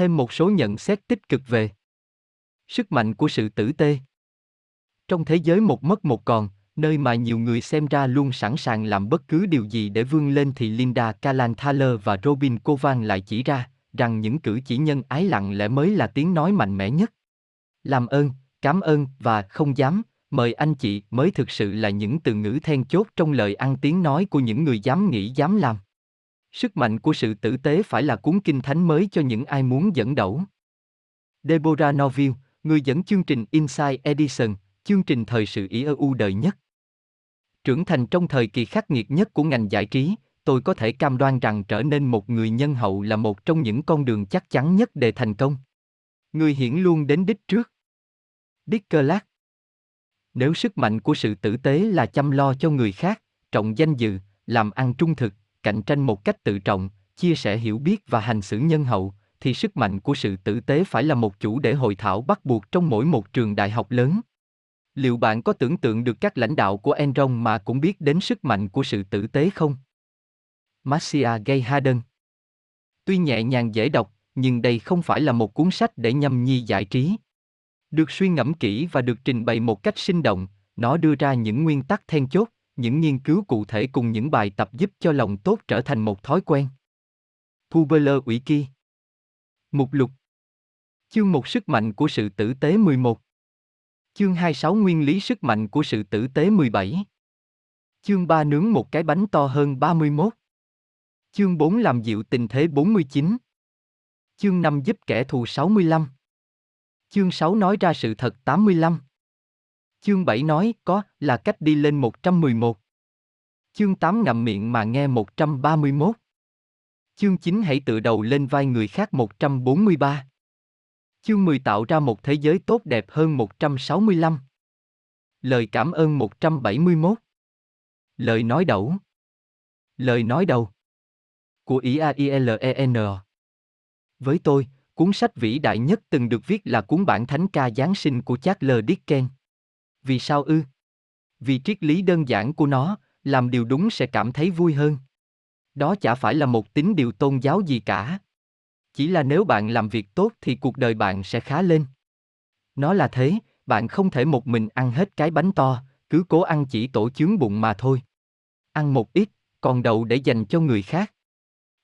Thêm một số nhận xét tích cực về sức mạnh của sự tử tê. Trong thế giới một mất một còn, nơi mà nhiều người xem ra luôn sẵn sàng làm bất cứ điều gì để vươn lên thì Linda Kalanthaler và Robin Kovan lại chỉ ra rằng những cử chỉ nhân ái lặng lẽ mới là tiếng nói mạnh mẽ nhất. Làm ơn, cảm ơn và không dám, mời anh chị mới thực sự là những từ ngữ then chốt trong lời ăn tiếng nói của những người dám nghĩ dám làm. Sức mạnh của sự tử tế phải là cuốn kinh thánh mới cho những ai muốn dẫn đầu. Deborah Norville, người dẫn chương trình Inside Edison, chương trình thời sự IEU đời nhất. Trưởng thành trong thời kỳ khắc nghiệt nhất của ngành giải trí, tôi có thể cam đoan rằng trở nên một người nhân hậu là một trong những con đường chắc chắn nhất để thành công. Người hiển luôn đến đích trước. Dick Clark Nếu sức mạnh của sự tử tế là chăm lo cho người khác, trọng danh dự, làm ăn trung thực, cạnh tranh một cách tự trọng, chia sẻ hiểu biết và hành xử nhân hậu, thì sức mạnh của sự tử tế phải là một chủ đề hội thảo bắt buộc trong mỗi một trường đại học lớn. Liệu bạn có tưởng tượng được các lãnh đạo của Enron mà cũng biết đến sức mạnh của sự tử tế không? Marcia Gay Harden Tuy nhẹ nhàng dễ đọc, nhưng đây không phải là một cuốn sách để nhâm nhi giải trí. Được suy ngẫm kỹ và được trình bày một cách sinh động, nó đưa ra những nguyên tắc then chốt, những nghiên cứu cụ thể cùng những bài tập giúp cho lòng tốt trở thành một thói quen. Pubeler ủy kỳ Mục lục. Chương 1 sức mạnh của sự tử tế 11 Chương 26 Nguyên lý sức mạnh của sự tử tế 17 Chương 3 nướng một cái bánh to hơn 31 Chương 4 làm dịu tình thế 49 Chương 5 giúp kẻ thù 65 Chương 6 nói ra sự thật 85 Chương 7 nói có là cách đi lên 111 Chương 8 ngậm miệng mà nghe 131 Chương 9 hãy tự đầu lên vai người khác 143 Chương 10 tạo ra một thế giới tốt đẹp hơn 165 Lời cảm ơn 171 Lời nói đầu. Lời nói đầu. Của IAILEN Với tôi, cuốn sách vĩ đại nhất từng được viết là cuốn bản thánh ca Giáng sinh của Charles Dickens. Vì sao ư? Vì triết lý đơn giản của nó, làm điều đúng sẽ cảm thấy vui hơn. Đó chả phải là một tín điều tôn giáo gì cả. Chỉ là nếu bạn làm việc tốt thì cuộc đời bạn sẽ khá lên. Nó là thế, bạn không thể một mình ăn hết cái bánh to, cứ cố ăn chỉ tổ chướng bụng mà thôi. Ăn một ít, còn đậu để dành cho người khác.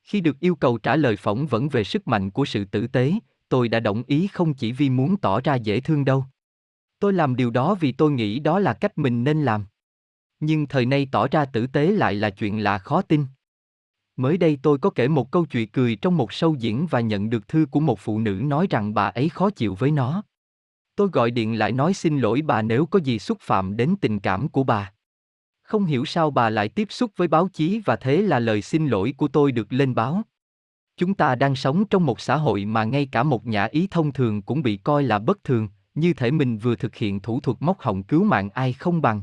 Khi được yêu cầu trả lời phỏng vấn về sức mạnh của sự tử tế, tôi đã đồng ý không chỉ vì muốn tỏ ra dễ thương đâu. Tôi làm điều đó vì tôi nghĩ đó là cách mình nên làm. Nhưng thời nay tỏ ra tử tế lại là chuyện lạ khó tin. Mới đây tôi có kể một câu chuyện cười trong một show diễn và nhận được thư của một phụ nữ nói rằng bà ấy khó chịu với nó. Tôi gọi điện lại nói xin lỗi bà nếu có gì xúc phạm đến tình cảm của bà. Không hiểu sao bà lại tiếp xúc với báo chí và thế là lời xin lỗi của tôi được lên báo. Chúng ta đang sống trong một xã hội mà ngay cả một nhã ý thông thường cũng bị coi là bất thường, như thể mình vừa thực hiện thủ thuật móc họng cứu mạng ai không bằng.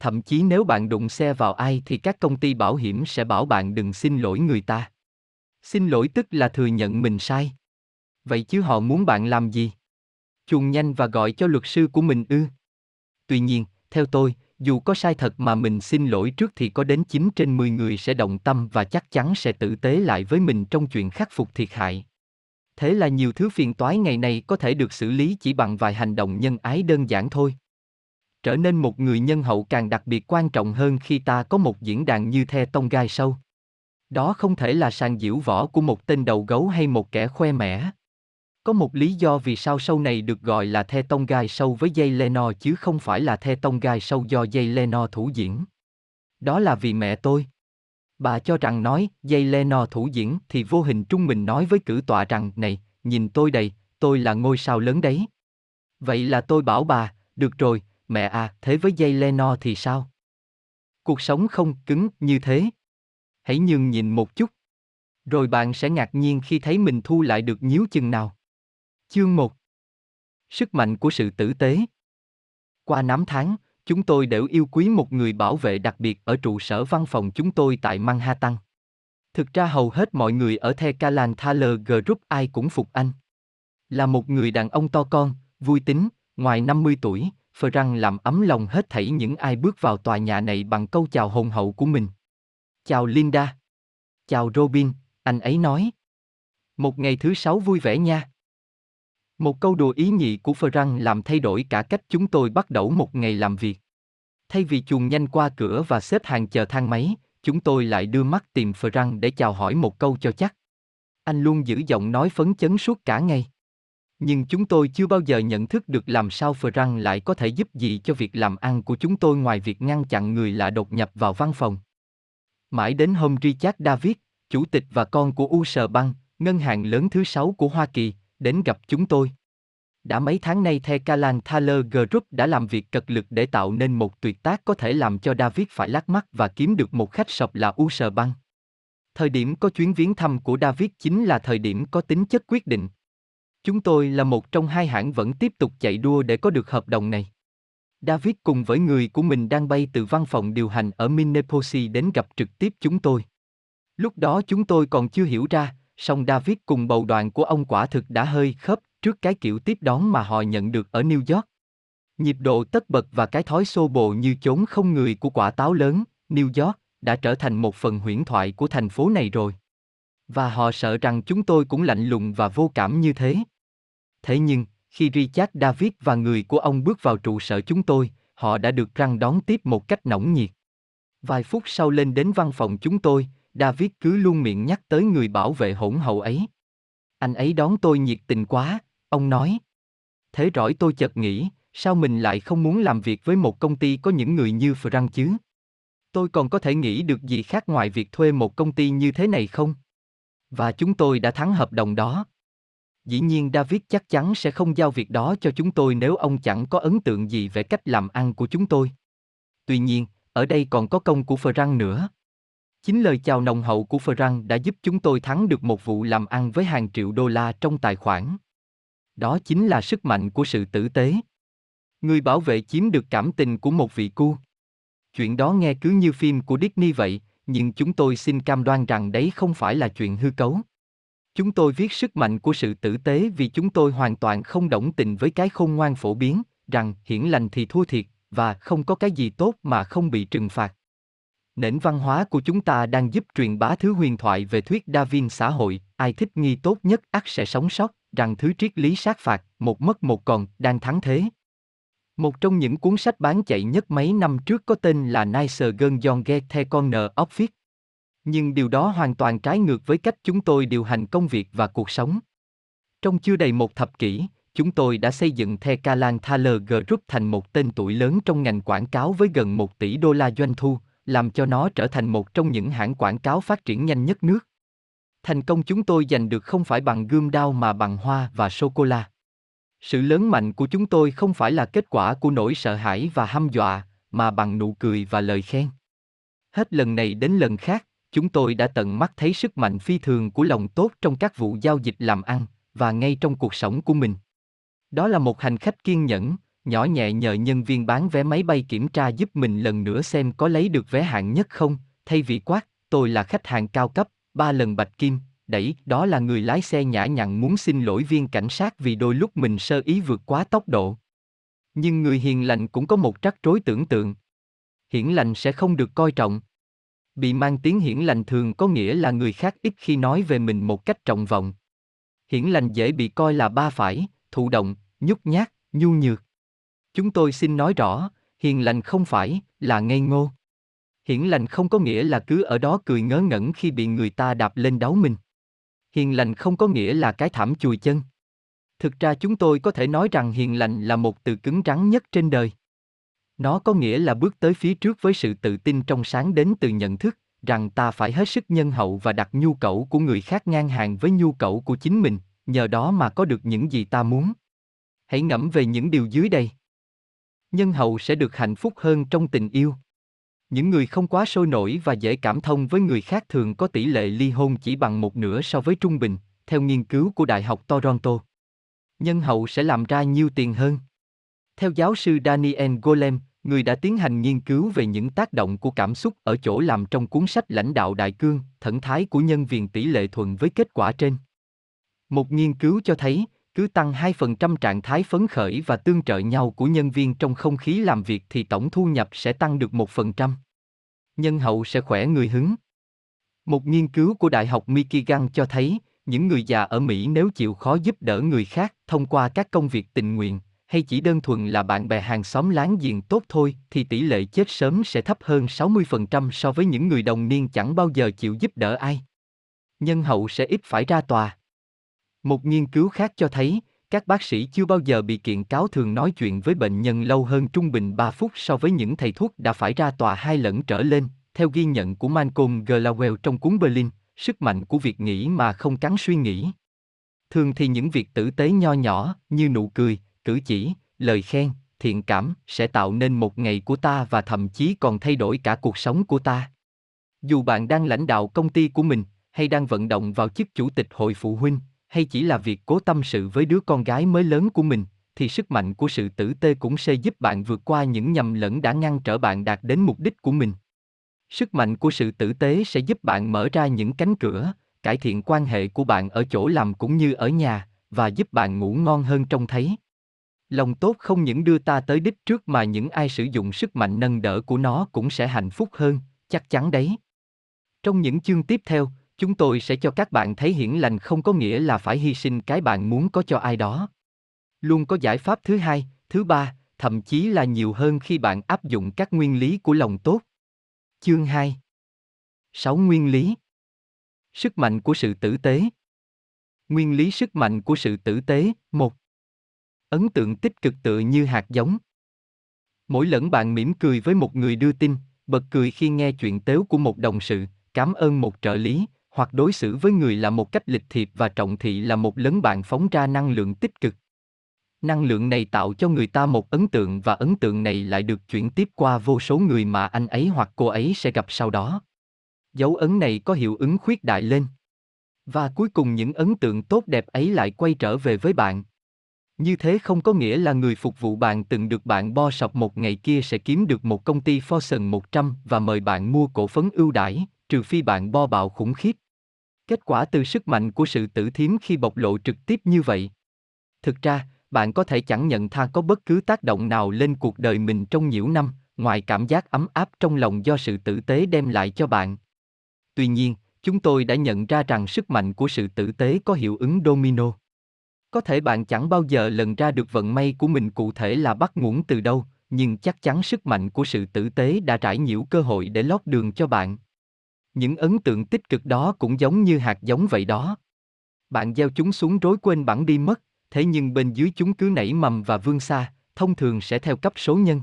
Thậm chí nếu bạn đụng xe vào ai thì các công ty bảo hiểm sẽ bảo bạn đừng xin lỗi người ta. Xin lỗi tức là thừa nhận mình sai. Vậy chứ họ muốn bạn làm gì? Chuồn nhanh và gọi cho luật sư của mình ư? Tuy nhiên, theo tôi, dù có sai thật mà mình xin lỗi trước thì có đến 9 trên 10 người sẽ động tâm và chắc chắn sẽ tử tế lại với mình trong chuyện khắc phục thiệt hại. Thế là nhiều thứ phiền toái ngày này có thể được xử lý chỉ bằng vài hành động nhân ái đơn giản thôi trở nên một người nhân hậu càng đặc biệt quan trọng hơn khi ta có một diễn đàn như The Tông Gai Sâu. Đó không thể là sàn diễu võ của một tên đầu gấu hay một kẻ khoe mẽ. Có một lý do vì sao sâu này được gọi là The Tông Gai Sâu với dây Leno chứ không phải là The Tông Gai Sâu do dây Leno thủ diễn. Đó là vì mẹ tôi. Bà cho rằng nói dây Leno thủ diễn thì vô hình trung mình nói với cử tọa rằng này, nhìn tôi đây, tôi là ngôi sao lớn đấy. Vậy là tôi bảo bà, được rồi, mẹ à, thế với dây Leno thì sao? Cuộc sống không cứng như thế. Hãy nhường nhìn một chút. Rồi bạn sẽ ngạc nhiên khi thấy mình thu lại được nhíu chừng nào. Chương 1 Sức mạnh của sự tử tế Qua năm tháng, chúng tôi đều yêu quý một người bảo vệ đặc biệt ở trụ sở văn phòng chúng tôi tại Manhattan. Thực ra hầu hết mọi người ở The Calan Thaler Group ai cũng phục anh. Là một người đàn ông to con, vui tính, ngoài 50 tuổi, Ferrăng làm ấm lòng hết thảy những ai bước vào tòa nhà này bằng câu chào hồn hậu của mình. Chào Linda. Chào Robin, anh ấy nói. Một ngày thứ sáu vui vẻ nha. Một câu đùa ý nhị của Frank làm thay đổi cả cách chúng tôi bắt đầu một ngày làm việc. Thay vì chuồn nhanh qua cửa và xếp hàng chờ thang máy, chúng tôi lại đưa mắt tìm Frank để chào hỏi một câu cho chắc. Anh luôn giữ giọng nói phấn chấn suốt cả ngày. Nhưng chúng tôi chưa bao giờ nhận thức được làm sao Frank lại có thể giúp gì cho việc làm ăn của chúng tôi ngoài việc ngăn chặn người lạ đột nhập vào văn phòng. Mãi đến hôm Richard David, chủ tịch và con của U Sờ Băng, ngân hàng lớn thứ sáu của Hoa Kỳ, đến gặp chúng tôi. Đã mấy tháng nay The Calan Thaler Group đã làm việc cật lực để tạo nên một tuyệt tác có thể làm cho David phải lắc mắt và kiếm được một khách sọc là U Sờ Băng. Thời điểm có chuyến viếng thăm của David chính là thời điểm có tính chất quyết định. Chúng tôi là một trong hai hãng vẫn tiếp tục chạy đua để có được hợp đồng này. David cùng với người của mình đang bay từ văn phòng điều hành ở Minneapolis đến gặp trực tiếp chúng tôi. Lúc đó chúng tôi còn chưa hiểu ra, song David cùng bầu đoàn của ông quả thực đã hơi khớp trước cái kiểu tiếp đón mà họ nhận được ở New York. Nhịp độ tất bật và cái thói xô bồ như chốn không người của quả táo lớn, New York, đã trở thành một phần huyễn thoại của thành phố này rồi. Và họ sợ rằng chúng tôi cũng lạnh lùng và vô cảm như thế. Thế nhưng, khi Richard David và người của ông bước vào trụ sở chúng tôi, họ đã được răng đón tiếp một cách nõng nhiệt. Vài phút sau lên đến văn phòng chúng tôi, David cứ luôn miệng nhắc tới người bảo vệ hỗn hậu ấy. Anh ấy đón tôi nhiệt tình quá, ông nói. Thế rõi tôi chợt nghĩ, sao mình lại không muốn làm việc với một công ty có những người như Frank chứ? Tôi còn có thể nghĩ được gì khác ngoài việc thuê một công ty như thế này không? Và chúng tôi đã thắng hợp đồng đó. Dĩ nhiên David chắc chắn sẽ không giao việc đó cho chúng tôi nếu ông chẳng có ấn tượng gì về cách làm ăn của chúng tôi. Tuy nhiên, ở đây còn có công của Frank nữa. Chính lời chào nồng hậu của Frank đã giúp chúng tôi thắng được một vụ làm ăn với hàng triệu đô la trong tài khoản. Đó chính là sức mạnh của sự tử tế. Người bảo vệ chiếm được cảm tình của một vị cu. Chuyện đó nghe cứ như phim của Disney vậy, nhưng chúng tôi xin cam đoan rằng đấy không phải là chuyện hư cấu. Chúng tôi viết sức mạnh của sự tử tế vì chúng tôi hoàn toàn không đồng tình với cái khôn ngoan phổ biến, rằng hiển lành thì thua thiệt, và không có cái gì tốt mà không bị trừng phạt. Nền văn hóa của chúng ta đang giúp truyền bá thứ huyền thoại về thuyết đa viên xã hội, ai thích nghi tốt nhất ắt sẽ sống sót, rằng thứ triết lý sát phạt, một mất một còn, đang thắng thế. Một trong những cuốn sách bán chạy nhất mấy năm trước có tên là Nicer Gun John Get The Corner Office. Nhưng điều đó hoàn toàn trái ngược với cách chúng tôi điều hành công việc và cuộc sống. Trong chưa đầy một thập kỷ, chúng tôi đã xây dựng The Calan Thaler Group thành một tên tuổi lớn trong ngành quảng cáo với gần 1 tỷ đô la doanh thu, làm cho nó trở thành một trong những hãng quảng cáo phát triển nhanh nhất nước. Thành công chúng tôi giành được không phải bằng gươm đao mà bằng hoa và sô-cô-la. Sự lớn mạnh của chúng tôi không phải là kết quả của nỗi sợ hãi và hăm dọa, mà bằng nụ cười và lời khen. Hết lần này đến lần khác, chúng tôi đã tận mắt thấy sức mạnh phi thường của lòng tốt trong các vụ giao dịch làm ăn, và ngay trong cuộc sống của mình. Đó là một hành khách kiên nhẫn, nhỏ nhẹ nhờ nhân viên bán vé máy bay kiểm tra giúp mình lần nữa xem có lấy được vé hạng nhất không, thay vì quát, tôi là khách hàng cao cấp, ba lần bạch kim, đẩy, đó là người lái xe nhã nhặn muốn xin lỗi viên cảnh sát vì đôi lúc mình sơ ý vượt quá tốc độ. Nhưng người hiền lành cũng có một trắc rối tưởng tượng. Hiển lành sẽ không được coi trọng. Bị mang tiếng hiển lành thường có nghĩa là người khác ít khi nói về mình một cách trọng vọng. Hiển lành dễ bị coi là ba phải, thụ động, nhút nhát, nhu nhược. Chúng tôi xin nói rõ, hiền lành không phải là ngây ngô. Hiển lành không có nghĩa là cứ ở đó cười ngớ ngẩn khi bị người ta đạp lên đáu mình. Hiền lành không có nghĩa là cái thảm chùi chân. Thực ra chúng tôi có thể nói rằng hiền lành là một từ cứng rắn nhất trên đời. Nó có nghĩa là bước tới phía trước với sự tự tin trong sáng đến từ nhận thức, rằng ta phải hết sức nhân hậu và đặt nhu cầu của người khác ngang hàng với nhu cầu của chính mình, nhờ đó mà có được những gì ta muốn. Hãy ngẫm về những điều dưới đây. Nhân hậu sẽ được hạnh phúc hơn trong tình yêu. Những người không quá sôi nổi và dễ cảm thông với người khác thường có tỷ lệ ly hôn chỉ bằng một nửa so với trung bình, theo nghiên cứu của Đại học Toronto. Nhân hậu sẽ làm ra nhiều tiền hơn. Theo giáo sư Daniel Golem, người đã tiến hành nghiên cứu về những tác động của cảm xúc ở chỗ làm trong cuốn sách lãnh đạo đại cương, thần thái của nhân viên tỷ lệ thuận với kết quả trên. Một nghiên cứu cho thấy, cứ tăng 2% trạng thái phấn khởi và tương trợ nhau của nhân viên trong không khí làm việc thì tổng thu nhập sẽ tăng được 1%. Nhân hậu sẽ khỏe người hứng. Một nghiên cứu của Đại học Michigan cho thấy, những người già ở Mỹ nếu chịu khó giúp đỡ người khác thông qua các công việc tình nguyện, hay chỉ đơn thuần là bạn bè hàng xóm láng giềng tốt thôi, thì tỷ lệ chết sớm sẽ thấp hơn 60% so với những người đồng niên chẳng bao giờ chịu giúp đỡ ai. Nhân hậu sẽ ít phải ra tòa. Một nghiên cứu khác cho thấy, các bác sĩ chưa bao giờ bị kiện cáo thường nói chuyện với bệnh nhân lâu hơn trung bình 3 phút so với những thầy thuốc đã phải ra tòa hai lần trở lên, theo ghi nhận của Malcolm Gladwell trong cuốn Berlin, sức mạnh của việc nghĩ mà không cắn suy nghĩ. Thường thì những việc tử tế nho nhỏ, như nụ cười, cử chỉ, lời khen, thiện cảm, sẽ tạo nên một ngày của ta và thậm chí còn thay đổi cả cuộc sống của ta. Dù bạn đang lãnh đạo công ty của mình, hay đang vận động vào chức chủ tịch hội phụ huynh, hay chỉ là việc cố tâm sự với đứa con gái mới lớn của mình, thì sức mạnh của sự tử tê cũng sẽ giúp bạn vượt qua những nhầm lẫn đã ngăn trở bạn đạt đến mục đích của mình. Sức mạnh của sự tử tế sẽ giúp bạn mở ra những cánh cửa, cải thiện quan hệ của bạn ở chỗ làm cũng như ở nhà, và giúp bạn ngủ ngon hơn trông thấy. Lòng tốt không những đưa ta tới đích trước mà những ai sử dụng sức mạnh nâng đỡ của nó cũng sẽ hạnh phúc hơn, chắc chắn đấy. Trong những chương tiếp theo, chúng tôi sẽ cho các bạn thấy hiển lành không có nghĩa là phải hy sinh cái bạn muốn có cho ai đó. Luôn có giải pháp thứ hai, thứ ba, thậm chí là nhiều hơn khi bạn áp dụng các nguyên lý của lòng tốt. Chương 2 6 nguyên lý Sức mạnh của sự tử tế Nguyên lý sức mạnh của sự tử tế, một Ấn tượng tích cực tựa như hạt giống. Mỗi lần bạn mỉm cười với một người đưa tin, bật cười khi nghe chuyện tếu của một đồng sự, cảm ơn một trợ lý, hoặc đối xử với người là một cách lịch thiệp và trọng thị là một lớn bạn phóng ra năng lượng tích cực. Năng lượng này tạo cho người ta một ấn tượng và ấn tượng này lại được chuyển tiếp qua vô số người mà anh ấy hoặc cô ấy sẽ gặp sau đó. Dấu ấn này có hiệu ứng khuyết đại lên. Và cuối cùng những ấn tượng tốt đẹp ấy lại quay trở về với bạn. Như thế không có nghĩa là người phục vụ bạn từng được bạn bo sọc một ngày kia sẽ kiếm được một công ty Fortune 100 và mời bạn mua cổ phấn ưu đãi, trừ phi bạn bo bạo khủng khiếp. Kết quả từ sức mạnh của sự tử thiếm khi bộc lộ trực tiếp như vậy. Thực ra, bạn có thể chẳng nhận tha có bất cứ tác động nào lên cuộc đời mình trong nhiều năm, ngoài cảm giác ấm áp trong lòng do sự tử tế đem lại cho bạn. Tuy nhiên, chúng tôi đã nhận ra rằng sức mạnh của sự tử tế có hiệu ứng domino. Có thể bạn chẳng bao giờ lần ra được vận may của mình cụ thể là bắt nguồn từ đâu, nhưng chắc chắn sức mạnh của sự tử tế đã trải nhiễu cơ hội để lót đường cho bạn. Những ấn tượng tích cực đó cũng giống như hạt giống vậy đó. Bạn gieo chúng xuống rối quên bẵng đi mất, thế nhưng bên dưới chúng cứ nảy mầm và vươn xa, thông thường sẽ theo cấp số nhân.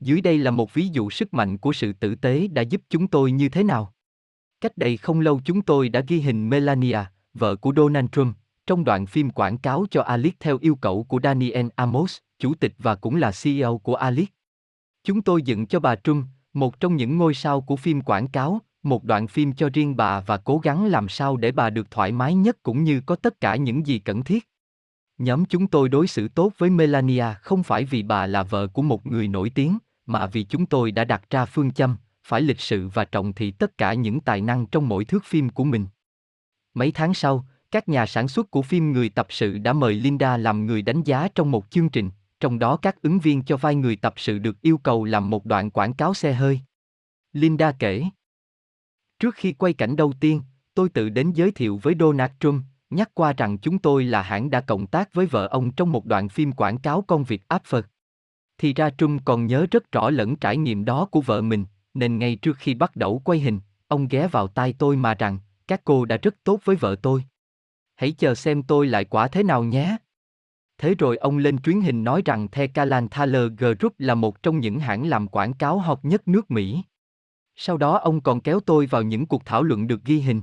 Dưới đây là một ví dụ sức mạnh của sự tử tế đã giúp chúng tôi như thế nào. Cách đây không lâu chúng tôi đã ghi hình Melania, vợ của Donald Trump, trong đoạn phim quảng cáo cho Alic theo yêu cầu của Daniel Amos, chủ tịch và cũng là CEO của Alic. Chúng tôi dựng cho bà Trump, một trong những ngôi sao của phim quảng cáo, một đoạn phim cho riêng bà và cố gắng làm sao để bà được thoải mái nhất cũng như có tất cả những gì cần thiết. Nhóm chúng tôi đối xử tốt với Melania không phải vì bà là vợ của một người nổi tiếng, mà vì chúng tôi đã đặt ra phương châm, phải lịch sự và trọng thị tất cả những tài năng trong mỗi thước phim của mình. Mấy tháng sau, các nhà sản xuất của phim Người tập sự đã mời Linda làm người đánh giá trong một chương trình, trong đó các ứng viên cho vai người tập sự được yêu cầu làm một đoạn quảng cáo xe hơi. Linda kể. Trước khi quay cảnh đầu tiên, tôi tự đến giới thiệu với Donald Trump, nhắc qua rằng chúng tôi là hãng đã cộng tác với vợ ông trong một đoạn phim quảng cáo con việc áp Phật. Thì ra Trump còn nhớ rất rõ lẫn trải nghiệm đó của vợ mình, nên ngay trước khi bắt đầu quay hình, ông ghé vào tai tôi mà rằng, các cô đã rất tốt với vợ tôi. Hãy chờ xem tôi lại quả thế nào nhé. Thế rồi ông lên truyền hình nói rằng The Calan Thaler Group là một trong những hãng làm quảng cáo học nhất nước Mỹ. Sau đó ông còn kéo tôi vào những cuộc thảo luận được ghi hình.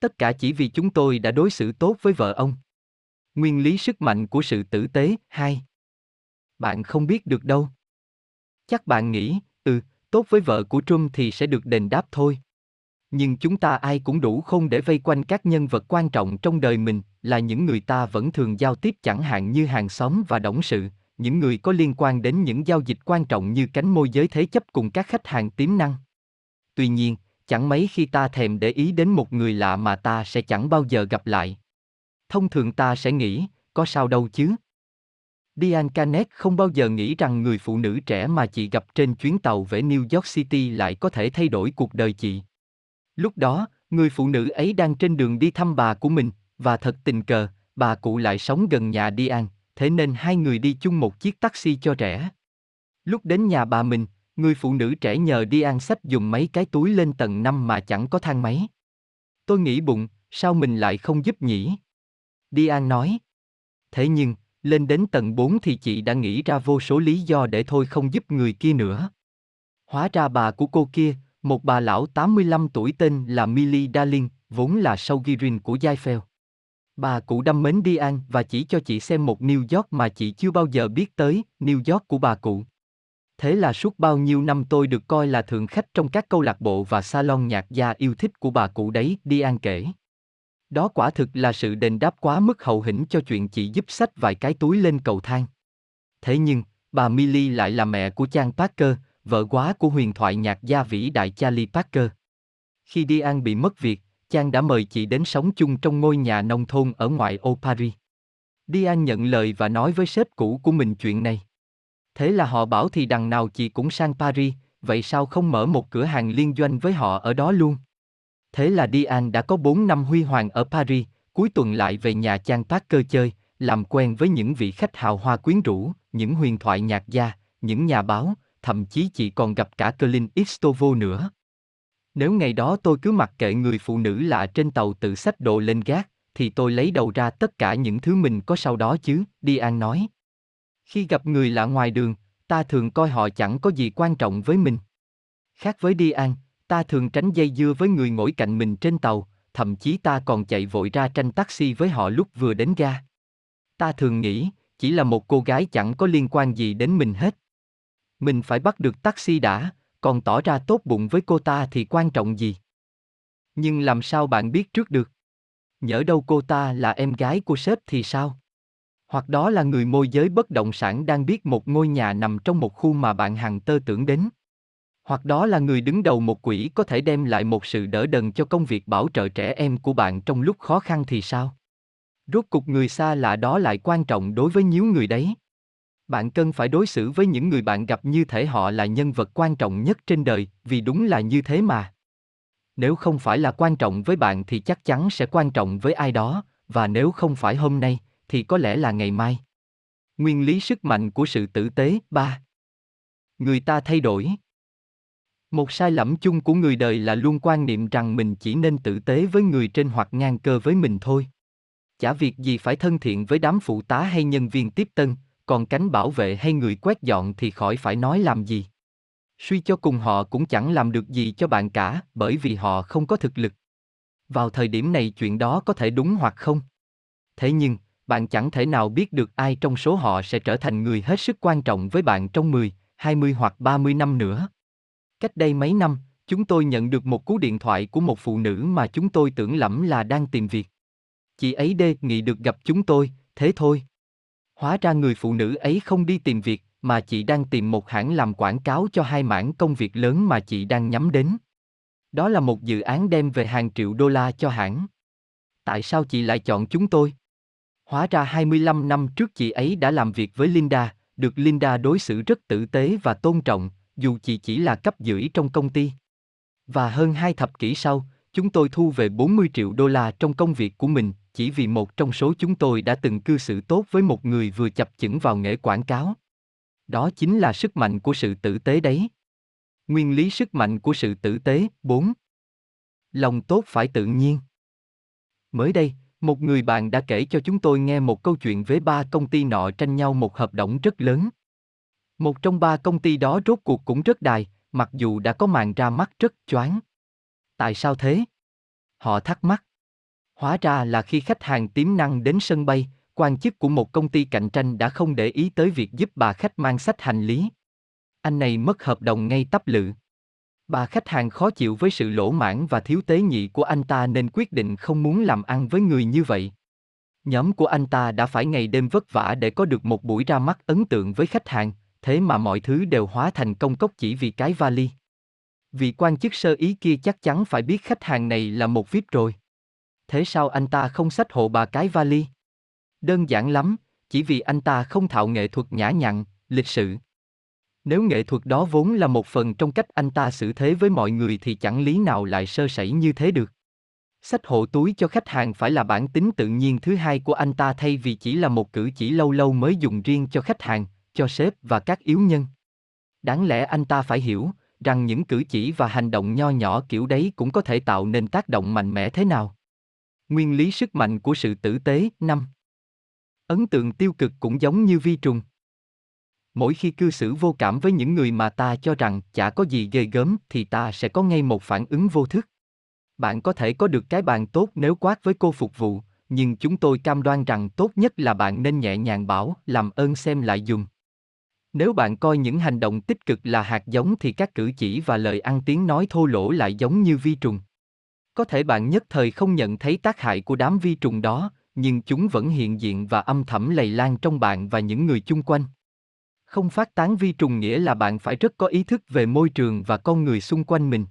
Tất cả chỉ vì chúng tôi đã đối xử tốt với vợ ông. Nguyên lý sức mạnh của sự tử tế, hai. Bạn không biết được đâu. Chắc bạn nghĩ, ừ, tốt với vợ của Trump thì sẽ được đền đáp thôi. Nhưng chúng ta ai cũng đủ không để vây quanh các nhân vật quan trọng trong đời mình, là những người ta vẫn thường giao tiếp chẳng hạn như hàng xóm và đồng sự, những người có liên quan đến những giao dịch quan trọng như cánh môi giới thế chấp cùng các khách hàng tiềm năng. Tuy nhiên, chẳng mấy khi ta thèm để ý đến một người lạ mà ta sẽ chẳng bao giờ gặp lại. Thông thường ta sẽ nghĩ, có sao đâu chứ? Diane Canet không bao giờ nghĩ rằng người phụ nữ trẻ mà chị gặp trên chuyến tàu về New York City lại có thể thay đổi cuộc đời chị. Lúc đó, người phụ nữ ấy đang trên đường đi thăm bà của mình, và thật tình cờ, bà cụ lại sống gần nhà Diane, thế nên hai người đi chung một chiếc taxi cho rẻ. Lúc đến nhà bà mình, người phụ nữ trẻ nhờ đi ăn sách dùng mấy cái túi lên tầng 5 mà chẳng có thang máy. Tôi nghĩ bụng, sao mình lại không giúp nhỉ? Đi ăn nói. Thế nhưng, lên đến tầng 4 thì chị đã nghĩ ra vô số lý do để thôi không giúp người kia nữa. Hóa ra bà của cô kia, một bà lão 85 tuổi tên là Millie Darling, vốn là Saugirin của Jaifel. Bà cụ đâm mến đi ăn và chỉ cho chị xem một New York mà chị chưa bao giờ biết tới, New York của bà cụ. Thế là suốt bao nhiêu năm tôi được coi là thượng khách trong các câu lạc bộ và salon nhạc gia yêu thích của bà cụ đấy, Dian kể. Đó quả thực là sự đền đáp quá mức hậu hĩnh cho chuyện chị giúp sách vài cái túi lên cầu thang. Thế nhưng, bà Millie lại là mẹ của Chan Parker, vợ quá của huyền thoại nhạc gia vĩ đại Charlie Parker. Khi Diane bị mất việc, Chan đã mời chị đến sống chung trong ngôi nhà nông thôn ở ngoại ô Paris. Diane nhận lời và nói với sếp cũ của mình chuyện này. Thế là họ bảo thì đằng nào chị cũng sang Paris, vậy sao không mở một cửa hàng liên doanh với họ ở đó luôn? Thế là Diane đã có 4 năm huy hoàng ở Paris, cuối tuần lại về nhà Chan Parker chơi, làm quen với những vị khách hào hoa quyến rũ, những huyền thoại nhạc gia, những nhà báo, thậm chí chị còn gặp cả Colin Istovo nữa. Nếu ngày đó tôi cứ mặc kệ người phụ nữ lạ trên tàu tự xách đồ lên gác, thì tôi lấy đầu ra tất cả những thứ mình có sau đó chứ, Diane nói. Khi gặp người lạ ngoài đường, ta thường coi họ chẳng có gì quan trọng với mình. Khác với Dian, ta thường tránh dây dưa với người ngồi cạnh mình trên tàu, thậm chí ta còn chạy vội ra tranh taxi với họ lúc vừa đến ga. Ta thường nghĩ, chỉ là một cô gái chẳng có liên quan gì đến mình hết. Mình phải bắt được taxi đã, còn tỏ ra tốt bụng với cô ta thì quan trọng gì? Nhưng làm sao bạn biết trước được? Nhỡ đâu cô ta là em gái của sếp thì sao? Hoặc đó là người môi giới bất động sản đang biết một ngôi nhà nằm trong một khu mà bạn hằng tơ tưởng đến. Hoặc đó là người đứng đầu một quỹ có thể đem lại một sự đỡ đần cho công việc bảo trợ trẻ em của bạn trong lúc khó khăn thì sao? Rốt cục người xa lạ đó lại quan trọng đối với nhiều người đấy. Bạn cần phải đối xử với những người bạn gặp như thể họ là nhân vật quan trọng nhất trên đời, vì đúng là như thế mà. Nếu không phải là quan trọng với bạn thì chắc chắn sẽ quan trọng với ai đó, và nếu không phải hôm nay, thì có lẽ là ngày mai. Nguyên lý sức mạnh của sự tử tế 3. Người ta thay đổi. Một sai lầm chung của người đời là luôn quan niệm rằng mình chỉ nên tử tế với người trên hoặc ngang cơ với mình thôi. Chả việc gì phải thân thiện với đám phụ tá hay nhân viên tiếp tân, còn cánh bảo vệ hay người quét dọn thì khỏi phải nói làm gì. Suy cho cùng họ cũng chẳng làm được gì cho bạn cả, bởi vì họ không có thực lực. Vào thời điểm này chuyện đó có thể đúng hoặc không. Thế nhưng, bạn chẳng thể nào biết được ai trong số họ sẽ trở thành người hết sức quan trọng với bạn trong 10, 20 hoặc 30 năm nữa. Cách đây mấy năm, chúng tôi nhận được một cú điện thoại của một phụ nữ mà chúng tôi tưởng lẫm là đang tìm việc. Chị ấy đề nghị được gặp chúng tôi, thế thôi. Hóa ra người phụ nữ ấy không đi tìm việc, mà chị đang tìm một hãng làm quảng cáo cho hai mảng công việc lớn mà chị đang nhắm đến. Đó là một dự án đem về hàng triệu đô la cho hãng. Tại sao chị lại chọn chúng tôi? Hóa ra 25 năm trước chị ấy đã làm việc với Linda, được Linda đối xử rất tử tế và tôn trọng, dù chị chỉ là cấp dưỡi trong công ty. Và hơn hai thập kỷ sau, chúng tôi thu về 40 triệu đô la trong công việc của mình, chỉ vì một trong số chúng tôi đã từng cư xử tốt với một người vừa chập chững vào nghề quảng cáo. Đó chính là sức mạnh của sự tử tế đấy. Nguyên lý sức mạnh của sự tử tế 4. Lòng tốt phải tự nhiên. Mới đây, một người bạn đã kể cho chúng tôi nghe một câu chuyện với ba công ty nọ tranh nhau một hợp đồng rất lớn. Một trong ba công ty đó rốt cuộc cũng rất đài, mặc dù đã có màn ra mắt rất choáng. Tại sao thế? Họ thắc mắc. Hóa ra là khi khách hàng tiềm năng đến sân bay, quan chức của một công ty cạnh tranh đã không để ý tới việc giúp bà khách mang sách hành lý. Anh này mất hợp đồng ngay tấp lự. Bà khách hàng khó chịu với sự lỗ mãn và thiếu tế nhị của anh ta nên quyết định không muốn làm ăn với người như vậy. Nhóm của anh ta đã phải ngày đêm vất vả để có được một buổi ra mắt ấn tượng với khách hàng, thế mà mọi thứ đều hóa thành công cốc chỉ vì cái vali. Vị quan chức sơ ý kia chắc chắn phải biết khách hàng này là một VIP rồi. Thế sao anh ta không sách hộ bà cái vali? Đơn giản lắm, chỉ vì anh ta không thạo nghệ thuật nhã nhặn, lịch sự. Nếu nghệ thuật đó vốn là một phần trong cách anh ta xử thế với mọi người thì chẳng lý nào lại sơ sẩy như thế được. Sách hộ túi cho khách hàng phải là bản tính tự nhiên thứ hai của anh ta thay vì chỉ là một cử chỉ lâu lâu mới dùng riêng cho khách hàng, cho sếp và các yếu nhân. Đáng lẽ anh ta phải hiểu rằng những cử chỉ và hành động nho nhỏ kiểu đấy cũng có thể tạo nên tác động mạnh mẽ thế nào. Nguyên lý sức mạnh của sự tử tế năm Ấn tượng tiêu cực cũng giống như vi trùng. Mỗi khi cư xử vô cảm với những người mà ta cho rằng chả có gì ghê gớm thì ta sẽ có ngay một phản ứng vô thức. Bạn có thể có được cái bàn tốt nếu quát với cô phục vụ, nhưng chúng tôi cam đoan rằng tốt nhất là bạn nên nhẹ nhàng bảo, làm ơn xem lại dùng. Nếu bạn coi những hành động tích cực là hạt giống thì các cử chỉ và lời ăn tiếng nói thô lỗ lại giống như vi trùng. Có thể bạn nhất thời không nhận thấy tác hại của đám vi trùng đó, nhưng chúng vẫn hiện diện và âm thầm lây lan trong bạn và những người chung quanh. Không phát tán vi trùng nghĩa là bạn phải rất có ý thức về môi trường và con người xung quanh mình.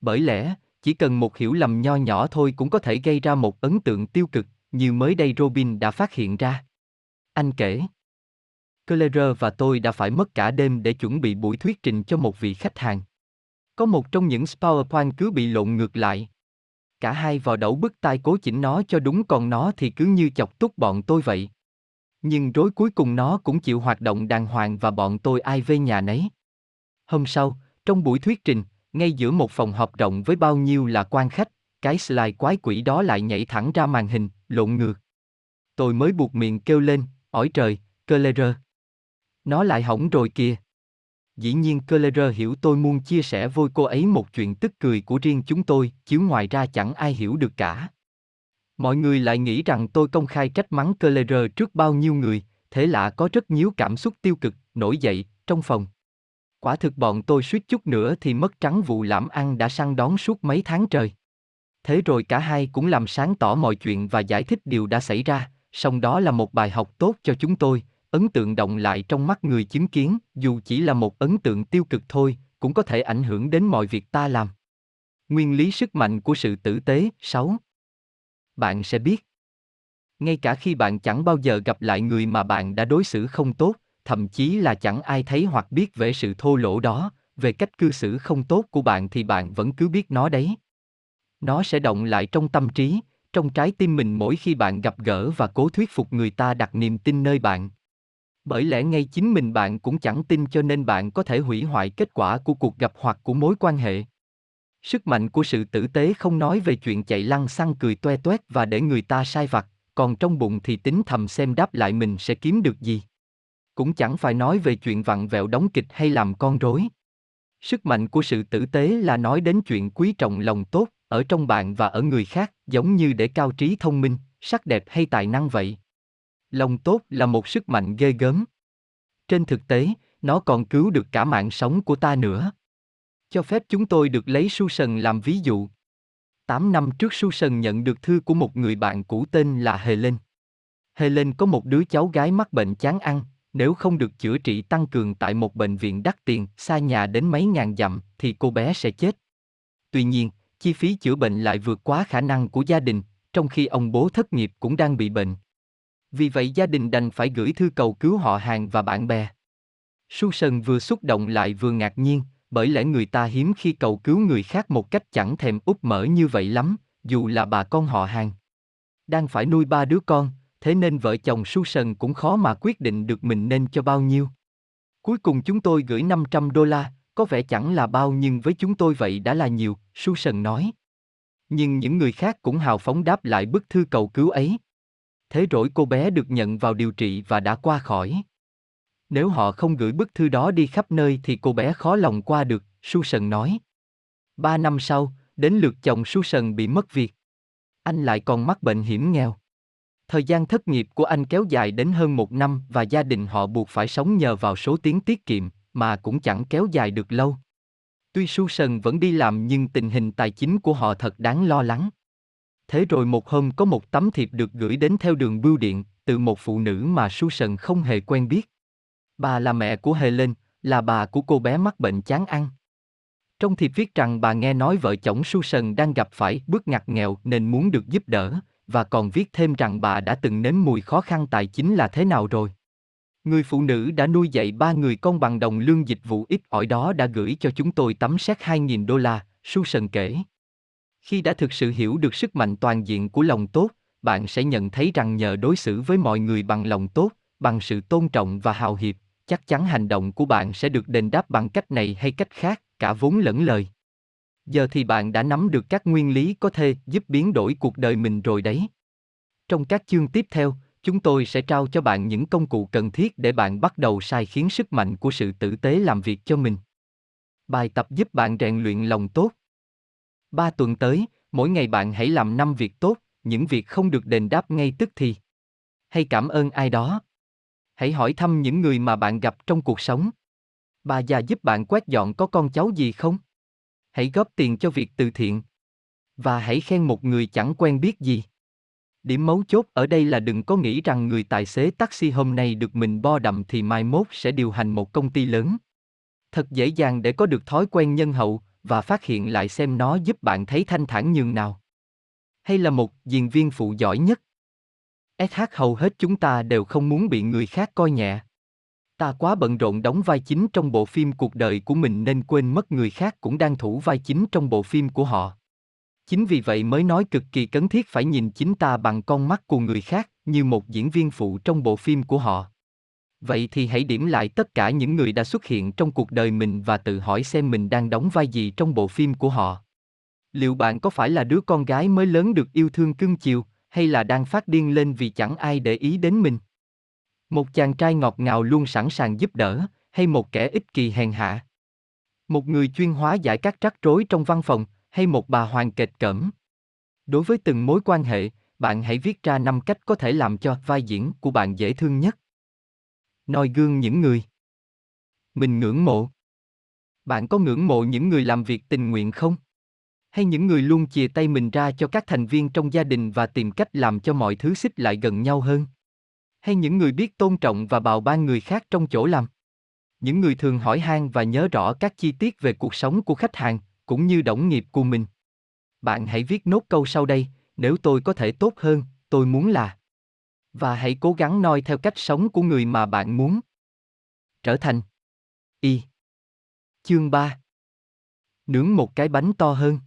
Bởi lẽ, chỉ cần một hiểu lầm nho nhỏ thôi cũng có thể gây ra một ấn tượng tiêu cực, như mới đây Robin đã phát hiện ra. Anh kể. Claire và tôi đã phải mất cả đêm để chuẩn bị buổi thuyết trình cho một vị khách hàng. Có một trong những PowerPoint cứ bị lộn ngược lại. Cả hai vào đậu bức tai cố chỉnh nó cho đúng còn nó thì cứ như chọc túc bọn tôi vậy. Nhưng rối cuối cùng nó cũng chịu hoạt động đàng hoàng và bọn tôi ai về nhà nấy. Hôm sau, trong buổi thuyết trình, ngay giữa một phòng họp rộng với bao nhiêu là quan khách, cái slide quái quỷ đó lại nhảy thẳng ra màn hình, lộn ngược. Tôi mới buộc miệng kêu lên, ỏi trời, Keller. Nó lại hỏng rồi kìa. Dĩ nhiên Keller hiểu tôi muốn chia sẻ với cô ấy một chuyện tức cười của riêng chúng tôi, chứ ngoài ra chẳng ai hiểu được cả. Mọi người lại nghĩ rằng tôi công khai trách mắng Keller trước bao nhiêu người, thế lạ có rất nhiều cảm xúc tiêu cực, nổi dậy, trong phòng. Quả thực bọn tôi suýt chút nữa thì mất trắng vụ lãm ăn đã săn đón suốt mấy tháng trời. Thế rồi cả hai cũng làm sáng tỏ mọi chuyện và giải thích điều đã xảy ra, song đó là một bài học tốt cho chúng tôi, ấn tượng động lại trong mắt người chứng kiến, dù chỉ là một ấn tượng tiêu cực thôi, cũng có thể ảnh hưởng đến mọi việc ta làm. Nguyên lý sức mạnh của sự tử tế 6. Bạn sẽ biết. Ngay cả khi bạn chẳng bao giờ gặp lại người mà bạn đã đối xử không tốt, thậm chí là chẳng ai thấy hoặc biết về sự thô lỗ đó, về cách cư xử không tốt của bạn thì bạn vẫn cứ biết nó đấy. Nó sẽ động lại trong tâm trí, trong trái tim mình mỗi khi bạn gặp gỡ và cố thuyết phục người ta đặt niềm tin nơi bạn. Bởi lẽ ngay chính mình bạn cũng chẳng tin cho nên bạn có thể hủy hoại kết quả của cuộc gặp hoặc của mối quan hệ. Sức mạnh của sự tử tế không nói về chuyện chạy lăng xăng cười toe toét và để người ta sai vặt, còn trong bụng thì tính thầm xem đáp lại mình sẽ kiếm được gì. Cũng chẳng phải nói về chuyện vặn vẹo đóng kịch hay làm con rối. Sức mạnh của sự tử tế là nói đến chuyện quý trọng lòng tốt, ở trong bạn và ở người khác, giống như để cao trí thông minh, sắc đẹp hay tài năng vậy. Lòng tốt là một sức mạnh ghê gớm. Trên thực tế, nó còn cứu được cả mạng sống của ta nữa. Cho phép chúng tôi được lấy Su Sần làm ví dụ. Tám năm trước Su Sần nhận được thư của một người bạn cũ tên là Helen. Helen có một đứa cháu gái mắc bệnh chán ăn, nếu không được chữa trị tăng cường tại một bệnh viện đắt tiền, xa nhà đến mấy ngàn dặm, thì cô bé sẽ chết. Tuy nhiên, chi phí chữa bệnh lại vượt quá khả năng của gia đình, trong khi ông bố thất nghiệp cũng đang bị bệnh. Vì vậy gia đình đành phải gửi thư cầu cứu họ hàng và bạn bè. Susan vừa xúc động lại vừa ngạc nhiên, bởi lẽ người ta hiếm khi cầu cứu người khác một cách chẳng thèm úp mở như vậy lắm, dù là bà con họ hàng. Đang phải nuôi ba đứa con, thế nên vợ chồng su sần cũng khó mà quyết định được mình nên cho bao nhiêu. Cuối cùng chúng tôi gửi 500 đô la, có vẻ chẳng là bao nhưng với chúng tôi vậy đã là nhiều, su sần nói. Nhưng những người khác cũng hào phóng đáp lại bức thư cầu cứu ấy. Thế rồi cô bé được nhận vào điều trị và đã qua khỏi. Nếu họ không gửi bức thư đó đi khắp nơi thì cô bé khó lòng qua được, Susan nói. Ba năm sau, đến lượt chồng Susan bị mất việc. Anh lại còn mắc bệnh hiểm nghèo. Thời gian thất nghiệp của anh kéo dài đến hơn một năm và gia đình họ buộc phải sống nhờ vào số tiền tiết kiệm, mà cũng chẳng kéo dài được lâu. Tuy Susan vẫn đi làm nhưng tình hình tài chính của họ thật đáng lo lắng. Thế rồi một hôm có một tấm thiệp được gửi đến theo đường bưu điện, từ một phụ nữ mà Susan không hề quen biết. Bà là mẹ của Helen, là bà của cô bé mắc bệnh chán ăn. Trong thiệp viết rằng bà nghe nói vợ chồng Susan đang gặp phải bước ngặt nghèo nên muốn được giúp đỡ, và còn viết thêm rằng bà đã từng nếm mùi khó khăn tài chính là thế nào rồi. Người phụ nữ đã nuôi dạy ba người con bằng đồng lương dịch vụ ít ỏi đó đã gửi cho chúng tôi tấm séc 2.000 đô la, Susan kể. Khi đã thực sự hiểu được sức mạnh toàn diện của lòng tốt, bạn sẽ nhận thấy rằng nhờ đối xử với mọi người bằng lòng tốt, bằng sự tôn trọng và hào hiệp, chắc chắn hành động của bạn sẽ được đền đáp bằng cách này hay cách khác, cả vốn lẫn lời. Giờ thì bạn đã nắm được các nguyên lý có thể giúp biến đổi cuộc đời mình rồi đấy. Trong các chương tiếp theo, chúng tôi sẽ trao cho bạn những công cụ cần thiết để bạn bắt đầu sai khiến sức mạnh của sự tử tế làm việc cho mình. Bài tập giúp bạn rèn luyện lòng tốt. Ba tuần tới, mỗi ngày bạn hãy làm năm việc tốt, những việc không được đền đáp ngay tức thì. Hay cảm ơn ai đó. Hãy hỏi thăm những người mà bạn gặp trong cuộc sống. Bà già giúp bạn quét dọn có con cháu gì không? Hãy góp tiền cho việc từ thiện. Và hãy khen một người chẳng quen biết gì. Điểm mấu chốt ở đây là đừng có nghĩ rằng người tài xế taxi hôm nay được mình bo đậm thì mai mốt sẽ điều hành một công ty lớn. Thật dễ dàng để có được thói quen nhân hậu và phát hiện lại xem nó giúp bạn thấy thanh thản nhường nào. Hay là một diễn viên phụ giỏi nhất. SH hầu hết chúng ta đều không muốn bị người khác coi nhẹ. Ta quá bận rộn đóng vai chính trong bộ phim cuộc đời của mình nên quên mất người khác cũng đang thủ vai chính trong bộ phim của họ. Chính vì vậy mới nói cực kỳ cấn thiết phải nhìn chính ta bằng con mắt của người khác, như một diễn viên phụ trong bộ phim của họ. Vậy thì hãy điểm lại tất cả những người đã xuất hiện trong cuộc đời mình và tự hỏi xem mình đang đóng vai gì trong bộ phim của họ. Liệu bạn có phải là đứa con gái mới lớn được yêu thương cưng chiều, hay là đang phát điên lên vì chẳng ai để ý đến mình? Một chàng trai ngọt ngào luôn sẵn sàng giúp đỡ, hay một kẻ ích kỳ hèn hạ? Một người chuyên hóa giải các rắc rối trong văn phòng, hay một bà hoàng kịch cẩm? Đối với từng mối quan hệ, bạn hãy viết ra năm cách có thể làm cho vai diễn của bạn dễ thương nhất. Noi gương những người mình ngưỡng mộ. Bạn có ngưỡng mộ những người làm việc tình nguyện không? Hay những người luôn chìa tay mình ra cho các thành viên trong gia đình và tìm cách làm cho mọi thứ xích lại gần nhau hơn? Hay những người biết tôn trọng và bào ban người khác trong chỗ làm? Những người thường hỏi han và nhớ rõ các chi tiết về cuộc sống của khách hàng, cũng như đồng nghiệp của mình. Bạn hãy viết nốt câu sau đây, nếu tôi có thể tốt hơn, tôi muốn là. Và hãy cố gắng noi theo cách sống của người mà bạn muốn. Trở thành. Y. Chương 3. Nướng một cái bánh to hơn.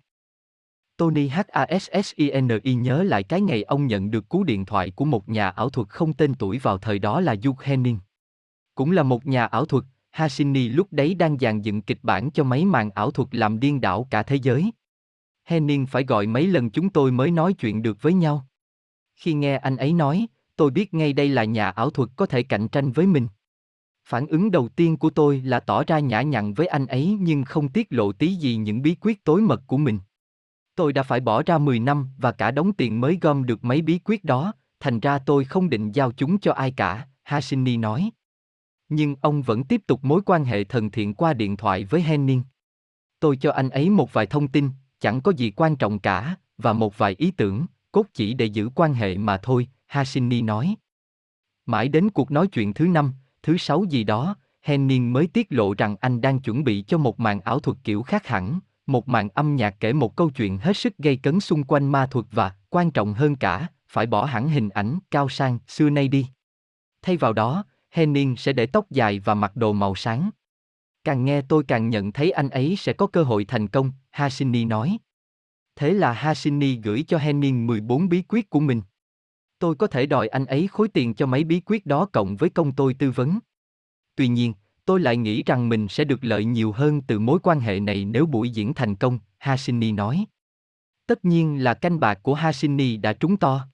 Tony Hassini nhớ lại cái ngày ông nhận được cú điện thoại của một nhà ảo thuật không tên tuổi vào thời đó là Duke Henning. Cũng là một nhà ảo thuật, Hassini lúc đấy đang dàn dựng kịch bản cho mấy màn ảo thuật làm điên đảo cả thế giới. Henning phải gọi mấy lần chúng tôi mới nói chuyện được với nhau. Khi nghe anh ấy nói, tôi biết ngay đây là nhà ảo thuật có thể cạnh tranh với mình. Phản ứng đầu tiên của tôi là tỏ ra nhã nhặn với anh ấy nhưng không tiết lộ tí gì những bí quyết tối mật của mình. Tôi đã phải bỏ ra 10 năm và cả đống tiền mới gom được mấy bí quyết đó, thành ra tôi không định giao chúng cho ai cả, Hashini nói. Nhưng ông vẫn tiếp tục mối quan hệ thần thiện qua điện thoại với Henning. Tôi cho anh ấy một vài thông tin, chẳng có gì quan trọng cả, và một vài ý tưởng, cốt chỉ để giữ quan hệ mà thôi, Hashini nói. Mãi đến cuộc nói chuyện thứ năm, thứ sáu gì đó, Henning mới tiết lộ rằng anh đang chuẩn bị cho một màn ảo thuật kiểu khác hẳn, một màn âm nhạc kể một câu chuyện hết sức gây cấn xung quanh ma thuật và, quan trọng hơn cả, phải bỏ hẳn hình ảnh cao sang xưa nay đi. Thay vào đó, Henning sẽ để tóc dài và mặc đồ màu sáng. Càng nghe tôi càng nhận thấy anh ấy sẽ có cơ hội thành công, Hashini nói. Thế là Hashini gửi cho Henning 14 bí quyết của mình. Tôi có thể đòi anh ấy khối tiền cho mấy bí quyết đó cộng với công tôi tư vấn. Tuy nhiên, tôi lại nghĩ rằng mình sẽ được lợi nhiều hơn từ mối quan hệ này nếu buổi diễn thành công, Hashini nói. Tất nhiên là canh bạc của Hashini đã trúng to.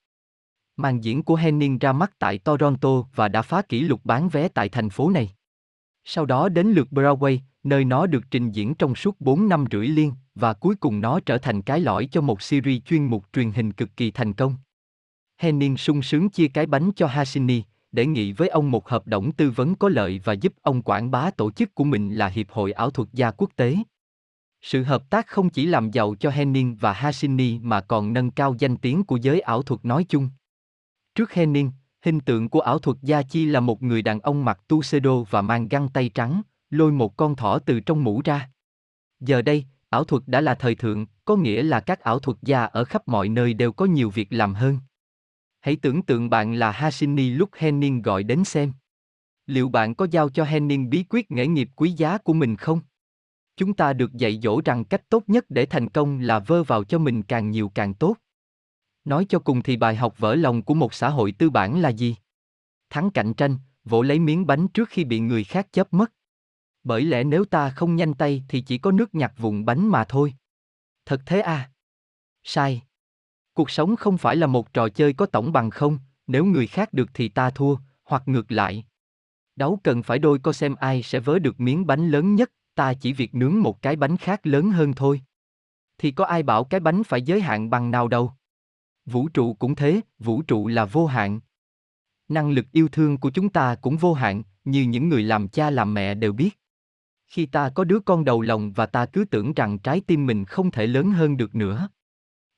Màn diễn của Henning ra mắt tại Toronto và đã phá kỷ lục bán vé tại thành phố này. Sau đó đến lượt Broadway, nơi nó được trình diễn trong suốt 4 năm rưỡi liên, và cuối cùng nó trở thành cái lõi cho một series chuyên mục truyền hình cực kỳ thành công. Henning sung sướng chia cái bánh cho Hashini, để nghị với ông một hợp đồng tư vấn có lợi và giúp ông quảng bá tổ chức của mình là Hiệp hội Ảo thuật gia quốc tế. Sự hợp tác không chỉ làm giàu cho Henning và Hashini mà còn nâng cao danh tiếng của giới ảo thuật nói chung. Trước Henning, hình tượng của ảo thuật gia chi là một người đàn ông mặc tuxedo và mang găng tay trắng, lôi một con thỏ từ trong mũ ra. Giờ đây, ảo thuật đã là thời thượng, có nghĩa là các ảo thuật gia ở khắp mọi nơi đều có nhiều việc làm hơn. Hãy tưởng tượng bạn là Hashini lúc Henning gọi đến xem. Liệu bạn có giao cho Henning bí quyết nghề nghiệp quý giá của mình không? Chúng ta được dạy dỗ rằng cách tốt nhất để thành công là vơ vào cho mình càng nhiều càng tốt. Nói cho cùng thì bài học vỡ lòng của một xã hội tư bản là gì? Thắng cạnh tranh, vỗ lấy miếng bánh trước khi bị người khác chớp mất. Bởi lẽ nếu ta không nhanh tay thì chỉ có nước nhặt vụn bánh mà thôi. Thật thế à? Sai. Cuộc sống không phải là một trò chơi có tổng bằng không, nếu người khác được thì ta thua, hoặc ngược lại. Đấu cần phải đôi co xem ai sẽ vớ được miếng bánh lớn nhất, ta chỉ việc nướng một cái bánh khác lớn hơn thôi. Thì có ai bảo cái bánh phải giới hạn bằng nào đâu. Vũ trụ cũng thế, vũ trụ là vô hạn. Năng lực yêu thương của chúng ta cũng vô hạn, như những người làm cha làm mẹ đều biết. Khi ta có đứa con đầu lòng và ta cứ tưởng rằng trái tim mình không thể lớn hơn được nữa.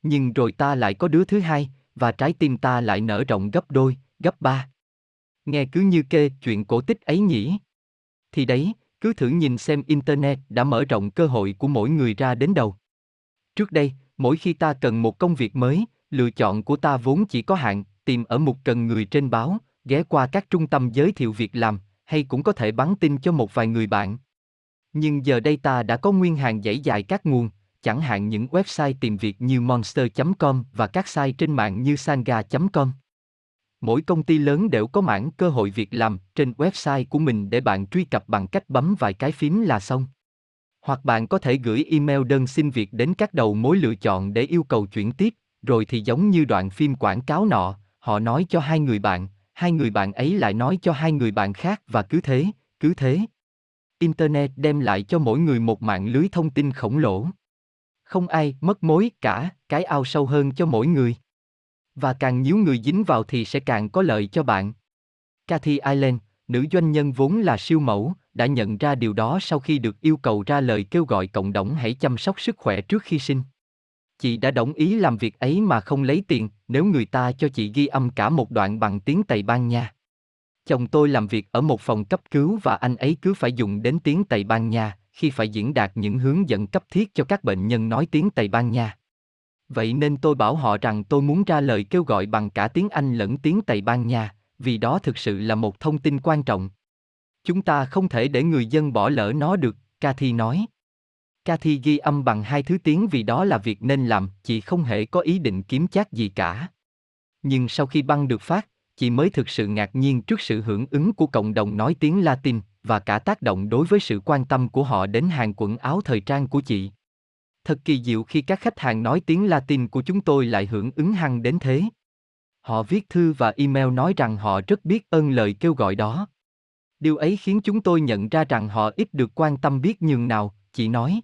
Nhưng rồi ta lại có đứa thứ hai, và trái tim ta lại nở rộng gấp đôi, gấp ba. Nghe cứ như kê chuyện cổ tích ấy nhỉ. Thì đấy, cứ thử nhìn xem Internet đã mở rộng cơ hội của mỗi người ra đến đâu. Trước đây, mỗi khi ta cần một công việc mới, lựa chọn của ta vốn chỉ có hạn, tìm ở mục cần người trên báo, ghé qua các trung tâm giới thiệu việc làm, hay cũng có thể bắn tin cho một vài người bạn. Nhưng giờ đây ta đã có nguyên hàng dãy dài các nguồn, chẳng hạn những website tìm việc như monster.com và các site trên mạng như sanga.com. Mỗi công ty lớn đều có mảng cơ hội việc làm trên website của mình để bạn truy cập bằng cách bấm vài cái phím là xong. Hoặc bạn có thể gửi email đơn xin việc đến các đầu mối lựa chọn để yêu cầu chuyển tiếp, rồi thì giống như đoạn phim quảng cáo nọ, họ nói cho hai người bạn, hai người bạn ấy lại nói cho hai người bạn khác và cứ thế, cứ thế. Internet đem lại cho mỗi người một mạng lưới thông tin khổng lồ. Không ai mất mối cả, cái ao sâu hơn cho mỗi người. Và càng nhiều người dính vào thì sẽ càng có lợi cho bạn. Cathy Island, nữ doanh nhân vốn là siêu mẫu, đã nhận ra điều đó sau khi được yêu cầu ra lời kêu gọi cộng đồng hãy chăm sóc sức khỏe trước khi sinh. Chị đã đồng ý làm việc ấy mà không lấy tiền, nếu người ta cho chị ghi âm cả một đoạn bằng tiếng Tây Ban Nha. Chồng tôi làm việc ở một phòng cấp cứu và anh ấy cứ phải dùng đến tiếng Tây Ban Nha khi phải diễn đạt những hướng dẫn cấp thiết cho các bệnh nhân nói tiếng Tây Ban Nha. Vậy nên tôi bảo họ rằng tôi muốn ra lời kêu gọi bằng cả tiếng Anh lẫn tiếng Tây Ban Nha, vì đó thực sự là một thông tin quan trọng. Chúng ta không thể để người dân bỏ lỡ nó được, Cathy nói. Cathy ghi âm bằng hai thứ tiếng vì đó là việc nên làm, chị không hề có ý định kiếm chác gì cả. Nhưng sau khi băng được phát, chị mới thực sự ngạc nhiên trước sự hưởng ứng của cộng đồng nói tiếng Latin và cả tác động đối với sự quan tâm của họ đến hàng quần áo thời trang của chị. Thật kỳ diệu khi các khách hàng nói tiếng Latin của chúng tôi lại hưởng ứng hăng đến thế. Họ viết thư và email nói rằng họ rất biết ơn lời kêu gọi đó. Điều ấy khiến chúng tôi nhận ra rằng họ ít được quan tâm biết nhường nào, chị nói.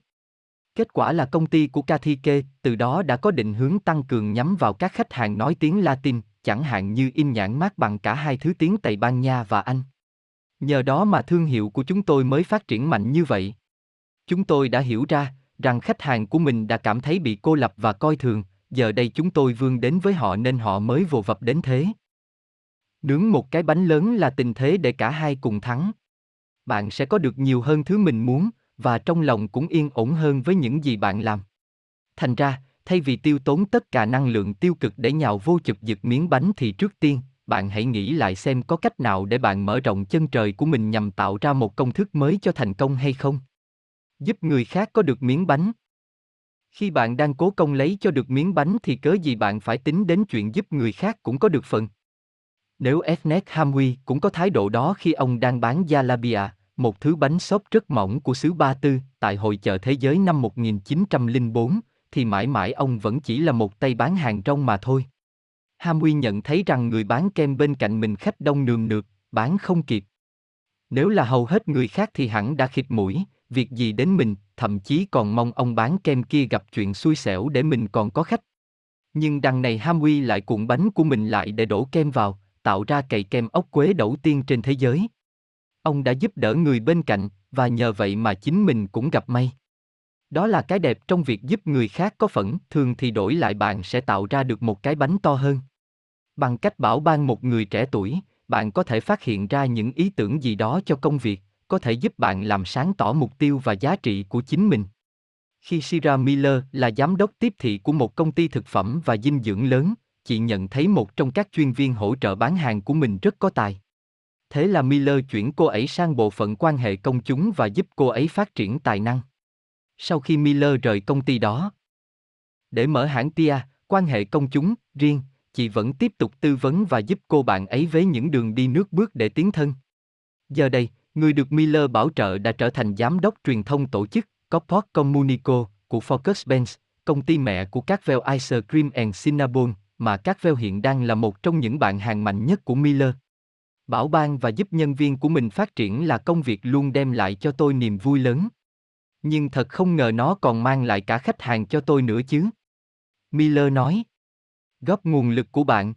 Kết quả là công ty của Kathike từ đó đã có định hướng tăng cường nhắm vào các khách hàng nói tiếng Latin, chẳng hạn như in nhãn mát bằng cả hai thứ tiếng Tây Ban Nha và Anh. Nhờ đó mà thương hiệu của chúng tôi mới phát triển mạnh như vậy. Chúng tôi đã hiểu ra rằng khách hàng của mình đã cảm thấy bị cô lập và coi thường, giờ đây chúng tôi vươn đến với họ nên họ mới vồ vập đến thế. Nướng một cái bánh lớn là tình thế để cả hai cùng thắng. Bạn sẽ có được nhiều hơn thứ mình muốn, và trong lòng cũng yên ổn hơn với những gì bạn làm. Thành ra, thay vì tiêu tốn tất cả năng lượng tiêu cực để nhào vô chụp giật miếng bánh thì trước tiên, bạn hãy nghĩ lại xem có cách nào để bạn mở rộng chân trời của mình nhằm tạo ra một công thức mới cho thành công hay không. Giúp người khác có được miếng bánh. Khi bạn đang cố công lấy cho được miếng bánh thì cớ gì bạn phải tính đến chuyện giúp người khác cũng có được phần. Nếu Ernest Hamwi cũng có thái độ đó khi ông đang bán Jalabia, một thứ bánh xốp rất mỏng của xứ Ba Tư, tại hội chợ thế giới năm 1904, thì mãi mãi ông vẫn chỉ là một tay bán hàng rong mà thôi. Hamwi nhận thấy rằng người bán kem bên cạnh mình khách đông nườm nượp, bán không kịp. Nếu là hầu hết người khác thì hẳn đã khịt mũi, việc gì đến mình, thậm chí còn mong ông bán kem kia gặp chuyện xui xẻo để mình còn có khách. Nhưng đằng này Hamwi lại cuộn bánh của mình lại để đổ kem vào, tạo ra cày kem ốc quế đầu tiên trên thế giới. Ông đã giúp đỡ người bên cạnh, và nhờ vậy mà chính mình cũng gặp may. Đó là cái đẹp trong việc giúp người khác có phẫn, thường thì đổi lại bạn sẽ tạo ra được một cái bánh to hơn. Bằng cách bảo ban một người trẻ tuổi, bạn có thể phát hiện ra những ý tưởng gì đó cho công việc, có thể giúp bạn làm sáng tỏ mục tiêu và giá trị của chính mình. Khi Sira Miller là giám đốc tiếp thị của một công ty thực phẩm và dinh dưỡng lớn, chị nhận thấy một trong các chuyên viên hỗ trợ bán hàng của mình rất có tài. Thế là Miller chuyển cô ấy sang bộ phận quan hệ công chúng và giúp cô ấy phát triển tài năng. Sau khi Miller rời công ty đó, để mở hãng Tia, quan hệ công chúng, riêng, chị vẫn tiếp tục tư vấn và giúp cô bạn ấy với những đường đi nước bước để tiến thân. Giờ đây, người được Miller bảo trợ đã trở thành giám đốc truyền thông tổ chức Corport Communico của Focus Benz, công ty mẹ của các veo Ice Cream and Cinnabon, mà các veo hiện đang là một trong những bạn hàng mạnh nhất của Miller. Bảo ban và giúp nhân viên của mình phát triển là công việc luôn đem lại cho tôi niềm vui lớn. Nhưng thật không ngờ nó còn mang lại cả khách hàng cho tôi nữa chứ. Miller nói. Góp nguồn lực của bạn.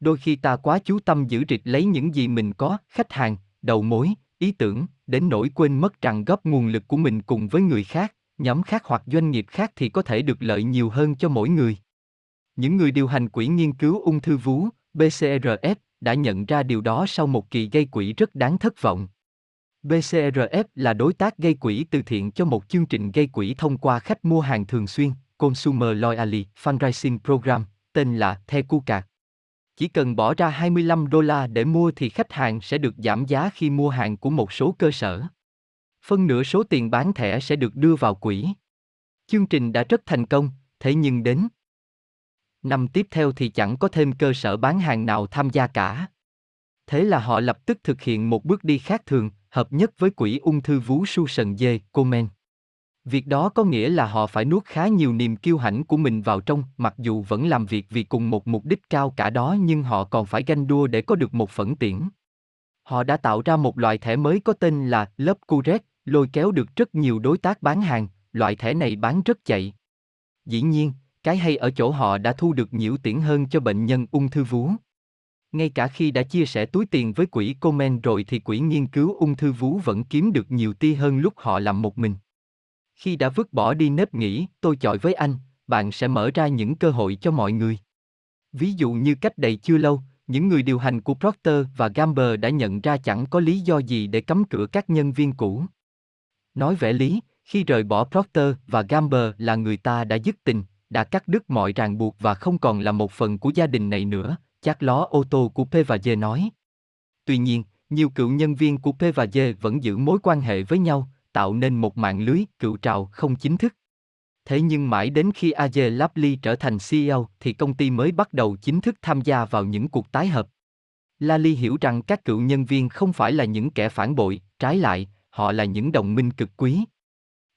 Đôi khi ta quá chú tâm giữ rịch lấy những gì mình có, khách hàng, đầu mối, ý tưởng, đến nỗi quên mất rằng góp nguồn lực của mình cùng với người khác, nhóm khác hoặc doanh nghiệp khác thì có thể được lợi nhiều hơn cho mỗi người. Những người điều hành quỹ nghiên cứu ung thư vú, BCRF, đã nhận ra điều đó sau một kỳ gây quỹ rất đáng thất vọng. BCRF là đối tác gây quỹ từ thiện cho một chương trình gây quỹ thông qua khách mua hàng thường xuyên, Consumer Loyalty Fundraising Program, tên là The Thekucạc. Chỉ cần bỏ ra 25 đô la để mua thì khách hàng sẽ được giảm giá khi mua hàng của một số cơ sở. Phân nửa số tiền bán thẻ sẽ được đưa vào quỹ. Chương trình đã rất thành công, thế nhưng đến năm tiếp theo thì chẳng có thêm cơ sở bán hàng nào tham gia cả. Thế là họ lập tức thực hiện một bước đi khác thường, hợp nhất với quỹ ung thư vú su sần dê, Komen. Việc đó có nghĩa là họ phải nuốt khá nhiều niềm kiêu hãnh của mình vào trong, mặc dù vẫn làm việc vì cùng một mục đích cao cả đó nhưng họ còn phải ganh đua để có được một phẫn tiễn. Họ đã tạo ra một loại thẻ mới có tên là lớp Curet, lôi kéo được rất nhiều đối tác bán hàng, loại thẻ này bán rất chạy. Dĩ nhiên, cái hay ở chỗ họ đã thu được nhiều tiễn hơn cho bệnh nhân ung thư vú. Ngay cả khi đã chia sẻ túi tiền với quỹ Komen rồi thì quỹ nghiên cứu ung thư vú vẫn kiếm được nhiều ti hơn lúc họ làm một mình. Khi đã vứt bỏ đi nếp nghĩ, tôi chọi với anh, bạn sẽ mở ra những cơ hội cho mọi người. Ví dụ như cách đây chưa lâu, những người điều hành của Procter và Gamble đã nhận ra chẳng có lý do gì để cấm cửa các nhân viên cũ. Nói vẻ lý, khi rời bỏ Procter và Gamble là người ta đã dứt tình, đã cắt đứt mọi ràng buộc và không còn là một phần của gia đình này nữa, chắc ló ô tô của P và G nói. Tuy nhiên, nhiều cựu nhân viên của P và G vẫn giữ mối quan hệ với nhau, tạo nên một mạng lưới cựu trào không chính thức. Thế nhưng mãi đến khi AJ Lapli trở thành CEO thì công ty mới bắt đầu chính thức tham gia vào những cuộc tái hợp. Lali hiểu rằng các cựu nhân viên không phải là những kẻ phản bội, trái lại, họ là những đồng minh cực quý.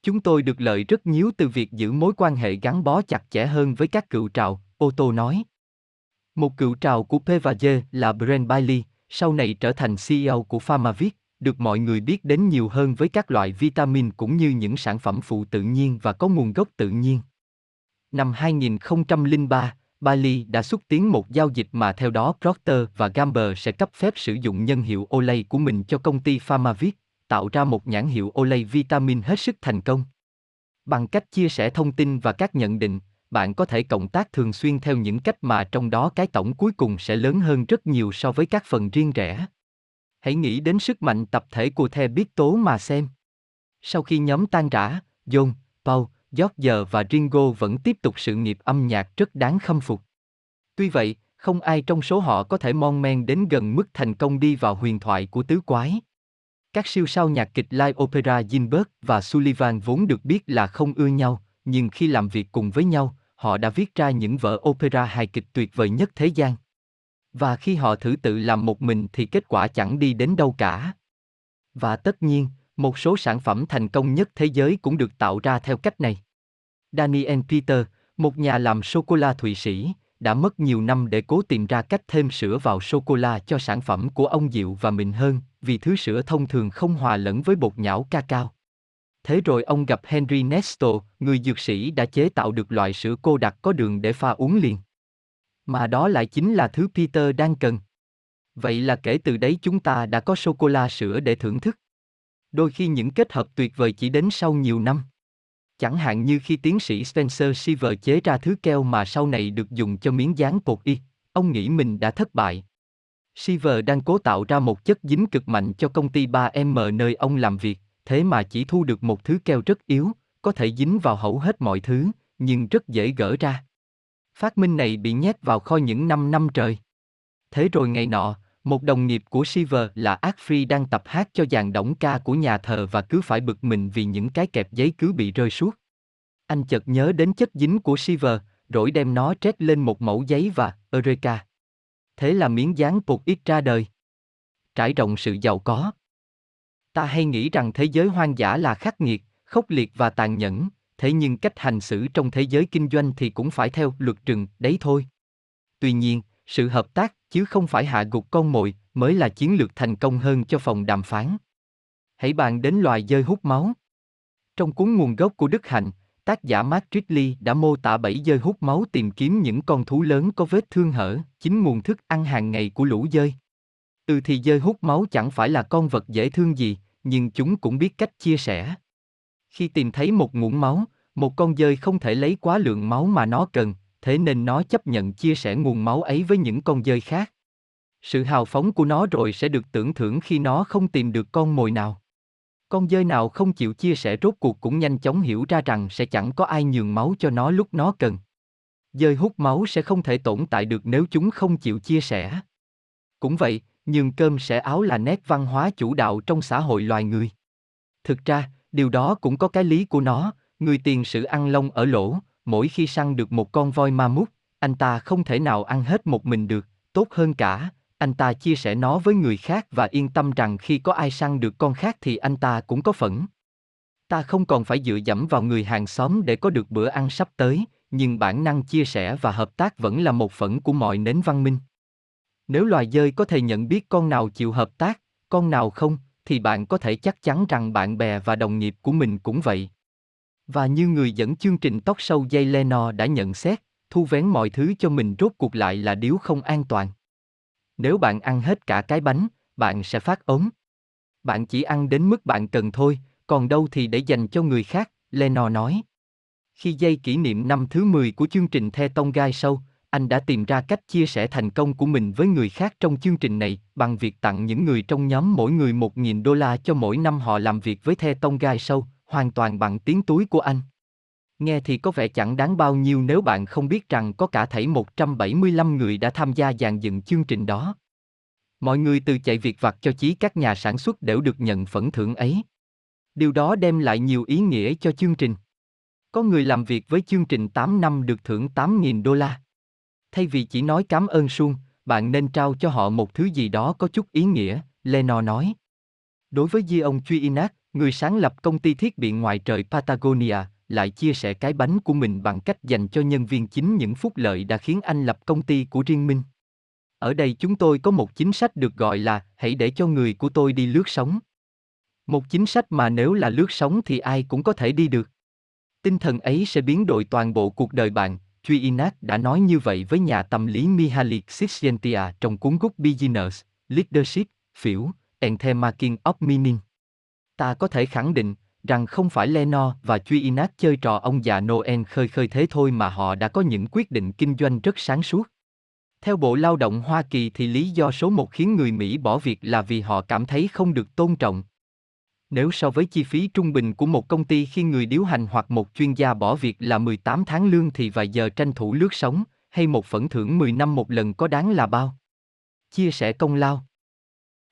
Chúng tôi được lợi rất nhiều từ việc giữ mối quan hệ gắn bó chặt chẽ hơn với các cựu trào, ô tô nói. Một cựu trào của P&G là Brent Bailey, sau này trở thành CEO của Pharmavic, được mọi người biết đến nhiều hơn với các loại vitamin cũng như những sản phẩm phụ tự nhiên và có nguồn gốc tự nhiên. Năm 2003, Bailey đã xúc tiến một giao dịch mà theo đó Procter và Gamble sẽ cấp phép sử dụng nhân hiệu Olay của mình cho công ty PharmaVit, tạo ra một nhãn hiệu Olay vitamin hết sức thành công. Bằng cách chia sẻ thông tin và các nhận định, bạn có thể cộng tác thường xuyên theo những cách mà trong đó cái tổng cuối cùng sẽ lớn hơn rất nhiều so với các phần riêng rẽ. Hãy nghĩ đến sức mạnh tập thể của The biết tố mà xem. Sau khi nhóm tan rã, John, Paul, George và Ringo vẫn tiếp tục sự nghiệp âm nhạc rất đáng khâm phục. Tuy vậy, không ai trong số họ có thể mon men đến gần mức thành công đi vào huyền thoại của tứ quái. Các siêu sao nhạc kịch live opera Gilbert và Sullivan vốn được biết là không ưa nhau, nhưng khi làm việc cùng với nhau, họ đã viết ra những vở opera hài kịch tuyệt vời nhất thế gian. Và khi họ thử tự làm một mình thì kết quả chẳng đi đến đâu cả. Và tất nhiên, một số sản phẩm thành công nhất thế giới cũng được tạo ra theo cách này. Daniel Peter, một nhà làm sô-cô-la Thụy Sĩ, đã mất nhiều năm để cố tìm ra cách thêm sữa vào sô-cô-la cho sản phẩm của ông dịu và mịn hơn, vì thứ sữa thông thường không hòa lẫn với bột nhão cacao. Thế rồi ông gặp Henry Nestor, người dược sĩ đã chế tạo được loại sữa cô đặc có đường để pha uống liền. Mà đó lại chính là thứ Peter đang cần. Vậy là kể từ đấy chúng ta đã có sô-cô-la sữa để thưởng thức. Đôi khi những kết hợp tuyệt vời chỉ đến sau nhiều năm. Chẳng hạn như khi tiến sĩ Spencer Silver chế ra thứ keo mà sau này được dùng cho miếng dán bột y, ông nghĩ mình đã thất bại. Silver đang cố tạo ra một chất dính cực mạnh cho công ty 3M nơi ông làm việc, thế mà chỉ thu được một thứ keo rất yếu, có thể dính vào hầu hết mọi thứ, nhưng rất dễ gỡ ra. Phát minh này bị nhét vào kho những năm năm trời. Thế rồi ngày nọ, một đồng nghiệp của Shiver là Akfri đang tập hát cho dàn đóng ca của nhà thờ và cứ phải bực mình vì những cái kẹp giấy cứ bị rơi suốt. Anh chợt nhớ đến chất dính của Shiver, rồi đem nó trét lên một mẫu giấy và Eureka. Thế là miếng dán bột ít ra đời. Trải rộng sự giàu có. Ta hay nghĩ rằng thế giới hoang dã là khắc nghiệt, khốc liệt và tàn nhẫn, thế nhưng cách hành xử trong thế giới kinh doanh thì cũng phải theo luật rừng, đấy thôi. Tuy nhiên, sự hợp tác chứ không phải hạ gục con mồi mới là chiến lược thành công hơn cho phòng đàm phán. Hãy bàn đến loài dơi hút máu. Trong cuốn nguồn gốc của Đức Hạnh, tác giả Mark Ridley đã mô tả bảy dơi hút máu tìm kiếm những con thú lớn có vết thương hở, chính nguồn thức ăn hàng ngày của lũ dơi. Ừ thì dơi hút máu chẳng phải là con vật dễ thương gì, nhưng chúng cũng biết cách chia sẻ. Khi tìm thấy một nguồn máu, một con dơi không thể lấy quá lượng máu mà nó cần, thế nên nó chấp nhận chia sẻ nguồn máu ấy với những con dơi khác. Sự hào phóng của nó rồi sẽ được tưởng thưởng khi nó không tìm được con mồi nào. Con dơi nào không chịu chia sẻ rốt cuộc cũng nhanh chóng hiểu ra rằng sẽ chẳng có ai nhường máu cho nó lúc nó cần. Dơi hút máu sẽ không thể tồn tại được nếu chúng không chịu chia sẻ. Cũng vậy, nhường cơm sẻ áo là nét văn hóa chủ đạo trong xã hội loài người. Thực ra, điều đó cũng có cái lý của nó, người tiền sử ăn lông ở lỗ, mỗi khi săn được một con voi ma mút, anh ta không thể nào ăn hết một mình được, tốt hơn cả, anh ta chia sẻ nó với người khác và yên tâm rằng khi có ai săn được con khác thì anh ta cũng có phẫn. Ta không còn phải dựa dẫm vào người hàng xóm để có được bữa ăn sắp tới, nhưng bản năng chia sẻ và hợp tác vẫn là một phẫn của mọi nến văn minh. Nếu loài dơi có thể nhận biết con nào chịu hợp tác, con nào không, thì bạn có thể chắc chắn rằng bạn bè và đồng nghiệp của mình cũng vậy. Và như người dẫn chương trình tóc sâu dây Leno đã nhận xét, thu vén mọi thứ cho mình rốt cuộc lại là điều không an toàn. Nếu bạn ăn hết cả cái bánh, bạn sẽ phát ốm. Bạn chỉ ăn đến mức bạn cần thôi, còn đâu thì để dành cho người khác, Leno nói. Khi dây kỷ niệm năm thứ 10 của chương trình The Tông Gai Sâu, anh đã tìm ra cách chia sẻ thành công của mình với người khác trong chương trình này bằng việc tặng những người trong nhóm mỗi người 1.000 đô la cho mỗi năm họ làm việc với The Tông Gai Sâu, hoàn toàn bằng tiếng túi của anh. Nghe thì có vẻ chẳng đáng bao nhiêu nếu bạn không biết rằng có cả thảy 175 người đã tham gia dàn dựng chương trình đó. Mọi người từ chạy việc vặt cho chí các nhà sản xuất đều được nhận phần thưởng ấy. Điều đó đem lại nhiều ý nghĩa cho chương trình. Có người làm việc với chương trình 8 năm được thưởng 8.000 đô la. Thay vì chỉ nói cảm ơn suông, bạn nên trao cho họ một thứ gì đó có chút ý nghĩa, Leno nói. Đối với Di ông Truy Inac, người sáng lập công ty thiết bị ngoài trời Patagonia, lại chia sẻ cái bánh của mình bằng cách dành cho nhân viên chính những phúc lợi đã khiến anh lập công ty của riêng mình. Ở đây chúng tôi có một chính sách được gọi là hãy để cho người của tôi đi lướt sóng. Một chính sách mà nếu là lướt sóng thì ai cũng có thể đi được. Tinh thần ấy sẽ biến đổi toàn bộ cuộc đời bạn, Truy Inak đã nói như vậy với nhà tâm lý Mihaly Csikszentmihalyi trong cuốn gốc Business, Leadership, Phiểu, and the Making of Meaning. Ta có thể khẳng định rằng không phải Leno và chuyinat chơi trò ông già Noel khơi khơi thế thôi mà họ đã có những quyết định kinh doanh rất sáng suốt. Theo Bộ Lao động Hoa Kỳ thì lý do số một khiến người Mỹ bỏ việc là vì họ cảm thấy không được tôn trọng. Nếu so với chi phí trung bình của một công ty khi người điều hành hoặc một chuyên gia bỏ việc là 18 tháng lương thì vài giờ tranh thủ lướt sống, hay một phần thưởng 10 năm một lần có đáng là bao? Chia sẻ công lao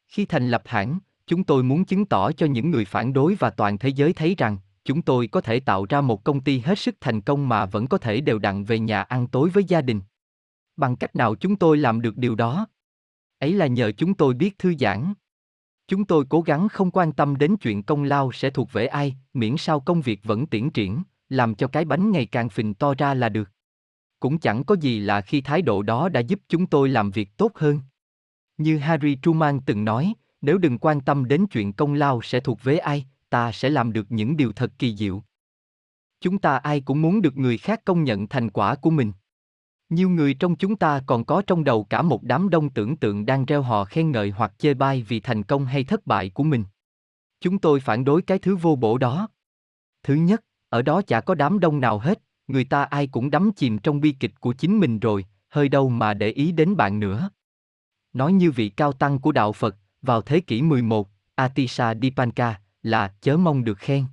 Khi thành lập hãng, chúng tôi muốn chứng tỏ cho những người phản đối và toàn thế giới thấy rằng, chúng tôi có thể tạo ra một công ty hết sức thành công mà vẫn có thể đều đặn về nhà ăn tối với gia đình. Bằng cách nào chúng tôi làm được điều đó? Ấy là nhờ chúng tôi biết thư giãn. Chúng tôi cố gắng không quan tâm đến chuyện công lao sẽ thuộc về ai, miễn sao công việc vẫn tiến triển, làm cho cái bánh ngày càng phình to ra là được. Cũng chẳng có gì là khi thái độ đó đã giúp chúng tôi làm việc tốt hơn. Như Harry Truman từng nói, nếu đừng quan tâm đến chuyện công lao sẽ thuộc về ai, ta sẽ làm được những điều thật kỳ diệu. Chúng ta ai cũng muốn được người khác công nhận thành quả của mình. Nhiều người trong chúng ta còn có trong đầu cả một đám đông tưởng tượng đang reo hò khen ngợi hoặc chê bai vì thành công hay thất bại của mình. Chúng tôi phản đối cái thứ vô bổ đó. Thứ nhất, ở đó chả có đám đông nào hết, người ta ai cũng đắm chìm trong bi kịch của chính mình rồi, hơi đâu mà để ý đến bạn nữa. Nói như vị cao tăng của đạo Phật, vào thế kỷ 11, Atisha Dipanka, là chớ mong được khen.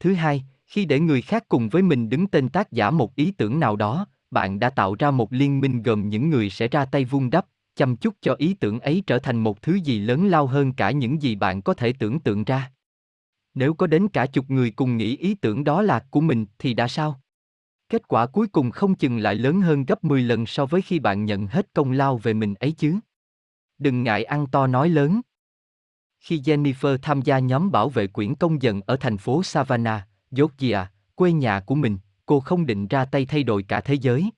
Thứ hai, khi để người khác cùng với mình đứng tên tác giả một ý tưởng nào đó, bạn đã tạo ra một liên minh gồm những người sẽ ra tay vung đắp, chăm chút cho ý tưởng ấy trở thành một thứ gì lớn lao hơn cả những gì bạn có thể tưởng tượng ra. Nếu có đến cả chục người cùng nghĩ ý tưởng đó là của mình thì đã sao? Kết quả cuối cùng không chừng lại lớn hơn gấp 10 lần so với khi bạn nhận hết công lao về mình ấy chứ. Đừng ngại ăn to nói lớn. Khi Jennifer tham gia nhóm bảo vệ quyển công dân ở thành phố Savannah, Georgia, quê nhà của mình, cô không định ra tay thay đổi cả thế giới.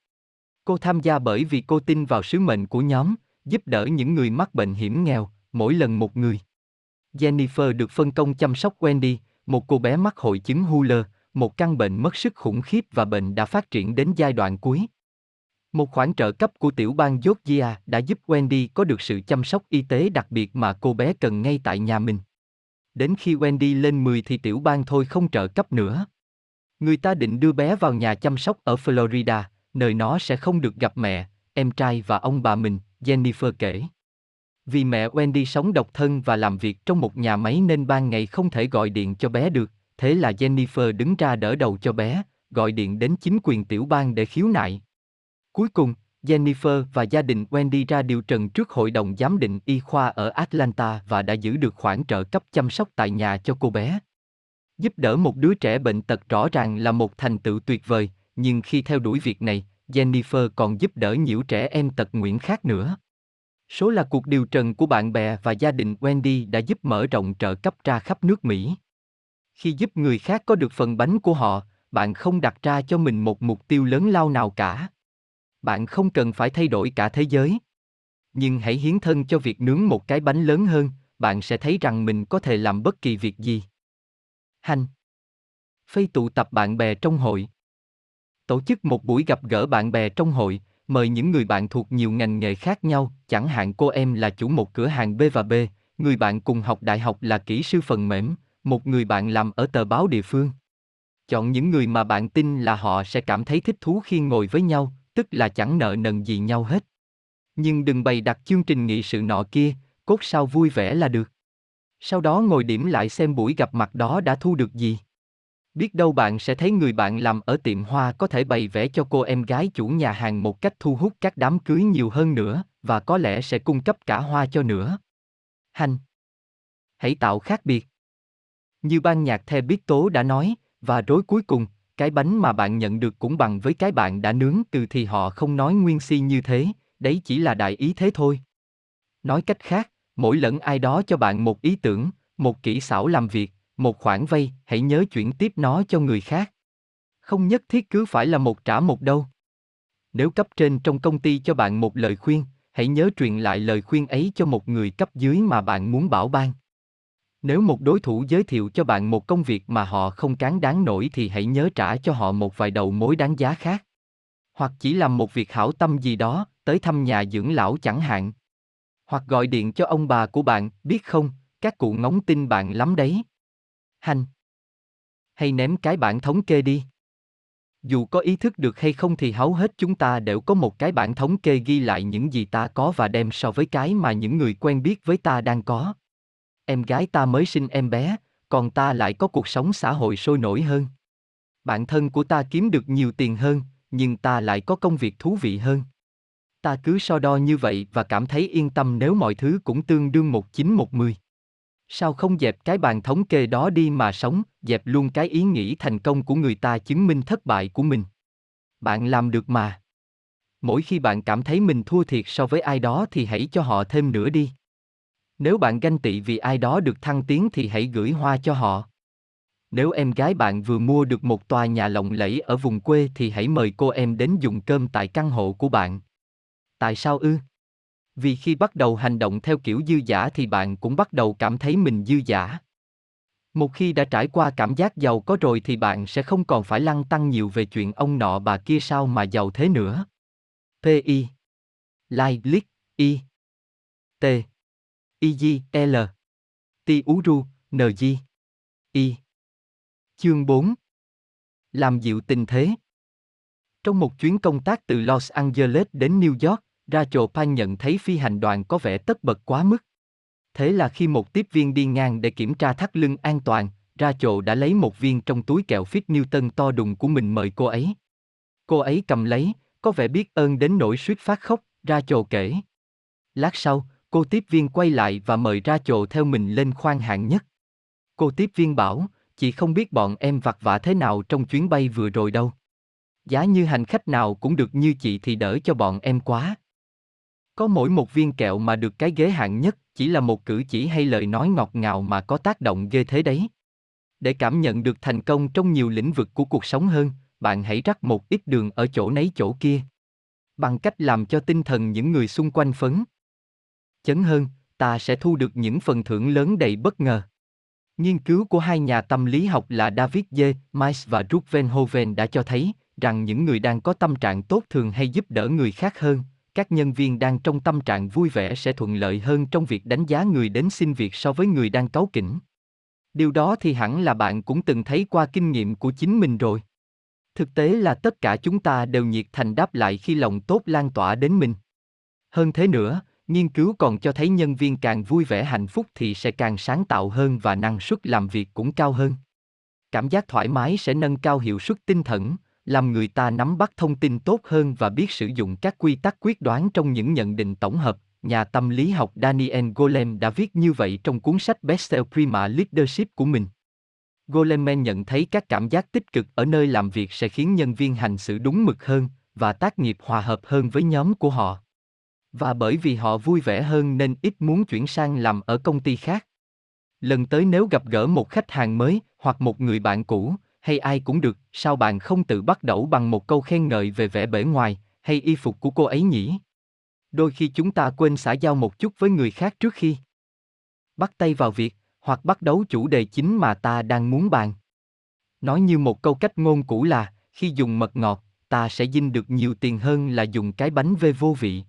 Cô tham gia bởi vì cô tin vào sứ mệnh của nhóm, giúp đỡ những người mắc bệnh hiểm nghèo, mỗi lần một người. Jennifer được phân công chăm sóc Wendy, một cô bé mắc hội chứng Huller, một căn bệnh mất sức khủng khiếp và bệnh đã phát triển đến giai đoạn cuối. Một khoản trợ cấp của tiểu bang Georgia đã giúp Wendy có được sự chăm sóc y tế đặc biệt mà cô bé cần ngay tại nhà mình. Đến khi Wendy lên 10 thì tiểu bang thôi không trợ cấp nữa. Người ta định đưa bé vào nhà chăm sóc ở Florida, nơi nó sẽ không được gặp mẹ, em trai và ông bà mình, Jennifer kể. Vì mẹ Wendy sống độc thân và làm việc trong một nhà máy nên ban ngày không thể gọi điện cho bé được, thế là Jennifer đứng ra đỡ đầu cho bé, gọi điện đến chính quyền tiểu bang để khiếu nại. Cuối cùng, Jennifer và gia đình Wendy ra điều trần trước Hội đồng Giám định Y khoa ở Atlanta và đã giữ được khoản trợ cấp chăm sóc tại nhà cho cô bé. Giúp đỡ một đứa trẻ bệnh tật rõ ràng là một thành tựu tuyệt vời, nhưng khi theo đuổi việc này, Jennifer còn giúp đỡ nhiều trẻ em tật nguyện khác nữa. Số là cuộc điều trần của bạn bè và gia đình Wendy đã giúp mở rộng trợ cấp ra khắp nước Mỹ. Khi giúp người khác có được phần bánh của họ, bạn không đặt ra cho mình một mục tiêu lớn lao nào cả. Bạn không cần phải thay đổi cả thế giới. Nhưng hãy hiến thân cho việc nướng một cái bánh lớn hơn, bạn sẽ thấy rằng mình có thể làm bất kỳ việc gì. Hành Phây tụ tập bạn bè trong hội Tổ chức một buổi gặp gỡ bạn bè trong hội, mời những người bạn thuộc nhiều ngành nghề khác nhau, chẳng hạn cô em là chủ một cửa hàng B và B, người bạn cùng học đại học là kỹ sư phần mềm, một người bạn làm ở tờ báo địa phương. Chọn những người mà bạn tin là họ sẽ cảm thấy thích thú khi ngồi với nhau, tức là chẳng nợ nần gì nhau hết. Nhưng đừng bày đặt chương trình nghị sự nọ kia, cốt sao vui vẻ là được. Sau đó ngồi điểm lại xem buổi gặp mặt đó đã thu được gì. Biết đâu bạn sẽ thấy người bạn làm ở tiệm hoa có thể bày vẽ cho cô em gái chủ nhà hàng một cách thu hút các đám cưới nhiều hơn nữa, và có lẽ sẽ cung cấp cả hoa cho nữa. Hành Hãy tạo khác biệt. Như ban nhạc The Biết đã nói, và rối cuối cùng, cái bánh mà bạn nhận được cũng bằng với cái bạn đã nướng từ thì họ không nói nguyên si như thế, đấy chỉ là đại ý thế thôi. Nói cách khác, mỗi lần ai đó cho bạn một ý tưởng, một kỹ xảo làm việc, một khoản vay, hãy nhớ chuyển tiếp nó cho người khác. Không nhất thiết cứ phải là một trả một đâu. Nếu cấp trên trong công ty cho bạn một lời khuyên, hãy nhớ truyền lại lời khuyên ấy cho một người cấp dưới mà bạn muốn bảo ban. Nếu một đối thủ giới thiệu cho bạn một công việc mà họ không cán đáng nổi thì hãy nhớ trả cho họ một vài đầu mối đáng giá khác. Hoặc chỉ làm một việc hảo tâm gì đó, tới thăm nhà dưỡng lão chẳng hạn. Hoặc gọi điện cho ông bà của bạn, biết không, các cụ ngóng tin bạn lắm đấy. Hành. Hay ném cái bản thống kê đi. Dù có ý thức được hay không thì hầu hết chúng ta đều có một cái bản thống kê ghi lại những gì ta có và đem so với cái mà những người quen biết với ta đang có. Em gái ta mới sinh em bé, còn ta lại có cuộc sống xã hội sôi nổi hơn. Bạn thân của ta kiếm được nhiều tiền hơn, nhưng ta lại có công việc thú vị hơn. Ta cứ so đo như vậy và cảm thấy yên tâm nếu mọi thứ cũng tương đương một chín một mười. Sao không dẹp cái bàn thống kê đó đi mà sống, dẹp luôn cái ý nghĩ thành công của người ta chứng minh thất bại của mình. Bạn làm được mà. Mỗi khi bạn cảm thấy mình thua thiệt so với ai đó thì hãy cho họ thêm nữa đi. Nếu bạn ganh tị vì ai đó được thăng tiến thì hãy gửi hoa cho họ. Nếu em gái bạn vừa mua được một tòa nhà lộng lẫy ở vùng quê thì hãy mời cô em đến dùng cơm tại căn hộ của bạn. Tại sao ư? Vì khi bắt đầu hành động theo kiểu dư giả thì bạn cũng bắt đầu cảm thấy mình dư giả. Một khi đã trải qua cảm giác giàu có rồi thì bạn sẽ không còn phải lăn tăng nhiều về chuyện ông nọ bà kia sao mà giàu thế nữa. PI like Lick I T I G L T U Ru N G I Chương 4 Làm dịu tình thế Trong một chuyến công tác từ Los Angeles đến New York, Rachel Pan nhận thấy phi hành đoàn có vẻ tất bật quá mức. Thế là khi một tiếp viên đi ngang để kiểm tra thắt lưng an toàn, Rachel đã lấy một viên trong túi kẹo Fit Newton to đùng của mình mời cô ấy. Cô ấy cầm lấy, có vẻ biết ơn đến nỗi suýt phát khóc, Rachel kể. Lát sau, cô tiếp viên quay lại và mời ra chồ theo mình lên khoang hạng nhất. Cô tiếp viên bảo, chị không biết bọn em vặt vả thế nào trong chuyến bay vừa rồi đâu. Giá như hành khách nào cũng được như chị thì đỡ cho bọn em quá. Có mỗi một viên kẹo mà được cái ghế hạng nhất, chỉ là một cử chỉ hay lời nói ngọt ngào mà có tác động ghê thế đấy. Để cảm nhận được thành công trong nhiều lĩnh vực của cuộc sống hơn, bạn hãy rắc một ít đường ở chỗ nấy chỗ kia. Bằng cách làm cho tinh thần những người xung quanh phấn. Chấn hơn, ta sẽ thu được những phần thưởng lớn đầy bất ngờ. Nghiên cứu của hai nhà tâm lý học là David J. Mice và Ruth Venhoven đã cho thấy rằng những người đang có tâm trạng tốt thường hay giúp đỡ người khác hơn, các nhân viên đang trong tâm trạng vui vẻ sẽ thuận lợi hơn trong việc đánh giá người đến xin việc so với người đang cáu kỉnh. Điều đó thì hẳn là bạn cũng từng thấy qua kinh nghiệm của chính mình rồi. Thực tế là tất cả chúng ta đều nhiệt thành đáp lại khi lòng tốt lan tỏa đến mình. Hơn thế nữa, nghiên cứu còn cho thấy nhân viên càng vui vẻ hạnh phúc thì sẽ càng sáng tạo hơn và năng suất làm việc cũng cao hơn. Cảm giác thoải mái sẽ nâng cao hiệu suất tinh thần, làm người ta nắm bắt thông tin tốt hơn và biết sử dụng các quy tắc quyết đoán trong những nhận định tổng hợp. Nhà tâm lý học Daniel Golem đã viết như vậy trong cuốn sách Bestseller Prima Leadership của mình. Goleman nhận thấy các cảm giác tích cực ở nơi làm việc sẽ khiến nhân viên hành xử đúng mực hơn và tác nghiệp hòa hợp hơn với nhóm của họ. Và bởi vì họ vui vẻ hơn nên ít muốn chuyển sang làm ở công ty khác. Lần tới nếu gặp gỡ một khách hàng mới hoặc một người bạn cũ, hay ai cũng được, sao bạn không tự bắt đầu bằng một câu khen ngợi về vẻ bề ngoài, hay y phục của cô ấy nhỉ? Đôi khi chúng ta quên xã giao một chút với người khác trước khi bắt tay vào việc, hoặc bắt đầu chủ đề chính mà ta đang muốn bàn. Nói như một câu cách ngôn cũ là, khi dùng mật ngọt, ta sẽ dinh được nhiều tiền hơn là dùng cái bánh vê vô vị.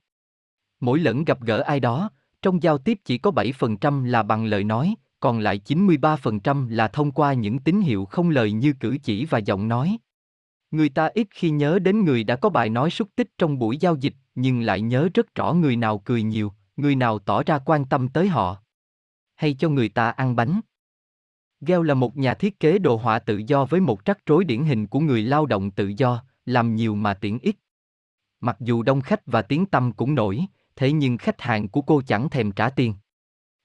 Mỗi lần gặp gỡ ai đó, trong giao tiếp chỉ có 7% là bằng lời nói, còn lại 93% là thông qua những tín hiệu không lời như cử chỉ và giọng nói. Người ta ít khi nhớ đến người đã có bài nói xúc tích trong buổi giao dịch, nhưng lại nhớ rất rõ người nào cười nhiều, người nào tỏ ra quan tâm tới họ. Hay cho người ta ăn bánh. Gell là một nhà thiết kế đồ họa tự do với một rắc rối điển hình của người lao động tự do, làm nhiều mà tiện ít. Mặc dù đông khách và tiếng tâm cũng nổi, thế nhưng khách hàng của cô chẳng thèm trả tiền.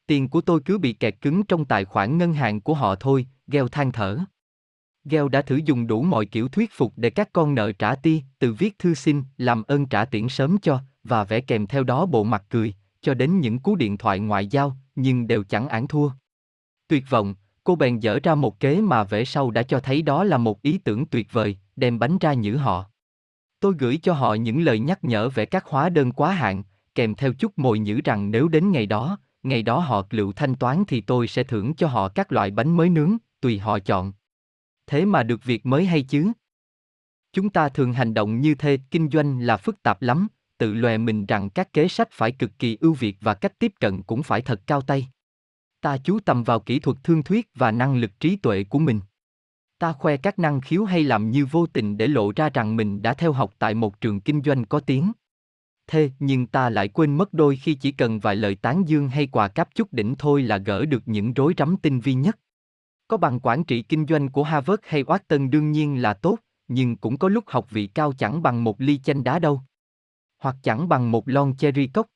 Tiền của tôi cứ bị kẹt cứng trong tài khoản ngân hàng của họ thôi, Gheo than thở. Gheo đã thử dùng đủ mọi kiểu thuyết phục để các con nợ trả ti, từ viết thư xin, làm ơn trả tiền sớm cho, và vẽ kèm theo đó bộ mặt cười, cho đến những cú điện thoại ngoại giao, nhưng đều chẳng án thua. Tuyệt vọng, cô bèn dở ra một kế mà vẽ sau đã cho thấy đó là một ý tưởng tuyệt vời, đem bánh ra nhử họ. Tôi gửi cho họ những lời nhắc nhở về các hóa đơn quá hạn, kèm theo chút mồi nhử rằng nếu đến ngày đó, ngày đó họ lựu thanh toán thì tôi sẽ thưởng cho họ các loại bánh mới nướng, tùy họ chọn. Thế mà được việc mới hay chứ? Chúng ta thường hành động như thế, kinh doanh là phức tạp lắm, tự lòe mình rằng các kế sách phải cực kỳ ưu việt và cách tiếp cận cũng phải thật cao tay. Ta chú tâm vào kỹ thuật thương thuyết và năng lực trí tuệ của mình. Ta khoe các năng khiếu hay làm như vô tình để lộ ra rằng mình đã theo học tại một trường kinh doanh có tiếng thế nhưng ta lại quên mất đôi khi chỉ cần vài lời tán dương hay quà cáp chút đỉnh thôi là gỡ được những rối rắm tinh vi nhất. Có bằng quản trị kinh doanh của Harvard hay Wharton đương nhiên là tốt, nhưng cũng có lúc học vị cao chẳng bằng một ly chanh đá đâu. Hoặc chẳng bằng một lon cherry cốc.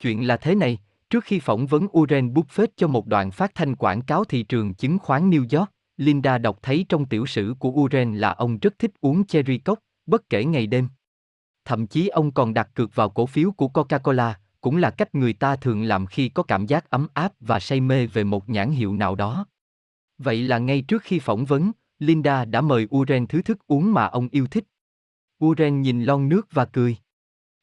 Chuyện là thế này, trước khi phỏng vấn Warren Buffett cho một đoạn phát thanh quảng cáo thị trường chứng khoán New York, Linda đọc thấy trong tiểu sử của Warren là ông rất thích uống cherry cốc, bất kể ngày đêm thậm chí ông còn đặt cược vào cổ phiếu của Coca-Cola, cũng là cách người ta thường làm khi có cảm giác ấm áp và say mê về một nhãn hiệu nào đó. Vậy là ngay trước khi phỏng vấn, Linda đã mời Uren thứ thức uống mà ông yêu thích. Uren nhìn lon nước và cười.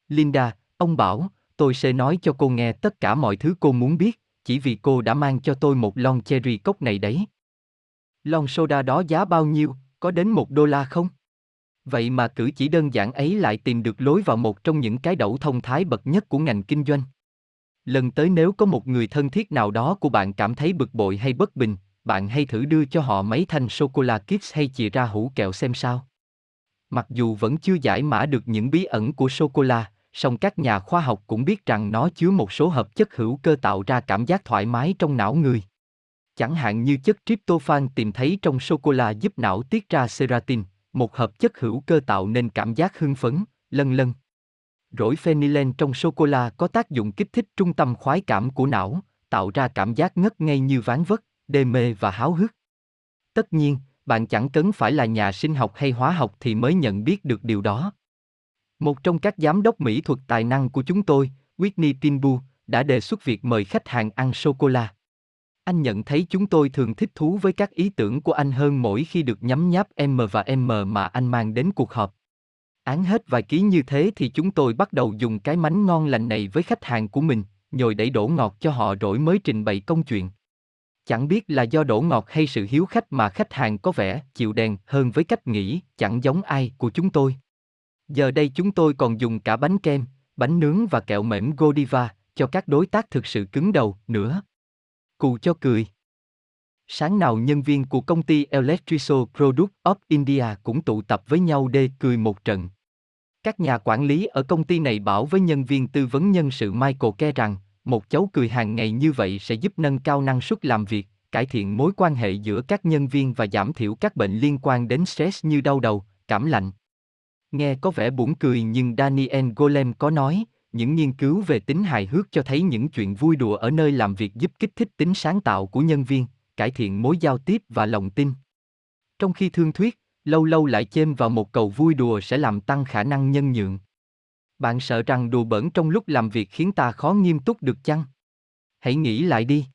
Linda, ông bảo, tôi sẽ nói cho cô nghe tất cả mọi thứ cô muốn biết, chỉ vì cô đã mang cho tôi một lon cherry cốc này đấy. Lon soda đó giá bao nhiêu, có đến một đô la không? Vậy mà cử chỉ đơn giản ấy lại tìm được lối vào một trong những cái đẩu thông thái bậc nhất của ngành kinh doanh. Lần tới nếu có một người thân thiết nào đó của bạn cảm thấy bực bội hay bất bình, bạn hay thử đưa cho họ mấy thanh sô-cô-la Kids hay chìa ra hũ kẹo xem sao. Mặc dù vẫn chưa giải mã được những bí ẩn của sô-cô-la, song các nhà khoa học cũng biết rằng nó chứa một số hợp chất hữu cơ tạo ra cảm giác thoải mái trong não người. Chẳng hạn như chất tryptophan tìm thấy trong sô-cô-la giúp não tiết ra serotonin, một hợp chất hữu cơ tạo nên cảm giác hưng phấn, lân lân. rỗi phenylen trong sô-cô-la có tác dụng kích thích trung tâm khoái cảm của não, tạo ra cảm giác ngất ngây như ván vất, đê mê và háo hức. Tất nhiên, bạn chẳng cần phải là nhà sinh học hay hóa học thì mới nhận biết được điều đó. Một trong các giám đốc mỹ thuật tài năng của chúng tôi, Whitney Pinbu, đã đề xuất việc mời khách hàng ăn sô-cô-la. Anh nhận thấy chúng tôi thường thích thú với các ý tưởng của anh hơn mỗi khi được nhấm nháp M và M mà anh mang đến cuộc họp. Án hết vài ký như thế thì chúng tôi bắt đầu dùng cái mánh ngon lành này với khách hàng của mình, nhồi đẩy đổ ngọt cho họ rồi mới trình bày công chuyện. Chẳng biết là do đổ ngọt hay sự hiếu khách mà khách hàng có vẻ chịu đèn hơn với cách nghĩ chẳng giống ai của chúng tôi. Giờ đây chúng tôi còn dùng cả bánh kem, bánh nướng và kẹo mềm Godiva cho các đối tác thực sự cứng đầu nữa cụ cho cười. Sáng nào nhân viên của công ty Electrical Product of India cũng tụ tập với nhau để cười một trận. Các nhà quản lý ở công ty này bảo với nhân viên tư vấn nhân sự Michael Ke rằng, một cháu cười hàng ngày như vậy sẽ giúp nâng cao năng suất làm việc, cải thiện mối quan hệ giữa các nhân viên và giảm thiểu các bệnh liên quan đến stress như đau đầu, cảm lạnh. Nghe có vẻ buồn cười nhưng Daniel Golem có nói, những nghiên cứu về tính hài hước cho thấy những chuyện vui đùa ở nơi làm việc giúp kích thích tính sáng tạo của nhân viên, cải thiện mối giao tiếp và lòng tin. Trong khi thương thuyết, lâu lâu lại chêm vào một cầu vui đùa sẽ làm tăng khả năng nhân nhượng. Bạn sợ rằng đùa bẩn trong lúc làm việc khiến ta khó nghiêm túc được chăng? Hãy nghĩ lại đi.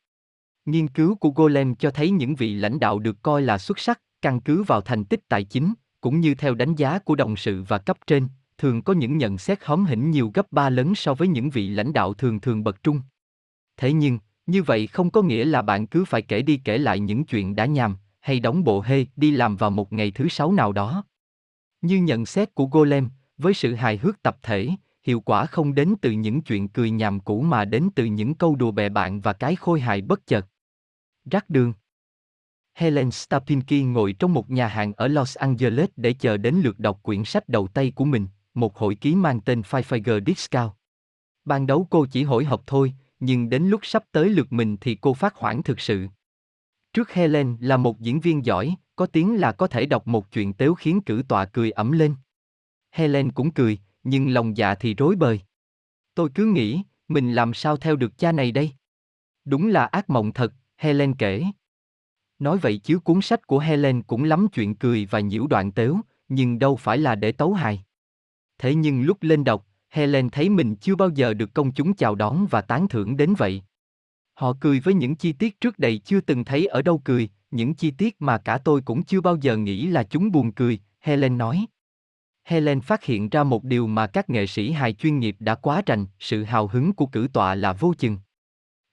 Nghiên cứu của Golem cho thấy những vị lãnh đạo được coi là xuất sắc, căn cứ vào thành tích tài chính, cũng như theo đánh giá của đồng sự và cấp trên, thường có những nhận xét hóm hỉnh nhiều gấp ba lớn so với những vị lãnh đạo thường thường bậc trung. Thế nhưng, như vậy không có nghĩa là bạn cứ phải kể đi kể lại những chuyện đã nhàm, hay đóng bộ hê đi làm vào một ngày thứ sáu nào đó. Như nhận xét của Golem, với sự hài hước tập thể, hiệu quả không đến từ những chuyện cười nhàm cũ mà đến từ những câu đùa bè bạn và cái khôi hài bất chợt. Rắc đường Helen Stapinki ngồi trong một nhà hàng ở Los Angeles để chờ đến lượt đọc quyển sách đầu tay của mình, một hội ký mang tên Five Finger Discount. Ban đầu cô chỉ hỏi học thôi, nhưng đến lúc sắp tới lượt mình thì cô phát hoảng thực sự. Trước Helen là một diễn viên giỏi, có tiếng là có thể đọc một chuyện tếu khiến cử tọa cười ẩm lên. Helen cũng cười, nhưng lòng dạ thì rối bời. Tôi cứ nghĩ, mình làm sao theo được cha này đây? Đúng là ác mộng thật, Helen kể. Nói vậy chứ cuốn sách của Helen cũng lắm chuyện cười và nhiễu đoạn tếu, nhưng đâu phải là để tấu hài. Thế nhưng lúc lên đọc, Helen thấy mình chưa bao giờ được công chúng chào đón và tán thưởng đến vậy. Họ cười với những chi tiết trước đây chưa từng thấy ở đâu cười, những chi tiết mà cả tôi cũng chưa bao giờ nghĩ là chúng buồn cười, Helen nói. Helen phát hiện ra một điều mà các nghệ sĩ hài chuyên nghiệp đã quá rành, sự hào hứng của cử tọa là vô chừng.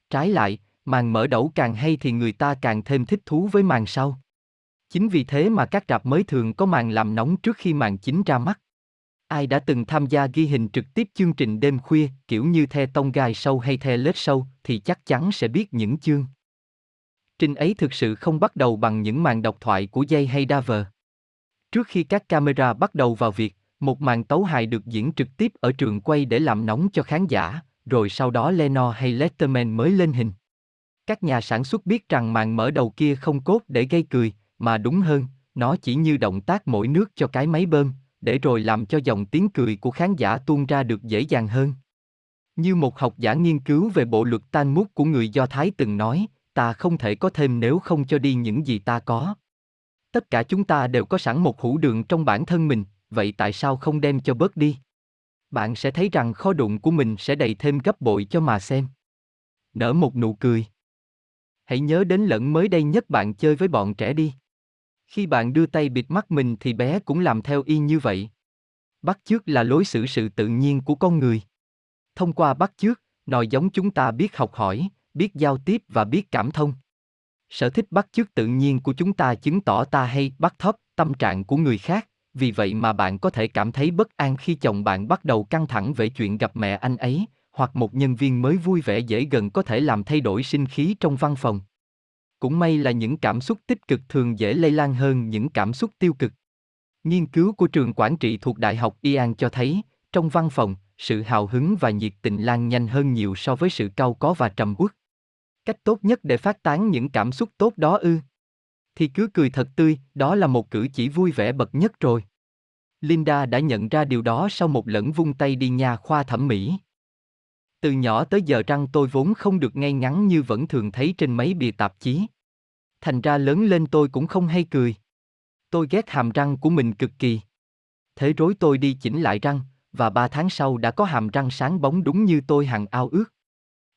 Trái lại, màn mở đầu càng hay thì người ta càng thêm thích thú với màn sau. Chính vì thế mà các rạp mới thường có màn làm nóng trước khi màn chính ra mắt. Ai đã từng tham gia ghi hình trực tiếp chương trình đêm khuya, kiểu như The Tông Gai Show hay The Late Show, thì chắc chắn sẽ biết những chương. Trình ấy thực sự không bắt đầu bằng những màn độc thoại của dây hay Daver. Trước khi các camera bắt đầu vào việc, một màn tấu hài được diễn trực tiếp ở trường quay để làm nóng cho khán giả, rồi sau đó Leno hay Letterman mới lên hình. Các nhà sản xuất biết rằng màn mở đầu kia không cốt để gây cười, mà đúng hơn, nó chỉ như động tác mỗi nước cho cái máy bơm, để rồi làm cho dòng tiếng cười của khán giả tuôn ra được dễ dàng hơn. Như một học giả nghiên cứu về bộ luật tan mút của người Do Thái từng nói, ta không thể có thêm nếu không cho đi những gì ta có. Tất cả chúng ta đều có sẵn một hũ đường trong bản thân mình, vậy tại sao không đem cho bớt đi? Bạn sẽ thấy rằng kho đụng của mình sẽ đầy thêm gấp bội cho mà xem. Nở một nụ cười. Hãy nhớ đến lẫn mới đây nhất bạn chơi với bọn trẻ đi. Khi bạn đưa tay bịt mắt mình thì bé cũng làm theo y như vậy. Bắt chước là lối xử sự tự nhiên của con người. Thông qua bắt chước, nòi giống chúng ta biết học hỏi, biết giao tiếp và biết cảm thông. Sở thích bắt chước tự nhiên của chúng ta chứng tỏ ta hay bắt thấp tâm trạng của người khác, vì vậy mà bạn có thể cảm thấy bất an khi chồng bạn bắt đầu căng thẳng về chuyện gặp mẹ anh ấy, hoặc một nhân viên mới vui vẻ dễ gần có thể làm thay đổi sinh khí trong văn phòng. Cũng may là những cảm xúc tích cực thường dễ lây lan hơn những cảm xúc tiêu cực. Nghiên cứu của trường quản trị thuộc Đại học Ian cho thấy, trong văn phòng, sự hào hứng và nhiệt tình lan nhanh hơn nhiều so với sự cau có và trầm uất. Cách tốt nhất để phát tán những cảm xúc tốt đó ư? Thì cứ cười thật tươi, đó là một cử chỉ vui vẻ bậc nhất rồi. Linda đã nhận ra điều đó sau một lần vung tay đi nha khoa thẩm mỹ. Từ nhỏ tới giờ răng tôi vốn không được ngay ngắn như vẫn thường thấy trên mấy bìa tạp chí. Thành ra lớn lên tôi cũng không hay cười. Tôi ghét hàm răng của mình cực kỳ. Thế rối tôi đi chỉnh lại răng, và ba tháng sau đã có hàm răng sáng bóng đúng như tôi hằng ao ước.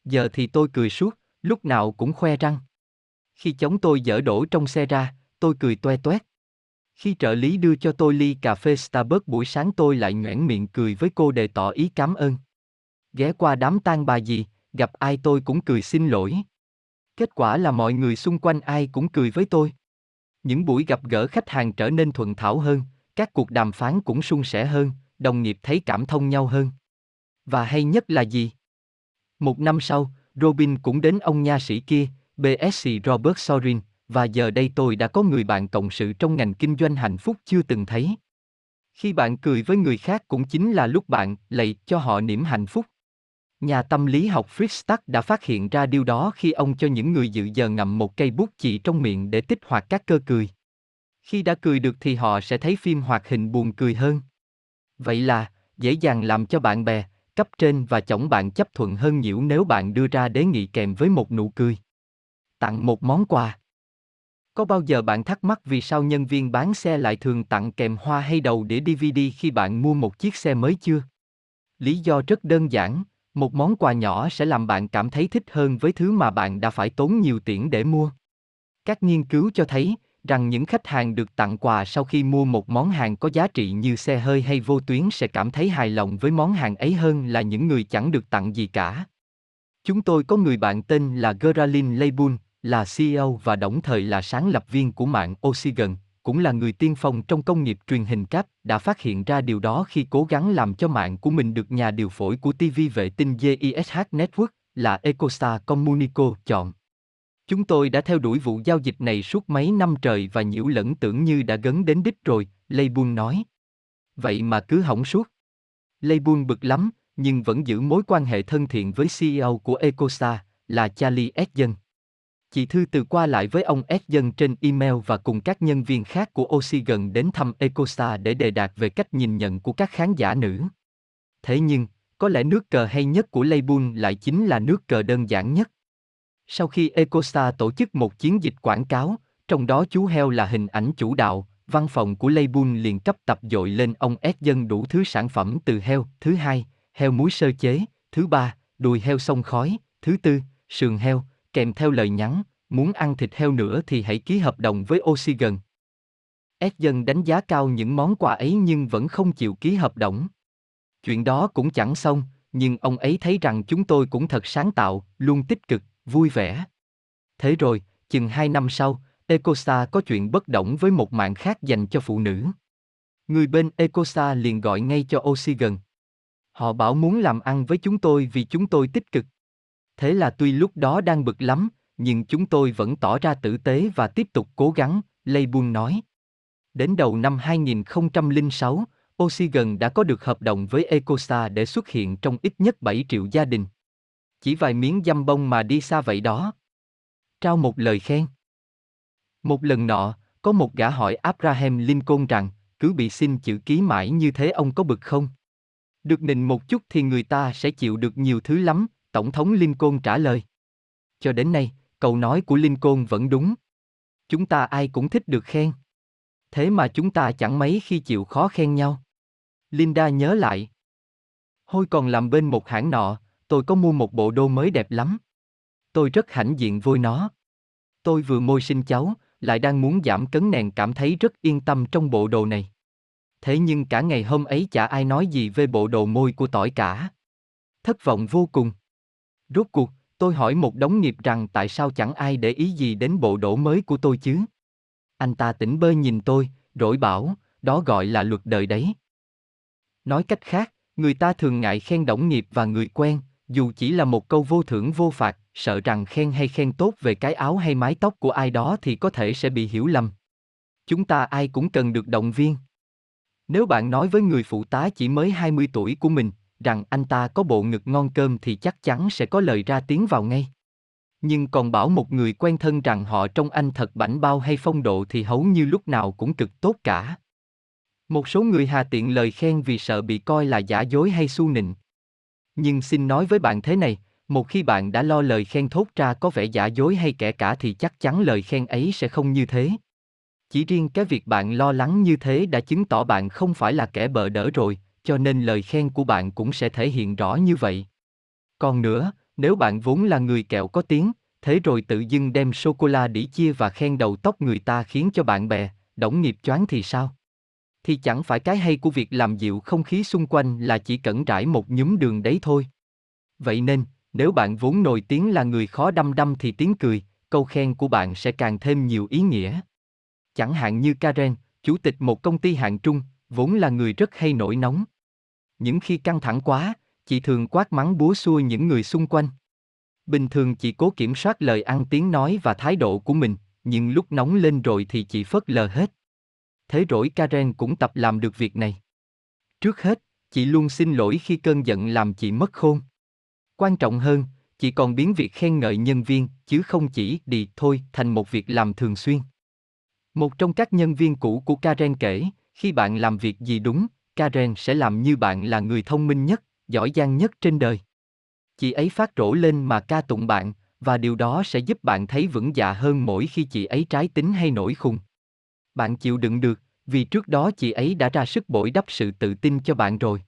Giờ thì tôi cười suốt, lúc nào cũng khoe răng. Khi chống tôi dở đổ trong xe ra, tôi cười toe toét. Khi trợ lý đưa cho tôi ly cà phê Starbucks buổi sáng tôi lại nhoẻn miệng cười với cô để tỏ ý cảm ơn. Ghé qua đám tang bà gì, gặp ai tôi cũng cười xin lỗi. Kết quả là mọi người xung quanh ai cũng cười với tôi. Những buổi gặp gỡ khách hàng trở nên thuận thảo hơn, các cuộc đàm phán cũng suôn sẻ hơn, đồng nghiệp thấy cảm thông nhau hơn. Và hay nhất là gì? Một năm sau, Robin cũng đến ông nha sĩ kia, BSC Robert Sorin, và giờ đây tôi đã có người bạn cộng sự trong ngành kinh doanh hạnh phúc chưa từng thấy. Khi bạn cười với người khác cũng chính là lúc bạn lạy cho họ niềm hạnh phúc. Nhà tâm lý học Fritz đã phát hiện ra điều đó khi ông cho những người dự giờ ngậm một cây bút chì trong miệng để kích hoạt các cơ cười. Khi đã cười được thì họ sẽ thấy phim hoạt hình buồn cười hơn. Vậy là, dễ dàng làm cho bạn bè, cấp trên và chồng bạn chấp thuận hơn nhiều nếu bạn đưa ra đề nghị kèm với một nụ cười. Tặng một món quà. Có bao giờ bạn thắc mắc vì sao nhân viên bán xe lại thường tặng kèm hoa hay đầu đĩa DVD khi bạn mua một chiếc xe mới chưa? Lý do rất đơn giản, một món quà nhỏ sẽ làm bạn cảm thấy thích hơn với thứ mà bạn đã phải tốn nhiều tiền để mua. Các nghiên cứu cho thấy rằng những khách hàng được tặng quà sau khi mua một món hàng có giá trị như xe hơi hay vô tuyến sẽ cảm thấy hài lòng với món hàng ấy hơn là những người chẳng được tặng gì cả. Chúng tôi có người bạn tên là Geraldine Leibun, là CEO và đồng thời là sáng lập viên của mạng Oxygen, cũng là người tiên phong trong công nghiệp truyền hình cáp, đã phát hiện ra điều đó khi cố gắng làm cho mạng của mình được nhà điều phối của TV vệ tinh JISH Network, là Ecostar Communico chọn. Chúng tôi đã theo đuổi vụ giao dịch này suốt mấy năm trời và nhiễu lẫn tưởng như đã gấn đến đích rồi, Leibun nói. Vậy mà cứ hỏng suốt. Leibun bực lắm, nhưng vẫn giữ mối quan hệ thân thiện với CEO của Ecostar, là Charlie Edgen. Chị Thư từ qua lại với ông Edgen trên email và cùng các nhân viên khác của Oxygen đến thăm Ecostar để đề đạt về cách nhìn nhận của các khán giả nữ. Thế nhưng, có lẽ nước cờ hay nhất của Leibun lại chính là nước cờ đơn giản nhất. Sau khi Ecostar tổ chức một chiến dịch quảng cáo, trong đó chú heo là hình ảnh chủ đạo, văn phòng của Leibun liền cấp tập dội lên ông S dân đủ thứ sản phẩm từ heo, thứ hai, heo muối sơ chế, thứ ba, đùi heo sông khói, thứ tư, sườn heo, kèm theo lời nhắn, muốn ăn thịt heo nữa thì hãy ký hợp đồng với Oxygen. Ed dân đánh giá cao những món quà ấy nhưng vẫn không chịu ký hợp đồng. Chuyện đó cũng chẳng xong, nhưng ông ấy thấy rằng chúng tôi cũng thật sáng tạo, luôn tích cực, vui vẻ. Thế rồi, chừng hai năm sau, Ecosa có chuyện bất động với một mạng khác dành cho phụ nữ. Người bên Ecosa liền gọi ngay cho Oxygen. Họ bảo muốn làm ăn với chúng tôi vì chúng tôi tích cực. Thế là tuy lúc đó đang bực lắm, nhưng chúng tôi vẫn tỏ ra tử tế và tiếp tục cố gắng, Leibun nói. Đến đầu năm 2006, Oxygen đã có được hợp đồng với Ecosa để xuất hiện trong ít nhất 7 triệu gia đình. Chỉ vài miếng dăm bông mà đi xa vậy đó. Trao một lời khen. Một lần nọ, có một gã hỏi Abraham Lincoln rằng, cứ bị xin chữ ký mãi như thế ông có bực không? Được nịnh một chút thì người ta sẽ chịu được nhiều thứ lắm, Tổng thống Lincoln trả lời. Cho đến nay, câu nói của Lincoln vẫn đúng. Chúng ta ai cũng thích được khen. Thế mà chúng ta chẳng mấy khi chịu khó khen nhau. Linda nhớ lại. Hồi còn làm bên một hãng nọ, tôi có mua một bộ đô mới đẹp lắm. Tôi rất hãnh diện vui nó. Tôi vừa môi sinh cháu, lại đang muốn giảm cấn nèn cảm thấy rất yên tâm trong bộ đồ này. Thế nhưng cả ngày hôm ấy chả ai nói gì về bộ đồ môi của tỏi cả. Thất vọng vô cùng. Rốt cuộc, tôi hỏi một đống nghiệp rằng tại sao chẳng ai để ý gì đến bộ đồ mới của tôi chứ? Anh ta tỉnh bơ nhìn tôi, rỗi bảo, đó gọi là luật đời đấy. Nói cách khác, người ta thường ngại khen đồng nghiệp và người quen, dù chỉ là một câu vô thưởng vô phạt, sợ rằng khen hay khen tốt về cái áo hay mái tóc của ai đó thì có thể sẽ bị hiểu lầm. Chúng ta ai cũng cần được động viên. Nếu bạn nói với người phụ tá chỉ mới 20 tuổi của mình, rằng anh ta có bộ ngực ngon cơm thì chắc chắn sẽ có lời ra tiếng vào ngay. Nhưng còn bảo một người quen thân rằng họ trông anh thật bảnh bao hay phong độ thì hầu như lúc nào cũng cực tốt cả. Một số người hà tiện lời khen vì sợ bị coi là giả dối hay su nịnh. Nhưng xin nói với bạn thế này, một khi bạn đã lo lời khen thốt ra có vẻ giả dối hay kẻ cả thì chắc chắn lời khen ấy sẽ không như thế. Chỉ riêng cái việc bạn lo lắng như thế đã chứng tỏ bạn không phải là kẻ bợ đỡ rồi, cho nên lời khen của bạn cũng sẽ thể hiện rõ như vậy. Còn nữa, nếu bạn vốn là người kẹo có tiếng, thế rồi tự dưng đem sô-cô-la đỉ chia và khen đầu tóc người ta khiến cho bạn bè, đồng nghiệp choáng thì sao? Thì chẳng phải cái hay của việc làm dịu không khí xung quanh là chỉ cẩn trải một nhúm đường đấy thôi. Vậy nên, nếu bạn vốn nổi tiếng là người khó đăm đăm thì tiếng cười, câu khen của bạn sẽ càng thêm nhiều ý nghĩa. Chẳng hạn như Karen, chủ tịch một công ty hạng trung, vốn là người rất hay nổi nóng. Những khi căng thẳng quá, chị thường quát mắng búa xua những người xung quanh. Bình thường chị cố kiểm soát lời ăn tiếng nói và thái độ của mình, nhưng lúc nóng lên rồi thì chị phớt lờ hết. Thế rồi Karen cũng tập làm được việc này. Trước hết, chị luôn xin lỗi khi cơn giận làm chị mất khôn. Quan trọng hơn, chị còn biến việc khen ngợi nhân viên, chứ không chỉ đi thôi thành một việc làm thường xuyên. Một trong các nhân viên cũ của Karen kể, khi bạn làm việc gì đúng, Karen sẽ làm như bạn là người thông minh nhất, giỏi giang nhất trên đời. Chị ấy phát rổ lên mà ca tụng bạn, và điều đó sẽ giúp bạn thấy vững dạ hơn mỗi khi chị ấy trái tính hay nổi khùng. Bạn chịu đựng được, vì trước đó chị ấy đã ra sức bổi đắp sự tự tin cho bạn rồi.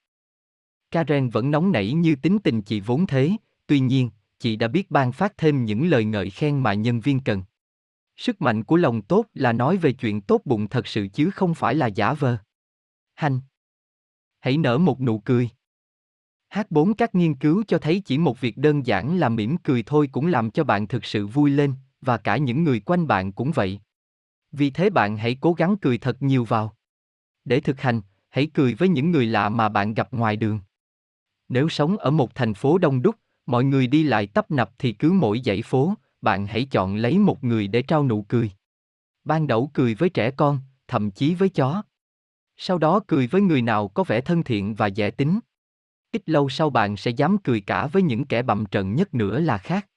Karen vẫn nóng nảy như tính tình chị vốn thế, tuy nhiên, chị đã biết ban phát thêm những lời ngợi khen mà nhân viên cần. Sức mạnh của lòng tốt là nói về chuyện tốt bụng thật sự chứ không phải là giả vờ. Hành. Hãy nở một nụ cười. H4 các nghiên cứu cho thấy chỉ một việc đơn giản là mỉm cười thôi cũng làm cho bạn thực sự vui lên, và cả những người quanh bạn cũng vậy. Vì thế bạn hãy cố gắng cười thật nhiều vào. Để thực hành, hãy cười với những người lạ mà bạn gặp ngoài đường. Nếu sống ở một thành phố đông đúc, mọi người đi lại tấp nập thì cứ mỗi dãy phố, bạn hãy chọn lấy một người để trao nụ cười. Ban đầu cười với trẻ con, thậm chí với chó. Sau đó cười với người nào có vẻ thân thiện và dễ tính. Ít lâu sau bạn sẽ dám cười cả với những kẻ bậm trợn nhất nữa là khác.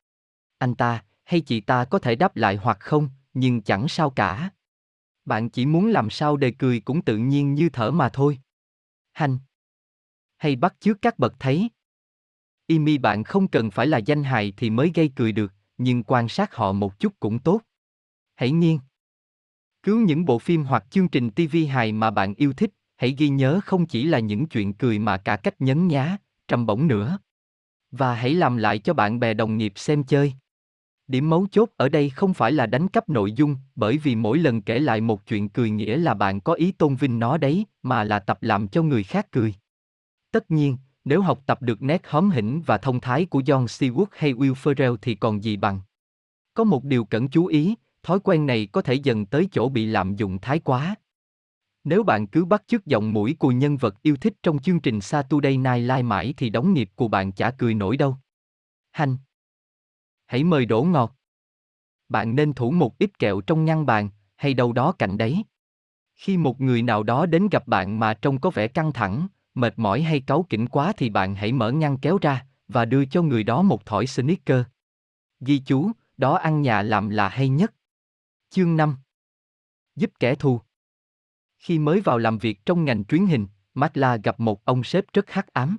Anh ta, hay chị ta có thể đáp lại hoặc không, nhưng chẳng sao cả. Bạn chỉ muốn làm sao để cười cũng tự nhiên như thở mà thôi. Hành. Hay bắt chước các bậc thấy. Imi bạn không cần phải là danh hài thì mới gây cười được, nhưng quan sát họ một chút cũng tốt. Hãy nghiêng. Cứu những bộ phim hoặc chương trình TV hài mà bạn yêu thích, hãy ghi nhớ không chỉ là những chuyện cười mà cả cách nhấn nhá, trầm bổng nữa. Và hãy làm lại cho bạn bè đồng nghiệp xem chơi. Điểm mấu chốt ở đây không phải là đánh cắp nội dung, bởi vì mỗi lần kể lại một chuyện cười nghĩa là bạn có ý tôn vinh nó đấy, mà là tập làm cho người khác cười. Tất nhiên, nếu học tập được nét hóm hỉnh và thông thái của John Stewart hay Will Ferrell thì còn gì bằng. Có một điều cần chú ý, thói quen này có thể dần tới chỗ bị lạm dụng thái quá. Nếu bạn cứ bắt chước giọng mũi của nhân vật yêu thích trong chương trình Saturday Night Live mãi thì đóng nghiệp của bạn chả cười nổi đâu. Hành. Hãy mời đổ ngọt. Bạn nên thủ một ít kẹo trong ngăn bàn, hay đâu đó cạnh đấy. Khi một người nào đó đến gặp bạn mà trông có vẻ căng thẳng, mệt mỏi hay cáu kỉnh quá thì bạn hãy mở ngăn kéo ra và đưa cho người đó một thỏi sneaker. Ghi chú, đó ăn nhà làm là hay nhất. Chương 5 Giúp kẻ thù Khi mới vào làm việc trong ngành truyền hình, Matla gặp một ông sếp rất hắc ám.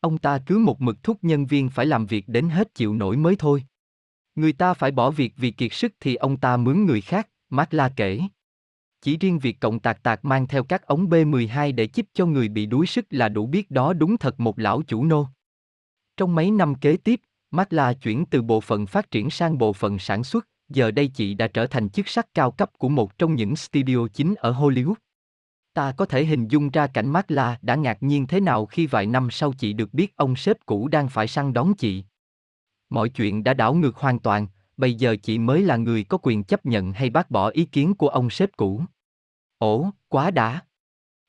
Ông ta cứ một mực thúc nhân viên phải làm việc đến hết chịu nổi mới thôi. Người ta phải bỏ việc vì kiệt sức thì ông ta mướn người khác, Matla kể. Chỉ riêng việc cộng tạc tạc mang theo các ống B12 để chích cho người bị đuối sức là đủ biết đó đúng thật một lão chủ nô. Trong mấy năm kế tiếp, Matla chuyển từ bộ phận phát triển sang bộ phận sản xuất, giờ đây chị đã trở thành chức sắc cao cấp của một trong những studio chính ở Hollywood. Ta có thể hình dung ra cảnh Matla đã ngạc nhiên thế nào khi vài năm sau chị được biết ông sếp cũ đang phải săn đón chị. Mọi chuyện đã đảo ngược hoàn toàn, bây giờ chị mới là người có quyền chấp nhận hay bác bỏ ý kiến của ông sếp cũ. Ồ, quá đã.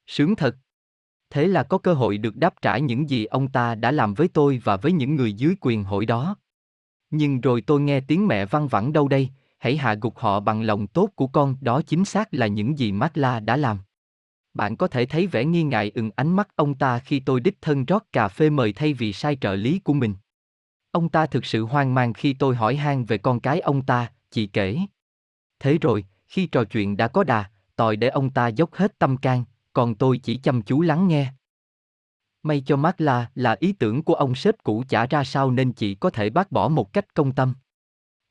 Sướng thật. Thế là có cơ hội được đáp trả những gì ông ta đã làm với tôi và với những người dưới quyền hội đó. Nhưng rồi tôi nghe tiếng mẹ văng vẳng đâu đây, hãy hạ gục họ bằng lòng tốt của con, đó chính xác là những gì Matla đã làm. Bạn có thể thấy vẻ nghi ngại ửng ánh mắt ông ta khi tôi đích thân rót cà phê mời thay vì sai trợ lý của mình. Ông ta thực sự hoang mang khi tôi hỏi han về con cái ông ta, chị kể. Thế rồi, khi trò chuyện đã có đà, tòi để ông ta dốc hết tâm can, còn tôi chỉ chăm chú lắng nghe. May cho Marla là ý tưởng của ông sếp cũ chả ra sao nên chị có thể bác bỏ một cách công tâm.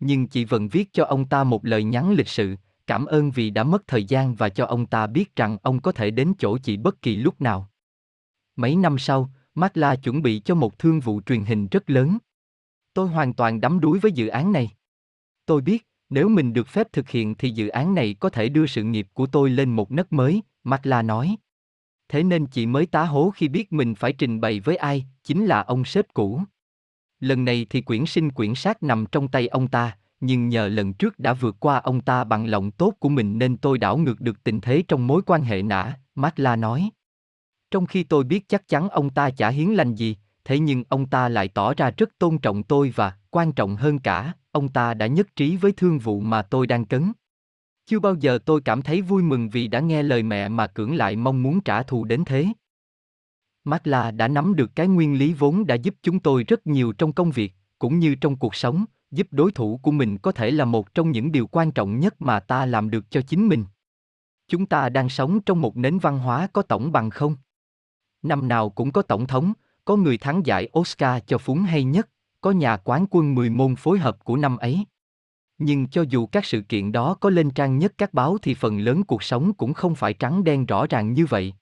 Nhưng chị vẫn viết cho ông ta một lời nhắn lịch sự, cảm ơn vì đã mất thời gian và cho ông ta biết rằng ông có thể đến chỗ chị bất kỳ lúc nào. Mấy năm sau, Marla chuẩn bị cho một thương vụ truyền hình rất lớn. Tôi hoàn toàn đắm đuối với dự án này. Tôi biết, nếu mình được phép thực hiện thì dự án này có thể đưa sự nghiệp của tôi lên một nấc mới, Marla nói. Thế nên chị mới tá hố khi biết mình phải trình bày với ai, chính là ông sếp cũ. Lần này thì quyển sinh quyển sát nằm trong tay ông ta, nhưng nhờ lần trước đã vượt qua ông ta bằng lòng tốt của mình nên tôi đảo ngược được tình thế trong mối quan hệ nã, Matla nói. Trong khi tôi biết chắc chắn ông ta chả hiến lành gì, thế nhưng ông ta lại tỏ ra rất tôn trọng tôi và, quan trọng hơn cả, ông ta đã nhất trí với thương vụ mà tôi đang cấn. Chưa bao giờ tôi cảm thấy vui mừng vì đã nghe lời mẹ mà cưỡng lại mong muốn trả thù đến thế. Marla đã nắm được cái nguyên lý vốn đã giúp chúng tôi rất nhiều trong công việc, cũng như trong cuộc sống, giúp đối thủ của mình có thể là một trong những điều quan trọng nhất mà ta làm được cho chính mình. Chúng ta đang sống trong một nền văn hóa có tổng bằng không? Năm nào cũng có tổng thống, có người thắng giải Oscar cho phúng hay nhất, có nhà quán quân 10 môn phối hợp của năm ấy. Nhưng cho dù các sự kiện đó có lên trang nhất các báo thì phần lớn cuộc sống cũng không phải trắng đen rõ ràng như vậy.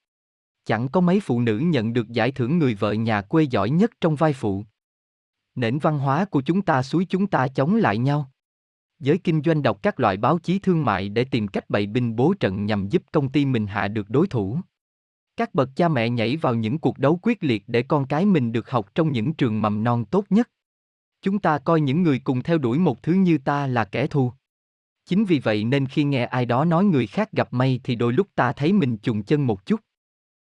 Chẳng có mấy phụ nữ nhận được giải thưởng người vợ nhà quê giỏi nhất trong vai phụ. Nền văn hóa của chúng ta suối chúng ta chống lại nhau. Giới kinh doanh đọc các loại báo chí thương mại để tìm cách bày binh bố trận nhằm giúp công ty mình hạ được đối thủ. Các bậc cha mẹ nhảy vào những cuộc đấu quyết liệt để con cái mình được học trong những trường mầm non tốt nhất. Chúng ta coi những người cùng theo đuổi một thứ như ta là kẻ thù. Chính vì vậy nên khi nghe ai đó nói người khác gặp may thì đôi lúc ta thấy mình chùng chân một chút.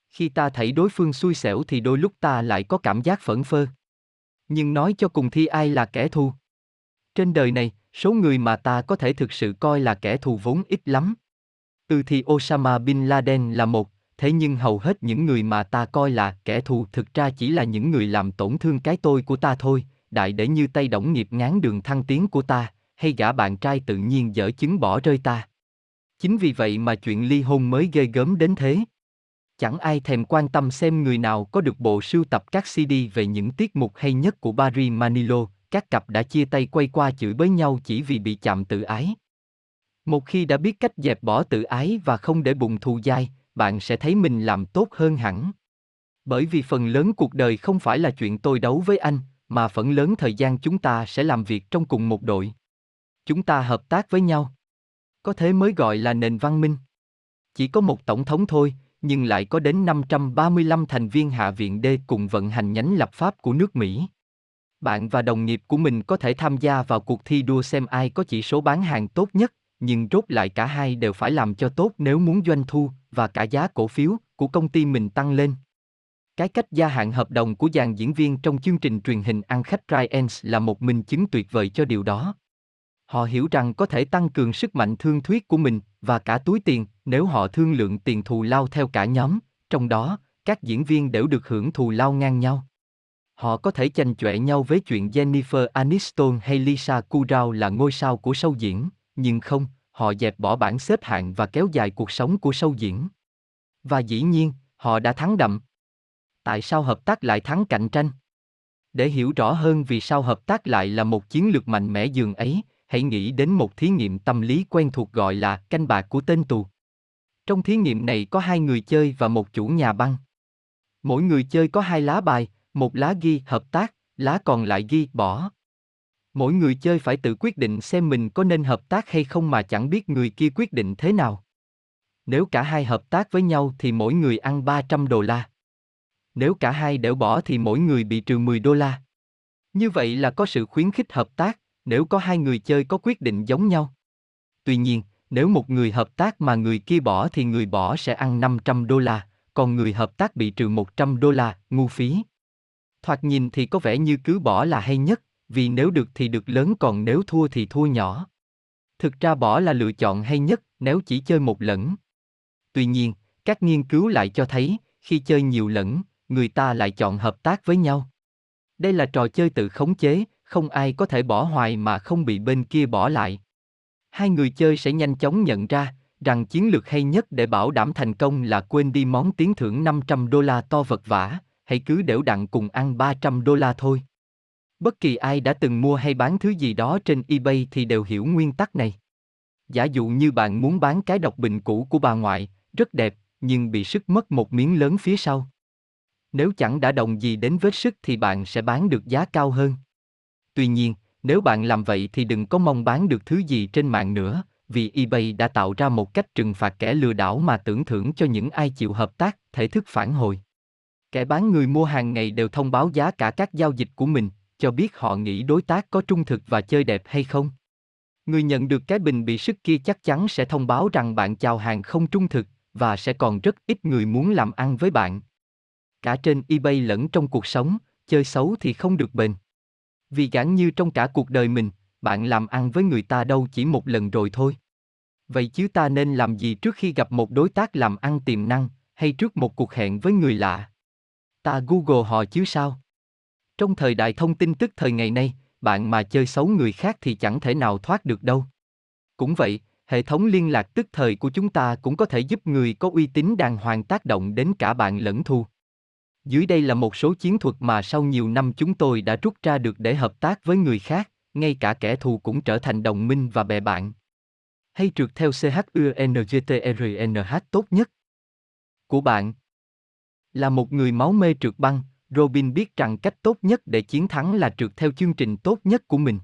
Khi ta thấy đối phương xui xẻo thì đôi lúc ta lại có cảm giác phẫn phơ. Nhưng nói cho cùng thi ai là kẻ thù. Trên đời này, số người mà ta có thể thực sự coi là kẻ thù vốn ít lắm. từ thì Osama Bin Laden là một, thế nhưng hầu hết những người mà ta coi là kẻ thù thực ra chỉ là những người làm tổn thương cái tôi của ta thôi, đại để như tay đổng nghiệp ngán đường thăng tiến của ta, hay gã bạn trai tự nhiên dở chứng bỏ rơi ta. Chính vì vậy mà chuyện ly hôn mới ghê gớm đến thế. Chẳng ai thèm quan tâm xem người nào có được bộ sưu tập các CD về những tiết mục hay nhất của Barry Manilow, các cặp đã chia tay quay qua chửi bới nhau chỉ vì bị chạm tự ái. Một khi đã biết cách dẹp bỏ tự ái và không để bụng thù dai, bạn sẽ thấy mình làm tốt hơn hẳn. Bởi vì phần lớn cuộc đời không phải là chuyện tôi đấu với anh, mà phần lớn thời gian chúng ta sẽ làm việc trong cùng một đội. Chúng ta hợp tác với nhau. Có thế mới gọi là nền văn minh. Chỉ có một tổng thống thôi, nhưng lại có đến 535 thành viên Hạ viện D cùng vận hành nhánh lập pháp của nước Mỹ. Bạn và đồng nghiệp của mình có thể tham gia vào cuộc thi đua xem ai có chỉ số bán hàng tốt nhất, nhưng rốt lại cả hai đều phải làm cho tốt nếu muốn doanh thu và cả giá cổ phiếu của công ty mình tăng lên. Cái cách gia hạn hợp đồng của dàn diễn viên trong chương trình truyền hình ăn khách Ryan's là một minh chứng tuyệt vời cho điều đó. Họ hiểu rằng có thể tăng cường sức mạnh thương thuyết của mình và cả túi tiền nếu họ thương lượng tiền thù lao theo cả nhóm, trong đó, các diễn viên đều được hưởng thù lao ngang nhau. Họ có thể chành chọe nhau với chuyện Jennifer Aniston hay Lisa Kudrow là ngôi sao của sâu diễn, nhưng không, họ dẹp bỏ bảng xếp hạng và kéo dài cuộc sống của sâu diễn. Và dĩ nhiên, họ đã thắng đậm. Tại sao hợp tác lại thắng cạnh tranh? Để hiểu rõ hơn vì sao hợp tác lại là một chiến lược mạnh mẽ dường ấy, hãy nghĩ đến một thí nghiệm tâm lý quen thuộc gọi là canh bạc của tên tù. Trong thí nghiệm này có hai người chơi và một chủ nhà băng. Mỗi người chơi có hai lá bài, một lá ghi hợp tác, lá còn lại ghi bỏ. Mỗi người chơi phải tự quyết định xem mình có nên hợp tác hay không mà chẳng biết người kia quyết định thế nào. Nếu cả hai hợp tác với nhau thì mỗi người ăn 300 đô la. Nếu cả hai đều bỏ thì mỗi người bị trừ 10 đô la. Như vậy là có sự khuyến khích hợp tác, nếu có hai người chơi có quyết định giống nhau. Tuy nhiên, nếu một người hợp tác mà người kia bỏ thì người bỏ sẽ ăn 500 đô la, còn người hợp tác bị trừ 100 đô la, ngu phí. Thoạt nhìn thì có vẻ như cứ bỏ là hay nhất, vì nếu được thì được lớn còn nếu thua thì thua nhỏ. Thực ra bỏ là lựa chọn hay nhất nếu chỉ chơi một lần. Tuy nhiên, các nghiên cứu lại cho thấy, khi chơi nhiều lần, người ta lại chọn hợp tác với nhau. Đây là trò chơi tự khống chế, không ai có thể bỏ hoài mà không bị bên kia bỏ lại. Hai người chơi sẽ nhanh chóng nhận ra, rằng chiến lược hay nhất để bảo đảm thành công là quên đi món tiền thưởng 500 đô la to vật vả, hãy cứ đều đặn cùng ăn 300 đô la thôi. Bất kỳ ai đã từng mua hay bán thứ gì đó trên eBay thì đều hiểu nguyên tắc này. Giả dụ như bạn muốn bán cái độc bình cũ của bà ngoại, rất đẹp, nhưng bị sức mất một miếng lớn phía sau. Nếu chẳng đã đồng gì đến vết sức thì bạn sẽ bán được giá cao hơn. Tuy nhiên, nếu bạn làm vậy thì đừng có mong bán được thứ gì trên mạng nữa, vì eBay đã tạo ra một cách trừng phạt kẻ lừa đảo mà tưởng thưởng cho những ai chịu hợp tác, thể thức phản hồi. Kẻ bán người mua hàng ngày đều thông báo giá cả các giao dịch của mình, cho biết họ nghĩ đối tác có trung thực và chơi đẹp hay không. Người nhận được cái bình bị sức kia chắc chắn sẽ thông báo rằng bạn chào hàng không trung thực, và sẽ còn rất ít người muốn làm ăn với bạn. Cả trên eBay lẫn trong cuộc sống, chơi xấu thì không được bền. Vì gãn như trong cả cuộc đời mình, bạn làm ăn với người ta đâu chỉ một lần rồi thôi. Vậy chứ ta nên làm gì trước khi gặp một đối tác làm ăn tiềm năng, hay trước một cuộc hẹn với người lạ? Ta Google họ chứ sao? Trong thời đại thông tin tức thời ngày nay, bạn mà chơi xấu người khác thì chẳng thể nào thoát được đâu. Cũng vậy, hệ thống liên lạc tức thời của chúng ta cũng có thể giúp người có uy tín đàng hoàng tác động đến cả bạn lẫn thù. Dưới đây là một số chiến thuật mà sau nhiều năm chúng tôi đã rút ra được để hợp tác với người khác, ngay cả kẻ thù cũng trở thành đồng minh và bè bạn. Hay trượt theo CHUNGTRNH tốt nhất của bạn là một người máu mê trượt băng, Robin biết rằng cách tốt nhất để chiến thắng là trượt theo chương trình tốt nhất của mình.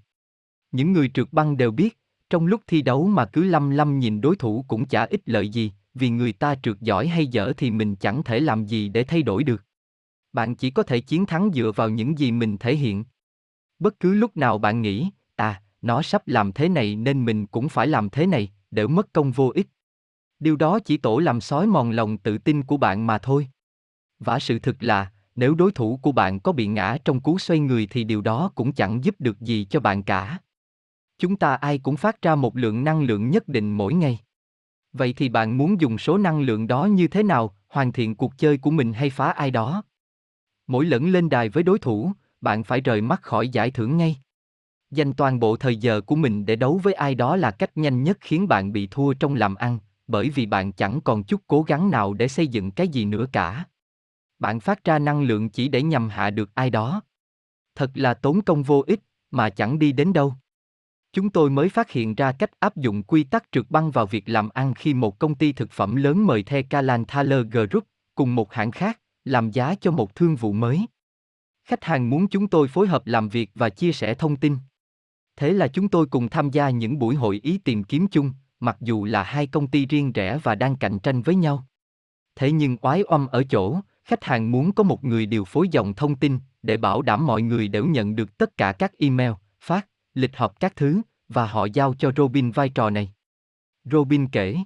Những người trượt băng đều biết, trong lúc thi đấu mà cứ lăm lăm nhìn đối thủ cũng chả ích lợi gì, vì người ta trượt giỏi hay dở thì mình chẳng thể làm gì để thay đổi được. Bạn chỉ có thể chiến thắng dựa vào những gì mình thể hiện. Bất cứ lúc nào bạn nghĩ, à, nó sắp làm thế này nên mình cũng phải làm thế này, để mất công vô ích. Điều đó chỉ tổ làm sói mòn lòng tự tin của bạn mà thôi. Và sự thực là, nếu đối thủ của bạn có bị ngã trong cú xoay người thì điều đó cũng chẳng giúp được gì cho bạn cả. Chúng ta ai cũng phát ra một lượng năng lượng nhất định mỗi ngày. Vậy thì bạn muốn dùng số năng lượng đó như thế nào, hoàn thiện cuộc chơi của mình hay phá ai đó? Mỗi lần lên đài với đối thủ, bạn phải rời mắt khỏi giải thưởng ngay. Dành toàn bộ thời giờ của mình để đấu với ai đó là cách nhanh nhất khiến bạn bị thua trong làm ăn, bởi vì bạn chẳng còn chút cố gắng nào để xây dựng cái gì nữa cả. Bạn phát ra năng lượng chỉ để nhằm hạ được ai đó. Thật là tốn công vô ích, mà chẳng đi đến đâu. Chúng tôi mới phát hiện ra cách áp dụng quy tắc trượt băng vào việc làm ăn khi một công ty thực phẩm lớn mời The Kalan Thaler Group, cùng một hãng khác, làm giá cho một thương vụ mới. Khách hàng muốn chúng tôi phối hợp làm việc và chia sẻ thông tin. Thế là chúng tôi cùng tham gia những buổi hội ý tìm kiếm chung, mặc dù là hai công ty riêng rẽ và đang cạnh tranh với nhau. Thế nhưng oái oăm ở chỗ, khách hàng muốn có một người điều phối dòng thông tin để bảo đảm mọi người đều nhận được tất cả các email, phát, lịch họp các thứ, và họ giao cho Robin vai trò này. Robin kể.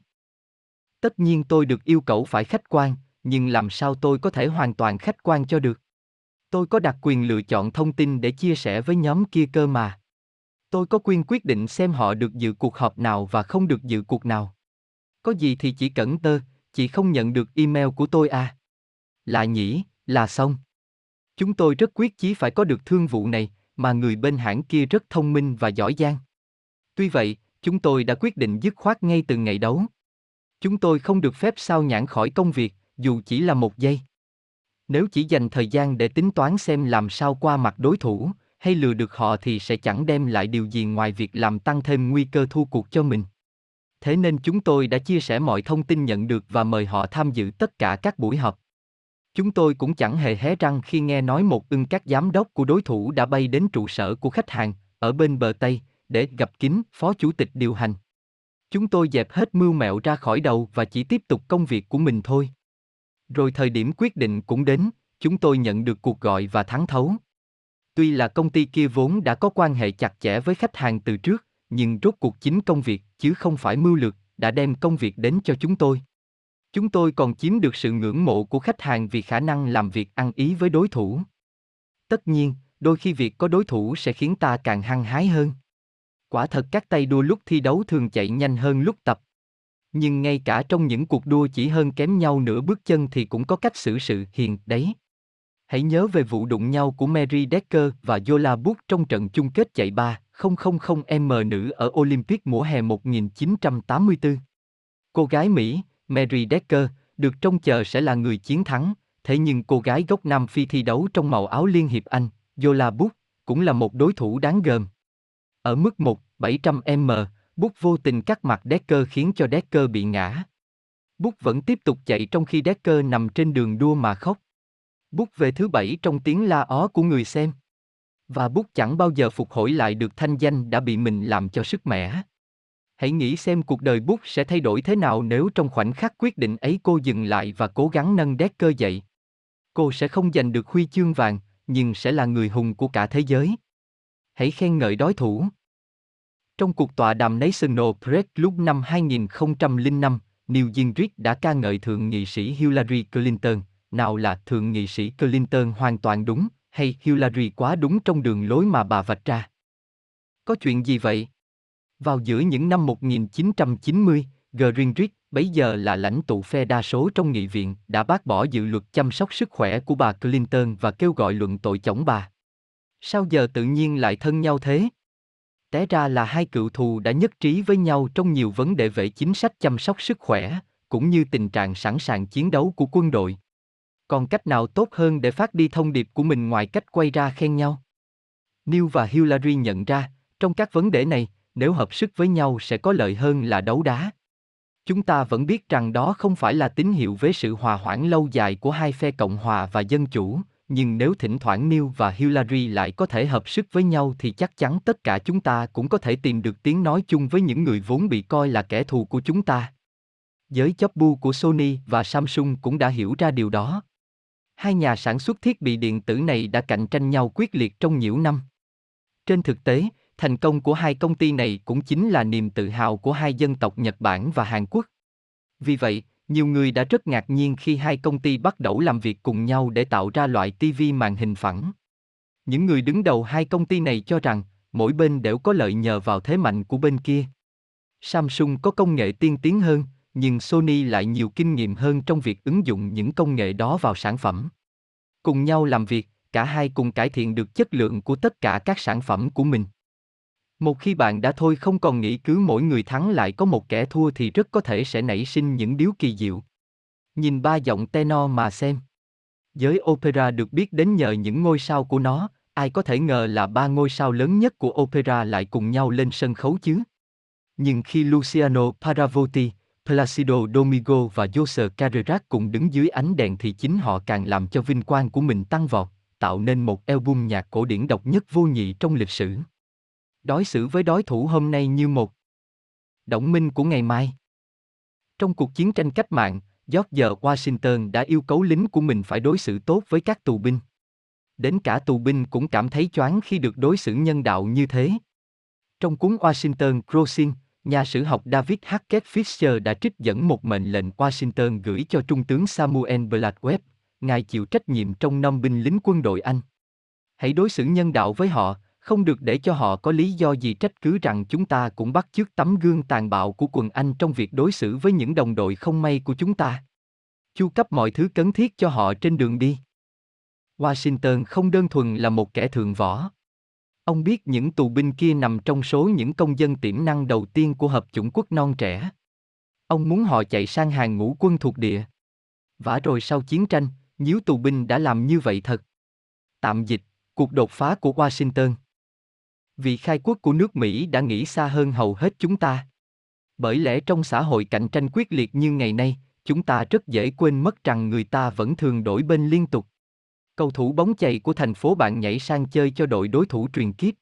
Tất nhiên tôi được yêu cầu phải khách quan, nhưng làm sao tôi có thể hoàn toàn khách quan cho được? Tôi có đặc quyền lựa chọn thông tin để chia sẻ với nhóm kia cơ mà. Tôi có quyền quyết định xem họ được dự cuộc họp nào và không được dự cuộc nào. Có gì thì chỉ cẩn tơ, chị không nhận được email của tôi à? Là nhỉ, là xong. Chúng tôi rất quyết chí phải có được thương vụ này, mà người bên hãng kia rất thông minh và giỏi giang. Tuy vậy, chúng tôi đã quyết định dứt khoát ngay từ ngày đấu. Chúng tôi không được phép sao nhãn khỏi công việc, dù chỉ là một giây. Nếu chỉ dành thời gian để tính toán xem làm sao qua mặt đối thủ, hay lừa được họ thì sẽ chẳng đem lại điều gì ngoài việc làm tăng thêm nguy cơ thua cuộc cho mình. Thế nên chúng tôi đã chia sẻ mọi thông tin nhận được và mời họ tham dự tất cả các buổi họp. Chúng tôi cũng chẳng hề hé răng khi nghe nói một ưng các giám đốc của đối thủ đã bay đến trụ sở của khách hàng, ở bên bờ Tây, để gặp kính phó chủ tịch điều hành. Chúng tôi dẹp hết mưu mẹo ra khỏi đầu và chỉ tiếp tục công việc của mình thôi. Rồi thời điểm quyết định cũng đến, chúng tôi nhận được cuộc gọi và thắng thấu. Tuy là công ty kia vốn đã có quan hệ chặt chẽ với khách hàng từ trước, nhưng rốt cuộc chính công việc, chứ không phải mưu lược, đã đem công việc đến cho chúng tôi. Chúng tôi còn chiếm được sự ngưỡng mộ của khách hàng vì khả năng làm việc ăn ý với đối thủ. Tất nhiên, đôi khi việc có đối thủ sẽ khiến ta càng hăng hái hơn. Quả thật các tay đua lúc thi đấu thường chạy nhanh hơn lúc tập. Nhưng ngay cả trong những cuộc đua chỉ hơn kém nhau nửa bước chân thì cũng có cách xử sự hiền đấy. Hãy nhớ về vụ đụng nhau của Mary Decker và Yola Book trong trận chung kết chạy 3 000 m nữ ở Olympic mùa hè 1984. Cô gái Mỹ, Mary Decker, được trông chờ sẽ là người chiến thắng, thế nhưng cô gái gốc Nam Phi thi đấu trong màu áo Liên hiệp Anh, Yola Book, cũng là một đối thủ đáng gờm. Ở mức 1, 700m, Bút vô tình cắt mặt Decker khiến cho Decker bị ngã. Bút vẫn tiếp tục chạy trong khi Decker nằm trên đường đua mà khóc. Bút về thứ bảy trong tiếng la ó của người xem. Và Bút chẳng bao giờ phục hồi lại được thanh danh đã bị mình làm cho sức mẻ. Hãy nghĩ xem cuộc đời Bút sẽ thay đổi thế nào nếu trong khoảnh khắc quyết định ấy cô dừng lại và cố gắng nâng Decker dậy. Cô sẽ không giành được huy chương vàng, nhưng sẽ là người hùng của cả thế giới. Hãy khen ngợi đối thủ. Trong cuộc tọa đàm National Press lúc năm 2005, Newt Gingrich đã ca ngợi thượng nghị sĩ Hillary Clinton, nào là thượng nghị sĩ Clinton hoàn toàn đúng, hay Hillary quá đúng trong đường lối mà bà vạch ra. Có chuyện gì vậy? Vào giữa những năm 1990, Gingrich, bấy giờ là lãnh tụ phe đa số trong nghị viện, đã bác bỏ dự luật chăm sóc sức khỏe của bà Clinton và kêu gọi luận tội chống bà. Sao giờ tự nhiên lại thân nhau thế? Té ra là hai cựu thù đã nhất trí với nhau trong nhiều vấn đề về chính sách chăm sóc sức khỏe, cũng như tình trạng sẵn sàng chiến đấu của quân đội. Còn cách nào tốt hơn để phát đi thông điệp của mình ngoài cách quay ra khen nhau? Neil và Hillary nhận ra, trong các vấn đề này, nếu hợp sức với nhau sẽ có lợi hơn là đấu đá. Chúng ta vẫn biết rằng đó không phải là tín hiệu với sự hòa hoãn lâu dài của hai phe Cộng hòa và Dân chủ, nhưng nếu thỉnh thoảng Neil và Hillary lại có thể hợp sức với nhau thì chắc chắn tất cả chúng ta cũng có thể tìm được tiếng nói chung với những người vốn bị coi là kẻ thù của chúng ta. Giới chấp bu của Sony và Samsung cũng đã hiểu ra điều đó. Hai nhà sản xuất thiết bị điện tử này đã cạnh tranh nhau quyết liệt trong nhiều năm. Trên thực tế, thành công của hai công ty này cũng chính là niềm tự hào của hai dân tộc Nhật Bản và Hàn Quốc. Vì vậy, nhiều người đã rất ngạc nhiên khi hai công ty bắt đầu làm việc cùng nhau để tạo ra loại TV màn hình phẳng. Những người đứng đầu hai công ty này cho rằng, mỗi bên đều có lợi nhờ vào thế mạnh của bên kia. Samsung có công nghệ tiên tiến hơn, nhưng Sony lại nhiều kinh nghiệm hơn trong việc ứng dụng những công nghệ đó vào sản phẩm. Cùng nhau làm việc, cả hai cùng cải thiện được chất lượng của tất cả các sản phẩm của mình. Một khi bạn đã thôi không còn nghĩ cứ mỗi người thắng lại có một kẻ thua thì rất có thể sẽ nảy sinh những điếu kỳ diệu. Nhìn ba giọng tenor mà xem. Giới opera được biết đến nhờ những ngôi sao của nó, ai có thể ngờ là ba ngôi sao lớn nhất của opera lại cùng nhau lên sân khấu chứ? Nhưng khi Luciano Pavarotti, Placido Domingo và Jose Carreras cùng đứng dưới ánh đèn thì chính họ càng làm cho vinh quang của mình tăng vọt, tạo nên một album nhạc cổ điển độc nhất vô nhị trong lịch sử đối xử với đối thủ hôm nay như một động minh của ngày mai. Trong cuộc chiến tranh cách mạng, George Washington đã yêu cầu lính của mình phải đối xử tốt với các tù binh. Đến cả tù binh cũng cảm thấy choáng khi được đối xử nhân đạo như thế. Trong cuốn Washington Crossing, nhà sử học David Hackett Fisher đã trích dẫn một mệnh lệnh Washington gửi cho Trung tướng Samuel Blackwell, ngài chịu trách nhiệm trong năm binh lính quân đội Anh. Hãy đối xử nhân đạo với họ, không được để cho họ có lý do gì trách cứ rằng chúng ta cũng bắt chước tấm gương tàn bạo của quần Anh trong việc đối xử với những đồng đội không may của chúng ta. Chu cấp mọi thứ cần thiết cho họ trên đường đi. Washington không đơn thuần là một kẻ thượng võ. Ông biết những tù binh kia nằm trong số những công dân tiềm năng đầu tiên của hợp chủng quốc non trẻ. Ông muốn họ chạy sang hàng ngũ quân thuộc địa. Vả rồi sau chiến tranh, nhiếu tù binh đã làm như vậy thật. Tạm dịch, cuộc đột phá của Washington. Vị khai quốc của nước Mỹ đã nghĩ xa hơn hầu hết chúng ta. Bởi lẽ trong xã hội cạnh tranh quyết liệt như ngày nay, chúng ta rất dễ quên mất rằng người ta vẫn thường đổi bên liên tục. Cầu thủ bóng chày của thành phố bạn nhảy sang chơi cho đội đối thủ truyền kiếp.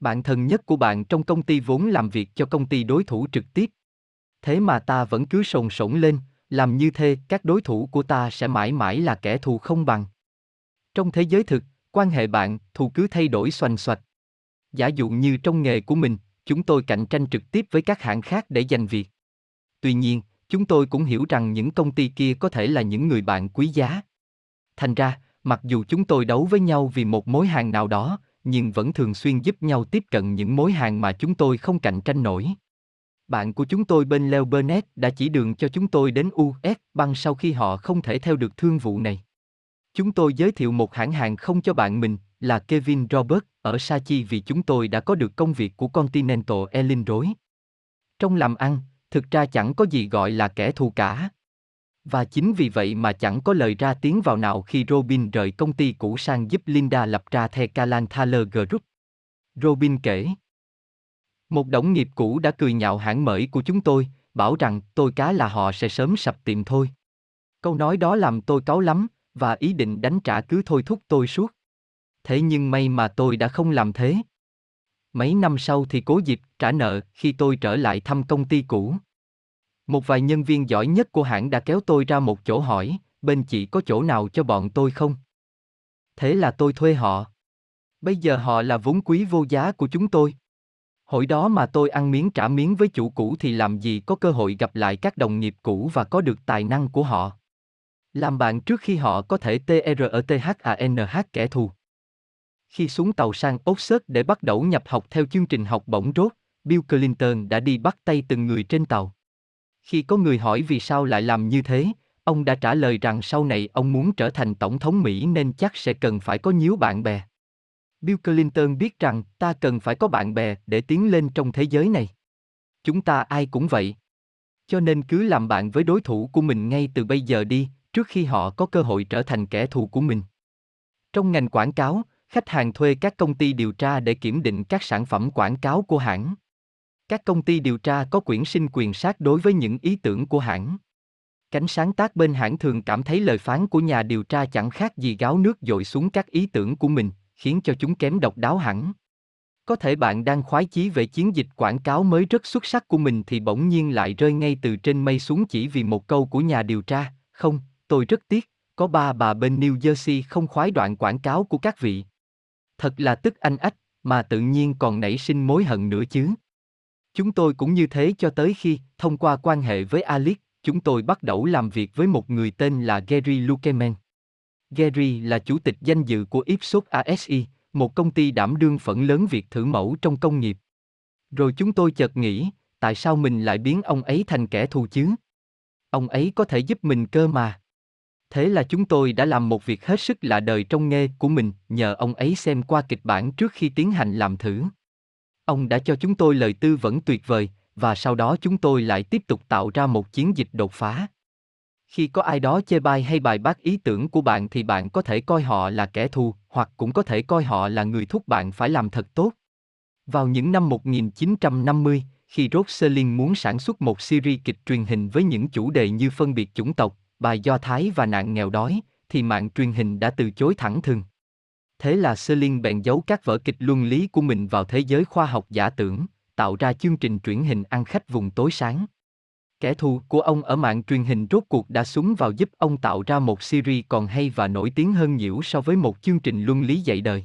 Bạn thân nhất của bạn trong công ty vốn làm việc cho công ty đối thủ trực tiếp. Thế mà ta vẫn cứ sồn sổng lên, làm như thế các đối thủ của ta sẽ mãi mãi là kẻ thù không bằng. Trong thế giới thực, quan hệ bạn, thù cứ thay đổi xoành xoạch. Giả dụ như trong nghề của mình, chúng tôi cạnh tranh trực tiếp với các hãng khác để giành việc. Tuy nhiên, chúng tôi cũng hiểu rằng những công ty kia có thể là những người bạn quý giá. Thành ra, mặc dù chúng tôi đấu với nhau vì một mối hàng nào đó, nhưng vẫn thường xuyên giúp nhau tiếp cận những mối hàng mà chúng tôi không cạnh tranh nổi. Bạn của chúng tôi bên Leo Burnett đã chỉ đường cho chúng tôi đến US băng sau khi họ không thể theo được thương vụ này. Chúng tôi giới thiệu một hãng hàng không cho bạn mình, là Kevin Robert, ở Sachi vì chúng tôi đã có được công việc của Continental Airlines rối. Trong làm ăn, Thực ra chẳng có gì gọi là kẻ thù cả. Và chính vì vậy mà chẳng có lời ra tiếng vào nào khi Robin rời công ty cũ sang giúp Linda lập ra The Calan Thaler Group. Robin kể. Một đồng nghiệp cũ đã cười nhạo hãng mởi của chúng tôi, bảo rằng tôi cá là họ sẽ sớm sập tiệm thôi. Câu nói đó làm tôi cáu lắm, và ý định đánh trả cứ thôi thúc tôi suốt. Thế nhưng may mà tôi đã không làm thế. Mấy năm sau thì cố dịp trả nợ khi tôi trở lại thăm công ty cũ. Một vài nhân viên giỏi nhất của hãng đã kéo tôi ra một chỗ hỏi, bên chị có chỗ nào cho bọn tôi không? Thế là tôi thuê họ. Bây giờ họ là vốn quý vô giá của chúng tôi. Hồi đó mà tôi ăn miếng trả miếng với chủ cũ thì làm gì có cơ hội gặp lại các đồng nghiệp cũ và có được tài năng của họ. Làm bạn trước khi họ có thể TRETHANH kẻ thù. Khi xuống tàu sang Oxford để bắt đầu nhập học theo chương trình học bổng rốt, Bill Clinton đã đi bắt tay từng người trên tàu. Khi có người hỏi vì sao lại làm như thế, ông đã trả lời rằng sau này ông muốn trở thành tổng thống Mỹ nên chắc sẽ cần phải có nhiều bạn bè. Bill Clinton biết rằng ta cần phải có bạn bè để tiến lên trong thế giới này. Chúng ta ai cũng vậy. Cho nên cứ làm bạn với đối thủ của mình ngay từ bây giờ đi, trước khi họ có cơ hội trở thành kẻ thù của mình. Trong ngành quảng cáo, khách hàng thuê các công ty điều tra để kiểm định các sản phẩm quảng cáo của hãng. Các công ty điều tra có quyển sinh quyền sát đối với những ý tưởng của hãng. Cánh sáng tác bên hãng thường cảm thấy lời phán của nhà điều tra chẳng khác gì gáo nước dội xuống các ý tưởng của mình, khiến cho chúng kém độc đáo hẳn. Có thể bạn đang khoái chí về chiến dịch quảng cáo mới rất xuất sắc của mình thì bỗng nhiên lại rơi ngay từ trên mây xuống chỉ vì một câu của nhà điều tra, không, tôi rất tiếc, có ba bà bên New Jersey không khoái đoạn quảng cáo của các vị. Thật là tức anh ách, mà tự nhiên còn nảy sinh mối hận nữa chứ. Chúng tôi cũng như thế cho tới khi, thông qua quan hệ với Alice, chúng tôi bắt đầu làm việc với một người tên là Gary Lukeman. Gary là chủ tịch danh dự của Ipsos ASI, một công ty đảm đương phận lớn việc thử mẫu trong công nghiệp. Rồi chúng tôi chợt nghĩ, tại sao mình lại biến ông ấy thành kẻ thù chứ? Ông ấy có thể giúp mình cơ mà. Thế là chúng tôi đã làm một việc hết sức lạ đời trong nghề của mình, nhờ ông ấy xem qua kịch bản trước khi tiến hành làm thử. Ông đã cho chúng tôi lời tư vấn tuyệt vời, và sau đó chúng tôi lại tiếp tục tạo ra một chiến dịch đột phá. Khi có ai đó chê bai hay bài bác ý tưởng của bạn thì bạn có thể coi họ là kẻ thù, hoặc cũng có thể coi họ là người thúc bạn phải làm thật tốt. Vào những năm 1950, khi Rosalind muốn sản xuất một series kịch truyền hình với những chủ đề như phân biệt chủng tộc, bài Do Thái và nạn nghèo đói, thì mạng truyền hình đã từ chối thẳng thừng. Thế là Selin bèn giấu các vở kịch luân lý của mình vào thế giới khoa học giả tưởng, tạo ra chương trình truyền hình ăn khách vùng tối sáng. Kẻ thù của ông ở mạng truyền hình rốt cuộc đã súng vào giúp ông tạo ra một series còn hay và nổi tiếng hơn nhiều so với một chương trình luân lý dạy đời.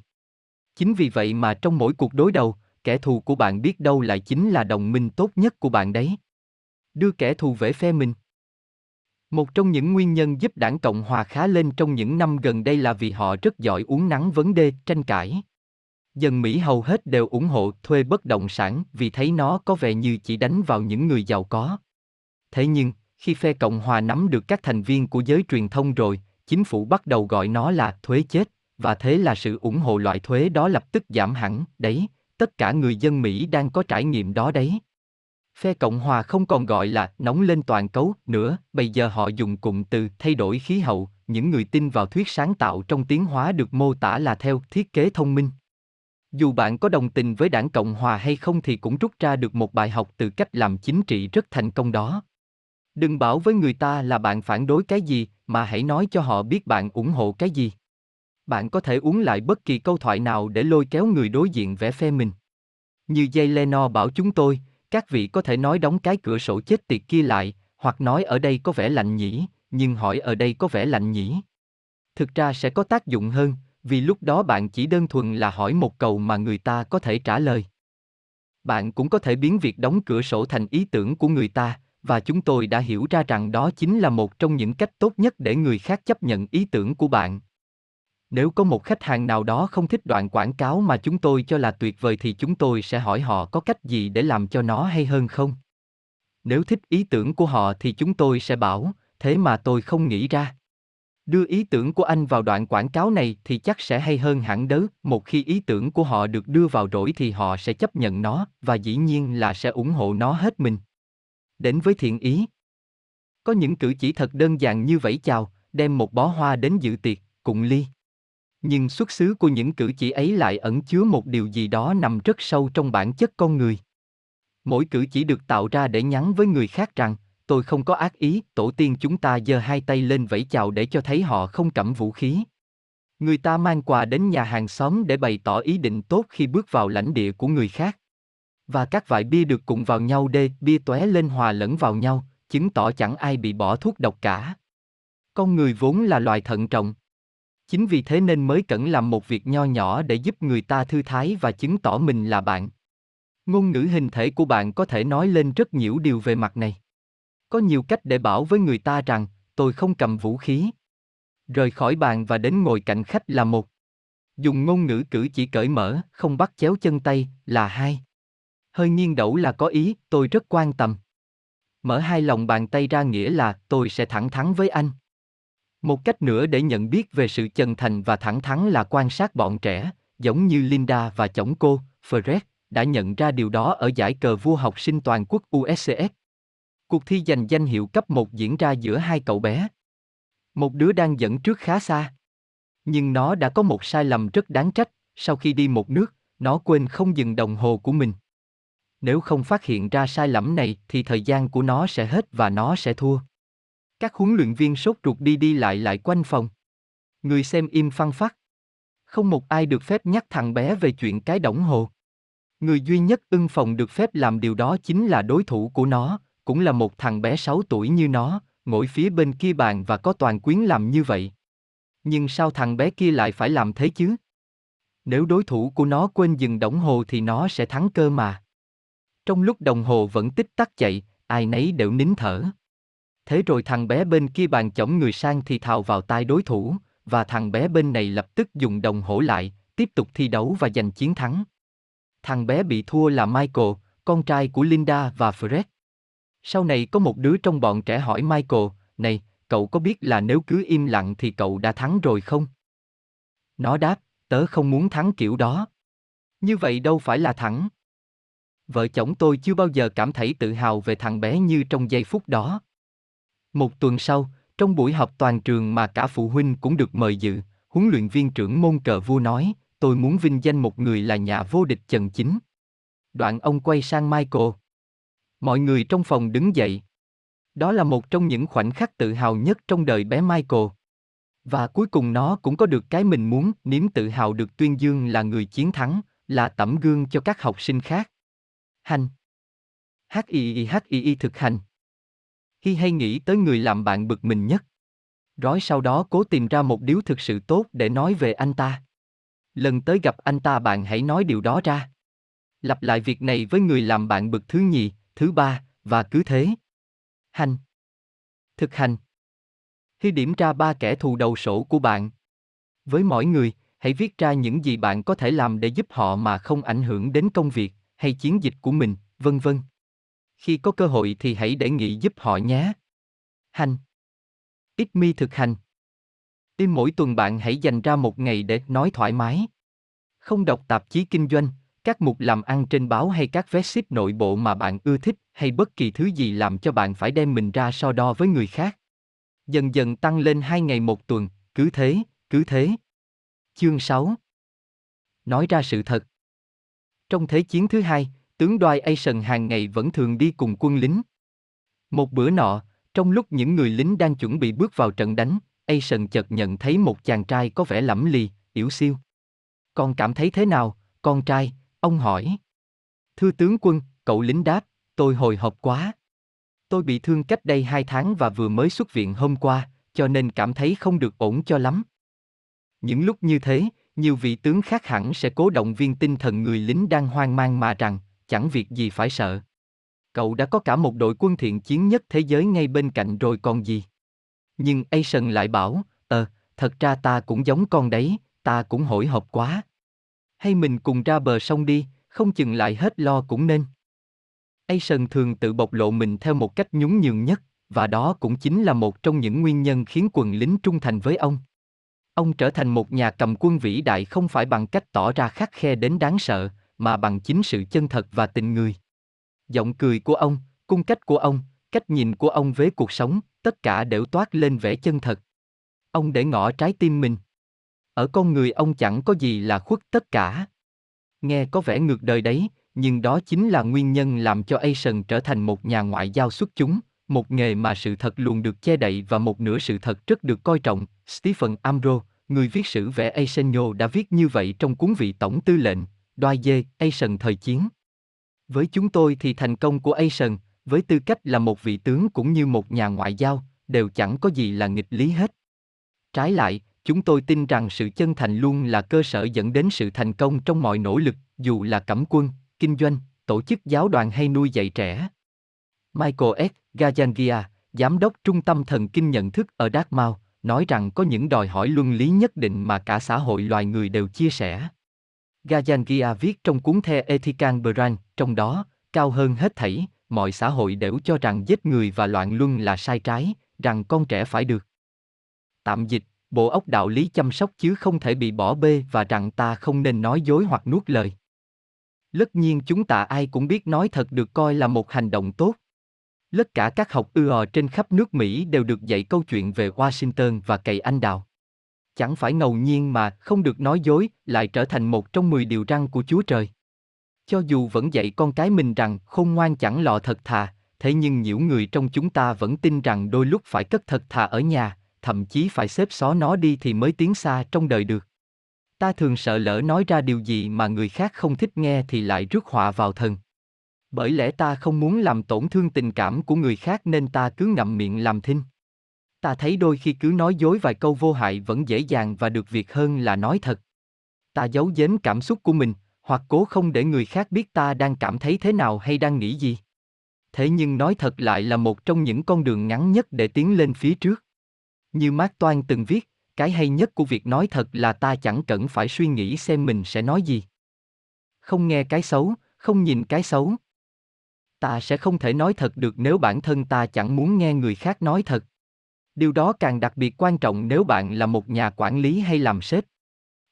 Chính vì vậy mà trong mỗi cuộc đối đầu, kẻ thù của bạn biết đâu lại chính là đồng minh tốt nhất của bạn đấy. Đưa kẻ thù về phe mình. Một trong những nguyên nhân giúp đảng Cộng Hòa khá lên trong những năm gần đây là vì họ rất giỏi uống nắng vấn đề tranh cãi. Dân Mỹ hầu hết đều ủng hộ thuê bất động sản vì thấy nó có vẻ như chỉ đánh vào những người giàu có. Thế nhưng, khi phe Cộng Hòa nắm được các thành viên của giới truyền thông rồi, chính phủ bắt đầu gọi nó là thuế chết, và thế là sự ủng hộ loại thuế đó lập tức giảm hẳn, đấy, tất cả người dân Mỹ đang có trải nghiệm đó đấy. Phe Cộng hòa không còn gọi là nóng lên toàn cấu nữa, bây giờ họ dùng cụm từ thay đổi khí hậu, những người tin vào thuyết sáng tạo trong tiến hóa được mô tả là theo thiết kế thông minh. Dù bạn có đồng tình với đảng Cộng hòa hay không thì cũng rút ra được một bài học từ cách làm chính trị rất thành công đó. Đừng bảo với người ta là bạn phản đối cái gì, mà hãy nói cho họ biết bạn ủng hộ cái gì. Bạn có thể uống lại bất kỳ câu thoại nào để lôi kéo người đối diện vẽ phe mình. Như Jay Leno bảo chúng tôi, các vị có thể nói đóng cái cửa sổ chết tiệt kia lại, hoặc nói ở đây có vẻ lạnh nhỉ, nhưng hỏi ở đây có vẻ lạnh nhỉ. Thực ra sẽ có tác dụng hơn, vì lúc đó bạn chỉ đơn thuần là hỏi một câu mà người ta có thể trả lời. Bạn cũng có thể biến việc đóng cửa sổ thành ý tưởng của người ta, và chúng tôi đã hiểu ra rằng đó chính là một trong những cách tốt nhất để người khác chấp nhận ý tưởng của bạn. Nếu có một khách hàng nào đó không thích đoạn quảng cáo mà chúng tôi cho là tuyệt vời thì chúng tôi sẽ hỏi họ có cách gì để làm cho nó hay hơn không. Nếu thích ý tưởng của họ thì chúng tôi sẽ bảo, thế mà tôi không nghĩ ra. Đưa ý tưởng của anh vào đoạn quảng cáo này thì chắc sẽ hay hơn hẳn đớ, một khi ý tưởng của họ được đưa vào rỗi thì họ sẽ chấp nhận nó và dĩ nhiên là sẽ ủng hộ nó hết mình. đến với thiện ý. Có những cử chỉ thật đơn giản như vẫy chào, đem một bó hoa đến dự tiệc, cụng ly. Nhưng xuất xứ của những cử chỉ ấy lại ẩn chứa một điều gì đó nằm rất sâu trong bản chất con người. Mỗi cử chỉ được tạo ra để nhắn với người khác rằng, tôi không có ác ý, tổ tiên chúng ta giơ hai tay lên vẫy chào để cho thấy họ không cầm vũ khí. Người ta mang quà đến nhà hàng xóm để bày tỏ ý định tốt khi bước vào lãnh địa của người khác. Và các vại bia được cụng vào nhau đê, bia tóe lên hòa lẫn vào nhau, chứng tỏ chẳng ai bị bỏ thuốc độc cả. Con người vốn là loài thận trọng. Chính vì thế nên mới cẩn làm một việc nho nhỏ để giúp người ta thư thái và chứng tỏ mình là bạn. Ngôn ngữ hình thể của bạn có thể nói lên rất nhiều điều về mặt này. Có nhiều cách để bảo với người ta rằng, tôi không cầm vũ khí. Rời khỏi bàn và đến ngồi cạnh khách là một. Dùng ngôn ngữ cử chỉ cởi mở, không bắt chéo chân tay, là hai. Hơi nghiêng đẩu là có ý, tôi rất quan tâm. Mở hai lòng bàn tay ra nghĩa là tôi sẽ thẳng thắn với anh. Một cách nữa để nhận biết về sự chân thành và thẳng thắn là quan sát bọn trẻ, giống như Linda và chồng cô, Fred, đã nhận ra điều đó ở giải cờ vua học sinh toàn quốc USCS. Cuộc thi giành danh hiệu cấp 1 diễn ra giữa hai cậu bé. Một đứa đang dẫn trước khá xa. Nhưng nó đã có một sai lầm rất đáng trách, sau khi đi một nước, nó quên không dừng đồng hồ của mình. Nếu không phát hiện ra sai lầm này thì thời gian của nó sẽ hết và nó sẽ thua. Các huấn luyện viên sốt ruột đi đi lại lại quanh phòng. Người xem im phăng phát. Không một ai được phép nhắc thằng bé về chuyện cái đồng hồ. Người duy nhất ưng phòng được phép làm điều đó chính là đối thủ của nó, cũng là một thằng bé 6 tuổi như nó, ngồi phía bên kia bàn và có toàn quyến làm như vậy. Nhưng sao thằng bé kia lại phải làm thế chứ? Nếu đối thủ của nó quên dừng đồng hồ thì nó sẽ thắng cơ mà. Trong lúc đồng hồ vẫn tích tắc chạy, ai nấy đều nín thở. Thế rồi thằng bé bên kia bàn chổng người sang thì thào vào tai đối thủ, và thằng bé bên này lập tức dùng đồng hổ lại, tiếp tục thi đấu và giành chiến thắng. Thằng bé bị thua là Michael, con trai của Linda và Fred. Sau này có một đứa trong bọn trẻ hỏi Michael, này, cậu có biết là nếu cứ im lặng thì cậu đã thắng rồi không? Nó đáp, tớ không muốn thắng kiểu đó. Như vậy đâu phải là thắng. Vợ chồng tôi chưa bao giờ cảm thấy tự hào về thằng bé như trong giây phút đó. Một tuần sau, trong buổi họp toàn trường mà cả phụ huynh cũng được mời dự, huấn luyện viên trưởng môn cờ vua nói, tôi muốn vinh danh một người là nhà vô địch Trần Chính. Đoạn ông quay sang Michael. Mọi người trong phòng đứng dậy. Đó là một trong những khoảnh khắc tự hào nhất trong đời bé Michael. Và cuối cùng nó cũng có được cái mình muốn, niềm tự hào được tuyên dương là người chiến thắng, là tấm gương cho các học sinh khác. Hành. h i i h i i thực hành. Khi hay nghĩ tới người làm bạn bực mình nhất. rồi sau đó cố tìm ra một điều thực sự tốt để nói về anh ta. Lần tới gặp anh ta bạn hãy nói điều đó ra. Lặp lại việc này với người làm bạn bực thứ nhì, thứ ba, và cứ thế. Hành. Thực hành. Khi điểm ra ba kẻ thù đầu sổ của bạn. Với mỗi người, hãy viết ra những gì bạn có thể làm để giúp họ mà không ảnh hưởng đến công việc hay chiến dịch của mình, vân vân. Khi có cơ hội thì hãy đề nghị giúp họ nhé. Hành. Ít mi thực hành. Tim mỗi tuần bạn hãy dành ra một ngày để nói thoải mái. Không đọc tạp chí kinh doanh, các mục làm ăn trên báo hay các vé ship nội bộ mà bạn ưa thích hay bất kỳ thứ gì làm cho bạn phải đem mình ra so đo với người khác. Dần dần tăng lên hai ngày một tuần, cứ thế, cứ thế. Chương 6 Nói ra sự thật Trong Thế chiến thứ hai, tướng Dwight Eisenhower hàng ngày vẫn thường đi cùng quân lính. Một bữa nọ, trong lúc những người lính đang chuẩn bị bước vào trận đánh, Eisenhower chợt nhận thấy một chàng trai có vẻ lẫm lì, yếu siêu. Con cảm thấy thế nào, con trai? Ông hỏi. Thưa tướng quân, cậu lính đáp, tôi hồi hộp quá. Tôi bị thương cách đây hai tháng và vừa mới xuất viện hôm qua, cho nên cảm thấy không được ổn cho lắm. Những lúc như thế, nhiều vị tướng khác hẳn sẽ cố động viên tinh thần người lính đang hoang mang mà rằng, chẳng việc gì phải sợ. Cậu đã có cả một đội quân thiện chiến nhất thế giới ngay bên cạnh rồi còn gì. Nhưng Ason lại bảo, ờ, thật ra ta cũng giống con đấy, ta cũng hổi hộp quá. Hay mình cùng ra bờ sông đi, không chừng lại hết lo cũng nên. Ason thường tự bộc lộ mình theo một cách nhún nhường nhất, và đó cũng chính là một trong những nguyên nhân khiến quần lính trung thành với ông. Ông trở thành một nhà cầm quân vĩ đại không phải bằng cách tỏ ra khắc khe đến đáng sợ, mà bằng chính sự chân thật và tình người. Giọng cười của ông, Cung cách của ông, cách nhìn của ông với cuộc sống, tất cả đều toát lên vẻ chân thật. Ông để ngỏ trái tim mình. Ở con người ông chẳng có gì là khuất tất cả. Nghe có vẻ ngược đời đấy, nhưng đó chính là nguyên nhân làm cho Asian trở thành một nhà ngoại giao xuất chúng, một nghề mà sự thật luôn được che đậy và một nửa sự thật rất được coi trọng. Stephen Ambrose, người viết sử vẽ Arsenio đã viết như vậy trong cuốn vị tổng tư lệnh, Đoài dê, Asian thời chiến. Với chúng tôi thì thành công của Asian, với tư cách là một vị tướng cũng như một nhà ngoại giao, đều chẳng có gì là nghịch lý hết. Trái lại, chúng tôi tin rằng sự chân thành luôn là cơ sở dẫn đến sự thành công trong mọi nỗ lực, dù là cẩm quân, kinh doanh, tổ chức giáo đoàn hay nuôi dạy trẻ. Michael S. Gajangia, giám đốc trung tâm thần kinh nhận thức ở Dartmouth, nói rằng có những đòi hỏi luân lý nhất định mà cả xã hội loài người đều chia sẻ. Gajangia viết trong cuốn The Ethical Brand, trong đó, cao hơn hết thảy, mọi xã hội đều cho rằng giết người và loạn luân là sai trái, rằng con trẻ phải được. Tạm dịch, bộ óc đạo lý chăm sóc chứ không thể bị bỏ bê và rằng ta không nên nói dối hoặc nuốt lời. Tất nhiên chúng ta ai cũng biết nói thật được coi là một hành động tốt. Tất cả các học ưa ờ trên khắp nước Mỹ đều được dạy câu chuyện về Washington và cày anh đào. Chẳng phải ngầu nhiên mà không được nói dối lại trở thành một trong mười điều răn của Chúa Trời. Cho dù vẫn dạy con cái mình rằng khôn ngoan chẳng lọ thật thà, thế nhưng nhiều người trong chúng ta vẫn tin rằng đôi lúc phải cất thật thà ở nhà, thậm chí phải xếp xó nó đi thì mới tiến xa trong đời được. Ta thường sợ lỡ nói ra điều gì mà người khác không thích nghe thì lại rước họa vào thân. Bởi lẽ ta không muốn làm tổn thương tình cảm của người khác nên ta cứ ngậm miệng làm thinh. Ta thấy đôi khi cứ nói dối vài câu vô hại vẫn dễ dàng và được việc hơn là nói thật. Ta giấu giếm cảm xúc của mình, hoặc cố không để người khác biết ta đang cảm thấy thế nào hay đang nghĩ gì. Thế nhưng nói thật lại là một trong những con đường ngắn nhất để tiến lên phía trước. Như Mark Twain từng viết, cái hay nhất của việc nói thật là ta chẳng cần phải suy nghĩ xem mình sẽ nói gì. Không nghe cái xấu, không nhìn cái xấu. Ta sẽ không thể nói thật được nếu bản thân ta chẳng muốn nghe người khác nói thật. Điều đó càng đặc biệt quan trọng nếu bạn là một nhà quản lý hay làm sếp.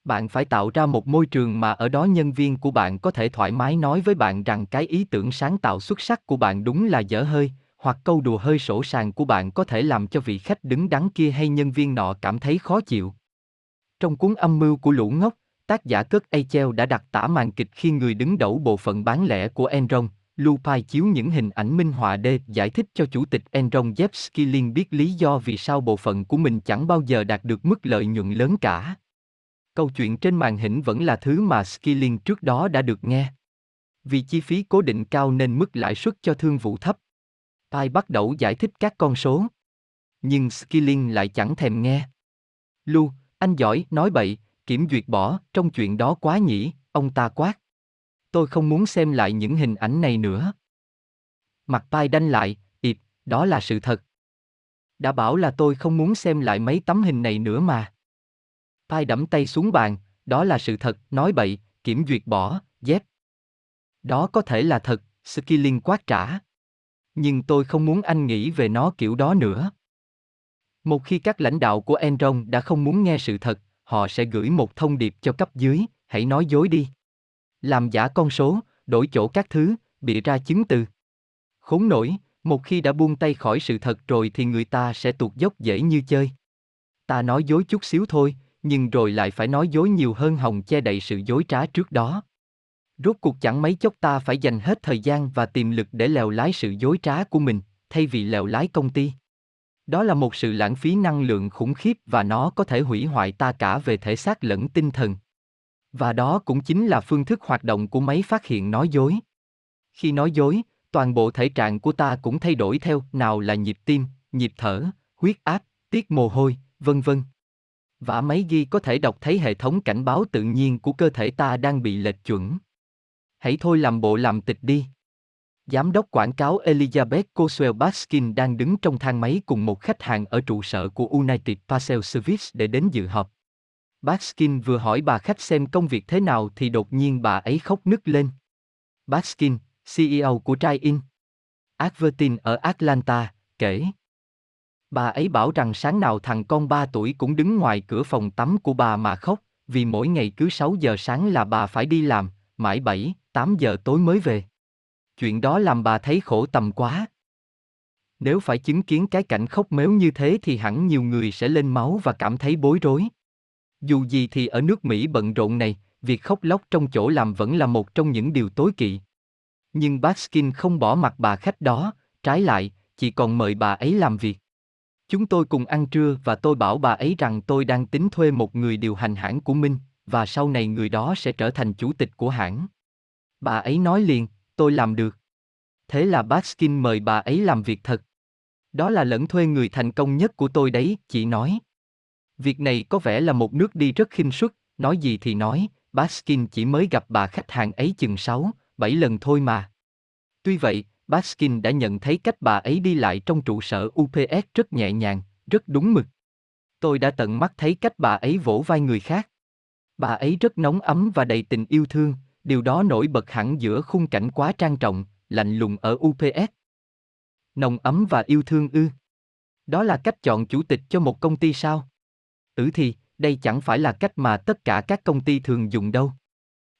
Bạn phải tạo ra một môi trường mà ở đó nhân viên của bạn có thể thoải mái nói với bạn rằng cái ý tưởng sáng tạo xuất sắc của bạn đúng là dở hơi, hoặc câu đùa hơi sổ sàng của bạn có thể làm cho vị khách đứng đắn kia hay nhân viên nọ cảm thấy khó chịu. Trong cuốn âm mưu của lũ ngốc, tác giả cất Eichel đã đặt tả màn kịch khi người đứng đầu bộ phận bán lẻ của Enron, Lupai chiếu những hình ảnh minh họa đê giải thích cho chủ tịch Enron Jeff Skilling biết lý do vì sao bộ phận của mình chẳng bao giờ đạt được mức lợi nhuận lớn cả. Câu chuyện trên màn hình vẫn là thứ mà Skilling trước đó đã được nghe. Vì chi phí cố định cao nên mức lãi suất cho thương vụ thấp. Pai bắt đầu giải thích các con số. Nhưng Skilling lại chẳng thèm nghe. Lu, anh giỏi, nói bậy, kiểm duyệt bỏ, trong chuyện đó quá nhỉ, ông ta quát. Tôi không muốn xem lại những hình ảnh này nữa. Mặt Pai đanh lại, ịp, đó là sự thật. Đã bảo là tôi không muốn xem lại mấy tấm hình này nữa mà. Pai đẫm tay xuống bàn, đó là sự thật, nói bậy, kiểm duyệt bỏ, dép. Đó có thể là thật, Skilling quát trả. Nhưng tôi không muốn anh nghĩ về nó kiểu đó nữa. Một khi các lãnh đạo của Enron đã không muốn nghe sự thật, họ sẽ gửi một thông điệp cho cấp dưới, hãy nói dối đi. Làm giả con số, đổi chỗ các thứ, bịa ra chứng từ. Khốn nổi, một khi đã buông tay khỏi sự thật rồi thì người ta sẽ tuột dốc dễ như chơi. Ta nói dối chút xíu thôi, nhưng rồi lại phải nói dối nhiều hơn hồng che đậy sự dối trá trước đó. Rốt cuộc chẳng mấy chốc ta phải dành hết thời gian và tiềm lực để lèo lái sự dối trá của mình, thay vì lèo lái công ty. Đó là một sự lãng phí năng lượng khủng khiếp và nó có thể hủy hoại ta cả về thể xác lẫn tinh thần. Và đó cũng chính là phương thức hoạt động của máy phát hiện nói dối. Khi nói dối, toàn bộ thể trạng của ta cũng thay đổi theo, nào là nhịp tim, nhịp thở, huyết áp, tiết mồ hôi, vân vân. và máy ghi có thể đọc thấy hệ thống cảnh báo tự nhiên của cơ thể ta đang bị lệch chuẩn. Hãy thôi làm bộ làm tịch đi. Giám đốc quảng cáo Elizabeth Coswell Baskin đang đứng trong thang máy cùng một khách hàng ở trụ sở của United Parcel Service để đến dự họp. Baskin vừa hỏi bà khách xem công việc thế nào thì đột nhiên bà ấy khóc nức lên. Baskin, CEO của Trai In. Advertin ở Atlanta, kể. Bà ấy bảo rằng sáng nào thằng con 3 tuổi cũng đứng ngoài cửa phòng tắm của bà mà khóc, vì mỗi ngày cứ 6 giờ sáng là bà phải đi làm, mãi 7, 8 giờ tối mới về. Chuyện đó làm bà thấy khổ tầm quá. Nếu phải chứng kiến cái cảnh khóc mếu như thế thì hẳn nhiều người sẽ lên máu và cảm thấy bối rối. Dù gì thì ở nước Mỹ bận rộn này, việc khóc lóc trong chỗ làm vẫn là một trong những điều tối kỵ. Nhưng Baskin không bỏ mặt bà khách đó, trái lại, chỉ còn mời bà ấy làm việc. Chúng tôi cùng ăn trưa và tôi bảo bà ấy rằng tôi đang tính thuê một người điều hành hãng của Minh, và sau này người đó sẽ trở thành chủ tịch của hãng. Bà ấy nói liền, tôi làm được. Thế là Baskin mời bà ấy làm việc thật. Đó là lẫn thuê người thành công nhất của tôi đấy, chị nói. Việc này có vẻ là một nước đi rất khinh suất, nói gì thì nói, Baskin chỉ mới gặp bà khách hàng ấy chừng 6, 7 lần thôi mà. Tuy vậy, Baskin đã nhận thấy cách bà ấy đi lại trong trụ sở UPS rất nhẹ nhàng, rất đúng mực. Tôi đã tận mắt thấy cách bà ấy vỗ vai người khác. Bà ấy rất nóng ấm và đầy tình yêu thương, điều đó nổi bật hẳn giữa khung cảnh quá trang trọng, lạnh lùng ở UPS. Nồng ấm và yêu thương ư. Đó là cách chọn chủ tịch cho một công ty sao? Ừ thì, đây chẳng phải là cách mà tất cả các công ty thường dùng đâu.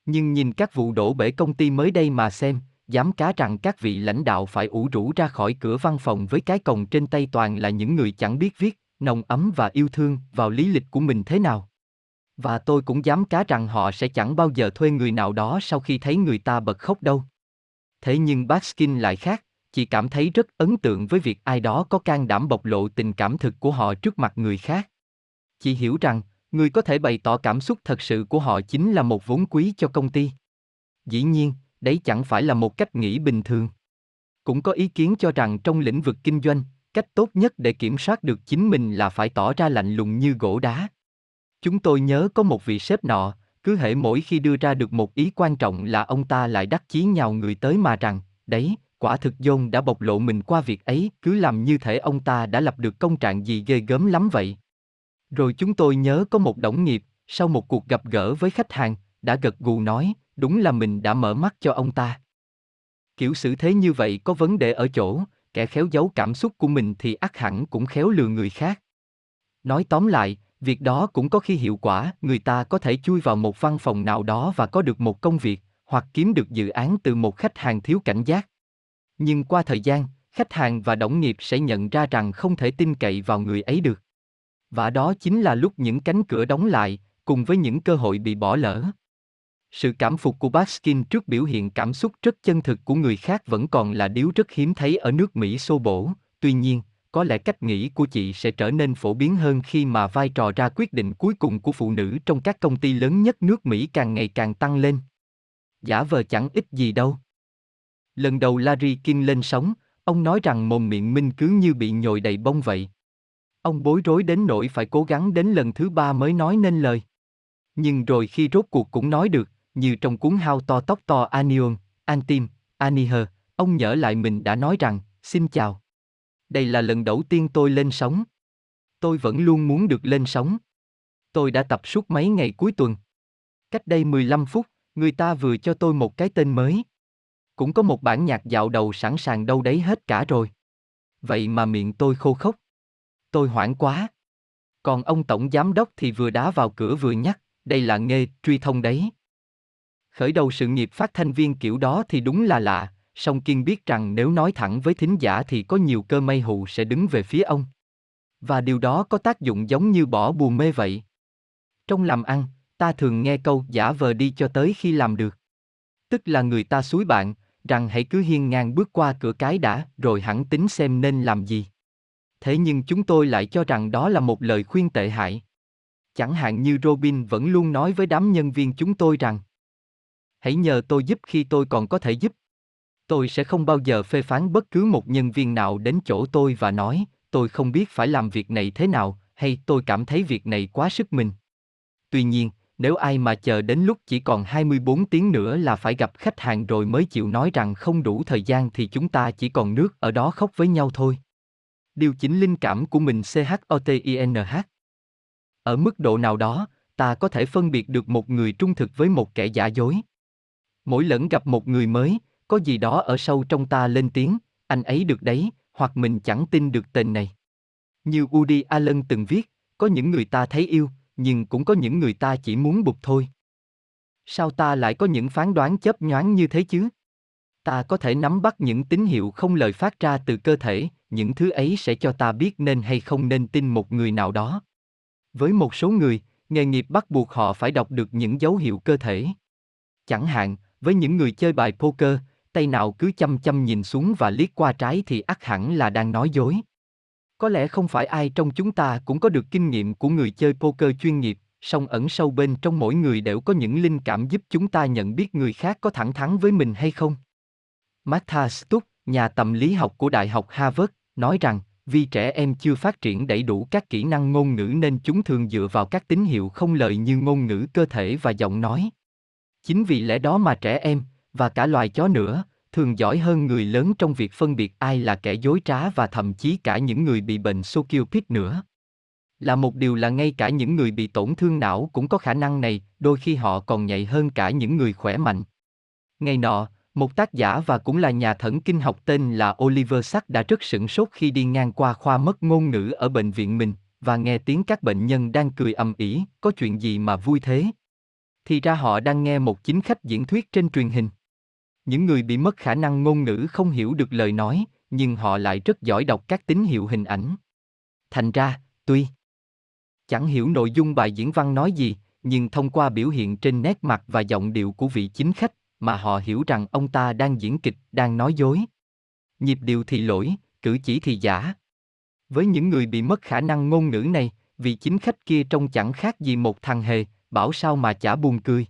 Nhưng nhìn các vụ đổ bể công ty mới đây mà xem, dám cá rằng các vị lãnh đạo phải ủ rũ ra khỏi cửa văn phòng với cái còng trên tay toàn là những người chẳng biết viết, nồng ấm và yêu thương vào lý lịch của mình thế nào. Và tôi cũng dám cá rằng họ sẽ chẳng bao giờ thuê người nào đó sau khi thấy người ta bật khóc đâu. Thế nhưng Baskin lại khác, chị cảm thấy rất ấn tượng với việc ai đó có can đảm bộc lộ tình cảm thực của họ trước mặt người khác. Chị hiểu rằng, người có thể bày tỏ cảm xúc thật sự của họ chính là một vốn quý cho công ty. Dĩ nhiên, đấy chẳng phải là một cách nghĩ bình thường. Cũng có ý kiến cho rằng trong lĩnh vực kinh doanh, cách tốt nhất để kiểm soát được chính mình là phải tỏ ra lạnh lùng như gỗ đá. Chúng tôi nhớ có một vị sếp nọ, cứ hệ mỗi khi đưa ra được một ý quan trọng là ông ta lại đắc chí nhào người tới mà rằng, đấy, quả thực John đã bộc lộ mình qua việc ấy, cứ làm như thể ông ta đã lập được công trạng gì ghê gớm lắm vậy. Rồi chúng tôi nhớ có một đồng nghiệp, sau một cuộc gặp gỡ với khách hàng, đã gật gù nói, đúng là mình đã mở mắt cho ông ta. Kiểu xử thế như vậy có vấn đề ở chỗ, kẻ khéo giấu cảm xúc của mình thì ắt hẳn cũng khéo lừa người khác. Nói tóm lại, việc đó cũng có khi hiệu quả, người ta có thể chui vào một văn phòng nào đó và có được một công việc, hoặc kiếm được dự án từ một khách hàng thiếu cảnh giác. Nhưng qua thời gian, khách hàng và đồng nghiệp sẽ nhận ra rằng không thể tin cậy vào người ấy được. Và đó chính là lúc những cánh cửa đóng lại, cùng với những cơ hội bị bỏ lỡ. Sự cảm phục của Baskin trước biểu hiện cảm xúc rất chân thực của người khác vẫn còn là điều rất hiếm thấy ở nước Mỹ xô bổ, tuy nhiên, có lẽ cách nghĩ của chị sẽ trở nên phổ biến hơn khi mà vai trò ra quyết định cuối cùng của phụ nữ trong các công ty lớn nhất nước Mỹ càng ngày càng tăng lên. Giả vờ chẳng ít gì đâu. Lần đầu Larry King lên sóng, ông nói rằng mồm miệng Minh cứ như bị nhồi đầy bông vậy. Ông bối rối đến nỗi phải cố gắng đến lần thứ ba mới nói nên lời. Nhưng rồi khi rốt cuộc cũng nói được, như trong cuốn hao to tóc to Anion, Antim, Aniher, ông nhớ lại mình đã nói rằng, xin chào. Đây là lần đầu tiên tôi lên sóng. Tôi vẫn luôn muốn được lên sóng. Tôi đã tập suốt mấy ngày cuối tuần. Cách đây 15 phút, người ta vừa cho tôi một cái tên mới. Cũng có một bản nhạc dạo đầu sẵn sàng đâu đấy hết cả rồi. Vậy mà miệng tôi khô khốc. Tôi hoảng quá. Còn ông tổng giám đốc thì vừa đá vào cửa vừa nhắc, đây là nghề truy thông đấy. Khởi đầu sự nghiệp phát thanh viên kiểu đó thì đúng là lạ, song Kiên biết rằng nếu nói thẳng với thính giả thì có nhiều cơ may hụ sẽ đứng về phía ông. Và điều đó có tác dụng giống như bỏ bùa mê vậy. Trong làm ăn, ta thường nghe câu giả vờ đi cho tới khi làm được. Tức là người ta suối bạn, rằng hãy cứ hiên ngang bước qua cửa cái đã, rồi hẳn tính xem nên làm gì. Thế nhưng chúng tôi lại cho rằng đó là một lời khuyên tệ hại. Chẳng hạn như Robin vẫn luôn nói với đám nhân viên chúng tôi rằng Hãy nhờ tôi giúp khi tôi còn có thể giúp. Tôi sẽ không bao giờ phê phán bất cứ một nhân viên nào đến chỗ tôi và nói, tôi không biết phải làm việc này thế nào, hay tôi cảm thấy việc này quá sức mình. Tuy nhiên, nếu ai mà chờ đến lúc chỉ còn 24 tiếng nữa là phải gặp khách hàng rồi mới chịu nói rằng không đủ thời gian thì chúng ta chỉ còn nước ở đó khóc với nhau thôi. Điều chỉnh linh cảm của mình CHOTINH. Ở mức độ nào đó, ta có thể phân biệt được một người trung thực với một kẻ giả dối. Mỗi lần gặp một người mới, có gì đó ở sâu trong ta lên tiếng, anh ấy được đấy, hoặc mình chẳng tin được tên này. Như Woody Allen từng viết, có những người ta thấy yêu, nhưng cũng có những người ta chỉ muốn bục thôi. Sao ta lại có những phán đoán chớp nhoáng như thế chứ? Ta có thể nắm bắt những tín hiệu không lời phát ra từ cơ thể, những thứ ấy sẽ cho ta biết nên hay không nên tin một người nào đó. Với một số người, nghề nghiệp bắt buộc họ phải đọc được những dấu hiệu cơ thể. Chẳng hạn, với những người chơi bài poker, tay nào cứ chăm chăm nhìn xuống và liếc qua trái thì ắt hẳn là đang nói dối. Có lẽ không phải ai trong chúng ta cũng có được kinh nghiệm của người chơi poker chuyên nghiệp, song ẩn sâu bên trong mỗi người đều có những linh cảm giúp chúng ta nhận biết người khác có thẳng thắn với mình hay không. Martha Stuck, nhà tâm lý học của Đại học Harvard, nói rằng, vì trẻ em chưa phát triển đầy đủ các kỹ năng ngôn ngữ nên chúng thường dựa vào các tín hiệu không lời như ngôn ngữ cơ thể và giọng nói. Chính vì lẽ đó mà trẻ em, và cả loài chó nữa, thường giỏi hơn người lớn trong việc phân biệt ai là kẻ dối trá và thậm chí cả những người bị bệnh Sokiopic nữa. Là một điều là ngay cả những người bị tổn thương não cũng có khả năng này, đôi khi họ còn nhạy hơn cả những người khỏe mạnh. Ngày nọ, một tác giả và cũng là nhà thần kinh học tên là Oliver Sacks đã rất sửng sốt khi đi ngang qua khoa mất ngôn ngữ ở bệnh viện mình, và nghe tiếng các bệnh nhân đang cười ầm ĩ, có chuyện gì mà vui thế? Thì ra họ đang nghe một chính khách diễn thuyết trên truyền hình. Những người bị mất khả năng ngôn ngữ không hiểu được lời nói, nhưng họ lại rất giỏi đọc các tín hiệu hình ảnh. Thành ra, tuy chẳng hiểu nội dung bài diễn văn nói gì, nhưng thông qua biểu hiện trên nét mặt và giọng điệu của vị chính khách, mà họ hiểu rằng ông ta đang diễn kịch, đang nói dối. Nhịp điệu thì lỗi, cử chỉ thì giả. Với những người bị mất khả năng ngôn ngữ này, vị chính khách kia trông chẳng khác gì một thằng hề, bảo sao mà chả buồn cười.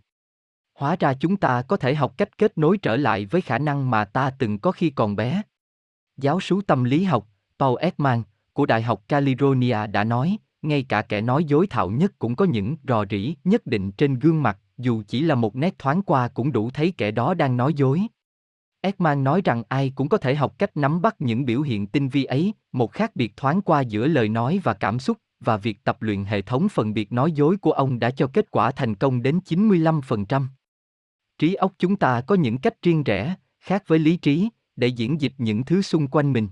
Hóa ra chúng ta có thể học cách kết nối trở lại với khả năng mà ta từng có khi còn bé. Giáo sú tâm lý học, Paul Ekman, của Đại học California đã nói, ngay cả kẻ nói dối thạo nhất cũng có những rò rỉ nhất định trên gương mặt, dù chỉ là một nét thoáng qua cũng đủ thấy kẻ đó đang nói dối. Ekman nói rằng ai cũng có thể học cách nắm bắt những biểu hiện tinh vi ấy, một khác biệt thoáng qua giữa lời nói và cảm xúc, và việc tập luyện hệ thống phân biệt nói dối của ông đã cho kết quả thành công đến 95%. Trí óc chúng ta có những cách riêng rẽ, khác với lý trí, để diễn dịch những thứ xung quanh mình.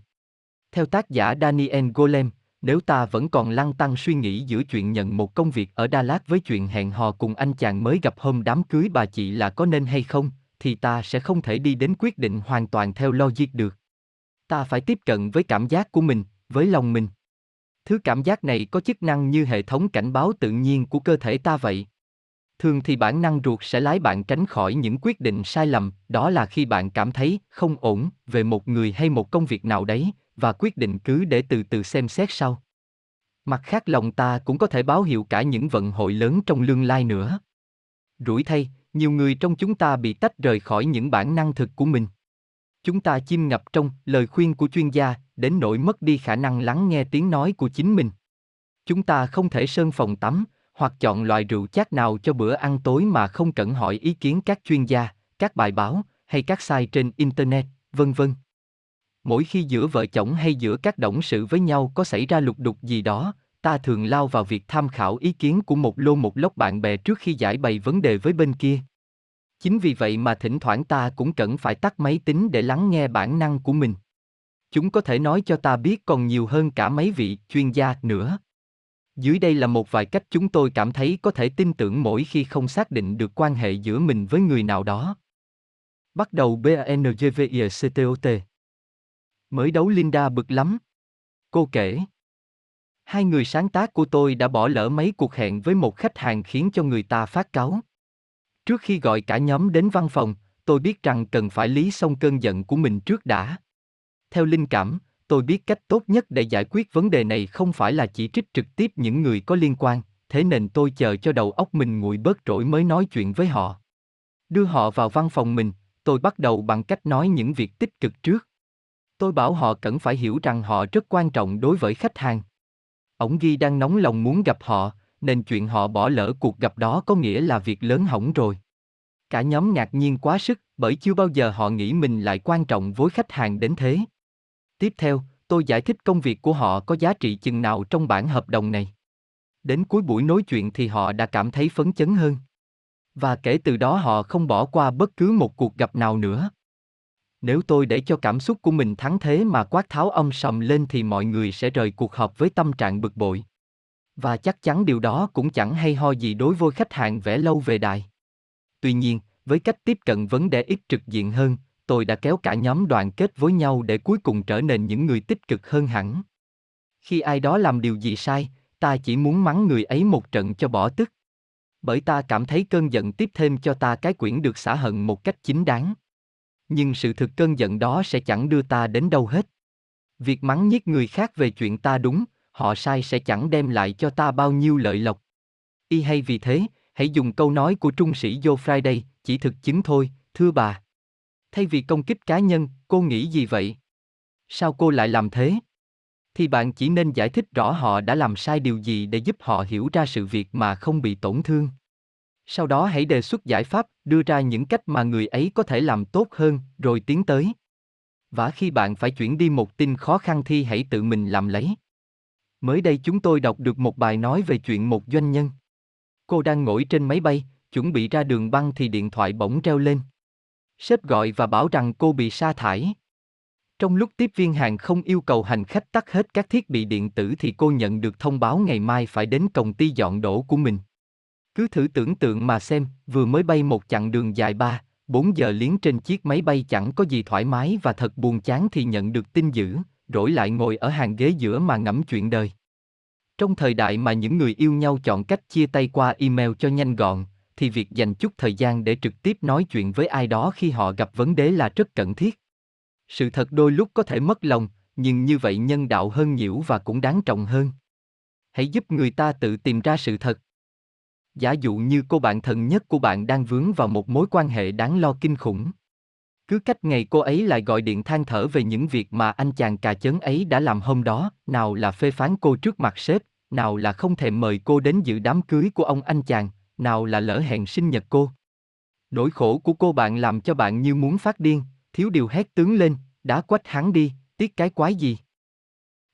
Theo tác giả Daniel Golem, nếu ta vẫn còn lăng tăng suy nghĩ giữa chuyện nhận một công việc ở Đà Lạt với chuyện hẹn hò cùng anh chàng mới gặp hôm đám cưới bà chị là có nên hay không, thì ta sẽ không thể đi đến quyết định hoàn toàn theo logic được. Ta phải tiếp cận với cảm giác của mình, với lòng mình. Thứ cảm giác này có chức năng như hệ thống cảnh báo tự nhiên của cơ thể ta vậy. Thường thì bản năng ruột sẽ lái bạn tránh khỏi những quyết định sai lầm, đó là khi bạn cảm thấy không ổn về một người hay một công việc nào đấy, và quyết định cứ để từ từ xem xét sau. Mặt khác lòng ta cũng có thể báo hiệu cả những vận hội lớn trong lương lai nữa. Rủi thay, nhiều người trong chúng ta bị tách rời khỏi những bản năng thực của mình. Chúng ta chim ngập trong lời khuyên của chuyên gia, đến nỗi mất đi khả năng lắng nghe tiếng nói của chính mình. Chúng ta không thể sơn phòng tắm, hoặc chọn loại rượu chát nào cho bữa ăn tối mà không cần hỏi ý kiến các chuyên gia, các bài báo hay các site trên internet, vân vân. Mỗi khi giữa vợ chồng hay giữa các đồng sự với nhau có xảy ra lục đục gì đó, ta thường lao vào việc tham khảo ý kiến của một lô một lốc bạn bè trước khi giải bày vấn đề với bên kia. Chính vì vậy mà thỉnh thoảng ta cũng cần phải tắt máy tính để lắng nghe bản năng của mình. Chúng có thể nói cho ta biết còn nhiều hơn cả mấy vị chuyên gia nữa. Dưới đây là một vài cách chúng tôi cảm thấy có thể tin tưởng mỗi khi không xác định được quan hệ giữa mình với người nào đó. Bắt đầu BANGVICTOT Mới đấu Linda bực lắm. Cô kể. Hai người sáng tác của tôi đã bỏ lỡ mấy cuộc hẹn với một khách hàng khiến cho người ta phát cáu. Trước khi gọi cả nhóm đến văn phòng, tôi biết rằng cần phải lý xong cơn giận của mình trước đã. Theo linh cảm, tôi biết cách tốt nhất để giải quyết vấn đề này không phải là chỉ trích trực tiếp những người có liên quan, thế nên tôi chờ cho đầu óc mình nguội bớt rỗi mới nói chuyện với họ. Đưa họ vào văn phòng mình, tôi bắt đầu bằng cách nói những việc tích cực trước. Tôi bảo họ cần phải hiểu rằng họ rất quan trọng đối với khách hàng. Ông Ghi đang nóng lòng muốn gặp họ, nên chuyện họ bỏ lỡ cuộc gặp đó có nghĩa là việc lớn hỏng rồi. Cả nhóm ngạc nhiên quá sức, bởi chưa bao giờ họ nghĩ mình lại quan trọng với khách hàng đến thế. Tiếp theo, tôi giải thích công việc của họ có giá trị chừng nào trong bản hợp đồng này. Đến cuối buổi nói chuyện thì họ đã cảm thấy phấn chấn hơn. Và kể từ đó họ không bỏ qua bất cứ một cuộc gặp nào nữa. Nếu tôi để cho cảm xúc của mình thắng thế mà quát tháo âm sầm lên thì mọi người sẽ rời cuộc họp với tâm trạng bực bội. Và chắc chắn điều đó cũng chẳng hay ho gì đối với khách hàng vẽ lâu về đài. Tuy nhiên, với cách tiếp cận vấn đề ít trực diện hơn, tôi đã kéo cả nhóm đoàn kết với nhau để cuối cùng trở nên những người tích cực hơn hẳn. Khi ai đó làm điều gì sai, ta chỉ muốn mắng người ấy một trận cho bỏ tức. Bởi ta cảm thấy cơn giận tiếp thêm cho ta cái quyển được xả hận một cách chính đáng. Nhưng sự thực cơn giận đó sẽ chẳng đưa ta đến đâu hết. Việc mắng nhiếc người khác về chuyện ta đúng, họ sai sẽ chẳng đem lại cho ta bao nhiêu lợi lộc. Y hay vì thế, hãy dùng câu nói của trung sĩ Joe Friday, chỉ thực chứng thôi, thưa bà. Thay vì công kích cá nhân, cô nghĩ gì vậy? Sao cô lại làm thế? Thì bạn chỉ nên giải thích rõ họ đã làm sai điều gì để giúp họ hiểu ra sự việc mà không bị tổn thương. Sau đó hãy đề xuất giải pháp, đưa ra những cách mà người ấy có thể làm tốt hơn, rồi tiến tới. Và khi bạn phải chuyển đi một tin khó khăn thì hãy tự mình làm lấy. Mới đây chúng tôi đọc được một bài nói về chuyện một doanh nhân. Cô đang ngồi trên máy bay, chuẩn bị ra đường băng thì điện thoại bỗng reo lên. Sếp gọi và bảo rằng cô bị sa thải. Trong lúc tiếp viên hàng không yêu cầu hành khách tắt hết các thiết bị điện tử thì cô nhận được thông báo ngày mai phải đến công ty dọn đổ của mình. Cứ thử tưởng tượng mà xem, vừa mới bay một chặng đường dài 3, 4 giờ liếng trên chiếc máy bay chẳng có gì thoải mái và thật buồn chán thì nhận được tin dữ, rỗi lại ngồi ở hàng ghế giữa mà ngẫm chuyện đời. Trong thời đại mà những người yêu nhau chọn cách chia tay qua email cho nhanh gọn, thì việc dành chút thời gian để trực tiếp nói chuyện với ai đó khi họ gặp vấn đề là rất cần thiết. Sự thật đôi lúc có thể mất lòng, nhưng như vậy nhân đạo hơn nhiều và cũng đáng trọng hơn. Hãy giúp người ta tự tìm ra sự thật. Giả dụ như cô bạn thân nhất của bạn đang vướng vào một mối quan hệ đáng lo kinh khủng. Cứ cách ngày cô ấy lại gọi điện than thở về những việc mà anh chàng cà chớn ấy đã làm hôm đó, nào là phê phán cô trước mặt sếp, nào là không thèm mời cô đến dự đám cưới của ông anh chàng, nào là lỡ hẹn sinh nhật cô. Nỗi khổ của cô bạn làm cho bạn như muốn phát điên, thiếu điều hét tướng lên, đá quách hắn đi, tiếc cái quái gì.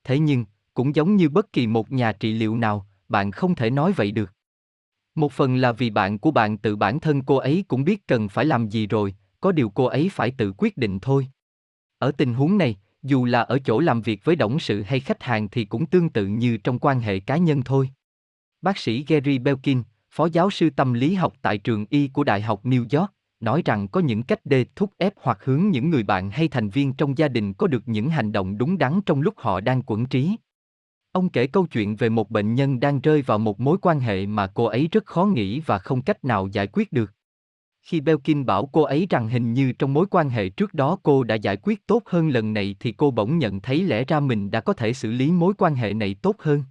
Thế nhưng, cũng giống như bất kỳ một nhà trị liệu nào, bạn không thể nói vậy được. Một phần là vì bạn của bạn tự bản thân cô ấy cũng biết cần phải làm gì rồi, có điều cô ấy phải tự quyết định thôi. Ở tình huống này, dù là ở chỗ làm việc với đồng sự hay khách hàng thì cũng tương tự như trong quan hệ cá nhân thôi. Bác sĩ Gary Belkin, phó giáo sư tâm lý học tại trường y của Đại học New York, nói rằng có những cách để thúc ép hoặc hướng những người bạn hay thành viên trong gia đình có được những hành động đúng đắn trong lúc họ đang quẩn trí. Ông kể câu chuyện về một bệnh nhân đang rơi vào một mối quan hệ mà cô ấy rất khó nghĩ và không cách nào giải quyết được. Khi Belkin bảo cô ấy rằng hình như trong mối quan hệ trước đó cô đã giải quyết tốt hơn lần này thì cô bỗng nhận thấy lẽ ra mình đã có thể xử lý mối quan hệ này tốt hơn.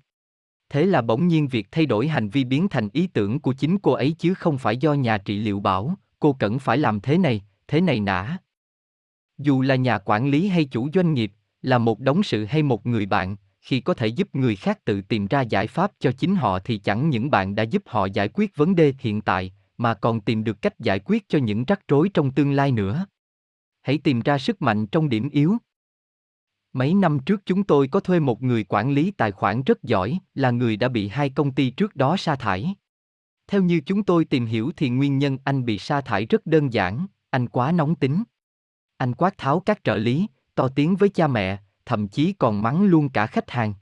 Thế là bỗng nhiên việc thay đổi hành vi biến thành ý tưởng của chính cô ấy chứ không phải do nhà trị liệu bảo, cô cần phải làm thế này, thế này nã. Dù là nhà quản lý hay chủ doanh nghiệp, là một đống sự hay một người bạn, khi có thể giúp người khác tự tìm ra giải pháp cho chính họ thì chẳng những bạn đã giúp họ giải quyết vấn đề hiện tại, mà còn tìm được cách giải quyết cho những rắc rối trong tương lai nữa. Hãy tìm ra sức mạnh trong điểm yếu. Mấy năm trước chúng tôi có thuê một người quản lý tài khoản rất giỏi, là người đã bị hai công ty trước đó sa thải. Theo như chúng tôi tìm hiểu thì nguyên nhân anh bị sa thải rất đơn giản, anh quá nóng tính. Anh quát tháo các trợ lý, to tiếng với cha mẹ, thậm chí còn mắng luôn cả khách hàng.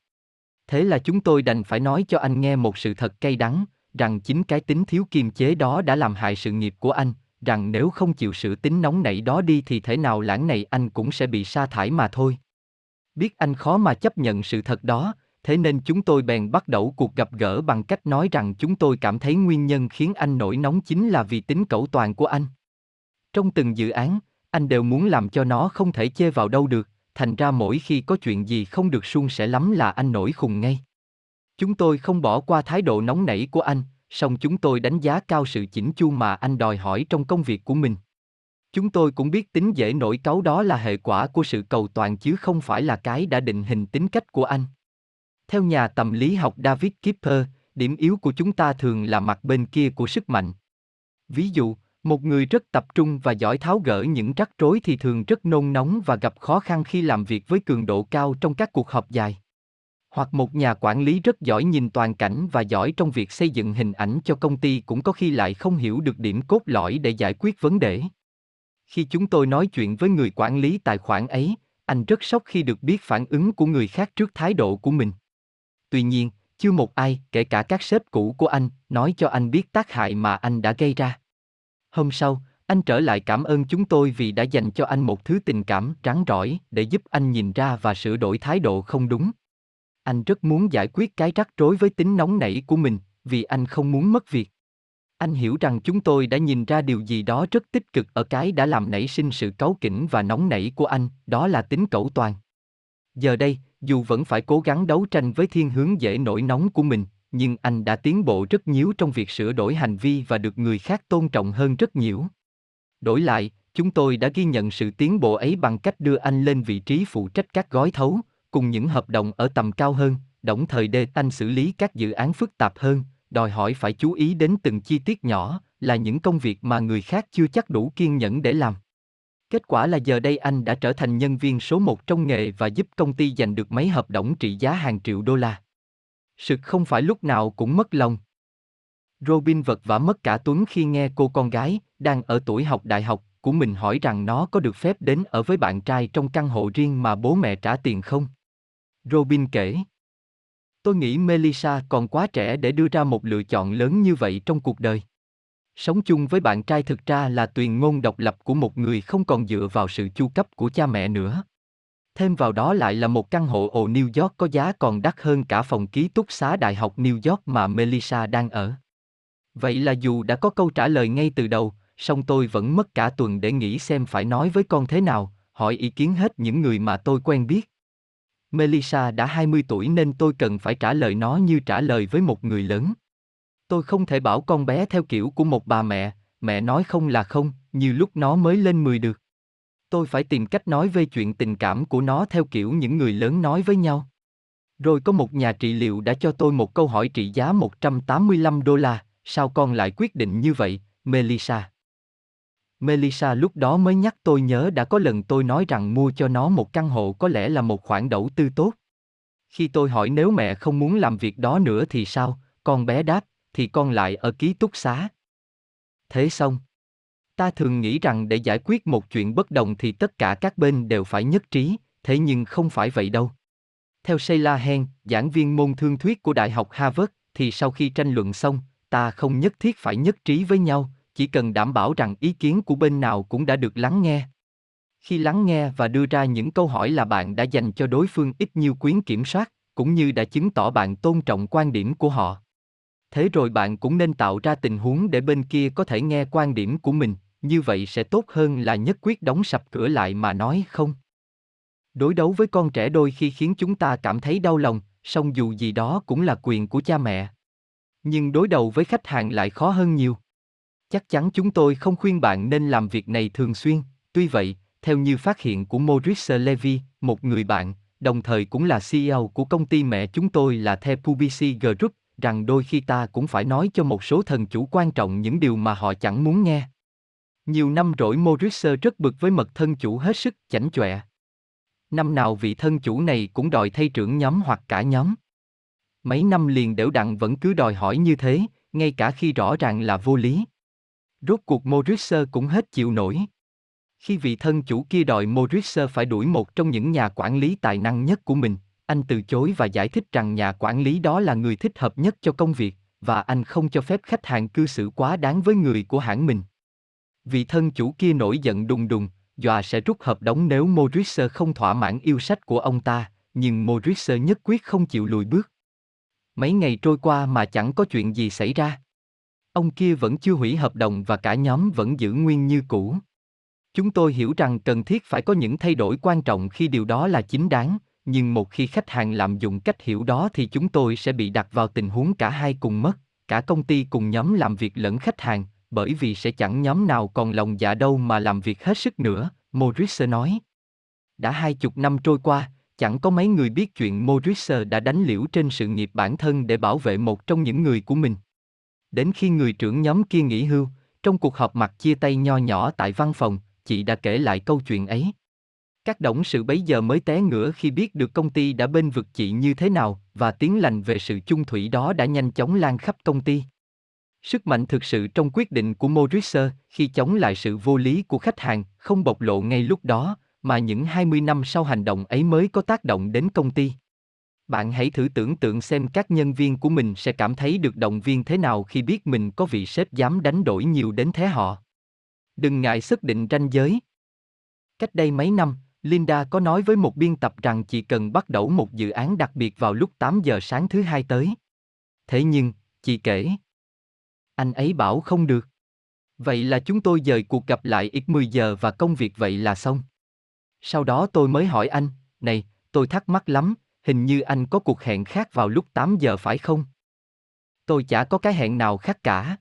Thế là chúng tôi đành phải nói cho anh nghe một sự thật cay đắng, rằng chính cái tính thiếu kiềm chế đó đã làm hại sự nghiệp của anh, rằng nếu không chịu sự tính nóng nảy đó đi thì thể nào lãng này anh cũng sẽ bị sa thải mà thôi. Biết anh khó mà chấp nhận sự thật đó, thế nên chúng tôi bèn bắt đầu cuộc gặp gỡ bằng cách nói rằng chúng tôi cảm thấy nguyên nhân khiến anh nổi nóng chính là vì tính cẩu toàn của anh. Trong từng dự án, anh đều muốn làm cho nó không thể chê vào đâu được, thành ra mỗi khi có chuyện gì không được suôn sẻ lắm là anh nổi khùng ngay. Chúng tôi không bỏ qua thái độ nóng nảy của anh, song chúng tôi đánh giá cao sự chỉnh chu mà anh đòi hỏi trong công việc của mình. Chúng tôi cũng biết tính dễ nổi cáu đó là hệ quả của sự cầu toàn chứ không phải là cái đã định hình tính cách của anh. Theo nhà tâm lý học David Kipper, điểm yếu của chúng ta thường là mặt bên kia của sức mạnh. Ví dụ, một người rất tập trung và giỏi tháo gỡ những rắc rối thì thường rất nôn nóng và gặp khó khăn khi làm việc với cường độ cao trong các cuộc họp dài. Hoặc một nhà quản lý rất giỏi nhìn toàn cảnh và giỏi trong việc xây dựng hình ảnh cho công ty cũng có khi lại không hiểu được điểm cốt lõi để giải quyết vấn đề. Khi chúng tôi nói chuyện với người quản lý tài khoản ấy, anh rất sốc khi được biết phản ứng của người khác trước thái độ của mình. Tuy nhiên, chưa một ai, kể cả các sếp cũ của anh, nói cho anh biết tác hại mà anh đã gây ra. Hôm sau, anh trở lại cảm ơn chúng tôi vì đã dành cho anh một thứ tình cảm rắn rỏi để giúp anh nhìn ra và sửa đổi thái độ không đúng. Anh rất muốn giải quyết cái rắc rối với tính nóng nảy của mình, vì anh không muốn mất việc. Anh hiểu rằng chúng tôi đã nhìn ra điều gì đó rất tích cực ở cái đã làm nảy sinh sự cáu kỉnh và nóng nảy của anh, đó là tính cẩu toàn. Giờ đây, dù vẫn phải cố gắng đấu tranh với thiên hướng dễ nổi nóng của mình, nhưng anh đã tiến bộ rất nhiều trong việc sửa đổi hành vi và được người khác tôn trọng hơn rất nhiều. Đổi lại, chúng tôi đã ghi nhận sự tiến bộ ấy bằng cách đưa anh lên vị trí phụ trách các gói thấu, cùng những hợp đồng ở tầm cao hơn, đồng thời đề anh xử lý các dự án phức tạp hơn, đòi hỏi phải chú ý đến từng chi tiết nhỏ, là những công việc mà người khác chưa chắc đủ kiên nhẫn để làm. Kết quả là giờ đây anh đã trở thành nhân viên số một trong nghề và giúp công ty giành được mấy hợp đồng trị giá hàng triệu đô la. Sự không phải lúc nào cũng mất lòng. Robin vật vã mất cả tuấn khi nghe cô con gái, đang ở tuổi học đại học, của mình hỏi rằng nó có được phép đến ở với bạn trai trong căn hộ riêng mà bố mẹ trả tiền không. Robin kể. Tôi nghĩ Melissa còn quá trẻ để đưa ra một lựa chọn lớn như vậy trong cuộc đời. Sống chung với bạn trai thực ra là tuyền ngôn độc lập của một người không còn dựa vào sự chu cấp của cha mẹ nữa. Thêm vào đó lại là một căn hộ ở New York có giá còn đắt hơn cả phòng ký túc xá Đại học New York mà Melissa đang ở. Vậy là dù đã có câu trả lời ngay từ đầu, song tôi vẫn mất cả tuần để nghĩ xem phải nói với con thế nào, hỏi ý kiến hết những người mà tôi quen biết. Melissa đã 20 tuổi nên tôi cần phải trả lời nó như trả lời với một người lớn. Tôi không thể bảo con bé theo kiểu của một bà mẹ, mẹ nói không là không, như lúc nó mới lên 10 được. Tôi phải tìm cách nói về chuyện tình cảm của nó theo kiểu những người lớn nói với nhau. Rồi có một nhà trị liệu đã cho tôi một câu hỏi trị giá 185 đô la, sao con lại quyết định như vậy, Melissa? Melissa lúc đó mới nhắc tôi nhớ đã có lần tôi nói rằng mua cho nó một căn hộ có lẽ là một khoản đầu tư tốt. Khi tôi hỏi nếu mẹ không muốn làm việc đó nữa thì sao, con bé đáp, thì con lại ở ký túc xá. Thế xong. Ta thường nghĩ rằng để giải quyết một chuyện bất đồng thì tất cả các bên đều phải nhất trí, thế nhưng không phải vậy đâu. Theo Sheila Hen, giảng viên môn thương thuyết của Đại học Harvard, thì sau khi tranh luận xong, ta không nhất thiết phải nhất trí với nhau, chỉ cần đảm bảo rằng ý kiến của bên nào cũng đã được lắng nghe. Khi lắng nghe và đưa ra những câu hỏi là bạn đã dành cho đối phương ít nhiều quyến kiểm soát, cũng như đã chứng tỏ bạn tôn trọng quan điểm của họ. Thế rồi bạn cũng nên tạo ra tình huống để bên kia có thể nghe quan điểm của mình, như vậy sẽ tốt hơn là nhất quyết đóng sập cửa lại mà nói không. Đối đấu với con trẻ đôi khi khiến chúng ta cảm thấy đau lòng, song dù gì đó cũng là quyền của cha mẹ. Nhưng đối đầu với khách hàng lại khó hơn nhiều. Chắc chắn chúng tôi không khuyên bạn nên làm việc này thường xuyên, tuy vậy, theo như phát hiện của Maurice Levy, một người bạn, đồng thời cũng là CEO của công ty mẹ chúng tôi là The Publicis Group, rằng đôi khi ta cũng phải nói cho một số thần chủ quan trọng những điều mà họ chẳng muốn nghe. Nhiều năm rỗi Maurice rất bực với mật thân chủ hết sức chảnh chọe. Năm nào vị thân chủ này cũng đòi thay trưởng nhóm hoặc cả nhóm. Mấy năm liền đều đặn vẫn cứ đòi hỏi như thế, ngay cả khi rõ ràng là vô lý. Rốt cuộc Maurice cũng hết chịu nổi. Khi vị thân chủ kia đòi Maurice phải đuổi một trong những nhà quản lý tài năng nhất của mình, anh từ chối và giải thích rằng nhà quản lý đó là người thích hợp nhất cho công việc, và anh không cho phép khách hàng cư xử quá đáng với người của hãng mình. Vị thân chủ kia nổi giận đùng đùng, dọa sẽ rút hợp đồng nếu Maurice không thỏa mãn yêu sách của ông ta, nhưng Maurice nhất quyết không chịu lùi bước. Mấy ngày trôi qua mà chẳng có chuyện gì xảy ra. Ông kia vẫn chưa hủy hợp đồng và cả nhóm vẫn giữ nguyên như cũ. Chúng tôi hiểu rằng cần thiết phải có những thay đổi quan trọng khi điều đó là chính đáng, nhưng một khi khách hàng lạm dụng cách hiểu đó thì chúng tôi sẽ bị đặt vào tình huống cả hai cùng mất, cả công ty cùng nhóm làm việc lẫn khách hàng, bởi vì sẽ chẳng nhóm nào còn lòng dạ đâu mà làm việc hết sức nữa, Maurice nói. Đã hai chục năm trôi qua, chẳng có mấy người biết chuyện Maurice đã đánh liễu trên sự nghiệp bản thân để bảo vệ một trong những người của mình. Đến khi người trưởng nhóm kia nghỉ hưu, trong cuộc họp mặt chia tay nho nhỏ tại văn phòng, chị đã kể lại câu chuyện ấy. Các đồng sự bấy giờ mới té ngửa khi biết được công ty đã bên vực chị như thế nào, và tiếng lành về sự chung thủy đó đã nhanh chóng lan khắp công ty. Sức mạnh thực sự trong quyết định của Maurice khi chống lại sự vô lý của khách hàng không bộc lộ ngay lúc đó, mà những 20 năm sau hành động ấy mới có tác động đến công ty. Bạn hãy thử tưởng tượng xem các nhân viên của mình sẽ cảm thấy được động viên thế nào khi biết mình có vị sếp dám đánh đổi nhiều đến thế họ. Đừng ngại xác định ranh giới. Cách đây mấy năm, Linda có nói với một biên tập rằng chỉ cần bắt đầu một dự án đặc biệt vào lúc 8 giờ sáng thứ hai tới. Thế nhưng, chị kể. Anh ấy bảo không được. Vậy là chúng tôi dời cuộc gặp lại ít 10 giờ và công việc vậy là xong. Sau đó tôi mới hỏi anh, này, tôi thắc mắc lắm, hình như anh có cuộc hẹn khác vào lúc 8 giờ phải không? Tôi chả có cái hẹn nào khác cả.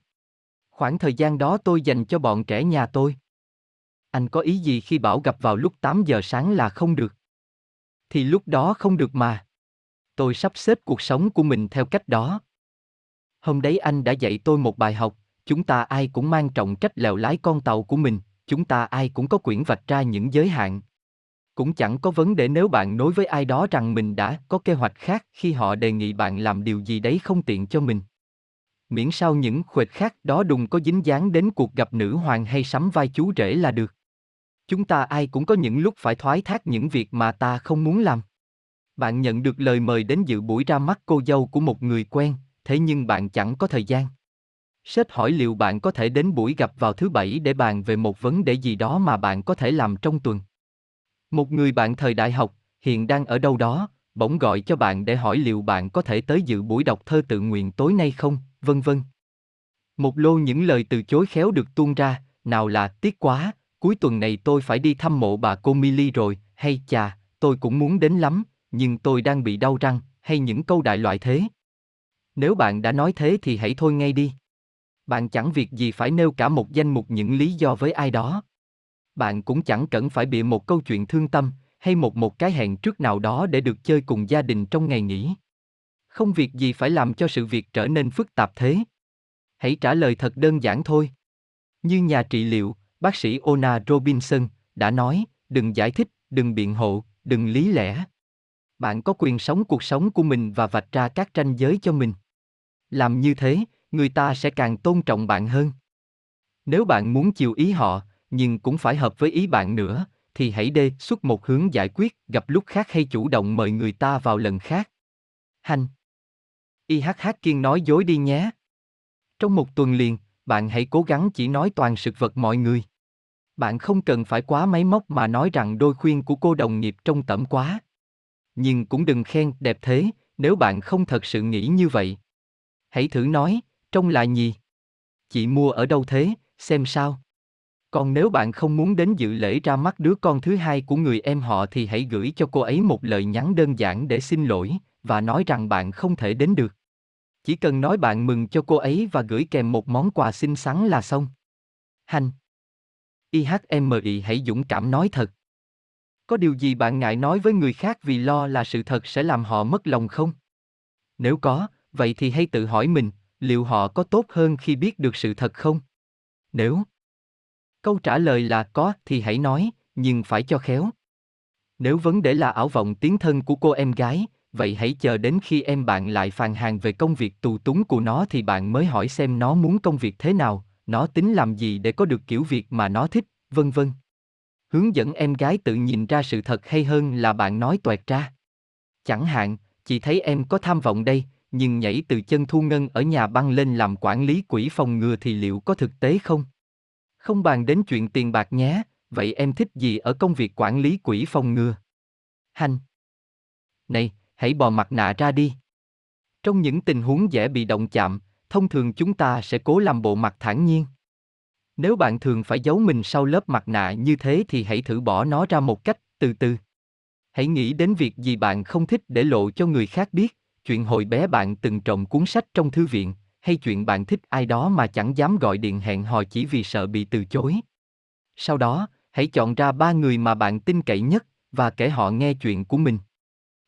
Khoảng thời gian đó tôi dành cho bọn trẻ nhà tôi. Anh có ý gì khi bảo gặp vào lúc 8 giờ sáng là không được? Thì lúc đó không được mà. Tôi sắp xếp cuộc sống của mình theo cách đó. Hôm đấy anh đã dạy tôi một bài học, chúng ta ai cũng mang trọng trách lèo lái con tàu của mình, chúng ta ai cũng có quyển vạch ra những giới hạn. Cũng chẳng có vấn đề nếu bạn nói với ai đó rằng mình đã có kế hoạch khác khi họ đề nghị bạn làm điều gì đấy không tiện cho mình. Miễn sao những khuệt khác đó đừng có dính dáng đến cuộc gặp nữ hoàng hay sắm vai chú rể là được. Chúng ta ai cũng có những lúc phải thoái thác những việc mà ta không muốn làm. Bạn nhận được lời mời đến dự buổi ra mắt cô dâu của một người quen, thế nhưng bạn chẳng có thời gian. Sếp hỏi liệu bạn có thể đến buổi gặp vào thứ bảy để bàn về một vấn đề gì đó mà bạn có thể làm trong tuần. Một người bạn thời đại học, hiện đang ở đâu đó, bỗng gọi cho bạn để hỏi liệu bạn có thể tới dự buổi đọc thơ tự nguyện tối nay không, vân vân. Một lô những lời từ chối khéo được tuôn ra, nào là tiếc quá, cuối tuần này tôi phải đi thăm mộ bà cô Milly rồi, hay chà, tôi cũng muốn đến lắm, nhưng tôi đang bị đau răng, hay những câu đại loại thế. Nếu bạn đã nói thế thì hãy thôi ngay đi. Bạn chẳng việc gì phải nêu cả một danh mục những lý do với ai đó. Bạn cũng chẳng cần phải bịa một câu chuyện thương tâm, hay một một cái hẹn trước nào đó để được chơi cùng gia đình trong ngày nghỉ. Không việc gì phải làm cho sự việc trở nên phức tạp thế. Hãy trả lời thật đơn giản thôi. Như nhà trị liệu, bác sĩ Ona Robinson đã nói, đừng giải thích, đừng biện hộ, đừng lý lẽ. Bạn có quyền sống cuộc sống của mình và vạch ra các ranh giới cho mình. Làm như thế, người ta sẽ càng tôn trọng bạn hơn. Nếu bạn muốn chiều ý họ, nhưng cũng phải hợp với ý bạn nữa, thì hãy đề xuất một hướng giải quyết, gặp lúc khác hay chủ động mời người ta vào lần khác. Hành. IHH Kiên nói dối đi nhé. Trong một tuần liền, bạn hãy cố gắng chỉ nói toàn sự vật mọi người. Bạn không cần phải quá máy móc mà nói rằng đôi khuyên của cô đồng nghiệp trông tẩm quá. Nhưng cũng đừng khen đẹp thế, nếu bạn không thật sự nghĩ như vậy. Hãy thử nói, trông là gì? Chị mua ở đâu thế, xem sao. Còn nếu bạn không muốn đến dự lễ ra mắt đứa con thứ hai của người em họ thì hãy gửi cho cô ấy một lời nhắn đơn giản để xin lỗi và nói rằng bạn không thể đến được. Chỉ cần nói bạn mừng cho cô ấy và gửi kèm một món quà xinh xắn là xong. Hành. IHMI hãy dũng cảm nói thật. Có điều gì bạn ngại nói với người khác vì lo là sự thật sẽ làm họ mất lòng không? Nếu có, vậy thì hãy tự hỏi mình, liệu họ có tốt hơn khi biết được sự thật không? Nếu câu trả lời là có thì hãy nói, nhưng phải cho khéo. Nếu vấn đề là ảo vọng tiến thân của cô em gái, vậy hãy chờ đến khi em bạn lại phàn hàng về công việc tù túng của nó thì bạn mới hỏi xem nó muốn công việc thế nào, nó tính làm gì để có được kiểu việc mà nó thích, vân vân. Hướng dẫn em gái tự nhìn ra sự thật hay hơn là bạn nói toẹt ra. Chẳng hạn, chị thấy em có tham vọng đây, nhưng nhảy từ chân thu ngân ở nhà băng lên làm quản lý quỹ phòng ngừa thì liệu có thực tế không? Không bàn đến chuyện tiền bạc nhé, vậy em thích gì ở công việc quản lý quỹ phòng ngừa? Hành. Này, hãy bò mặt nạ ra đi. Trong những tình huống dễ bị động chạm, thông thường chúng ta sẽ cố làm bộ mặt thản nhiên. Nếu bạn thường phải giấu mình sau lớp mặt nạ như thế thì hãy thử bỏ nó ra một cách từ từ. Hãy nghĩ đến việc gì bạn không thích để lộ cho người khác biết, chuyện hồi bé bạn từng trộm cuốn sách trong thư viện, hay chuyện bạn thích ai đó mà chẳng dám gọi điện hẹn hò chỉ vì sợ bị từ chối. Sau đó, hãy chọn ra ba người mà bạn tin cậy nhất và kể họ nghe chuyện của mình.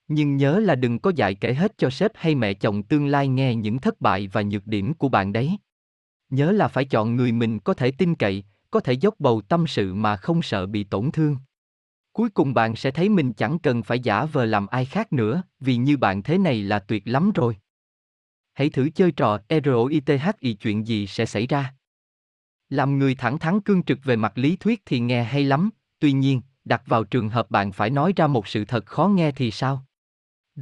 Nhưng nhớ là đừng có dạy kể hết cho sếp hay mẹ chồng tương lai nghe những thất bại và nhược điểm của bạn đấy. Nhớ là phải chọn người mình có thể tin cậy, có thể dốc bầu tâm sự mà không sợ bị tổn thương. Cuối cùng bạn sẽ thấy mình chẳng cần phải giả vờ làm ai khác nữa, vì như bạn thế này là tuyệt lắm rồi. Hãy thử chơi trò ROITHI chuyện gì sẽ xảy ra. Làm người thẳng thắn cương trực về mặt lý thuyết thì nghe hay lắm, tuy nhiên, đặt vào trường hợp bạn phải nói ra một sự thật khó nghe thì sao?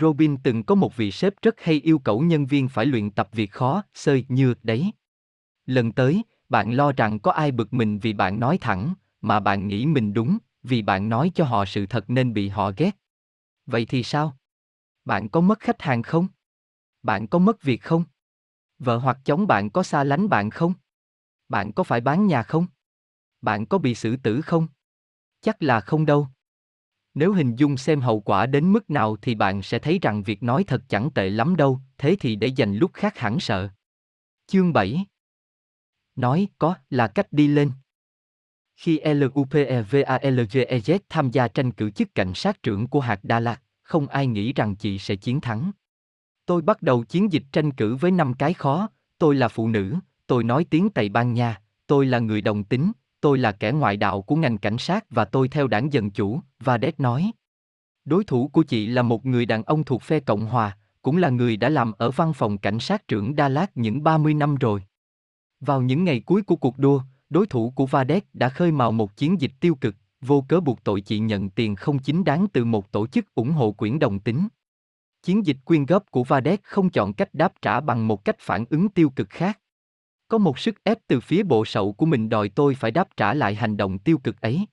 Robin từng có một vị sếp rất hay yêu cầu nhân viên phải luyện tập việc khó, sơi như đấy. Lần tới, bạn lo rằng có ai bực mình vì bạn nói thẳng, mà bạn nghĩ mình đúng, vì bạn nói cho họ sự thật nên bị họ ghét. Vậy thì sao? Bạn có mất khách hàng không? Bạn có mất việc không? Vợ hoặc chồng bạn có xa lánh bạn không? Bạn có phải bán nhà không? Bạn có bị xử tử không? Chắc là không đâu. Nếu hình dung xem hậu quả đến mức nào thì bạn sẽ thấy rằng việc nói thật chẳng tệ lắm đâu, thế thì để dành lúc khác hẳn sợ. Chương 7 Nói có là cách đi lên. Khi LUPEVALGEZ tham gia tranh cử chức cảnh sát trưởng của hạt Đà Lạt, không ai nghĩ rằng chị sẽ chiến thắng. Tôi bắt đầu chiến dịch tranh cử với năm cái khó, tôi là phụ nữ, tôi nói tiếng Tây Ban Nha, tôi là người đồng tính, tôi là kẻ ngoại đạo của ngành cảnh sát và tôi theo đảng Dân Chủ, và đét nói. Đối thủ của chị là một người đàn ông thuộc phe Cộng Hòa, cũng là người đã làm ở văn phòng cảnh sát trưởng Dallas những 30 năm rồi. Vào những ngày cuối của cuộc đua, đối thủ của Vadet đã khơi mào một chiến dịch tiêu cực, vô cớ buộc tội chị nhận tiền không chính đáng từ một tổ chức ủng hộ quyển đồng tính. Chiến dịch quyên góp của Vadet không chọn cách đáp trả bằng một cách phản ứng tiêu cực khác. Có một sức ép từ phía bộ sậu của mình đòi tôi phải đáp trả lại hành động tiêu cực ấy.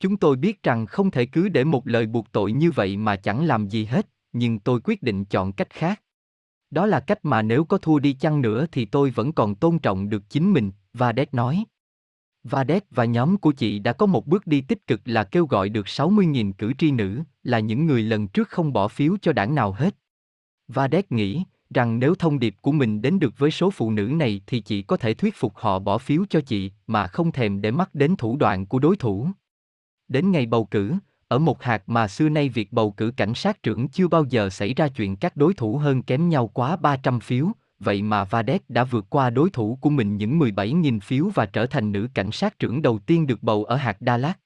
Chúng tôi biết rằng không thể cứ để một lời buộc tội như vậy mà chẳng làm gì hết, nhưng tôi quyết định chọn cách khác. Đó là cách mà nếu có thua đi chăng nữa thì tôi vẫn còn tôn trọng được chính mình, Vadet nói. Vadet và nhóm của chị đã có một bước đi tích cực là kêu gọi được 60.000 cử tri nữ, là những người lần trước không bỏ phiếu cho đảng nào hết. Vadet nghĩ, rằng nếu thông điệp của mình đến được với số phụ nữ này thì chị có thể thuyết phục họ bỏ phiếu cho chị mà không thèm để mắt đến thủ đoạn của đối thủ. Đến ngày bầu cử, ở một hạt mà xưa nay việc bầu cử cảnh sát trưởng chưa bao giờ xảy ra chuyện các đối thủ hơn kém nhau quá 300 phiếu, vậy mà Vadet đã vượt qua đối thủ của mình những 17.000 phiếu và trở thành nữ cảnh sát trưởng đầu tiên được bầu ở hạt Dallas.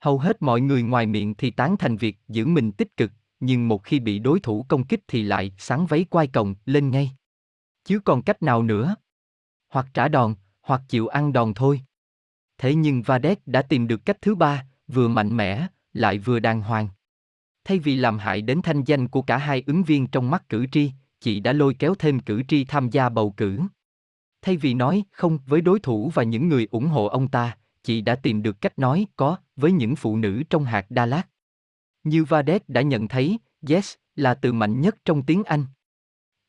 Hầu hết mọi người ngoài miệng thì tán thành việc giữ mình tích cực, nhưng một khi bị đối thủ công kích thì lại sáng váy quai còng lên ngay. Chứ còn cách nào nữa? Hoặc trả đòn, hoặc chịu ăn đòn thôi. Thế nhưng Vadet đã tìm được cách thứ ba, vừa mạnh mẽ, lại vừa đàng hoàng. Thay vì làm hại đến thanh danh của cả hai ứng viên trong mắt cử tri, chị đã lôi kéo thêm cử tri tham gia bầu cử. Thay vì nói không với đối thủ và những người ủng hộ ông ta, chị đã tìm được cách nói có với những phụ nữ trong hạt Dallas. Như Vadet đã nhận thấy, yes là từ mạnh nhất trong tiếng Anh.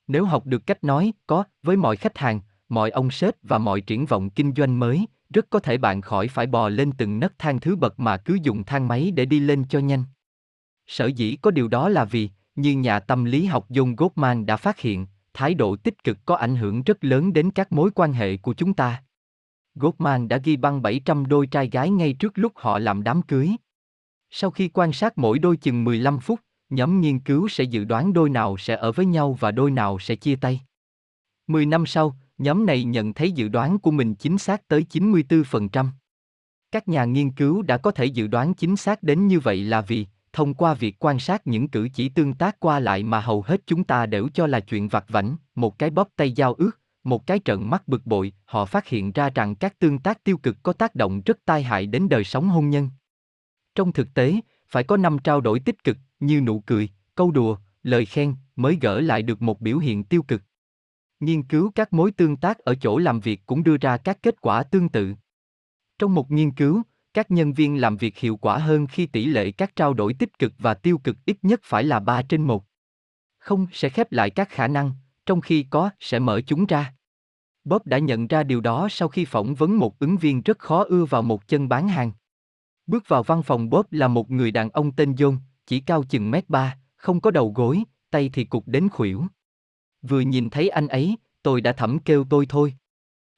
Nếu học được cách nói có với mọi khách hàng, mọi ông sếp và mọi triển vọng kinh doanh mới, rất có thể bạn khỏi phải bò lên từng nấc thang thứ bậc mà cứ dùng thang máy để đi lên cho nhanh. Sở dĩ có điều đó là vì, như nhà tâm lý học John Gottman đã phát hiện, thái độ tích cực có ảnh hưởng rất lớn đến các mối quan hệ của chúng ta. Gottman đã ghi băng 700 đôi trai gái ngay trước lúc họ làm đám cưới. Sau khi quan sát mỗi đôi chừng 15 phút, nhóm nghiên cứu sẽ dự đoán đôi nào sẽ ở với nhau và đôi nào sẽ chia tay. 10 năm sau, nhóm này nhận thấy dự đoán của mình chính xác tới 94%. Các nhà nghiên cứu đã có thể dự đoán chính xác đến như vậy là vì, thông qua việc quan sát những cử chỉ tương tác qua lại mà hầu hết chúng ta đều cho là chuyện vặt vảnh, một cái bóp tay giao ước, một cái trận mắt bực bội, họ phát hiện ra rằng các tương tác tiêu cực có tác động rất tai hại đến đời sống hôn nhân. Trong thực tế, phải có năm trao đổi tích cực, như nụ cười, câu đùa, lời khen, mới gỡ lại được một biểu hiện tiêu cực. Nghiên cứu các mối tương tác ở chỗ làm việc cũng đưa ra các kết quả tương tự. Trong một nghiên cứu, các nhân viên làm việc hiệu quả hơn khi tỷ lệ các trao đổi tích cực và tiêu cực ít nhất phải là 3 trên 1. Không sẽ khép lại các khả năng, trong khi có sẽ mở chúng ra. Bob đã nhận ra điều đó sau khi phỏng vấn một ứng viên rất khó ưa vào một chân bán hàng. Bước vào văn phòng Bob là một người đàn ông tên John, chỉ cao chừng mét ba, không có đầu gối, tay thì cục đến khuỷu. Vừa nhìn thấy anh ấy, tôi đã thẩm kêu tôi thôi.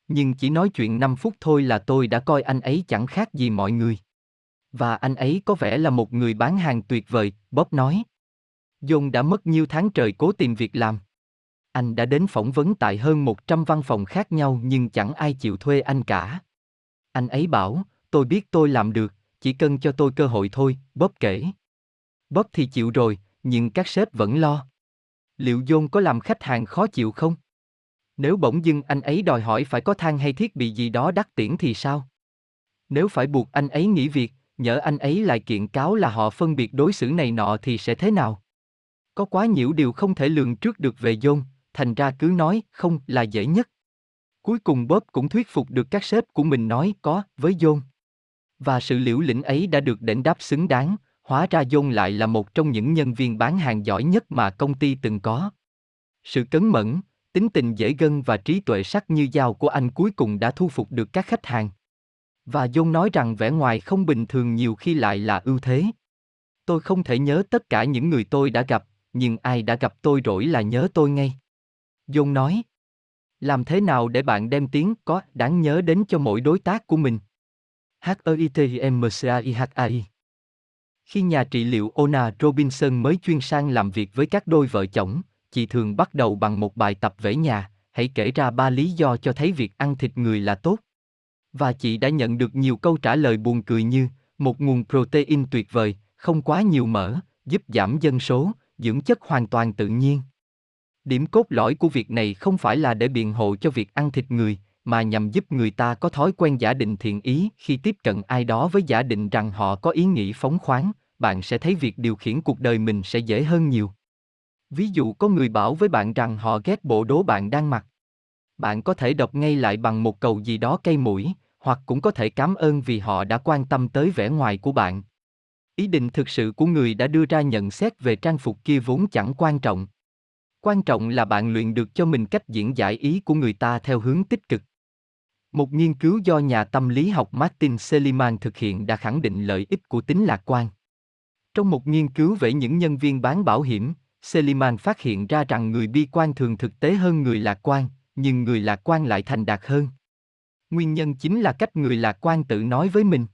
Nhưng chỉ nói chuyện 5 phút thôi là tôi đã coi anh ấy chẳng khác gì mọi người. Và anh ấy có vẻ là một người bán hàng tuyệt vời, Bob nói. John đã mất nhiều tháng trời cố tìm việc làm. Anh đã đến phỏng vấn tại hơn 100 văn phòng khác nhau nhưng chẳng ai chịu thuê anh cả. Anh ấy bảo, tôi biết tôi làm được, chỉ cần cho tôi cơ hội thôi, Bob kể. Bob thì chịu rồi, nhưng các sếp vẫn lo. Liệu John có làm khách hàng khó chịu không? Nếu bỗng dưng anh ấy đòi hỏi phải có thang hay thiết bị gì đó đắt tiễn thì sao? Nếu phải buộc anh ấy nghỉ việc, nhỡ anh ấy lại kiện cáo là họ phân biệt đối xử này nọ thì sẽ thế nào? Có quá nhiều điều không thể lường trước được về dôn, thành ra cứ nói không là dễ nhất. Cuối cùng Bob cũng thuyết phục được các sếp của mình nói có với dôn Và sự liễu lĩnh ấy đã được đền đáp xứng đáng, hóa ra dôn lại là một trong những nhân viên bán hàng giỏi nhất mà công ty từng có. Sự cấn mẫn, tính tình dễ gân và trí tuệ sắc như dao của anh cuối cùng đã thu phục được các khách hàng. Và John nói rằng vẻ ngoài không bình thường nhiều khi lại là ưu thế. Tôi không thể nhớ tất cả những người tôi đã gặp, nhưng ai đã gặp tôi rỗi là nhớ tôi ngay. John nói. Làm thế nào để bạn đem tiếng có đáng nhớ đến cho mỗi đối tác của mình? h e i t m c a i h a i Khi nhà trị liệu Ona Robinson mới chuyên sang làm việc với các đôi vợ chồng, chị thường bắt đầu bằng một bài tập vẽ nhà, hãy kể ra ba lý do cho thấy việc ăn thịt người là tốt. Và chị đã nhận được nhiều câu trả lời buồn cười như, một nguồn protein tuyệt vời, không quá nhiều mỡ, giúp giảm dân số, dưỡng chất hoàn toàn tự nhiên. Điểm cốt lõi của việc này không phải là để biện hộ cho việc ăn thịt người, mà nhằm giúp người ta có thói quen giả định thiện ý khi tiếp cận ai đó với giả định rằng họ có ý nghĩ phóng khoáng, bạn sẽ thấy việc điều khiển cuộc đời mình sẽ dễ hơn nhiều. Ví dụ có người bảo với bạn rằng họ ghét bộ đố bạn đang mặc. Bạn có thể đọc ngay lại bằng một cầu gì đó cây mũi, hoặc cũng có thể cảm ơn vì họ đã quan tâm tới vẻ ngoài của bạn. Ý định thực sự của người đã đưa ra nhận xét về trang phục kia vốn chẳng quan trọng. Quan trọng là bạn luyện được cho mình cách diễn giải ý của người ta theo hướng tích cực. Một nghiên cứu do nhà tâm lý học Martin Seligman thực hiện đã khẳng định lợi ích của tính lạc quan. Trong một nghiên cứu về những nhân viên bán bảo hiểm, Seliman phát hiện ra rằng người bi quan thường thực tế hơn người lạc quan, nhưng người lạc quan lại thành đạt hơn. Nguyên nhân chính là cách người lạc quan tự nói với mình.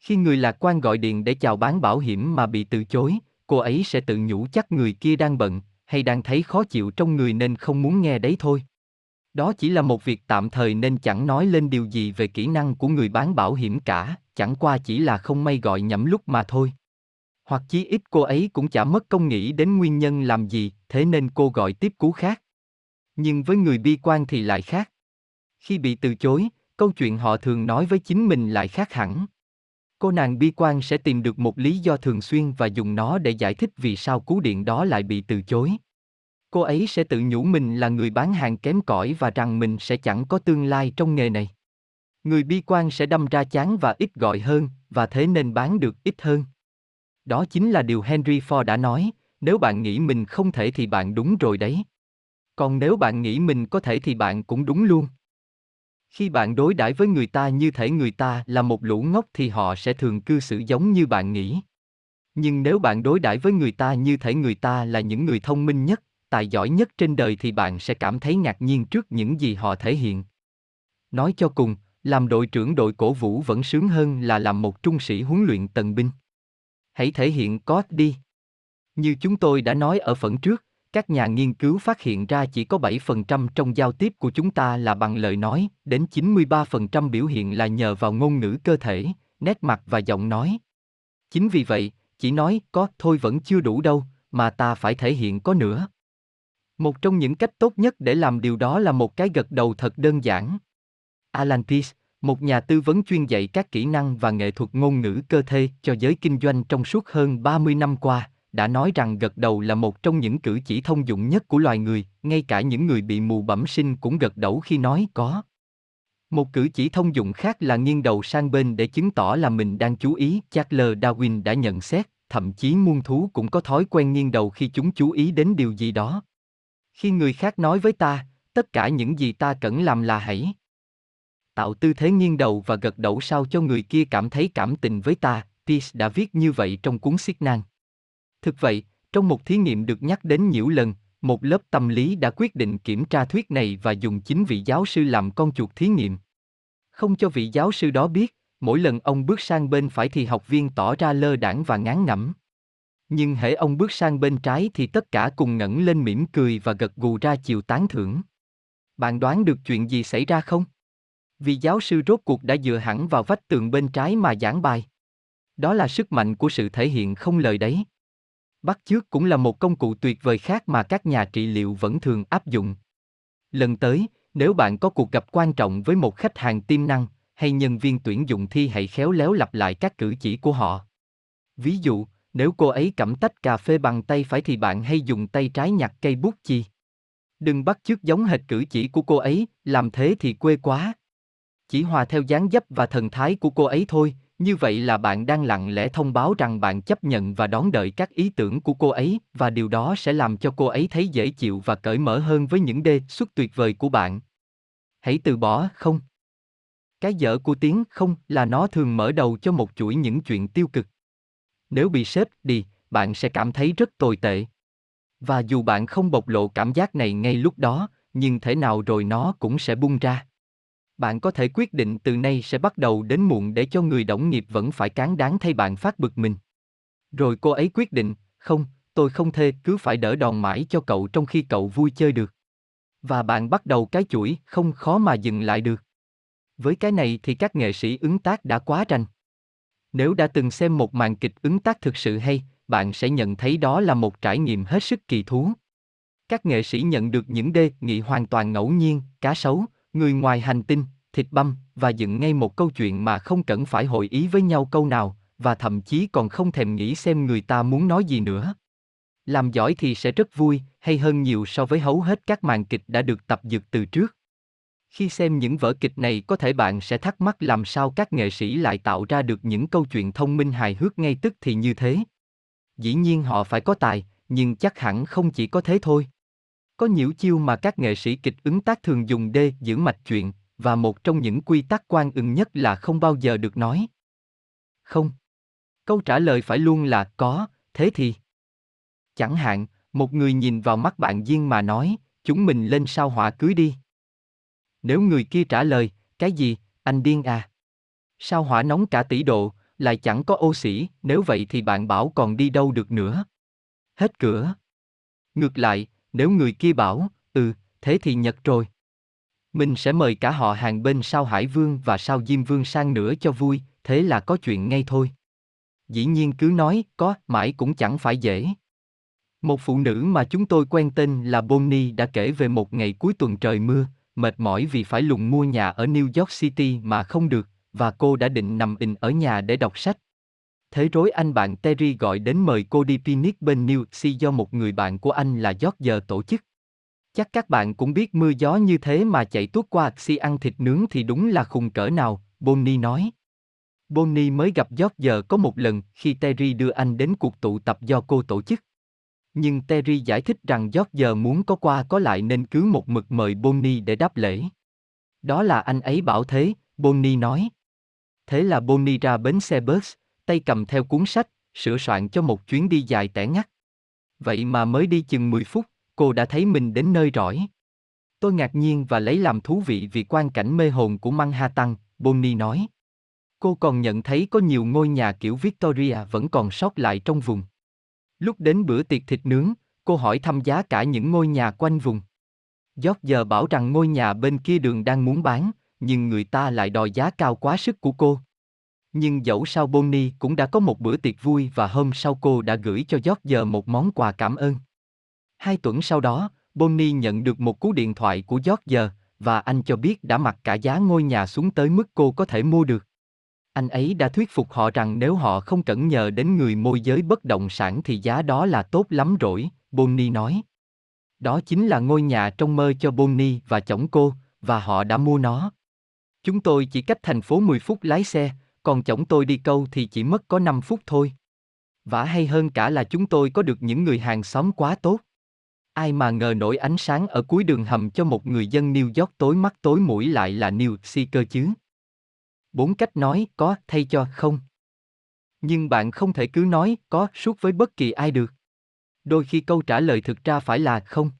Khi người lạc quan gọi điện để chào bán bảo hiểm mà bị từ chối, cô ấy sẽ tự nhủ chắc người kia đang bận, hay đang thấy khó chịu trong người nên không muốn nghe đấy thôi. Đó chỉ là một việc tạm thời nên chẳng nói lên điều gì về kỹ năng của người bán bảo hiểm cả, chẳng qua chỉ là không may gọi nhầm lúc mà thôi. Hoặc chí ít cô ấy cũng chả mất công nghĩ đến nguyên nhân làm gì, thế nên cô gọi tiếp cú khác. Nhưng với người bi quan thì lại khác. Khi bị từ chối, câu chuyện họ thường nói với chính mình lại khác hẳn. Cô nàng bi quan sẽ tìm được một lý do thường xuyên và dùng nó để giải thích vì sao cú điện đó lại bị từ chối. Cô ấy sẽ tự nhủ mình là người bán hàng kém cỏi và rằng mình sẽ chẳng có tương lai trong nghề này. Người bi quan sẽ đâm ra chán và ít gọi hơn, và thế nên bán được ít hơn. Đó chính là điều Henry Ford đã nói, nếu bạn nghĩ mình không thể thì bạn đúng rồi đấy. Còn nếu bạn nghĩ mình có thể thì bạn cũng đúng luôn. Khi bạn đối đãi với người ta như thể người ta là một lũ ngốc thì họ sẽ thường cư xử giống như bạn nghĩ. Nhưng nếu bạn đối đãi với người ta như thể người ta là những người thông minh nhất, tài giỏi nhất trên đời thì bạn sẽ cảm thấy ngạc nhiên trước những gì họ thể hiện. Nói cho cùng, làm đội trưởng đội cổ vũ vẫn sướng hơn là làm một trung sĩ huấn luyện tần binh. Hãy thể hiện có đi. Như chúng tôi đã nói ở phần trước, các nhà nghiên cứu phát hiện ra chỉ có 7% trong giao tiếp của chúng ta là bằng lời nói, đến 93% biểu hiện là nhờ vào ngôn ngữ cơ thể, nét mặt và giọng nói. Chính vì vậy, chỉ nói có thôi vẫn chưa đủ đâu, mà ta phải thể hiện có nữa. Một trong những cách tốt nhất để làm điều đó là một cái gật đầu thật đơn giản. Alan một nhà tư vấn chuyên dạy các kỹ năng và nghệ thuật ngôn ngữ cơ thể cho giới kinh doanh trong suốt hơn 30 năm qua, đã nói rằng gật đầu là một trong những cử chỉ thông dụng nhất của loài người, ngay cả những người bị mù bẩm sinh cũng gật đầu khi nói có. Một cử chỉ thông dụng khác là nghiêng đầu sang bên để chứng tỏ là mình đang chú ý, Charles Darwin đã nhận xét, thậm chí muôn thú cũng có thói quen nghiêng đầu khi chúng chú ý đến điều gì đó. Khi người khác nói với ta, tất cả những gì ta cần làm là hãy tạo tư thế nghiêng đầu và gật đầu sao cho người kia cảm thấy cảm tình với ta, Peace đã viết như vậy trong cuốn Siết Nan. Thực vậy, trong một thí nghiệm được nhắc đến nhiều lần, một lớp tâm lý đã quyết định kiểm tra thuyết này và dùng chính vị giáo sư làm con chuột thí nghiệm. Không cho vị giáo sư đó biết, mỗi lần ông bước sang bên phải thì học viên tỏ ra lơ đãng và ngán ngẩm. Nhưng hễ ông bước sang bên trái thì tất cả cùng ngẩng lên mỉm cười và gật gù ra chiều tán thưởng. Bạn đoán được chuyện gì xảy ra không? Vì giáo sư rốt cuộc đã dựa hẳn vào vách tường bên trái mà giảng bài. Đó là sức mạnh của sự thể hiện không lời đấy. Bắt chước cũng là một công cụ tuyệt vời khác mà các nhà trị liệu vẫn thường áp dụng. Lần tới, nếu bạn có cuộc gặp quan trọng với một khách hàng tiềm năng hay nhân viên tuyển dụng thì hãy khéo léo lặp lại các cử chỉ của họ. Ví dụ, nếu cô ấy cầm tách cà phê bằng tay phải thì bạn hay dùng tay trái nhặt cây bút chì. Đừng bắt chước giống hệt cử chỉ của cô ấy, làm thế thì quê quá. Chỉ hòa theo dáng dấp và thần thái của cô ấy thôi, như vậy là bạn đang lặng lẽ thông báo rằng bạn chấp nhận và đón đợi các ý tưởng của cô ấy và điều đó sẽ làm cho cô ấy thấy dễ chịu và cởi mở hơn với những đề xuất tuyệt vời của bạn. Hãy từ bỏ không. Cái dở của tiếng không là nó thường mở đầu cho một chuỗi những chuyện tiêu cực. Nếu bị sếp đi, bạn sẽ cảm thấy rất tồi tệ. Và dù bạn không bộc lộ cảm giác này ngay lúc đó, nhưng thể nào rồi nó cũng sẽ bung ra. Bạn có thể quyết định từ nay sẽ bắt đầu đến muộn để cho người đồng nghiệp vẫn phải cán đáng thay bạn phát bực mình. Rồi cô ấy quyết định, không, tôi không thê cứ phải đỡ đòn mãi cho cậu trong khi cậu vui chơi được. Và bạn bắt đầu cái chuỗi không khó mà dừng lại được. Với cái này thì các nghệ sĩ ứng tác đã quá rành. Nếu đã từng xem một màn kịch ứng tác thực sự hay, bạn sẽ nhận thấy đó là một trải nghiệm hết sức kỳ thú. Các nghệ sĩ nhận được những đề nghị hoàn toàn ngẫu nhiên, cá sấu, người ngoài hành tinh, thịt băm, và dựng ngay một câu chuyện mà không cần phải hội ý với nhau câu nào, và thậm chí còn không thèm nghĩ xem người ta muốn nói gì nữa. Làm giỏi thì sẽ rất vui, hay hơn nhiều so với hầu hết các màn kịch đã được tập dượt từ trước. Khi xem những vở kịch này có thể bạn sẽ thắc mắc làm sao các nghệ sĩ lại tạo ra được những câu chuyện thông minh hài hước ngay tức thì như thế. Dĩ nhiên họ phải có tài, nhưng chắc hẳn không chỉ có thế thôi. Có nhiều chiêu mà các nghệ sĩ kịch ứng tác thường dùng để giữ mạch chuyện, và một trong những quy tắc quan ưng nhất là không bao giờ được nói. Không. Câu trả lời phải luôn là có, thế thì. Chẳng hạn, một người nhìn vào mắt bạn duyên mà nói, chúng mình lên sao hỏa cưới đi. Nếu người kia trả lời, cái gì, anh điên à? Sao hỏa nóng cả tỷ độ, lại chẳng có ô sĩ, nếu vậy thì bạn bảo còn đi đâu được nữa. Hết cửa. Ngược lại, nếu người kia bảo, ừ, thế thì nhật rồi. Mình sẽ mời cả họ hàng bên sao Hải Vương và sao Diêm Vương sang nữa cho vui, thế là có chuyện ngay thôi. Dĩ nhiên cứ nói, có, mãi cũng chẳng phải dễ. Một phụ nữ mà chúng tôi quen tên là Bonnie đã kể về một ngày cuối tuần trời mưa, mệt mỏi vì phải lùng mua nhà ở New York City mà không được, và cô đã định nằm in ở nhà để đọc sách. Thế rối anh bạn Terry gọi đến mời cô đi picnic bên New York do một người bạn của anh là George tổ chức. Chắc các bạn cũng biết mưa gió như thế mà chạy tuốt qua si ăn thịt nướng thì đúng là khùng cỡ nào, Bonnie nói. Bonnie mới gặp George có một lần khi Terry đưa anh đến cuộc tụ tập do cô tổ chức. Nhưng Terry giải thích rằng George muốn có qua có lại nên cứ một mực mời Bonnie để đáp lễ. Đó là anh ấy bảo thế, Bonnie nói. Thế là Bonnie ra bến xe bus, tay cầm theo cuốn sách, sửa soạn cho một chuyến đi dài tẻ ngắt. Vậy mà mới đi chừng 10 phút, cô đã thấy mình đến nơi rỏi. Tôi ngạc nhiên và lấy làm thú vị vì quan cảnh mê hồn của Manhattan, Bonnie nói. Cô còn nhận thấy có nhiều ngôi nhà kiểu Victoria vẫn còn sót lại trong vùng. Lúc đến bữa tiệc thịt nướng, cô hỏi thăm giá cả những ngôi nhà quanh vùng. Giót giờ bảo rằng ngôi nhà bên kia đường đang muốn bán, nhưng người ta lại đòi giá cao quá sức của cô. Nhưng dẫu sao Bonnie cũng đã có một bữa tiệc vui và hôm sau cô đã gửi cho George một món quà cảm ơn. Hai tuần sau đó, Bonnie nhận được một cú điện thoại của George, và anh cho biết đã mặc cả giá ngôi nhà xuống tới mức cô có thể mua được. Anh ấy đã thuyết phục họ rằng nếu họ không cẩn nhờ đến người môi giới bất động sản thì giá đó là tốt lắm rồi, Bonnie nói. Đó chính là ngôi nhà trong mơ cho Bonnie và chồng cô, và họ đã mua nó. Chúng tôi chỉ cách thành phố 10 phút lái xe, còn chổng tôi đi câu thì chỉ mất có 5 phút thôi. Vả hay hơn cả là chúng tôi có được những người hàng xóm quá tốt. Ai mà ngờ nổi ánh sáng ở cuối đường hầm cho một người dân New York tối mắt tối mũi lại là New cơ chứ. Bốn cách nói có thay cho không. Nhưng bạn không thể cứ nói có suốt với bất kỳ ai được. Đôi khi câu trả lời thực ra phải là không.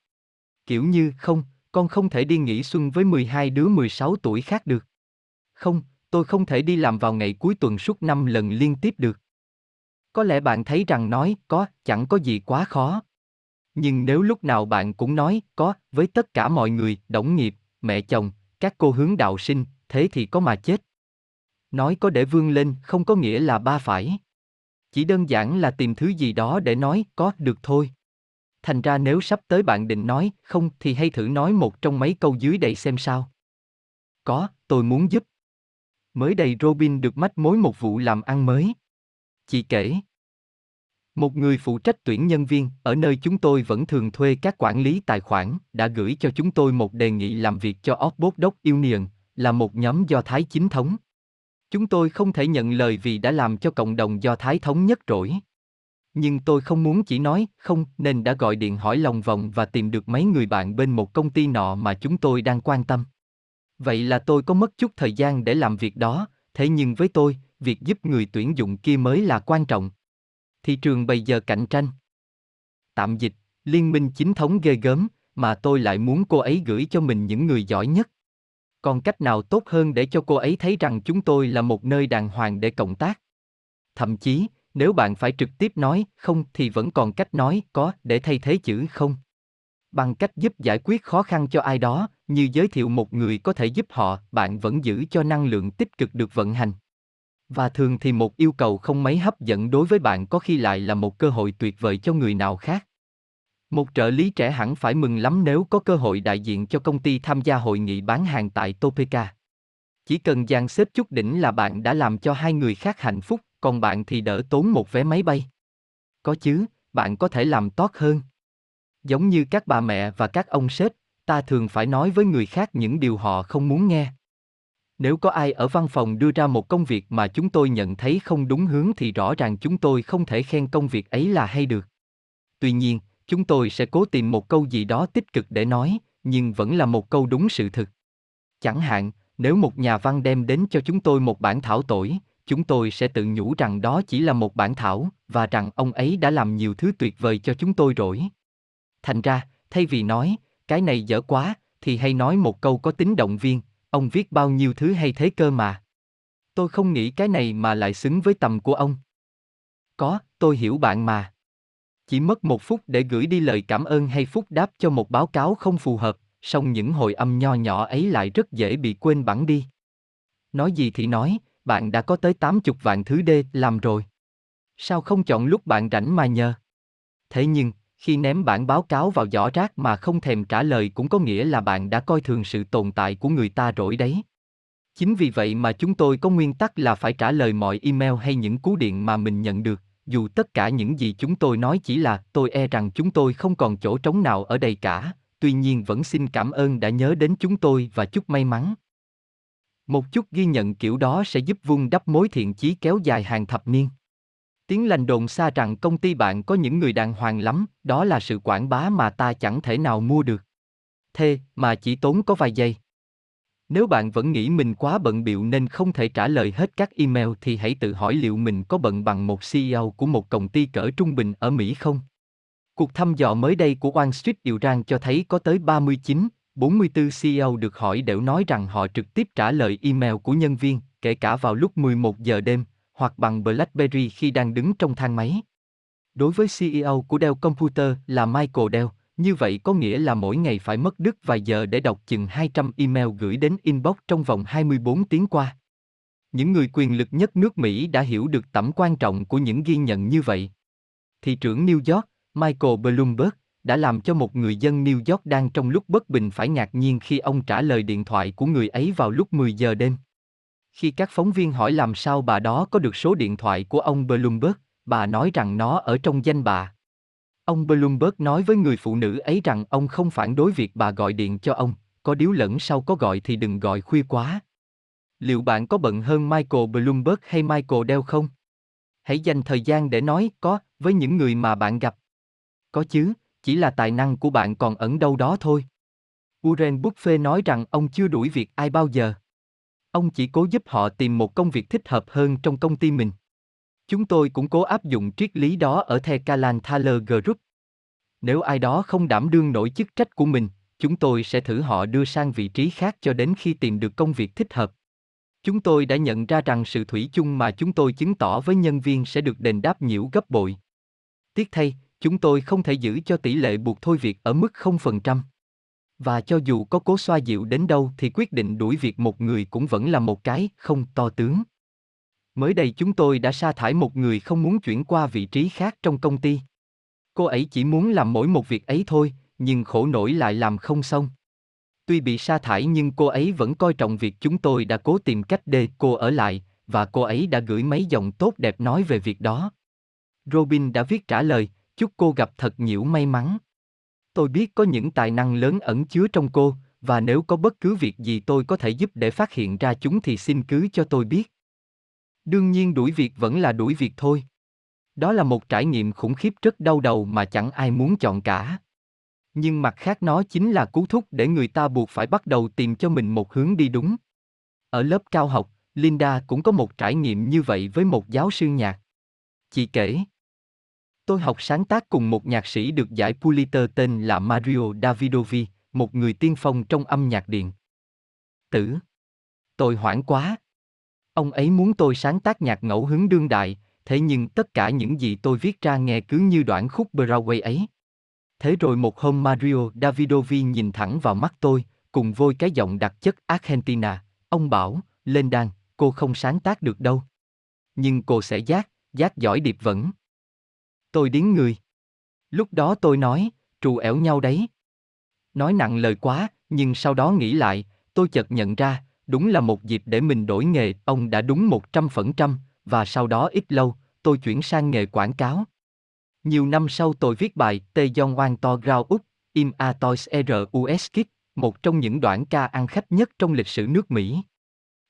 Kiểu như không, con không thể đi nghỉ xuân với 12 đứa 16 tuổi khác được. Không, tôi không thể đi làm vào ngày cuối tuần suốt năm lần liên tiếp được. Có lẽ bạn thấy rằng nói có chẳng có gì quá khó. Nhưng nếu lúc nào bạn cũng nói có với tất cả mọi người, đồng nghiệp, mẹ chồng, các cô hướng đạo sinh, thế thì có mà chết. Nói có để vươn lên không có nghĩa là ba phải. Chỉ đơn giản là tìm thứ gì đó để nói có được thôi. Thành ra nếu sắp tới bạn định nói không thì hay thử nói một trong mấy câu dưới đây xem sao. Có, tôi muốn giúp. Mới đây Robin được mách mối một vụ làm ăn mới. Chị kể. Một người phụ trách tuyển nhân viên, ở nơi chúng tôi vẫn thường thuê các quản lý tài khoản, đã gửi cho chúng tôi một đề nghị làm việc cho Orthodox Union, là một nhóm Do Thái chính thống. Chúng tôi không thể nhận lời vì đã làm cho cộng đồng Do Thái thống nhất rỗi. Nhưng tôi không muốn chỉ nói không nên đã gọi điện hỏi lòng vòng và tìm được mấy người bạn bên một công ty nọ mà chúng tôi đang quan tâm. Vậy là tôi có mất chút thời gian để làm việc đó, thế nhưng với tôi, việc giúp người tuyển dụng kia mới là quan trọng. Thị trường bây giờ cạnh tranh. Tạm dịch, liên minh chính thống ghê gớm, mà tôi lại muốn cô ấy gửi cho mình những người giỏi nhất. Còn cách nào tốt hơn để cho cô ấy thấy rằng chúng tôi là một nơi đàng hoàng để cộng tác? Thậm chí, nếu bạn phải trực tiếp nói không thì vẫn còn cách nói có để thay thế chữ không. Bằng cách giúp giải quyết khó khăn cho ai đó, như giới thiệu một người có thể giúp họ, bạn vẫn giữ cho năng lượng tích cực được vận hành. Và thường thì một yêu cầu không mấy hấp dẫn đối với bạn có khi lại là một cơ hội tuyệt vời cho người nào khác. Một trợ lý trẻ hẳn phải mừng lắm nếu có cơ hội đại diện cho công ty tham gia hội nghị bán hàng tại Topeka. Chỉ cần dàn xếp chút đỉnh là bạn đã làm cho hai người khác hạnh phúc, còn bạn thì đỡ tốn một vé máy bay. Có chứ, bạn có thể làm tốt hơn. Giống như các bà mẹ và các ông sếp, ta thường phải nói với người khác những điều họ không muốn nghe. Nếu có ai ở văn phòng đưa ra một công việc mà chúng tôi nhận thấy không đúng hướng thì rõ ràng chúng tôi không thể khen công việc ấy là hay được. Tuy nhiên, chúng tôi sẽ cố tìm một câu gì đó tích cực để nói, nhưng vẫn là một câu đúng sự thực. Chẳng hạn, nếu một nhà văn đem đến cho chúng tôi một bản thảo tội, chúng tôi sẽ tự nhủ rằng đó chỉ là một bản thảo, và rằng ông ấy đã làm nhiều thứ tuyệt vời cho chúng tôi rồi. Thành ra, thay vì nói, cái này dở quá, thì hay nói một câu có tính động viên, ông viết bao nhiêu thứ hay thế cơ mà. Tôi không nghĩ cái này mà lại xứng với tầm của ông. Có, tôi hiểu bạn mà. Chỉ mất một phút để gửi đi lời cảm ơn hay phút đáp cho một báo cáo không phù hợp, song những hồi âm nho nhỏ ấy lại rất dễ bị quên bẵng đi. Nói gì thì nói, bạn đã có tới 80 vạn thứ đê làm rồi. Sao không chọn lúc bạn rảnh mà nhờ? Thế nhưng, khi ném bản báo cáo vào giỏ rác mà không thèm trả lời cũng có nghĩa là bạn đã coi thường sự tồn tại của người ta rồi đấy. Chính vì vậy mà chúng tôi có nguyên tắc là phải trả lời mọi email hay những cú điện mà mình nhận được, dù tất cả những gì chúng tôi nói chỉ là tôi e rằng chúng tôi không còn chỗ trống nào ở đây cả, tuy nhiên vẫn xin cảm ơn đã nhớ đến chúng tôi và chúc may mắn. Một chút ghi nhận kiểu đó sẽ giúp vun đắp mối thiện chí kéo dài hàng thập niên. Tiếng lành đồn xa rằng công ty bạn có những người đàng hoàng lắm, đó là sự quảng bá mà ta chẳng thể nào mua được. Thế mà chỉ tốn có vài giây. Nếu bạn vẫn nghĩ mình quá bận biệu nên không thể trả lời hết các email thì hãy tự hỏi liệu mình có bận bằng một CEO của một công ty cỡ trung bình ở Mỹ không? Cuộc thăm dò mới đây của Wall Street điều rang cho thấy có tới 39, 44 CEO được hỏi đều nói rằng họ trực tiếp trả lời email của nhân viên, kể cả vào lúc 11 giờ đêm, hoặc bằng BlackBerry khi đang đứng trong thang máy. Đối với CEO của Dell Computer là Michael Dell, như vậy có nghĩa là mỗi ngày phải mất đứt vài giờ để đọc chừng 200 email gửi đến inbox trong vòng 24 tiếng qua. Những người quyền lực nhất nước Mỹ đã hiểu được tầm quan trọng của những ghi nhận như vậy. Thị trưởng New York, Michael Bloomberg, đã làm cho một người dân New York đang trong lúc bất bình phải ngạc nhiên khi ông trả lời điện thoại của người ấy vào lúc 10 giờ đêm. Khi các phóng viên hỏi làm sao bà đó có được số điện thoại của ông Bloomberg, bà nói rằng nó ở trong danh bà. Ông Bloomberg nói với người phụ nữ ấy rằng ông không phản đối việc bà gọi điện cho ông, có điếu lẫn sau có gọi thì đừng gọi khuya quá. Liệu bạn có bận hơn Michael Bloomberg hay Michael Dell không? Hãy dành thời gian để nói có với những người mà bạn gặp. Có chứ, chỉ là tài năng của bạn còn ẩn đâu đó thôi. Warren Buffett nói rằng ông chưa đuổi việc ai bao giờ. Ông chỉ cố giúp họ tìm một công việc thích hợp hơn trong công ty mình. Chúng tôi cũng cố áp dụng triết lý đó ở The Calan Thaler Group. Nếu ai đó không đảm đương nổi chức trách của mình, chúng tôi sẽ thử họ đưa sang vị trí khác cho đến khi tìm được công việc thích hợp. Chúng tôi đã nhận ra rằng sự thủy chung mà chúng tôi chứng tỏ với nhân viên sẽ được đền đáp nhiễu gấp bội. Tiếc thay, chúng tôi không thể giữ cho tỷ lệ buộc thôi việc ở mức 0%. Và cho dù có cố xoa dịu đến đâu thì quyết định đuổi việc một người cũng vẫn là một cái không to tướng. Mới đây chúng tôi đã sa thải một người không muốn chuyển qua vị trí khác trong công ty. Cô ấy chỉ muốn làm mỗi một việc ấy thôi, nhưng khổ nổi lại làm không xong. Tuy bị sa thải nhưng cô ấy vẫn coi trọng việc chúng tôi đã cố tìm cách để cô ở lại, và cô ấy đã gửi mấy dòng tốt đẹp nói về việc đó. Robin đã viết trả lời, chúc cô gặp thật nhiều may mắn. Tôi biết có những tài năng lớn ẩn chứa trong cô, và nếu có bất cứ việc gì tôi có thể giúp để phát hiện ra chúng thì xin cứ cho tôi biết. Đương nhiên đuổi việc vẫn là đuổi việc thôi. Đó là một trải nghiệm khủng khiếp rất đau đầu mà chẳng ai muốn chọn cả. Nhưng mặt khác nó chính là cú thúc để người ta buộc phải bắt đầu tìm cho mình một hướng đi đúng. Ở lớp cao học, Linda cũng có một trải nghiệm như vậy với một giáo sư nhạc. Chị kể. Tôi học sáng tác cùng một nhạc sĩ được giải Pulitzer tên là Mario Davidovi, một người tiên phong trong âm nhạc điện. Tử. Tôi hoảng quá. Ông ấy muốn tôi sáng tác nhạc ngẫu hứng đương đại, thế nhưng tất cả những gì tôi viết ra nghe cứ như đoạn khúc Broadway ấy. Thế rồi một hôm Mario Davidovi nhìn thẳng vào mắt tôi, cùng vôi cái giọng đặc chất Argentina, ông bảo, lên đàn, cô không sáng tác được đâu. Nhưng cô sẽ giác, giác giỏi điệp vẫn. Tôi điếng người. Lúc đó tôi nói, trù ẻo nhau đấy. Nói nặng lời quá, nhưng sau đó nghĩ lại, tôi chợt nhận ra, đúng là một dịp để mình đổi nghề, ông đã đúng một trăm phần trăm, và sau đó ít lâu, tôi chuyển sang nghề quảng cáo. Nhiều năm sau tôi viết bài Tê Dông Oan To Grau Úc, Im A Toys R U S Kid, một trong những đoạn ca ăn khách nhất trong lịch sử nước Mỹ.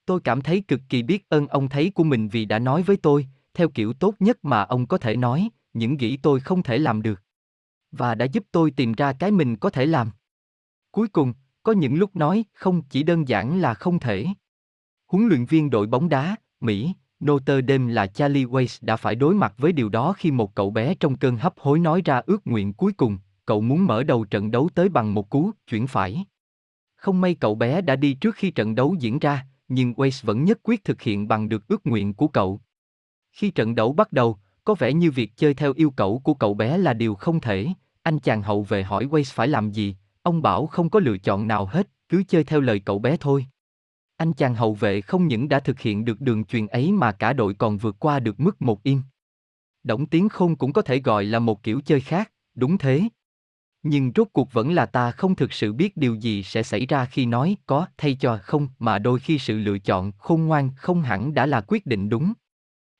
Tôi cảm thấy cực kỳ biết ơn ông thấy của mình vì đã nói với tôi, theo kiểu tốt nhất mà ông có thể nói, những nghĩ tôi không thể làm được. Và đã giúp tôi tìm ra cái mình có thể làm. Cuối cùng, có những lúc nói không chỉ đơn giản là không thể. Huấn luyện viên đội bóng đá, Mỹ, Notre Dame là Charlie Weiss đã phải đối mặt với điều đó khi một cậu bé trong cơn hấp hối nói ra ước nguyện cuối cùng, cậu muốn mở đầu trận đấu tới bằng một cú chuyển phải. Không may cậu bé đã đi trước khi trận đấu diễn ra, nhưng Weiss vẫn nhất quyết thực hiện bằng được ước nguyện của cậu. Khi trận đấu bắt đầu, có vẻ như việc chơi theo yêu cầu của cậu bé là điều không thể, anh chàng hậu vệ hỏi Waze phải làm gì, ông bảo không có lựa chọn nào hết, cứ chơi theo lời cậu bé thôi. Anh chàng hậu vệ không những đã thực hiện được đường truyền ấy mà cả đội còn vượt qua được mức một yên. Động tiếng khôn cũng có thể gọi là một kiểu chơi khác, đúng thế. Nhưng rốt cuộc vẫn là ta không thực sự biết điều gì sẽ xảy ra khi nói có thay cho không mà đôi khi sự lựa chọn khôn ngoan không hẳn đã là quyết định đúng.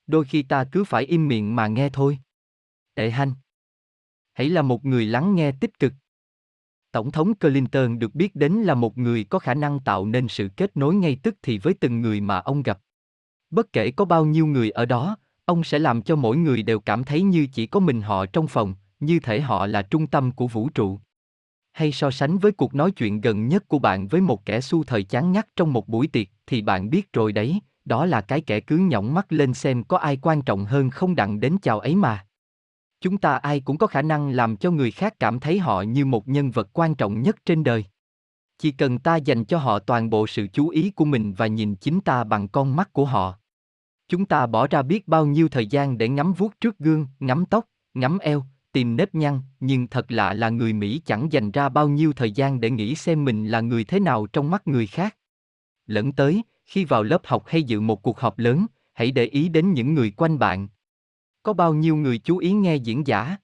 Đôi khi ta cứ phải im miệng mà nghe thôi. Tệ hanh. Hãy là một người lắng nghe tích cực. Tổng thống Clinton được biết đến là một người có khả năng tạo nên sự kết nối ngay tức thì với từng người mà ông gặp. Bất kể có bao nhiêu người ở đó, ông sẽ làm cho mỗi người đều cảm thấy như chỉ có mình họ trong phòng, như thể họ là trung tâm của vũ trụ. Hay so sánh với cuộc nói chuyện gần nhất của bạn với một kẻ su thời chán ngắt trong một buổi tiệc thì bạn biết rồi đấy, đó là cái kẻ cứ nhõng mắt lên xem có ai quan trọng hơn không đặng đến chào ấy mà. Chúng ta ai cũng có khả năng làm cho người khác cảm thấy họ như một nhân vật quan trọng nhất trên đời. Chỉ cần ta dành cho họ toàn bộ sự chú ý của mình và nhìn chính ta bằng con mắt của họ. Chúng ta bỏ ra biết bao nhiêu thời gian để ngắm vuốt trước gương, ngắm tóc, ngắm eo, tìm nếp nhăn, nhưng thật lạ là người Mỹ chẳng dành ra bao nhiêu thời gian để nghĩ xem mình là người thế nào trong mắt người khác. Lẫn tới, khi vào lớp học hay dự một cuộc họp lớn, hãy để ý đến những người quanh bạn, có bao nhiêu người chú ý nghe diễn giả?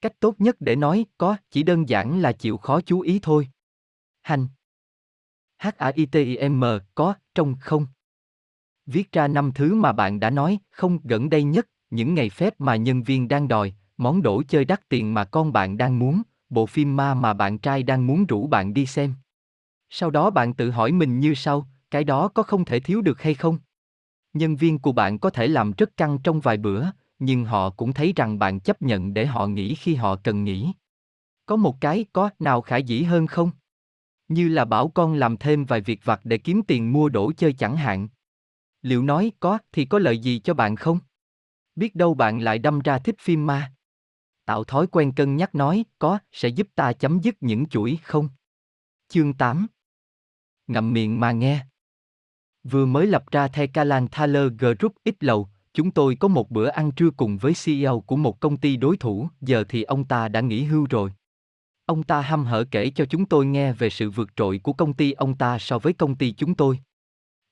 Cách tốt nhất để nói có chỉ đơn giản là chịu khó chú ý thôi. Hành. H-A-I-T-I-M có, trong không. Viết ra năm thứ mà bạn đã nói, không gần đây nhất, những ngày phép mà nhân viên đang đòi, món đồ chơi đắt tiền mà con bạn đang muốn, bộ phim ma mà bạn trai đang muốn rủ bạn đi xem. Sau đó bạn tự hỏi mình như sau, cái đó có không thể thiếu được hay không? Nhân viên của bạn có thể làm rất căng trong vài bữa, nhưng họ cũng thấy rằng bạn chấp nhận để họ nghỉ khi họ cần nghỉ. Có một cái có nào khả dĩ hơn không? Như là bảo con làm thêm vài việc vặt để kiếm tiền mua đồ chơi chẳng hạn. Liệu nói có thì có lợi gì cho bạn không? Biết đâu bạn lại đâm ra thích phim ma. Tạo thói quen cân nhắc nói có sẽ giúp ta chấm dứt những chuỗi không? Chương 8 Ngậm miệng mà nghe Vừa mới lập ra The Calan Thaler Group ít lầu, Chúng tôi có một bữa ăn trưa cùng với CEO của một công ty đối thủ, giờ thì ông ta đã nghỉ hưu rồi. Ông ta hăm hở kể cho chúng tôi nghe về sự vượt trội của công ty ông ta so với công ty chúng tôi.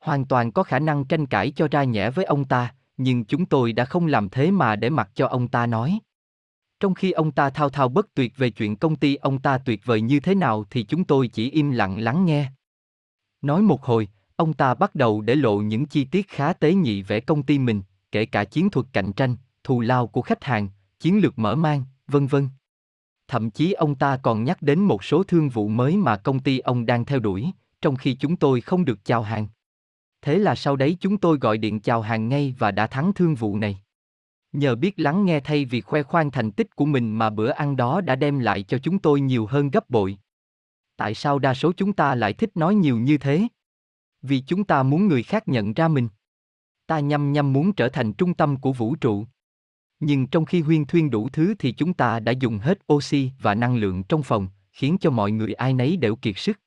Hoàn toàn có khả năng tranh cãi cho ra nhẽ với ông ta, nhưng chúng tôi đã không làm thế mà để mặc cho ông ta nói. Trong khi ông ta thao thao bất tuyệt về chuyện công ty ông ta tuyệt vời như thế nào thì chúng tôi chỉ im lặng lắng nghe. Nói một hồi, ông ta bắt đầu để lộ những chi tiết khá tế nhị về công ty mình, kể cả chiến thuật cạnh tranh, thù lao của khách hàng, chiến lược mở mang, vân vân. Thậm chí ông ta còn nhắc đến một số thương vụ mới mà công ty ông đang theo đuổi, trong khi chúng tôi không được chào hàng. Thế là sau đấy chúng tôi gọi điện chào hàng ngay và đã thắng thương vụ này. Nhờ biết lắng nghe thay vì khoe khoang thành tích của mình mà bữa ăn đó đã đem lại cho chúng tôi nhiều hơn gấp bội. Tại sao đa số chúng ta lại thích nói nhiều như thế? Vì chúng ta muốn người khác nhận ra mình. Ta nhăm nhăm muốn trở thành trung tâm của vũ trụ. Nhưng trong khi huyên thuyên đủ thứ thì chúng ta đã dùng hết oxy và năng lượng trong phòng, khiến cho mọi người ai nấy đều kiệt sức.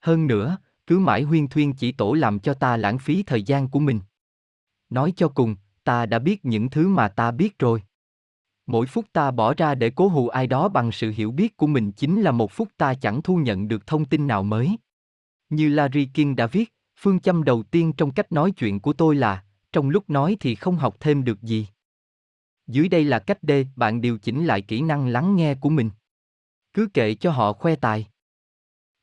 Hơn nữa, cứ mãi huyên thuyên chỉ tổ làm cho ta lãng phí thời gian của mình. Nói cho cùng, ta đã biết những thứ mà ta biết rồi. Mỗi phút ta bỏ ra để cố hù ai đó bằng sự hiểu biết của mình chính là một phút ta chẳng thu nhận được thông tin nào mới. Như Larry King đã viết, phương châm đầu tiên trong cách nói chuyện của tôi là, trong lúc nói thì không học thêm được gì. Dưới đây là cách D, bạn điều chỉnh lại kỹ năng lắng nghe của mình. Cứ kệ cho họ khoe tài.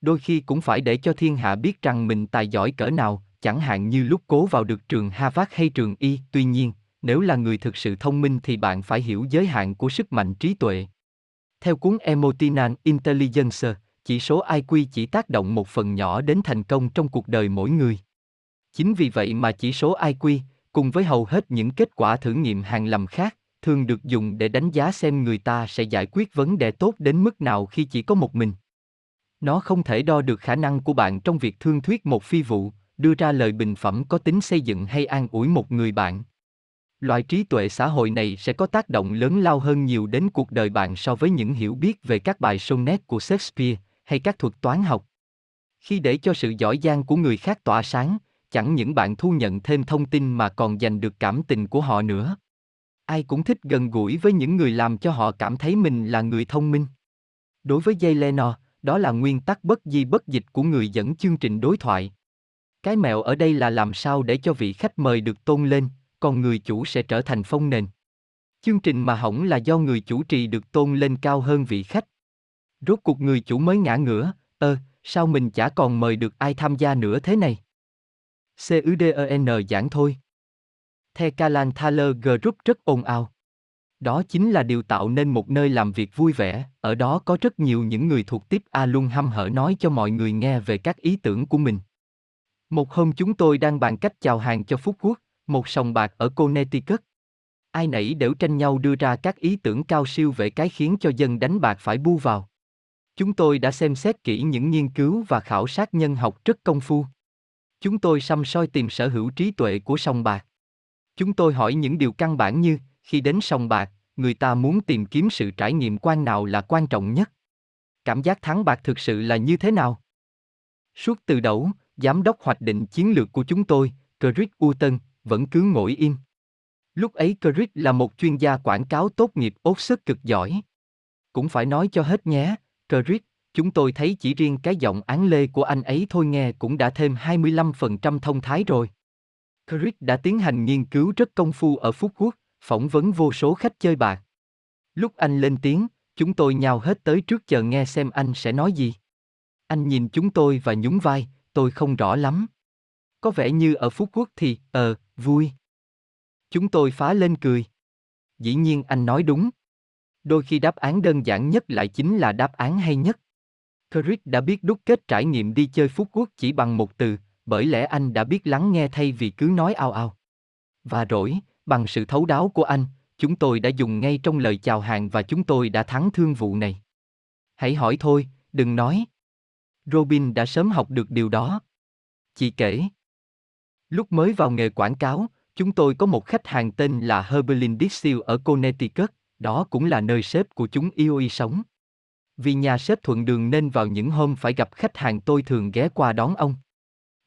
Đôi khi cũng phải để cho thiên hạ biết rằng mình tài giỏi cỡ nào, chẳng hạn như lúc cố vào được trường Harvard hay trường Y, tuy nhiên, nếu là người thực sự thông minh thì bạn phải hiểu giới hạn của sức mạnh trí tuệ. Theo cuốn Emotional Intelligence, chỉ số IQ chỉ tác động một phần nhỏ đến thành công trong cuộc đời mỗi người. Chính vì vậy mà chỉ số IQ, cùng với hầu hết những kết quả thử nghiệm hàng lầm khác, thường được dùng để đánh giá xem người ta sẽ giải quyết vấn đề tốt đến mức nào khi chỉ có một mình. Nó không thể đo được khả năng của bạn trong việc thương thuyết một phi vụ, đưa ra lời bình phẩm có tính xây dựng hay an ủi một người bạn. Loại trí tuệ xã hội này sẽ có tác động lớn lao hơn nhiều đến cuộc đời bạn so với những hiểu biết về các bài sonnet của Shakespeare hay các thuật toán học. Khi để cho sự giỏi giang của người khác tỏa sáng, chẳng những bạn thu nhận thêm thông tin mà còn giành được cảm tình của họ nữa. Ai cũng thích gần gũi với những người làm cho họ cảm thấy mình là người thông minh. Đối với Jay Leno, đó là nguyên tắc bất di bất dịch của người dẫn chương trình đối thoại. Cái mẹo ở đây là làm sao để cho vị khách mời được tôn lên, còn người chủ sẽ trở thành phong nền. Chương trình mà hỏng là do người chủ trì được tôn lên cao hơn vị khách. Rốt cuộc người chủ mới ngã ngửa, ơ, sao mình chả còn mời được ai tham gia nữa thế này? CUDEN giảng thôi. The Kalan Thaler Group rất ồn ào. Đó chính là điều tạo nên một nơi làm việc vui vẻ, ở đó có rất nhiều những người thuộc tiếp A luôn hăm hở nói cho mọi người nghe về các ý tưởng của mình. Một hôm chúng tôi đang bàn cách chào hàng cho Phúc Quốc, một sòng bạc ở Connecticut. Ai nấy đều tranh nhau đưa ra các ý tưởng cao siêu về cái khiến cho dân đánh bạc phải bu vào. Chúng tôi đã xem xét kỹ những nghiên cứu và khảo sát nhân học rất công phu. Chúng tôi xăm soi tìm sở hữu trí tuệ của sòng bạc. Chúng tôi hỏi những điều căn bản như, khi đến sòng bạc, người ta muốn tìm kiếm sự trải nghiệm quan nào là quan trọng nhất? Cảm giác thắng bạc thực sự là như thế nào? Suốt từ đầu, giám đốc hoạch định chiến lược của chúng tôi, Chris Uton, vẫn cứ ngồi im. Lúc ấy Chris là một chuyên gia quảng cáo tốt nghiệp ốt sức cực giỏi. Cũng phải nói cho hết nhé, Chris, chúng tôi thấy chỉ riêng cái giọng án lê của anh ấy thôi nghe cũng đã thêm 25% thông thái rồi. Chris đã tiến hành nghiên cứu rất công phu ở Phú Quốc, phỏng vấn vô số khách chơi bạc. Lúc anh lên tiếng, chúng tôi nhào hết tới trước chờ nghe xem anh sẽ nói gì. Anh nhìn chúng tôi và nhún vai, tôi không rõ lắm. Có vẻ như ở Phú Quốc thì, ờ, vui. Chúng tôi phá lên cười. Dĩ nhiên anh nói đúng. Đôi khi đáp án đơn giản nhất lại chính là đáp án hay nhất. Chris đã biết đúc kết trải nghiệm đi chơi Phú Quốc chỉ bằng một từ, bởi lẽ anh đã biết lắng nghe thay vì cứ nói ao ao. Và rồi, bằng sự thấu đáo của anh, chúng tôi đã dùng ngay trong lời chào hàng và chúng tôi đã thắng thương vụ này. Hãy hỏi thôi, đừng nói. Robin đã sớm học được điều đó. Chị kể. Lúc mới vào nghề quảng cáo, chúng tôi có một khách hàng tên là Herbelin Dixil ở Connecticut, đó cũng là nơi sếp của chúng yêu y sống. Vì nhà sếp thuận đường nên vào những hôm phải gặp khách hàng tôi thường ghé qua đón ông.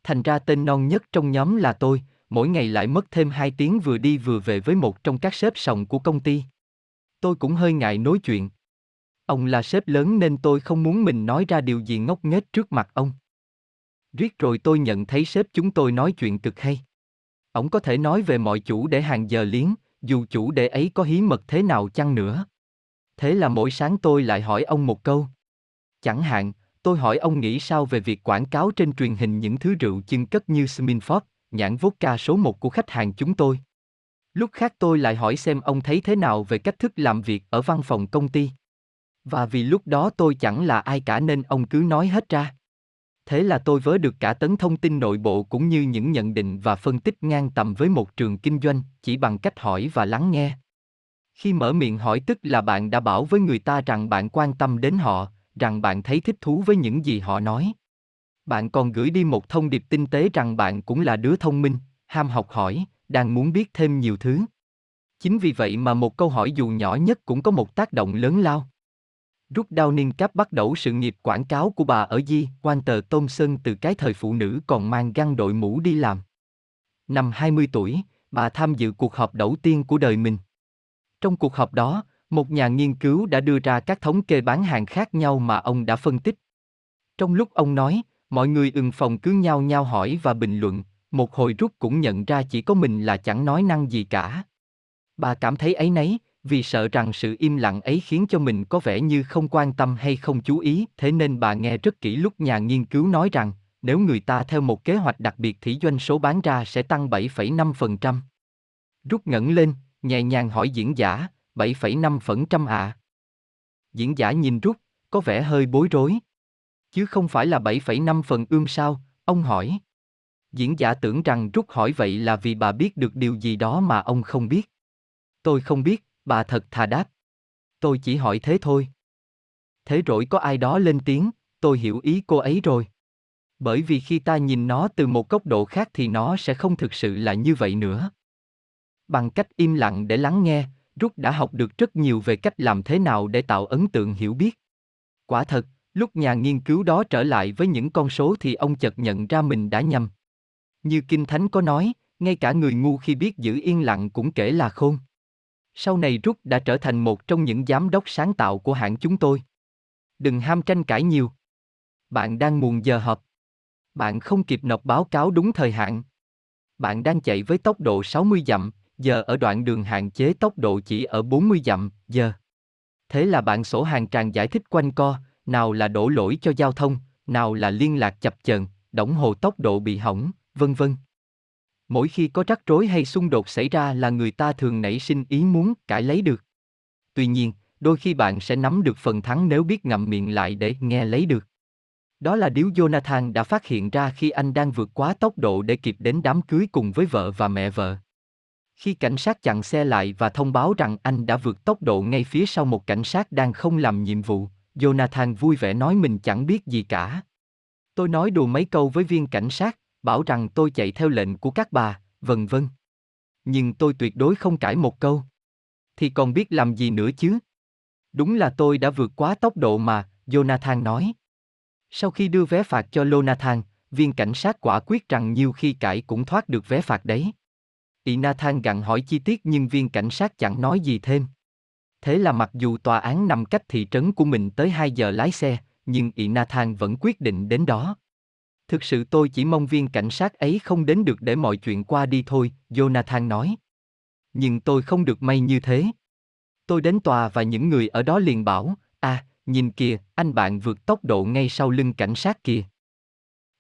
Thành ra tên non nhất trong nhóm là tôi, mỗi ngày lại mất thêm 2 tiếng vừa đi vừa về với một trong các sếp sòng của công ty. Tôi cũng hơi ngại nói chuyện. Ông là sếp lớn nên tôi không muốn mình nói ra điều gì ngốc nghếch trước mặt ông. Riết rồi tôi nhận thấy sếp chúng tôi nói chuyện cực hay. Ông có thể nói về mọi chủ để hàng giờ liếng, dù chủ để ấy có hí mật thế nào chăng nữa. Thế là mỗi sáng tôi lại hỏi ông một câu. Chẳng hạn, tôi hỏi ông nghĩ sao về việc quảng cáo trên truyền hình những thứ rượu chân cất như Sminford, nhãn vodka số một của khách hàng chúng tôi. Lúc khác tôi lại hỏi xem ông thấy thế nào về cách thức làm việc ở văn phòng công ty. Và vì lúc đó tôi chẳng là ai cả nên ông cứ nói hết ra. Thế là tôi vớ được cả tấn thông tin nội bộ cũng như những nhận định và phân tích ngang tầm với một trường kinh doanh, chỉ bằng cách hỏi và lắng nghe. Khi mở miệng hỏi tức là bạn đã bảo với người ta rằng bạn quan tâm đến họ, rằng bạn thấy thích thú với những gì họ nói. Bạn còn gửi đi một thông điệp tinh tế rằng bạn cũng là đứa thông minh, ham học hỏi, đang muốn biết thêm nhiều thứ. Chính vì vậy mà một câu hỏi dù nhỏ nhất cũng có một tác động lớn lao. Rút Downing Cap bắt đầu sự nghiệp quảng cáo của bà ở Di, quan tờ Thompson từ cái thời phụ nữ còn mang găng đội mũ đi làm. Năm 20 tuổi, bà tham dự cuộc họp đầu tiên của đời mình. Trong cuộc họp đó, một nhà nghiên cứu đã đưa ra các thống kê bán hàng khác nhau mà ông đã phân tích. Trong lúc ông nói, mọi người ưng phòng cứ nhau nhau hỏi và bình luận, một hồi rút cũng nhận ra chỉ có mình là chẳng nói năng gì cả. Bà cảm thấy ấy nấy, vì sợ rằng sự im lặng ấy khiến cho mình có vẻ như không quan tâm hay không chú ý, thế nên bà nghe rất kỹ lúc nhà nghiên cứu nói rằng, nếu người ta theo một kế hoạch đặc biệt thì doanh số bán ra sẽ tăng 7,5%. Rút ngẩng lên, nhẹ nhàng hỏi diễn giả, 7,5% ạ. À. Diễn giả nhìn Rút, có vẻ hơi bối rối. Chứ không phải là 7,5 phần ương sao, ông hỏi. Diễn giả tưởng rằng Rút hỏi vậy là vì bà biết được điều gì đó mà ông không biết. Tôi không biết, bà thật thà đáp. Tôi chỉ hỏi thế thôi. Thế rồi có ai đó lên tiếng, tôi hiểu ý cô ấy rồi. Bởi vì khi ta nhìn nó từ một góc độ khác thì nó sẽ không thực sự là như vậy nữa. Bằng cách im lặng để lắng nghe, Rút đã học được rất nhiều về cách làm thế nào để tạo ấn tượng hiểu biết. Quả thật, lúc nhà nghiên cứu đó trở lại với những con số thì ông chợt nhận ra mình đã nhầm. Như Kinh Thánh có nói, ngay cả người ngu khi biết giữ yên lặng cũng kể là khôn. Sau này Rút đã trở thành một trong những giám đốc sáng tạo của hãng chúng tôi. Đừng ham tranh cãi nhiều. Bạn đang muộn giờ họp. Bạn không kịp nộp báo cáo đúng thời hạn. Bạn đang chạy với tốc độ 60 dặm, giờ ở đoạn đường hạn chế tốc độ chỉ ở 40 dặm, giờ. Thế là bạn sổ hàng tràn giải thích quanh co, nào là đổ lỗi cho giao thông, nào là liên lạc chập chờn, đồng hồ tốc độ bị hỏng, vân vân. Mỗi khi có rắc rối hay xung đột xảy ra là người ta thường nảy sinh ý muốn cãi lấy được. Tuy nhiên, đôi khi bạn sẽ nắm được phần thắng nếu biết ngậm miệng lại để nghe lấy được. Đó là điều Jonathan đã phát hiện ra khi anh đang vượt quá tốc độ để kịp đến đám cưới cùng với vợ và mẹ vợ. Khi cảnh sát chặn xe lại và thông báo rằng anh đã vượt tốc độ ngay phía sau một cảnh sát đang không làm nhiệm vụ, Jonathan vui vẻ nói mình chẳng biết gì cả. Tôi nói đùa mấy câu với viên cảnh sát, bảo rằng tôi chạy theo lệnh của các bà, vân vân. Nhưng tôi tuyệt đối không cãi một câu. Thì còn biết làm gì nữa chứ? Đúng là tôi đã vượt quá tốc độ mà, Jonathan nói. Sau khi đưa vé phạt cho Jonathan, viên cảnh sát quả quyết rằng nhiều khi cãi cũng thoát được vé phạt đấy. Y Nathan gặn hỏi chi tiết nhưng viên cảnh sát chẳng nói gì thêm. Thế là mặc dù tòa án nằm cách thị trấn của mình tới 2 giờ lái xe, nhưng Y Nathan vẫn quyết định đến đó. Thực sự tôi chỉ mong viên cảnh sát ấy không đến được để mọi chuyện qua đi thôi, Jonathan nói. Nhưng tôi không được may như thế. Tôi đến tòa và những người ở đó liền bảo, à, nhìn kìa, anh bạn vượt tốc độ ngay sau lưng cảnh sát kìa.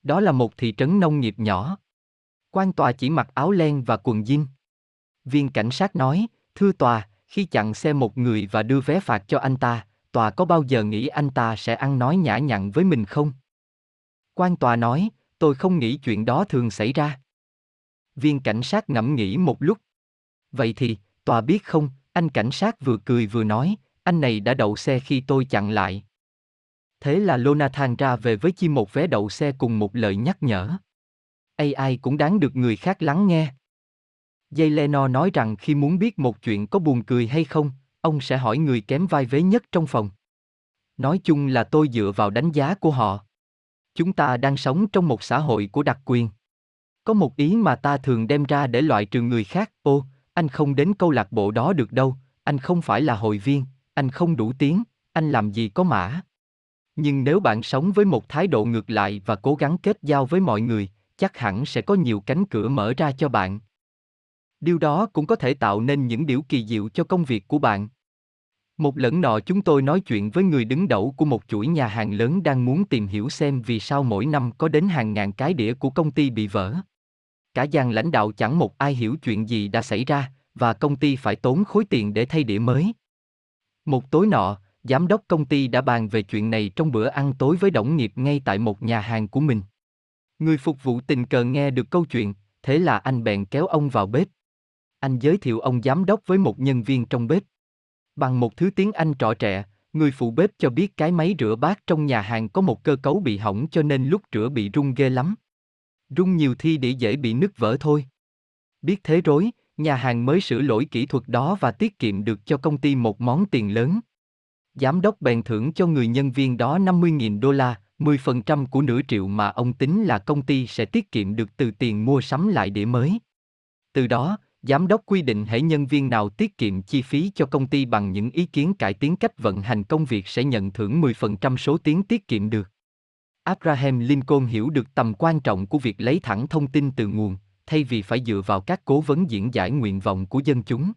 Đó là một thị trấn nông nghiệp nhỏ. Quan tòa chỉ mặc áo len và quần jean. Viên cảnh sát nói, thưa tòa, khi chặn xe một người và đưa vé phạt cho anh ta, tòa có bao giờ nghĩ anh ta sẽ ăn nói nhã nhặn với mình không? Quan tòa nói, tôi không nghĩ chuyện đó thường xảy ra. Viên cảnh sát ngẫm nghĩ một lúc. Vậy thì, tòa biết không, anh cảnh sát vừa cười vừa nói, anh này đã đậu xe khi tôi chặn lại. Thế là Lonathan ra về với chi một vé đậu xe cùng một lời nhắc nhở. AI cũng đáng được người khác lắng nghe. Dây Leno nói rằng khi muốn biết một chuyện có buồn cười hay không, ông sẽ hỏi người kém vai vế nhất trong phòng. Nói chung là tôi dựa vào đánh giá của họ. Chúng ta đang sống trong một xã hội của đặc quyền. Có một ý mà ta thường đem ra để loại trừ người khác, ô, anh không đến câu lạc bộ đó được đâu, anh không phải là hội viên, anh không đủ tiếng, anh làm gì có mã. Nhưng nếu bạn sống với một thái độ ngược lại và cố gắng kết giao với mọi người, chắc hẳn sẽ có nhiều cánh cửa mở ra cho bạn. Điều đó cũng có thể tạo nên những điều kỳ diệu cho công việc của bạn. Một lần nọ chúng tôi nói chuyện với người đứng đầu của một chuỗi nhà hàng lớn đang muốn tìm hiểu xem vì sao mỗi năm có đến hàng ngàn cái đĩa của công ty bị vỡ. Cả dàn lãnh đạo chẳng một ai hiểu chuyện gì đã xảy ra, và công ty phải tốn khối tiền để thay đĩa mới. Một tối nọ, giám đốc công ty đã bàn về chuyện này trong bữa ăn tối với đồng nghiệp ngay tại một nhà hàng của mình. Người phục vụ tình cờ nghe được câu chuyện, thế là anh bèn kéo ông vào bếp. Anh giới thiệu ông giám đốc với một nhân viên trong bếp. Bằng một thứ tiếng Anh trọ trẹ, người phụ bếp cho biết cái máy rửa bát trong nhà hàng có một cơ cấu bị hỏng cho nên lúc rửa bị rung ghê lắm. Rung nhiều thi để dễ bị nứt vỡ thôi. Biết thế rối, nhà hàng mới sửa lỗi kỹ thuật đó và tiết kiệm được cho công ty một món tiền lớn. Giám đốc bèn thưởng cho người nhân viên đó 50.000 đô la, 10% của nửa triệu mà ông tính là công ty sẽ tiết kiệm được từ tiền mua sắm lại đĩa mới. Từ đó, giám đốc quy định hệ nhân viên nào tiết kiệm chi phí cho công ty bằng những ý kiến cải tiến cách vận hành công việc sẽ nhận thưởng 10% số tiền tiết kiệm được. Abraham Lincoln hiểu được tầm quan trọng của việc lấy thẳng thông tin từ nguồn, thay vì phải dựa vào các cố vấn diễn giải nguyện vọng của dân chúng.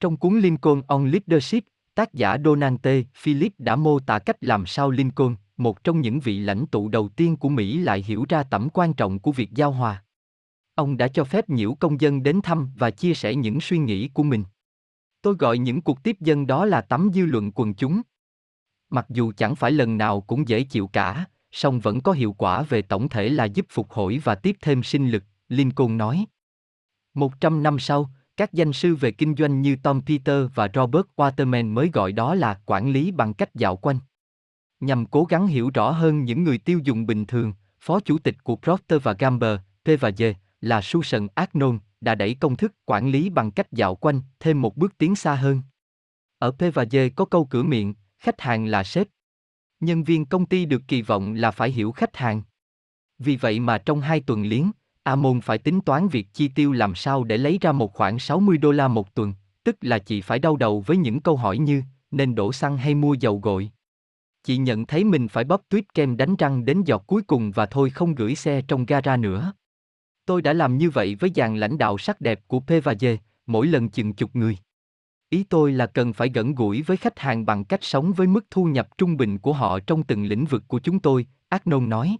Trong cuốn Lincoln on Leadership, tác giả Donald T. Philip đã mô tả cách làm sao Lincoln, một trong những vị lãnh tụ đầu tiên của Mỹ lại hiểu ra tầm quan trọng của việc giao hòa. Ông đã cho phép nhiễu công dân đến thăm và chia sẻ những suy nghĩ của mình. Tôi gọi những cuộc tiếp dân đó là tấm dư luận quần chúng. Mặc dù chẳng phải lần nào cũng dễ chịu cả, song vẫn có hiệu quả về tổng thể là giúp phục hồi và tiếp thêm sinh lực, Lincoln nói. Một trăm năm sau, các danh sư về kinh doanh như Tom Peter và Robert Waterman mới gọi đó là quản lý bằng cách dạo quanh. Nhằm cố gắng hiểu rõ hơn những người tiêu dùng bình thường, Phó Chủ tịch của Procter và Gamble, P&G, là Susan Agnon, đã đẩy công thức quản lý bằng cách dạo quanh thêm một bước tiến xa hơn. Ở P&G có câu cửa miệng, khách hàng là sếp. Nhân viên công ty được kỳ vọng là phải hiểu khách hàng. Vì vậy mà trong hai tuần liếng, Amon phải tính toán việc chi tiêu làm sao để lấy ra một khoản 60 đô la một tuần, tức là chị phải đau đầu với những câu hỏi như, nên đổ xăng hay mua dầu gội. Chị nhận thấy mình phải bóp tuyết kem đánh răng đến giọt cuối cùng và thôi không gửi xe trong gara nữa. Tôi đã làm như vậy với dàn lãnh đạo sắc đẹp của P và D, mỗi lần chừng chục người. Ý tôi là cần phải gần gũi với khách hàng bằng cách sống với mức thu nhập trung bình của họ trong từng lĩnh vực của chúng tôi, Agnon nói.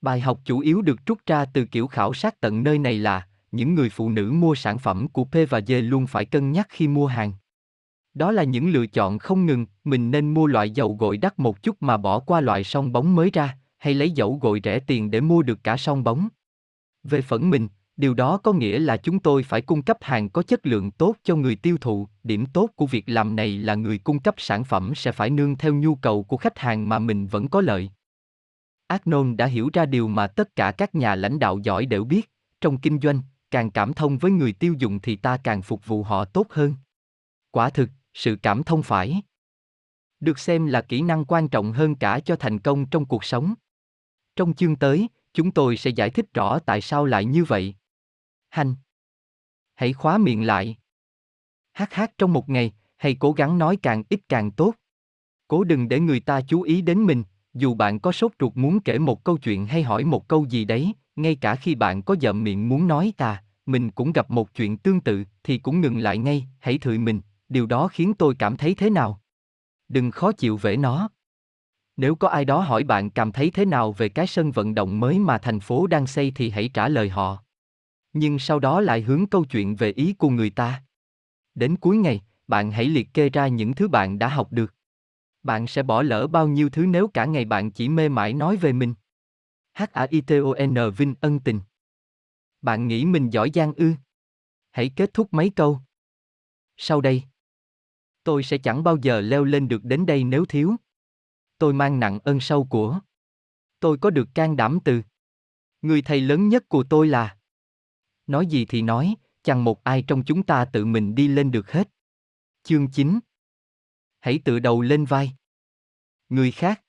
Bài học chủ yếu được rút ra từ kiểu khảo sát tận nơi này là, những người phụ nữ mua sản phẩm của P và D luôn phải cân nhắc khi mua hàng. Đó là những lựa chọn không ngừng, mình nên mua loại dầu gội đắt một chút mà bỏ qua loại son bóng mới ra, hay lấy dầu gội rẻ tiền để mua được cả son bóng. Về phần mình, điều đó có nghĩa là chúng tôi phải cung cấp hàng có chất lượng tốt cho người tiêu thụ, điểm tốt của việc làm này là người cung cấp sản phẩm sẽ phải nương theo nhu cầu của khách hàng mà mình vẫn có lợi. Agnon đã hiểu ra điều mà tất cả các nhà lãnh đạo giỏi đều biết, trong kinh doanh, càng cảm thông với người tiêu dùng thì ta càng phục vụ họ tốt hơn. Quả thực, sự cảm thông phải được xem là kỹ năng quan trọng hơn cả cho thành công trong cuộc sống. Trong chương tới, chúng tôi sẽ giải thích rõ tại sao lại như vậy. Hành. Hãy khóa miệng lại. Hát hát trong một ngày, hãy cố gắng nói càng ít càng tốt. Cố đừng để người ta chú ý đến mình, dù bạn có sốt ruột muốn kể một câu chuyện hay hỏi một câu gì đấy, ngay cả khi bạn có dậm miệng muốn nói ta, mình cũng gặp một chuyện tương tự thì cũng ngừng lại ngay, hãy thử mình, điều đó khiến tôi cảm thấy thế nào. Đừng khó chịu về nó. Nếu có ai đó hỏi bạn cảm thấy thế nào về cái sân vận động mới mà thành phố đang xây thì hãy trả lời họ. Nhưng sau đó lại hướng câu chuyện về ý của người ta. Đến cuối ngày, bạn hãy liệt kê ra những thứ bạn đã học được. Bạn sẽ bỏ lỡ bao nhiêu thứ nếu cả ngày bạn chỉ mê mải nói về mình. H-A-I-T-O-N Vinh ân tình. Bạn nghĩ mình giỏi giang ư? Hãy kết thúc mấy câu. Sau đây, tôi sẽ chẳng bao giờ leo lên được đến đây nếu thiếu. Tôi mang nặng ơn sâu của. Tôi có được can đảm từ. Người thầy lớn nhất của tôi là. Nói gì thì nói, chẳng một ai trong chúng ta tự mình đi lên được hết. Chương 9 Hãy tự đầu lên vai. Người khác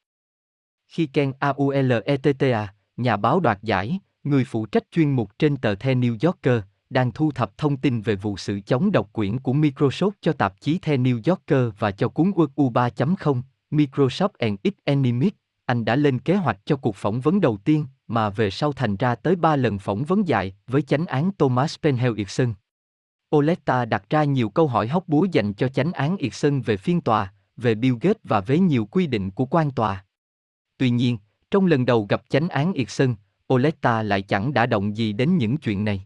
Khi Ken Auletta, nhà báo đoạt giải, người phụ trách chuyên mục trên tờ The New Yorker, đang thu thập thông tin về vụ sự chống độc quyển của Microsoft cho tạp chí The New Yorker và cho cuốn U 3.0, Microsoft and its Enemies, anh đã lên kế hoạch cho cuộc phỏng vấn đầu tiên, mà về sau thành ra tới ba lần phỏng vấn dài với chánh án Thomas Penhel-Irson. Oleta đặt ra nhiều câu hỏi hóc búa dành cho chánh án Irson về phiên tòa, về Bill Gates và với nhiều quy định của quan tòa. Tuy nhiên, trong lần đầu gặp chánh án Irson, Oleta lại chẳng đã động gì đến những chuyện này.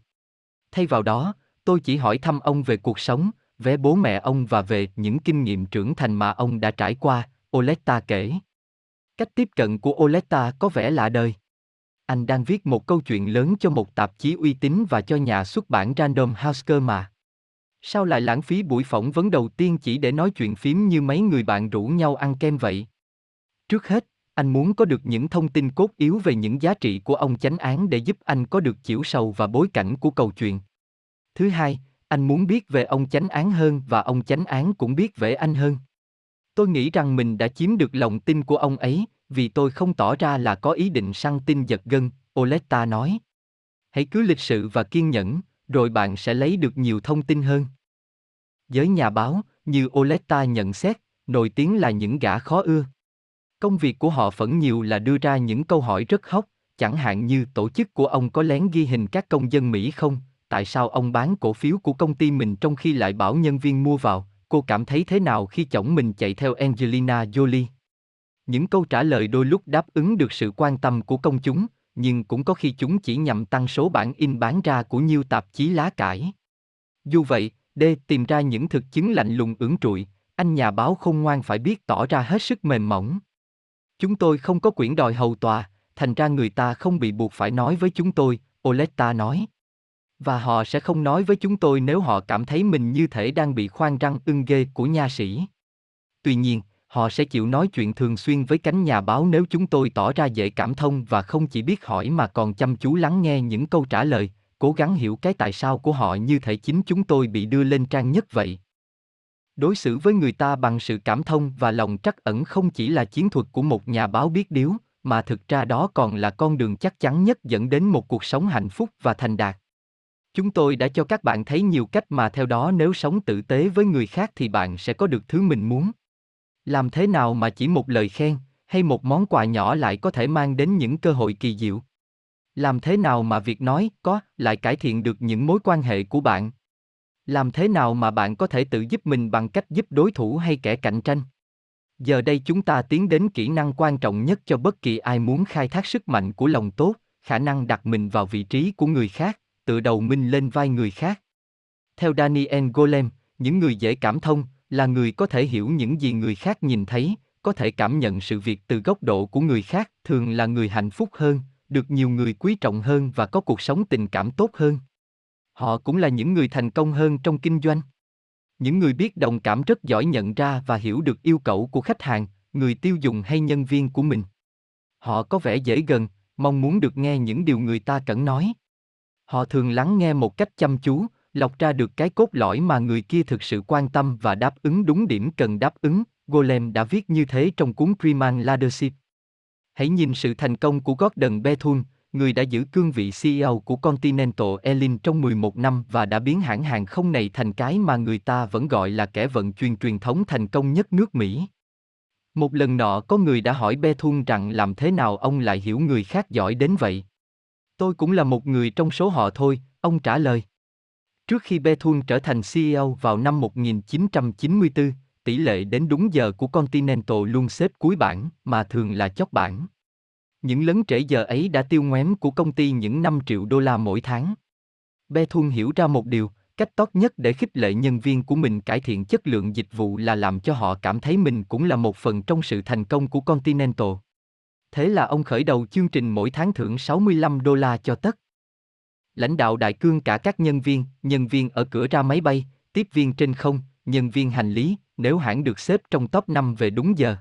Thay vào đó, Tôi chỉ hỏi thăm ông về cuộc sống, về bố mẹ ông và về những kinh nghiệm trưởng thành mà ông đã trải qua, Oleta kể. Cách tiếp cận của Oleta có vẻ lạ đời. Anh đang viết một câu chuyện lớn cho một tạp chí uy tín và cho nhà xuất bản Random House cơ mà. Sao lại lãng phí buổi phỏng vấn đầu tiên chỉ để nói chuyện phím như mấy người bạn rủ nhau ăn kem vậy? Trước hết, anh muốn có được những thông tin cốt yếu về những giá trị của ông chánh án để giúp anh có được chiều sâu và bối cảnh của câu chuyện. Thứ hai, anh muốn biết về ông chánh án hơn và ông chánh án cũng biết về anh hơn. Tôi nghĩ rằng mình đã chiếm được lòng tin của ông ấy, vì tôi không tỏ ra là có ý định săn tin giật gân, Oleta nói. Hãy cứ lịch sự và kiên nhẫn, rồi bạn sẽ lấy được nhiều thông tin hơn. Giới nhà báo, như Oleta nhận xét, nổi tiếng là những gã khó ưa. Công việc của họ phẫn nhiều là đưa ra những câu hỏi rất hóc, chẳng hạn như tổ chức của ông có lén ghi hình các công dân Mỹ không, tại sao ông bán cổ phiếu của công ty mình trong khi lại bảo nhân viên mua vào, cô cảm thấy thế nào khi chồng mình chạy theo Angelina Jolie? Những câu trả lời đôi lúc đáp ứng được sự quan tâm của công chúng, nhưng cũng có khi chúng chỉ nhằm tăng số bản in bán ra của nhiều tạp chí lá cải. Dù vậy, D tìm ra những thực chứng lạnh lùng ưỡn trụi, anh nhà báo khôn ngoan phải biết tỏ ra hết sức mềm mỏng. Chúng tôi không có quyển đòi hầu tòa, thành ra người ta không bị buộc phải nói với chúng tôi, Oletta nói. Và họ sẽ không nói với chúng tôi nếu họ cảm thấy mình như thể đang bị khoan răng ưng ghê của nha sĩ. Tuy nhiên, họ sẽ chịu nói chuyện thường xuyên với cánh nhà báo nếu chúng tôi tỏ ra dễ cảm thông và không chỉ biết hỏi mà còn chăm chú lắng nghe những câu trả lời, cố gắng hiểu cái tại sao của họ như thể chính chúng tôi bị đưa lên trang nhất vậy. Đối xử với người ta bằng sự cảm thông và lòng trắc ẩn không chỉ là chiến thuật của một nhà báo biết điếu, mà thực ra đó còn là con đường chắc chắn nhất dẫn đến một cuộc sống hạnh phúc và thành đạt. Chúng tôi đã cho các bạn thấy nhiều cách mà theo đó nếu sống tử tế với người khác thì bạn sẽ có được thứ mình muốn. Làm thế nào mà chỉ một lời khen hay một món quà nhỏ lại có thể mang đến những cơ hội kỳ diệu? Làm thế nào mà việc nói có lại cải thiện được những mối quan hệ của bạn? Làm thế nào mà bạn có thể tự giúp mình bằng cách giúp đối thủ hay kẻ cạnh tranh? Giờ đây chúng ta tiến đến kỹ năng quan trọng nhất cho bất kỳ ai muốn khai thác sức mạnh của lòng tốt, khả năng đặt mình vào vị trí của người khác, tự đầu minh lên vai người khác. Theo Daniel Golem, những người dễ cảm thông là người có thể hiểu những gì người khác nhìn thấy, có thể cảm nhận sự việc từ góc độ của người khác, thường là người hạnh phúc hơn, được nhiều người quý trọng hơn và có cuộc sống tình cảm tốt hơn. Họ cũng là những người thành công hơn trong kinh doanh. Những người biết đồng cảm rất giỏi nhận ra và hiểu được yêu cầu của khách hàng, người tiêu dùng hay nhân viên của mình. Họ có vẻ dễ gần, mong muốn được nghe những điều người ta cần nói. Họ thường lắng nghe một cách chăm chú, lọc ra được cái cốt lõi mà người kia thực sự quan tâm và đáp ứng đúng điểm cần đáp ứng. Golem đã viết như thế trong cuốn Freeman Leadership. Hãy nhìn sự thành công của Gordon Bethune, người đã giữ cương vị CEO của Continental Airlines trong 11 năm và đã biến hãng hàng không này thành cái mà người ta vẫn gọi là kẻ vận chuyển truyền thống thành công nhất nước Mỹ. Một lần nọ có người đã hỏi Bethune rằng làm thế nào ông lại hiểu người khác giỏi đến vậy. Tôi cũng là một người trong số họ thôi, ông trả lời. Trước khi Bethune trở thành CEO vào năm 1994, tỷ lệ đến đúng giờ của Continental luôn xếp cuối bảng, mà thường là chót bảng. Những lấn trễ giờ ấy đã tiêu ngoém của công ty những 5 triệu đô la mỗi tháng. Bethune hiểu ra một điều, cách tốt nhất để khích lệ nhân viên của mình cải thiện chất lượng dịch vụ là làm cho họ cảm thấy mình cũng là một phần trong sự thành công của Continental. Thế là ông khởi đầu chương trình mỗi tháng thưởng 65 đô la cho tất. Lãnh đạo đại cương cả các nhân viên, nhân viên ở cửa ra máy bay, tiếp viên trên không, nhân viên hành lý, nếu hãng được xếp trong top 5 về đúng giờ.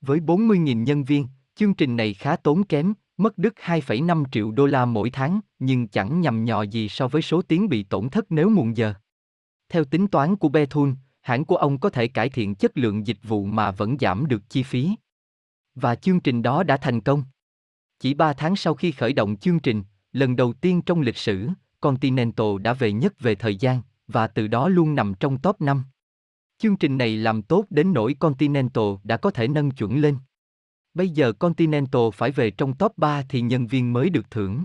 Với 40.000 nhân viên, chương trình này khá tốn kém, mất đứt 2,5 triệu đô la mỗi tháng, nhưng chẳng nhầm nhò gì so với số tiếng bị tổn thất nếu muộn giờ. Theo tính toán của Bethune, hãng của ông có thể cải thiện chất lượng dịch vụ mà vẫn giảm được chi phí. Và chương trình đó đã thành công. Chỉ 3 tháng sau khi khởi động chương trình, lần đầu tiên trong lịch sử, Continental đã về nhất về thời gian, và từ đó luôn nằm trong top 5. Chương trình này làm tốt đến nỗi Continental đã có thể nâng chuẩn lên. Bây giờ Continental phải về trong top 3 thì nhân viên mới được thưởng.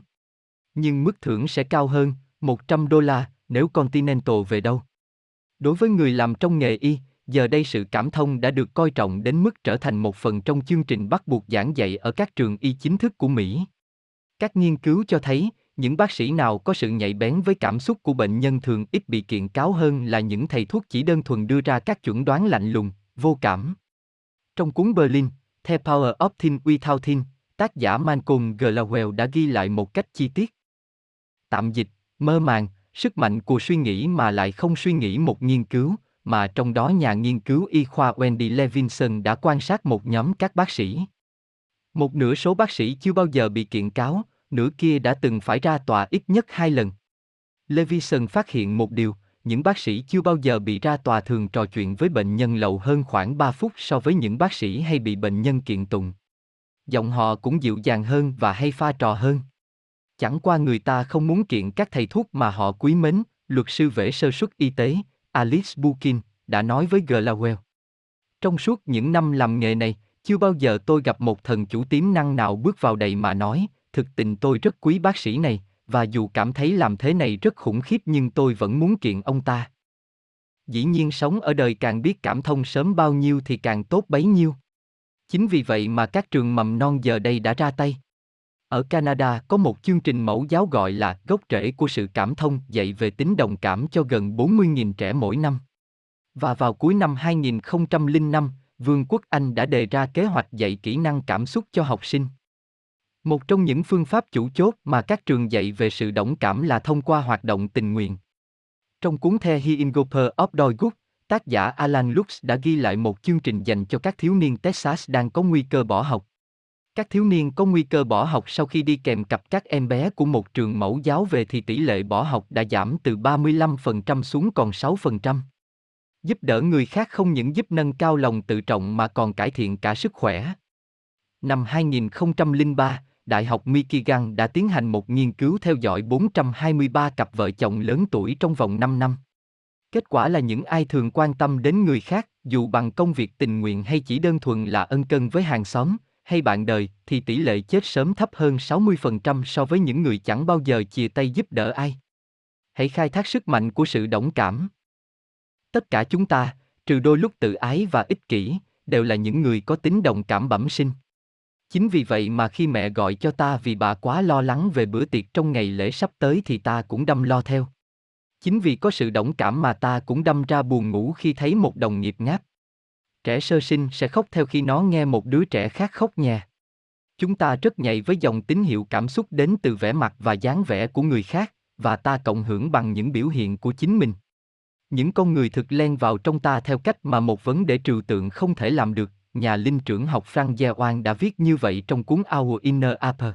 Nhưng mức thưởng sẽ cao hơn, 100 đô la, nếu Continental về đâu. Đối với người làm trong nghề y, giờ đây sự cảm thông đã được coi trọng đến mức trở thành một phần trong chương trình bắt buộc giảng dạy ở các trường y chính thức của Mỹ. Các nghiên cứu cho thấy, những bác sĩ nào có sự nhạy bén với cảm xúc của bệnh nhân thường ít bị kiện cáo hơn là những thầy thuốc chỉ đơn thuần đưa ra các chuẩn đoán lạnh lùng, vô cảm. Trong cuốn Berlin, The Power of Thin Without Thin, tác giả Malcolm Gladwell đã ghi lại một cách chi tiết. Tạm dịch, mơ màng, sức mạnh của suy nghĩ mà lại không suy nghĩ một nghiên cứu, mà trong đó nhà nghiên cứu y khoa Wendy Levinson đã quan sát một nhóm các bác sĩ. Một nửa số bác sĩ chưa bao giờ bị kiện cáo, nửa kia đã từng phải ra tòa ít nhất hai lần. Levinson phát hiện một điều, những bác sĩ chưa bao giờ bị ra tòa thường trò chuyện với bệnh nhân lâu hơn khoảng 3 phút so với những bác sĩ hay bị bệnh nhân kiện tụng. Giọng họ cũng dịu dàng hơn và hay pha trò hơn. Chẳng qua người ta không muốn kiện các thầy thuốc mà họ quý mến, luật sư vẽ sơ suất y tế, Alice Bukin, đã nói với Glawell. Trong suốt những năm làm nghề này, chưa bao giờ tôi gặp một thần chủ tiềm năng nào bước vào đầy mà nói, thực tình tôi rất quý bác sĩ này, và dù cảm thấy làm thế này rất khủng khiếp nhưng tôi vẫn muốn kiện ông ta. Dĩ nhiên sống ở đời càng biết cảm thông sớm bao nhiêu thì càng tốt bấy nhiêu. Chính vì vậy mà các trường mầm non giờ đây đã ra tay. Ở Canada có một chương trình mẫu giáo gọi là gốc rễ của sự cảm thông dạy về tính đồng cảm cho gần 40.000 trẻ mỗi năm. Và vào cuối năm 2005, Vương quốc Anh đã đề ra kế hoạch dạy kỹ năng cảm xúc cho học sinh. Một trong những phương pháp chủ chốt mà các trường dạy về sự đồng cảm là thông qua hoạt động tình nguyện. Trong cuốn The Hingoper of Doygood, tác giả Alan Lux đã ghi lại một chương trình dành cho các thiếu niên Texas đang có nguy cơ bỏ học. Các thiếu niên có nguy cơ bỏ học sau khi đi kèm cặp các em bé của một trường mẫu giáo về thì tỷ lệ bỏ học đã giảm từ 35% xuống còn 6%. Giúp đỡ người khác không những giúp nâng cao lòng tự trọng mà còn cải thiện cả sức khỏe. Năm 2003, Đại học Michigan đã tiến hành một nghiên cứu theo dõi 423 cặp vợ chồng lớn tuổi trong vòng 5 năm. Kết quả là những ai thường quan tâm đến người khác, dù bằng công việc tình nguyện hay chỉ đơn thuần là ân cần với hàng xóm, hay bạn đời, thì tỷ lệ chết sớm thấp hơn 60% so với những người chẳng bao giờ chia tay giúp đỡ ai. Hãy khai thác sức mạnh của sự đồng cảm. Tất cả chúng ta, trừ đôi lúc tự ái và ích kỷ, đều là những người có tính đồng cảm bẩm sinh. Chính vì vậy mà khi mẹ gọi cho ta vì bà quá lo lắng về bữa tiệc trong ngày lễ sắp tới thì ta cũng đâm lo theo. Chính vì có sự đồng cảm mà ta cũng đâm ra buồn ngủ khi thấy một đồng nghiệp ngáp. Trẻ sơ sinh sẽ khóc theo khi nó nghe một đứa trẻ khác khóc nhà. Chúng ta rất nhạy với dòng tín hiệu cảm xúc đến từ vẻ mặt và dáng vẻ của người khác, và ta cộng hưởng bằng những biểu hiện của chính mình. Những con người thực len vào trong ta theo cách mà một vấn đề trừu tượng không thể làm được, nhà linh trưởng học Frank Yeoan đã viết như vậy trong cuốn Our Inner Upper.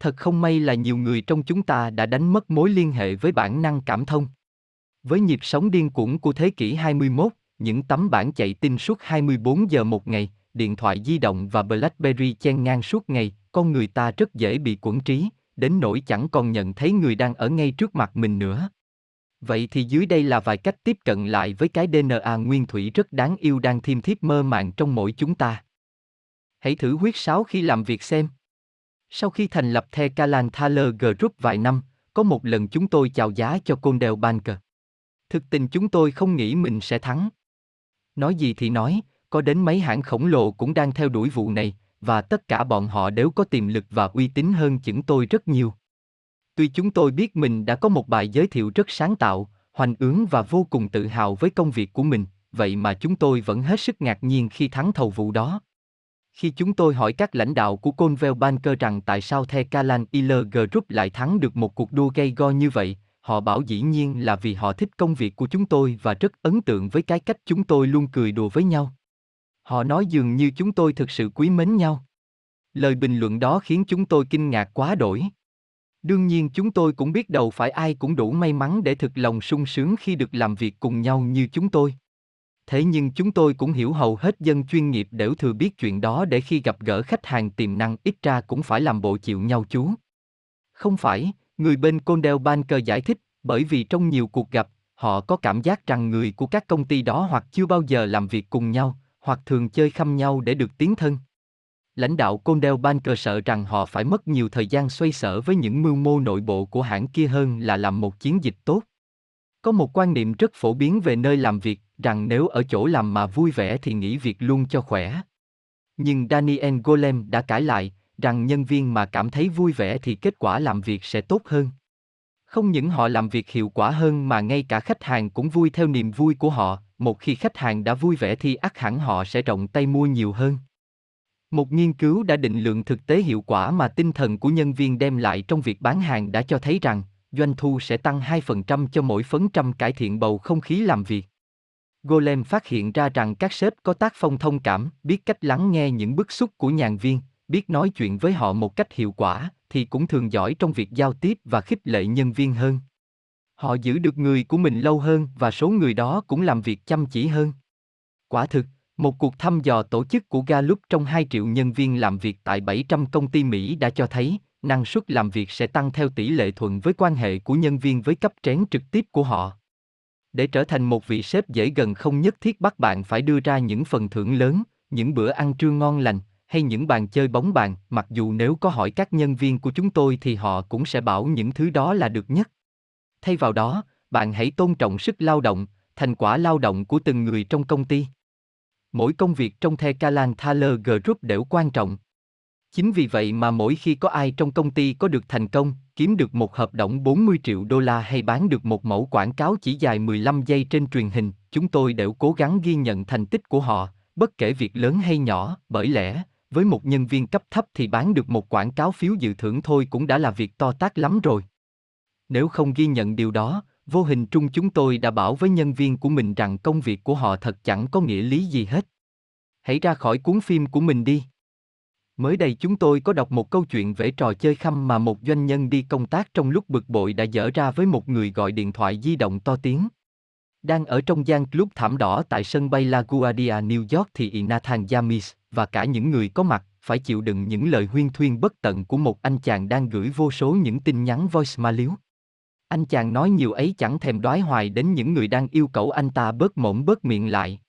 Thật không may là nhiều người trong chúng ta đã đánh mất mối liên hệ với bản năng cảm thông. Với nhịp sống điên cuồng của thế kỷ 21, những tấm bản chạy tin suốt 24 giờ một ngày, điện thoại di động và BlackBerry chen ngang suốt ngày, con người ta rất dễ bị quẩn trí, đến nỗi chẳng còn nhận thấy người đang ở ngay trước mặt mình nữa. Vậy thì dưới đây là vài cách tiếp cận lại với cái DNA nguyên thủy rất đáng yêu đang thiêm thiếp mơ màng trong mỗi chúng ta. Hãy thử huyết sáo khi làm việc xem. Sau khi thành lập The Kalan Thaler Group vài năm, có một lần chúng tôi chào giá cho Condell Banker. Thực tình chúng tôi không nghĩ mình sẽ thắng. Nói gì thì nói, có đến mấy hãng khổng lồ cũng đang theo đuổi vụ này, và tất cả bọn họ đều có tiềm lực và uy tín hơn chúng tôi rất nhiều. Tuy chúng tôi biết mình đã có một bài giới thiệu rất sáng tạo, hoành ướng và vô cùng tự hào với công việc của mình, vậy mà chúng tôi vẫn hết sức ngạc nhiên khi thắng thầu vụ đó. Khi chúng tôi hỏi các lãnh đạo của Convel Banker rằng tại sao The Kalan Iler Group lại thắng được một cuộc đua gay go như vậy, họ bảo dĩ nhiên là vì họ thích công việc của chúng tôi và rất ấn tượng với cái cách chúng tôi luôn cười đùa với nhau. Họ nói dường như chúng tôi thực sự quý mến nhau. Lời bình luận đó khiến chúng tôi kinh ngạc quá đổi. Đương nhiên chúng tôi cũng biết đầu phải ai cũng đủ may mắn để thực lòng sung sướng khi được làm việc cùng nhau như chúng tôi. Thế nhưng chúng tôi cũng hiểu hầu hết dân chuyên nghiệp đều thừa biết chuyện đó để khi gặp gỡ khách hàng tiềm năng ít ra cũng phải làm bộ chịu nhau chú. Không phải, người bên Condell Banker giải thích, bởi vì trong nhiều cuộc gặp, họ có cảm giác rằng người của các công ty đó hoặc chưa bao giờ làm việc cùng nhau, hoặc thường chơi khăm nhau để được tiến thân. Lãnh đạo Condell Banker sợ rằng họ phải mất nhiều thời gian xoay sở với những mưu mô nội bộ của hãng kia hơn là làm một chiến dịch tốt. Có một quan niệm rất phổ biến về nơi làm việc, rằng nếu ở chỗ làm mà vui vẻ thì nghỉ việc luôn cho khỏe. Nhưng Daniel Golem đã cãi lại, rằng nhân viên mà cảm thấy vui vẻ thì kết quả làm việc sẽ tốt hơn. Không những họ làm việc hiệu quả hơn mà ngay cả khách hàng cũng vui theo niềm vui của họ, một khi khách hàng đã vui vẻ thì ắt hẳn họ sẽ rộng tay mua nhiều hơn. Một nghiên cứu đã định lượng thực tế hiệu quả mà tinh thần của nhân viên đem lại trong việc bán hàng đã cho thấy rằng doanh thu sẽ tăng 2% cho mỗi phấn trăm cải thiện bầu không khí làm việc. Golem phát hiện ra rằng các sếp có tác phong thông cảm, biết cách lắng nghe những bức xúc của nhàn viên, biết nói chuyện với họ một cách hiệu quả, thì cũng thường giỏi trong việc giao tiếp và khích lệ nhân viên hơn. Họ giữ được người của mình lâu hơn và số người đó cũng làm việc chăm chỉ hơn. Quả thực, một cuộc thăm dò tổ chức của Gallup trong 2 triệu nhân viên làm việc tại 700 công ty Mỹ đã cho thấy, năng suất làm việc sẽ tăng theo tỷ lệ thuận với quan hệ của nhân viên với cấp trén trực tiếp của họ. Để trở thành một vị sếp dễ gần không nhất thiết bắt bạn phải đưa ra những phần thưởng lớn, những bữa ăn trưa ngon lành, hay những bàn chơi bóng bàn, mặc dù nếu có hỏi các nhân viên của chúng tôi thì họ cũng sẽ bảo những thứ đó là được nhất. Thay vào đó, bạn hãy tôn trọng sức lao động, thành quả lao động của từng người trong công ty. Mỗi công việc trong The Kalan Thaler Group đều quan trọng. Chính vì vậy mà mỗi khi có ai trong công ty có được thành công, kiếm được một hợp đồng 40 triệu đô la hay bán được một mẫu quảng cáo chỉ dài 15 giây trên truyền hình, chúng tôi đều cố gắng ghi nhận thành tích của họ, bất kể việc lớn hay nhỏ, bởi lẽ, với một nhân viên cấp thấp thì bán được một quảng cáo phiếu dự thưởng thôi cũng đã là việc to tác lắm rồi. Nếu không ghi nhận điều đó, vô hình trung chúng tôi đã bảo với nhân viên của mình rằng công việc của họ thật chẳng có nghĩa lý gì hết. Hãy ra khỏi cuốn phim của mình đi. Mới đây chúng tôi có đọc một câu chuyện về trò chơi khăm mà một doanh nhân đi công tác trong lúc bực bội đã dở ra với một người gọi điện thoại di động to tiếng. Đang ở trong gian club thảm đỏ tại sân bay LaGuardia New York thì Nathan Yamis và cả những người có mặt phải chịu đựng những lời huyên thuyên bất tận của một anh chàng đang gửi vô số những tin nhắn voice ma liếu. Anh chàng nói nhiều ấy chẳng thèm đoái hoài đến những người đang yêu cầu anh ta bớt mổm bớt miệng lại.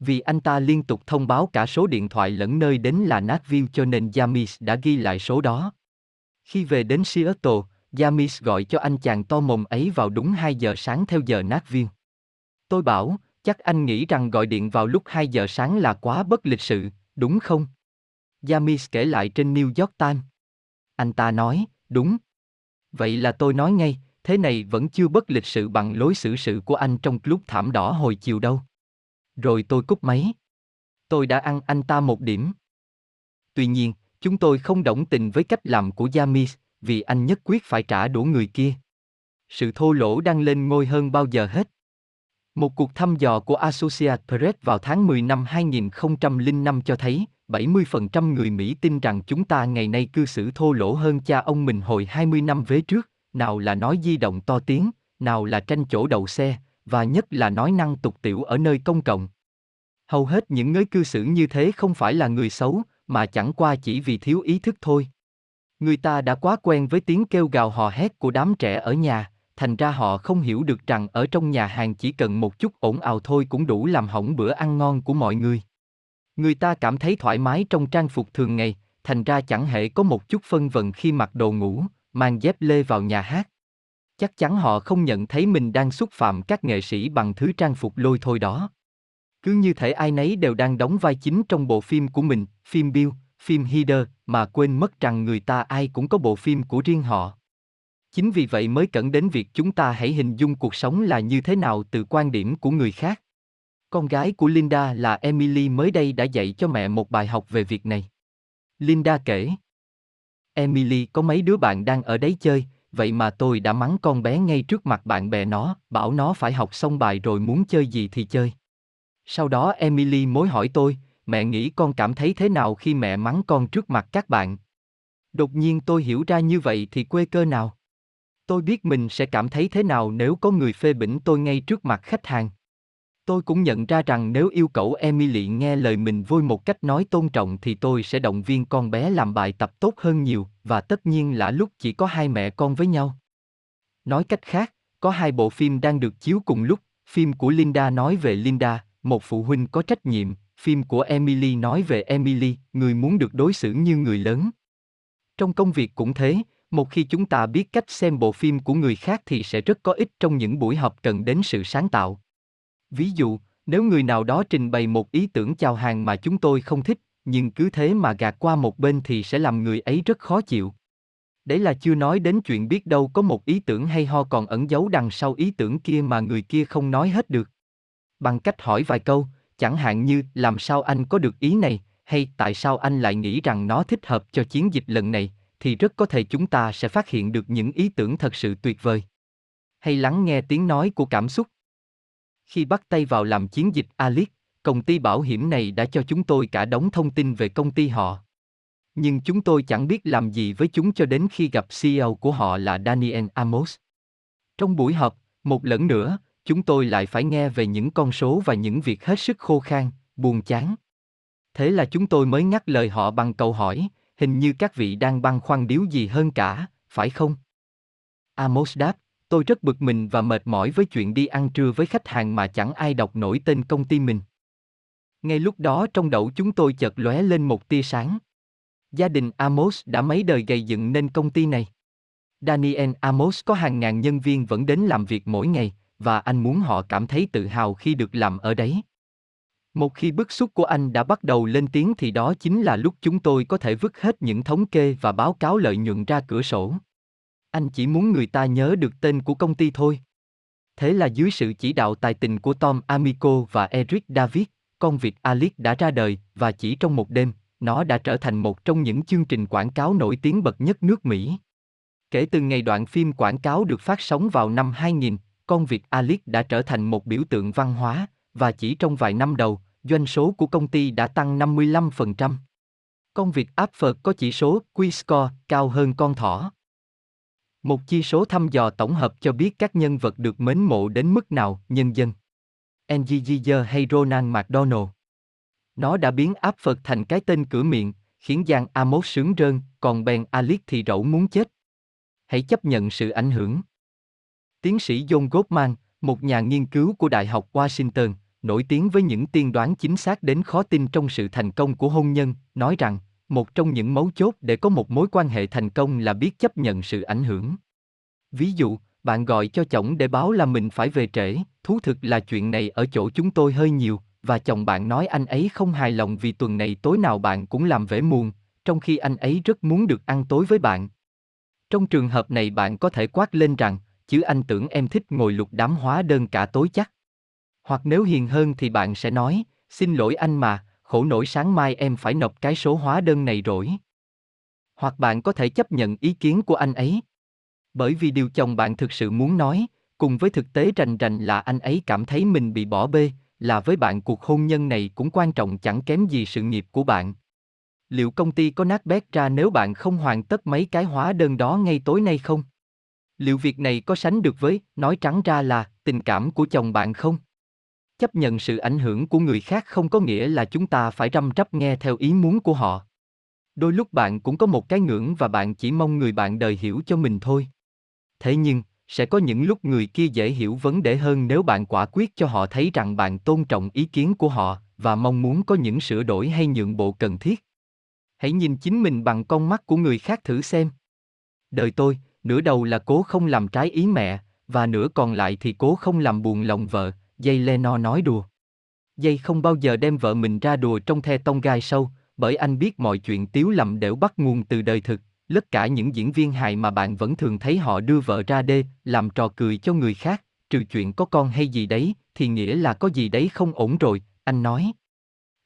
Vì anh ta liên tục thông báo cả số điện thoại lẫn nơi đến là Nashville cho nên Jamis đã ghi lại số đó. Khi về đến Seattle, Jamis gọi cho anh chàng to mồm ấy vào đúng 2 giờ sáng theo giờ Nashville. Tôi bảo, chắc anh nghĩ rằng gọi điện vào lúc 2 giờ sáng là quá bất lịch sự, đúng không? Yamis kể lại trên New York Times. Anh ta nói, đúng. Vậy là tôi nói ngay, thế này vẫn chưa bất lịch sự bằng lối xử sự của anh trong lúc thảm đỏ hồi chiều đâu. Rồi tôi cúp máy. Tôi đã ăn anh ta một điểm. Tuy nhiên, chúng tôi không đồng tình với cách làm của Yamis, vì anh nhất quyết phải trả đũa người kia. Sự thô lỗ đang lên ngôi hơn bao giờ hết. Một cuộc thăm dò của Associated Press vào tháng 10 năm 2005 cho thấy 70% người Mỹ tin rằng chúng ta ngày nay cư xử thô lỗ hơn cha ông mình hồi 20 năm vế trước, nào là nói di động to tiếng, nào là tranh chỗ đậu xe, và nhất là nói năng tục tiểu ở nơi công cộng. Hầu hết những người cư xử như thế không phải là người xấu, mà chẳng qua chỉ vì thiếu ý thức thôi. Người ta đã quá quen với tiếng kêu gào hò hét của đám trẻ ở nhà, thành ra họ không hiểu được rằng ở trong nhà hàng chỉ cần một chút ổn ào thôi cũng đủ làm hỏng bữa ăn ngon của mọi người. Người ta cảm thấy thoải mái trong trang phục thường ngày, thành ra chẳng hề có một chút phân vân khi mặc đồ ngủ, mang dép lê vào nhà hát. Chắc chắn họ không nhận thấy mình đang xúc phạm các nghệ sĩ bằng thứ trang phục lôi thôi đó. Cứ như thể ai nấy đều đang đóng vai chính trong bộ phim của mình, phim Bill, phim Heather, mà quên mất rằng người ta ai cũng có bộ phim của riêng họ. Chính vì vậy mới cẩn đến việc chúng ta hãy hình dung cuộc sống là như thế nào từ quan điểm của người khác. Con gái của Linda là Emily mới đây đã dạy cho mẹ một bài học về việc này. Linda kể. Emily có mấy đứa bạn đang ở đấy chơi, vậy mà tôi đã mắng con bé ngay trước mặt bạn bè nó, bảo nó phải học xong bài rồi muốn chơi gì thì chơi. Sau đó Emily mối hỏi tôi, mẹ nghĩ con cảm thấy thế nào khi mẹ mắng con trước mặt các bạn? Đột nhiên tôi hiểu ra như vậy thì quê cơ nào? Tôi biết mình sẽ cảm thấy thế nào nếu có người phê bình tôi ngay trước mặt khách hàng. Tôi cũng nhận ra rằng nếu yêu cầu Emily nghe lời mình vui một cách nói tôn trọng thì tôi sẽ động viên con bé làm bài tập tốt hơn nhiều, và tất nhiên là lúc chỉ có hai mẹ con với nhau. Nói cách khác, có hai bộ phim đang được chiếu cùng lúc, phim của Linda nói về Linda, một phụ huynh có trách nhiệm, phim của Emily nói về Emily, người muốn được đối xử như người lớn. Trong công việc cũng thế, một khi chúng ta biết cách xem bộ phim của người khác thì sẽ rất có ích trong những buổi họp cần đến sự sáng tạo. Ví dụ, nếu người nào đó trình bày một ý tưởng chào hàng mà chúng tôi không thích, nhưng cứ thế mà gạt qua một bên thì sẽ làm người ấy rất khó chịu. Đấy là chưa nói đến chuyện biết đâu có một ý tưởng hay ho còn ẩn giấu đằng sau ý tưởng kia mà người kia không nói hết được. Bằng cách hỏi vài câu, chẳng hạn như làm sao anh có được ý này, hay tại sao anh lại nghĩ rằng nó thích hợp cho chiến dịch lần này, thì rất có thể chúng ta sẽ phát hiện được những ý tưởng thật sự tuyệt vời. Hay lắng nghe tiếng nói của cảm xúc. Khi bắt tay vào làm chiến dịch Alice, công ty bảo hiểm này đã cho chúng tôi cả đống thông tin về công ty họ. Nhưng chúng tôi chẳng biết làm gì với chúng cho đến khi gặp CEO của họ là Daniel Amos. Trong buổi họp, một lần nữa, chúng tôi lại phải nghe về những con số và những việc hết sức khô khan, buồn chán. Thế là chúng tôi mới ngắt lời họ bằng câu hỏi, hình như các vị đang băn khoăn điếu gì hơn cả, phải không? Amos đáp, tôi rất bực mình và mệt mỏi với chuyện đi ăn trưa với khách hàng mà chẳng ai đọc nổi tên công ty mình. Ngay lúc đó trong đầu chúng tôi chợt lóe lên một tia sáng. Gia đình Amos đã mấy đời gây dựng nên công ty này. Daniel Amos có hàng ngàn nhân viên vẫn đến làm việc mỗi ngày, và anh muốn họ cảm thấy tự hào khi được làm ở đấy. Một khi bức xúc của anh đã bắt đầu lên tiếng thì đó chính là lúc chúng tôi có thể vứt hết những thống kê và báo cáo lợi nhuận ra cửa sổ. Anh chỉ muốn người ta nhớ được tên của công ty thôi. Thế là dưới sự chỉ đạo tài tình của Tom Amico và Eric David, con vịt Alice đã ra đời và chỉ trong một đêm, nó đã trở thành một trong những chương trình quảng cáo nổi tiếng bậc nhất nước Mỹ. Kể từ ngày đoạn phim quảng cáo được phát sóng vào năm 2000, con vịt Alice đã trở thành một biểu tượng văn hóa, và chỉ trong vài năm đầu, doanh số của công ty đã tăng 55%. Công việc áp Apple có chỉ số Q-score cao hơn con thỏ. Một chi số thăm dò tổng hợp cho biết các nhân vật được mến mộ đến mức nào, nhân dân. Angie hay Ronald McDonald. Nó đã biến áp Phật thành cái tên cửa miệng, khiến Giang Amos sướng rơn, còn Ben Alice thì rẫu muốn chết. Hãy chấp nhận sự ảnh hưởng. Tiến sĩ John Gottman, một nhà nghiên cứu của Đại học Washington, nổi tiếng với những tiên đoán chính xác đến khó tin trong sự thành công của hôn nhân, nói rằng, một trong những mấu chốt để có một mối quan hệ thành công là biết chấp nhận sự ảnh hưởng. Ví dụ, bạn gọi cho chồng để báo là mình phải về trễ, thú thực là chuyện này ở chỗ chúng tôi hơi nhiều, và chồng bạn nói anh ấy không hài lòng vì tuần này tối nào bạn cũng làm vẻ muộn, trong khi anh ấy rất muốn được ăn tối với bạn. Trong trường hợp này bạn có thể quát lên rằng, chứ anh tưởng em thích ngồi lục đám hóa đơn cả tối chắc. Hoặc nếu hiền hơn thì bạn sẽ nói, xin lỗi anh mà, khổ nổi sáng mai em phải nộp cái số hóa đơn này rồi. Hoặc bạn có thể chấp nhận ý kiến của anh ấy. Bởi vì điều chồng bạn thực sự muốn nói, cùng với thực tế rành rành là anh ấy cảm thấy mình bị bỏ bê, là với bạn cuộc hôn nhân này cũng quan trọng chẳng kém gì sự nghiệp của bạn. Liệu công ty có nát bét ra nếu bạn không hoàn tất mấy cái hóa đơn đó ngay tối nay không? Liệu việc này có sánh được với, nói trắng ra là, tình cảm của chồng bạn không? Chấp nhận sự ảnh hưởng của người khác không có nghĩa là chúng ta phải răm rắp nghe theo ý muốn của họ. Đôi lúc bạn cũng có một cái ngưỡng và bạn chỉ mong người bạn đời hiểu cho mình thôi. Thế nhưng, sẽ có những lúc người kia dễ hiểu vấn đề hơn nếu bạn quả quyết cho họ thấy rằng bạn tôn trọng ý kiến của họ và mong muốn có những sửa đổi hay nhượng bộ cần thiết hãy nhìn chính mình bằng con mắt của người khác thử xem đời tôi nửa đầu là cố không làm trái ý mẹ và nửa còn lại thì cố không làm buồn lòng vợ dây leno nói đùa dây không bao giờ đem vợ mình ra đùa trong the tông gai sâu bởi anh biết mọi chuyện tiếu lầm đều bắt nguồn từ đời thực tất cả những diễn viên hài mà bạn vẫn thường thấy họ đưa vợ ra đê, làm trò cười cho người khác, trừ chuyện có con hay gì đấy, thì nghĩa là có gì đấy không ổn rồi, anh nói.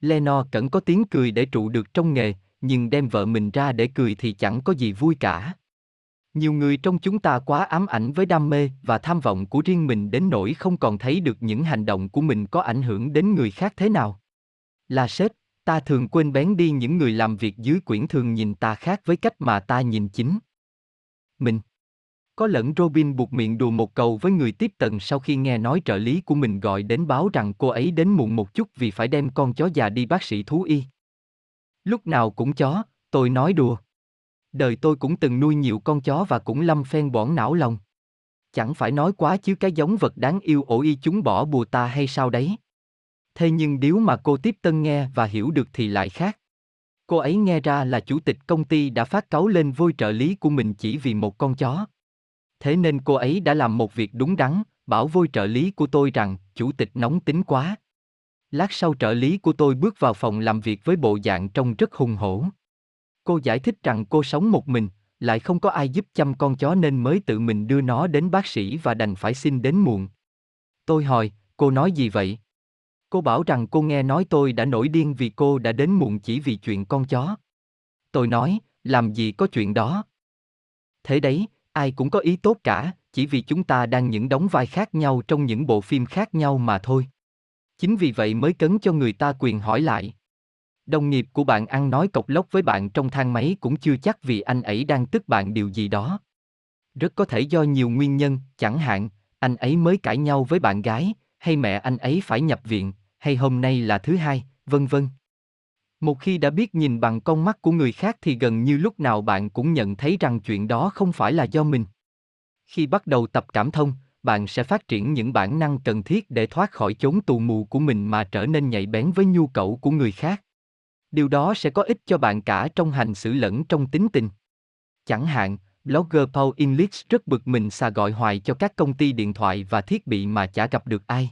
Leno cẩn có tiếng cười để trụ được trong nghề, nhưng đem vợ mình ra để cười thì chẳng có gì vui cả. Nhiều người trong chúng ta quá ám ảnh với đam mê và tham vọng của riêng mình đến nỗi không còn thấy được những hành động của mình có ảnh hưởng đến người khác thế nào. Là sếp, ta thường quên bén đi những người làm việc dưới quyển thường nhìn ta khác với cách mà ta nhìn chính. Mình. Có lẫn Robin buộc miệng đùa một câu với người tiếp tận sau khi nghe nói trợ lý của mình gọi đến báo rằng cô ấy đến muộn một chút vì phải đem con chó già đi bác sĩ thú y. Lúc nào cũng chó, tôi nói đùa. Đời tôi cũng từng nuôi nhiều con chó và cũng lâm phen bỏng não lòng. Chẳng phải nói quá chứ cái giống vật đáng yêu ổ y chúng bỏ bùa ta hay sao đấy. Thế nhưng điếu mà cô tiếp tân nghe và hiểu được thì lại khác. Cô ấy nghe ra là chủ tịch công ty đã phát cáu lên vôi trợ lý của mình chỉ vì một con chó. Thế nên cô ấy đã làm một việc đúng đắn, bảo vôi trợ lý của tôi rằng, chủ tịch nóng tính quá. Lát sau trợ lý của tôi bước vào phòng làm việc với bộ dạng trông rất hùng hổ. Cô giải thích rằng cô sống một mình, lại không có ai giúp chăm con chó nên mới tự mình đưa nó đến bác sĩ và đành phải xin đến muộn. Tôi hỏi, cô nói gì vậy? Cô bảo rằng cô nghe nói tôi đã nổi điên vì cô đã đến muộn chỉ vì chuyện con chó. Tôi nói, làm gì có chuyện đó. Thế đấy, ai cũng có ý tốt cả, chỉ vì chúng ta đang những đóng vai khác nhau trong những bộ phim khác nhau mà thôi. Chính vì vậy mới cấn cho người ta quyền hỏi lại. Đồng nghiệp của bạn ăn nói cộc lốc với bạn trong thang máy cũng chưa chắc vì anh ấy đang tức bạn điều gì đó. Rất có thể do nhiều nguyên nhân, chẳng hạn, anh ấy mới cãi nhau với bạn gái, hay mẹ anh ấy phải nhập viện, hay hôm nay là thứ hai, vân vân. Một khi đã biết nhìn bằng con mắt của người khác thì gần như lúc nào bạn cũng nhận thấy rằng chuyện đó không phải là do mình. Khi bắt đầu tập cảm thông, bạn sẽ phát triển những bản năng cần thiết để thoát khỏi chốn tù mù của mình mà trở nên nhạy bén với nhu cầu của người khác. Điều đó sẽ có ích cho bạn cả trong hành xử lẫn trong tính tình. Chẳng hạn, blogger Paul Inlich rất bực mình xà gọi hoài cho các công ty điện thoại và thiết bị mà chả gặp được ai.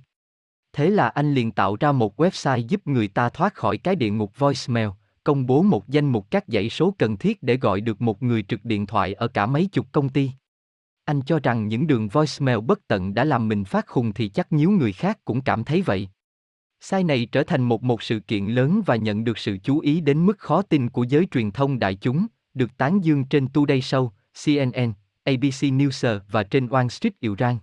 Thế là anh liền tạo ra một website giúp người ta thoát khỏi cái địa ngục voicemail, công bố một danh mục các dãy số cần thiết để gọi được một người trực điện thoại ở cả mấy chục công ty. Anh cho rằng những đường voicemail bất tận đã làm mình phát khùng thì chắc nhiều người khác cũng cảm thấy vậy. Sai này trở thành một một sự kiện lớn và nhận được sự chú ý đến mức khó tin của giới truyền thông đại chúng, được tán dương trên Today Show, CNN, ABC News và trên Wall Street Iran.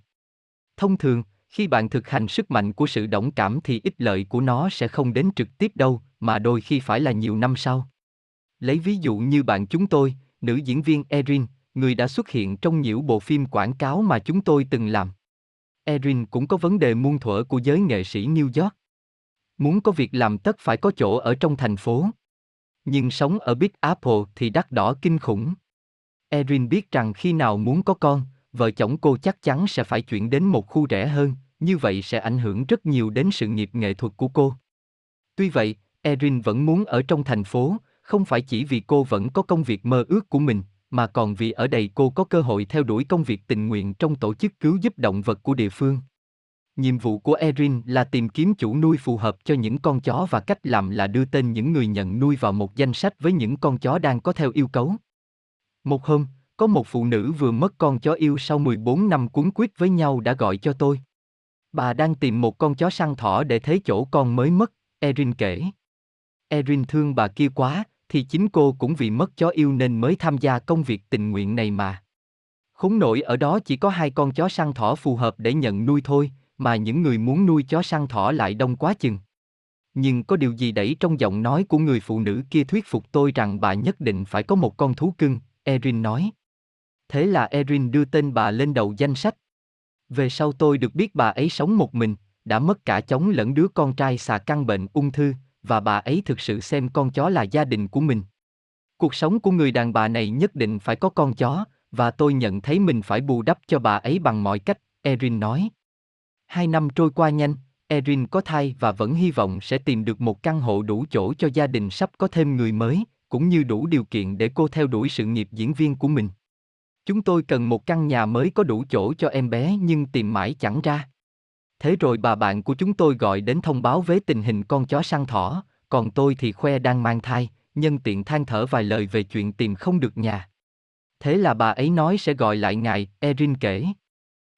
Thông thường, khi bạn thực hành sức mạnh của sự đồng cảm thì ích lợi của nó sẽ không đến trực tiếp đâu, mà đôi khi phải là nhiều năm sau. Lấy ví dụ như bạn chúng tôi, nữ diễn viên Erin, người đã xuất hiện trong nhiều bộ phim quảng cáo mà chúng tôi từng làm. Erin cũng có vấn đề muôn thuở của giới nghệ sĩ New York. Muốn có việc làm tất phải có chỗ ở trong thành phố. Nhưng sống ở Big Apple thì đắt đỏ kinh khủng. Erin biết rằng khi nào muốn có con, vợ chồng cô chắc chắn sẽ phải chuyển đến một khu rẻ hơn, như vậy sẽ ảnh hưởng rất nhiều đến sự nghiệp nghệ thuật của cô. Tuy vậy, Erin vẫn muốn ở trong thành phố, không phải chỉ vì cô vẫn có công việc mơ ước của mình, mà còn vì ở đây cô có cơ hội theo đuổi công việc tình nguyện trong tổ chức cứu giúp động vật của địa phương. Nhiệm vụ của Erin là tìm kiếm chủ nuôi phù hợp cho những con chó và cách làm là đưa tên những người nhận nuôi vào một danh sách với những con chó đang có theo yêu cầu. Một hôm, có một phụ nữ vừa mất con chó yêu sau 14 năm cuốn quýt với nhau đã gọi cho tôi. Bà đang tìm một con chó săn thỏ để thế chỗ con mới mất, Erin kể. Erin thương bà kia quá, thì chính cô cũng vì mất chó yêu nên mới tham gia công việc tình nguyện này mà. Khốn nổi ở đó chỉ có hai con chó săn thỏ phù hợp để nhận nuôi thôi, mà những người muốn nuôi chó săn thỏ lại đông quá chừng. Nhưng có điều gì đẩy trong giọng nói của người phụ nữ kia thuyết phục tôi rằng bà nhất định phải có một con thú cưng, Erin nói. Thế là Erin đưa tên bà lên đầu danh sách. Về sau tôi được biết bà ấy sống một mình, đã mất cả chồng lẫn đứa con trai xà căn bệnh ung thư, và bà ấy thực sự xem con chó là gia đình của mình. Cuộc sống của người đàn bà này nhất định phải có con chó, và tôi nhận thấy mình phải bù đắp cho bà ấy bằng mọi cách, Erin nói. Hai năm trôi qua nhanh, Erin có thai và vẫn hy vọng sẽ tìm được một căn hộ đủ chỗ cho gia đình sắp có thêm người mới, cũng như đủ điều kiện để cô theo đuổi sự nghiệp diễn viên của mình. Chúng tôi cần một căn nhà mới có đủ chỗ cho em bé nhưng tìm mãi chẳng ra. Thế rồi bà bạn của chúng tôi gọi đến thông báo với tình hình con chó săn thỏ, còn tôi thì khoe đang mang thai, nhân tiện than thở vài lời về chuyện tìm không được nhà. Thế là bà ấy nói sẽ gọi lại ngài, Erin kể.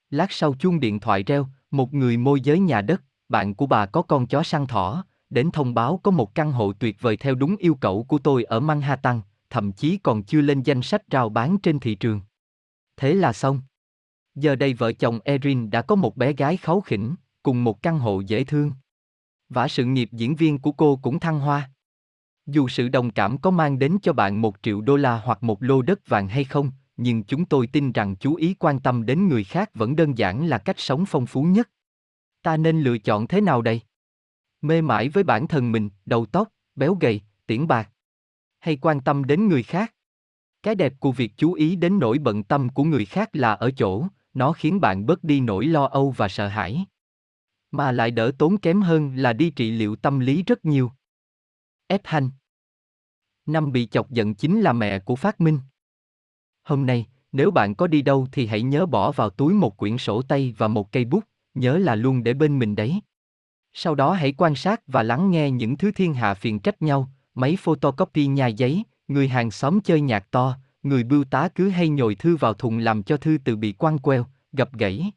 Lát sau chuông điện thoại reo, một người môi giới nhà đất, bạn của bà có con chó săn thỏ, đến thông báo có một căn hộ tuyệt vời theo đúng yêu cầu của tôi ở Manhattan, thậm chí còn chưa lên danh sách rao bán trên thị trường. Thế là xong. Giờ đây vợ chồng Erin đã có một bé gái kháu khỉnh, cùng một căn hộ dễ thương. Và sự nghiệp diễn viên của cô cũng thăng hoa. Dù sự đồng cảm có mang đến cho bạn một triệu đô la hoặc một lô đất vàng hay không, nhưng chúng tôi tin rằng chú ý quan tâm đến người khác vẫn đơn giản là cách sống phong phú nhất. Ta nên lựa chọn thế nào đây? Mê mãi với bản thân mình, đầu tóc, béo gầy, tiễn bạc. Hay quan tâm đến người khác? Cái đẹp của việc chú ý đến nỗi bận tâm của người khác là ở chỗ, nó khiến bạn bớt đi nỗi lo âu và sợ hãi. Mà lại đỡ tốn kém hơn là đi trị liệu tâm lý rất nhiều. Ép hành Năm bị chọc giận chính là mẹ của phát minh. Hôm nay, nếu bạn có đi đâu thì hãy nhớ bỏ vào túi một quyển sổ tay và một cây bút, nhớ là luôn để bên mình đấy. Sau đó hãy quan sát và lắng nghe những thứ thiên hạ phiền trách nhau, máy photocopy nhà giấy, người hàng xóm chơi nhạc to, người bưu tá cứ hay nhồi thư vào thùng làm cho thư từ bị quăng queo, gập gãy.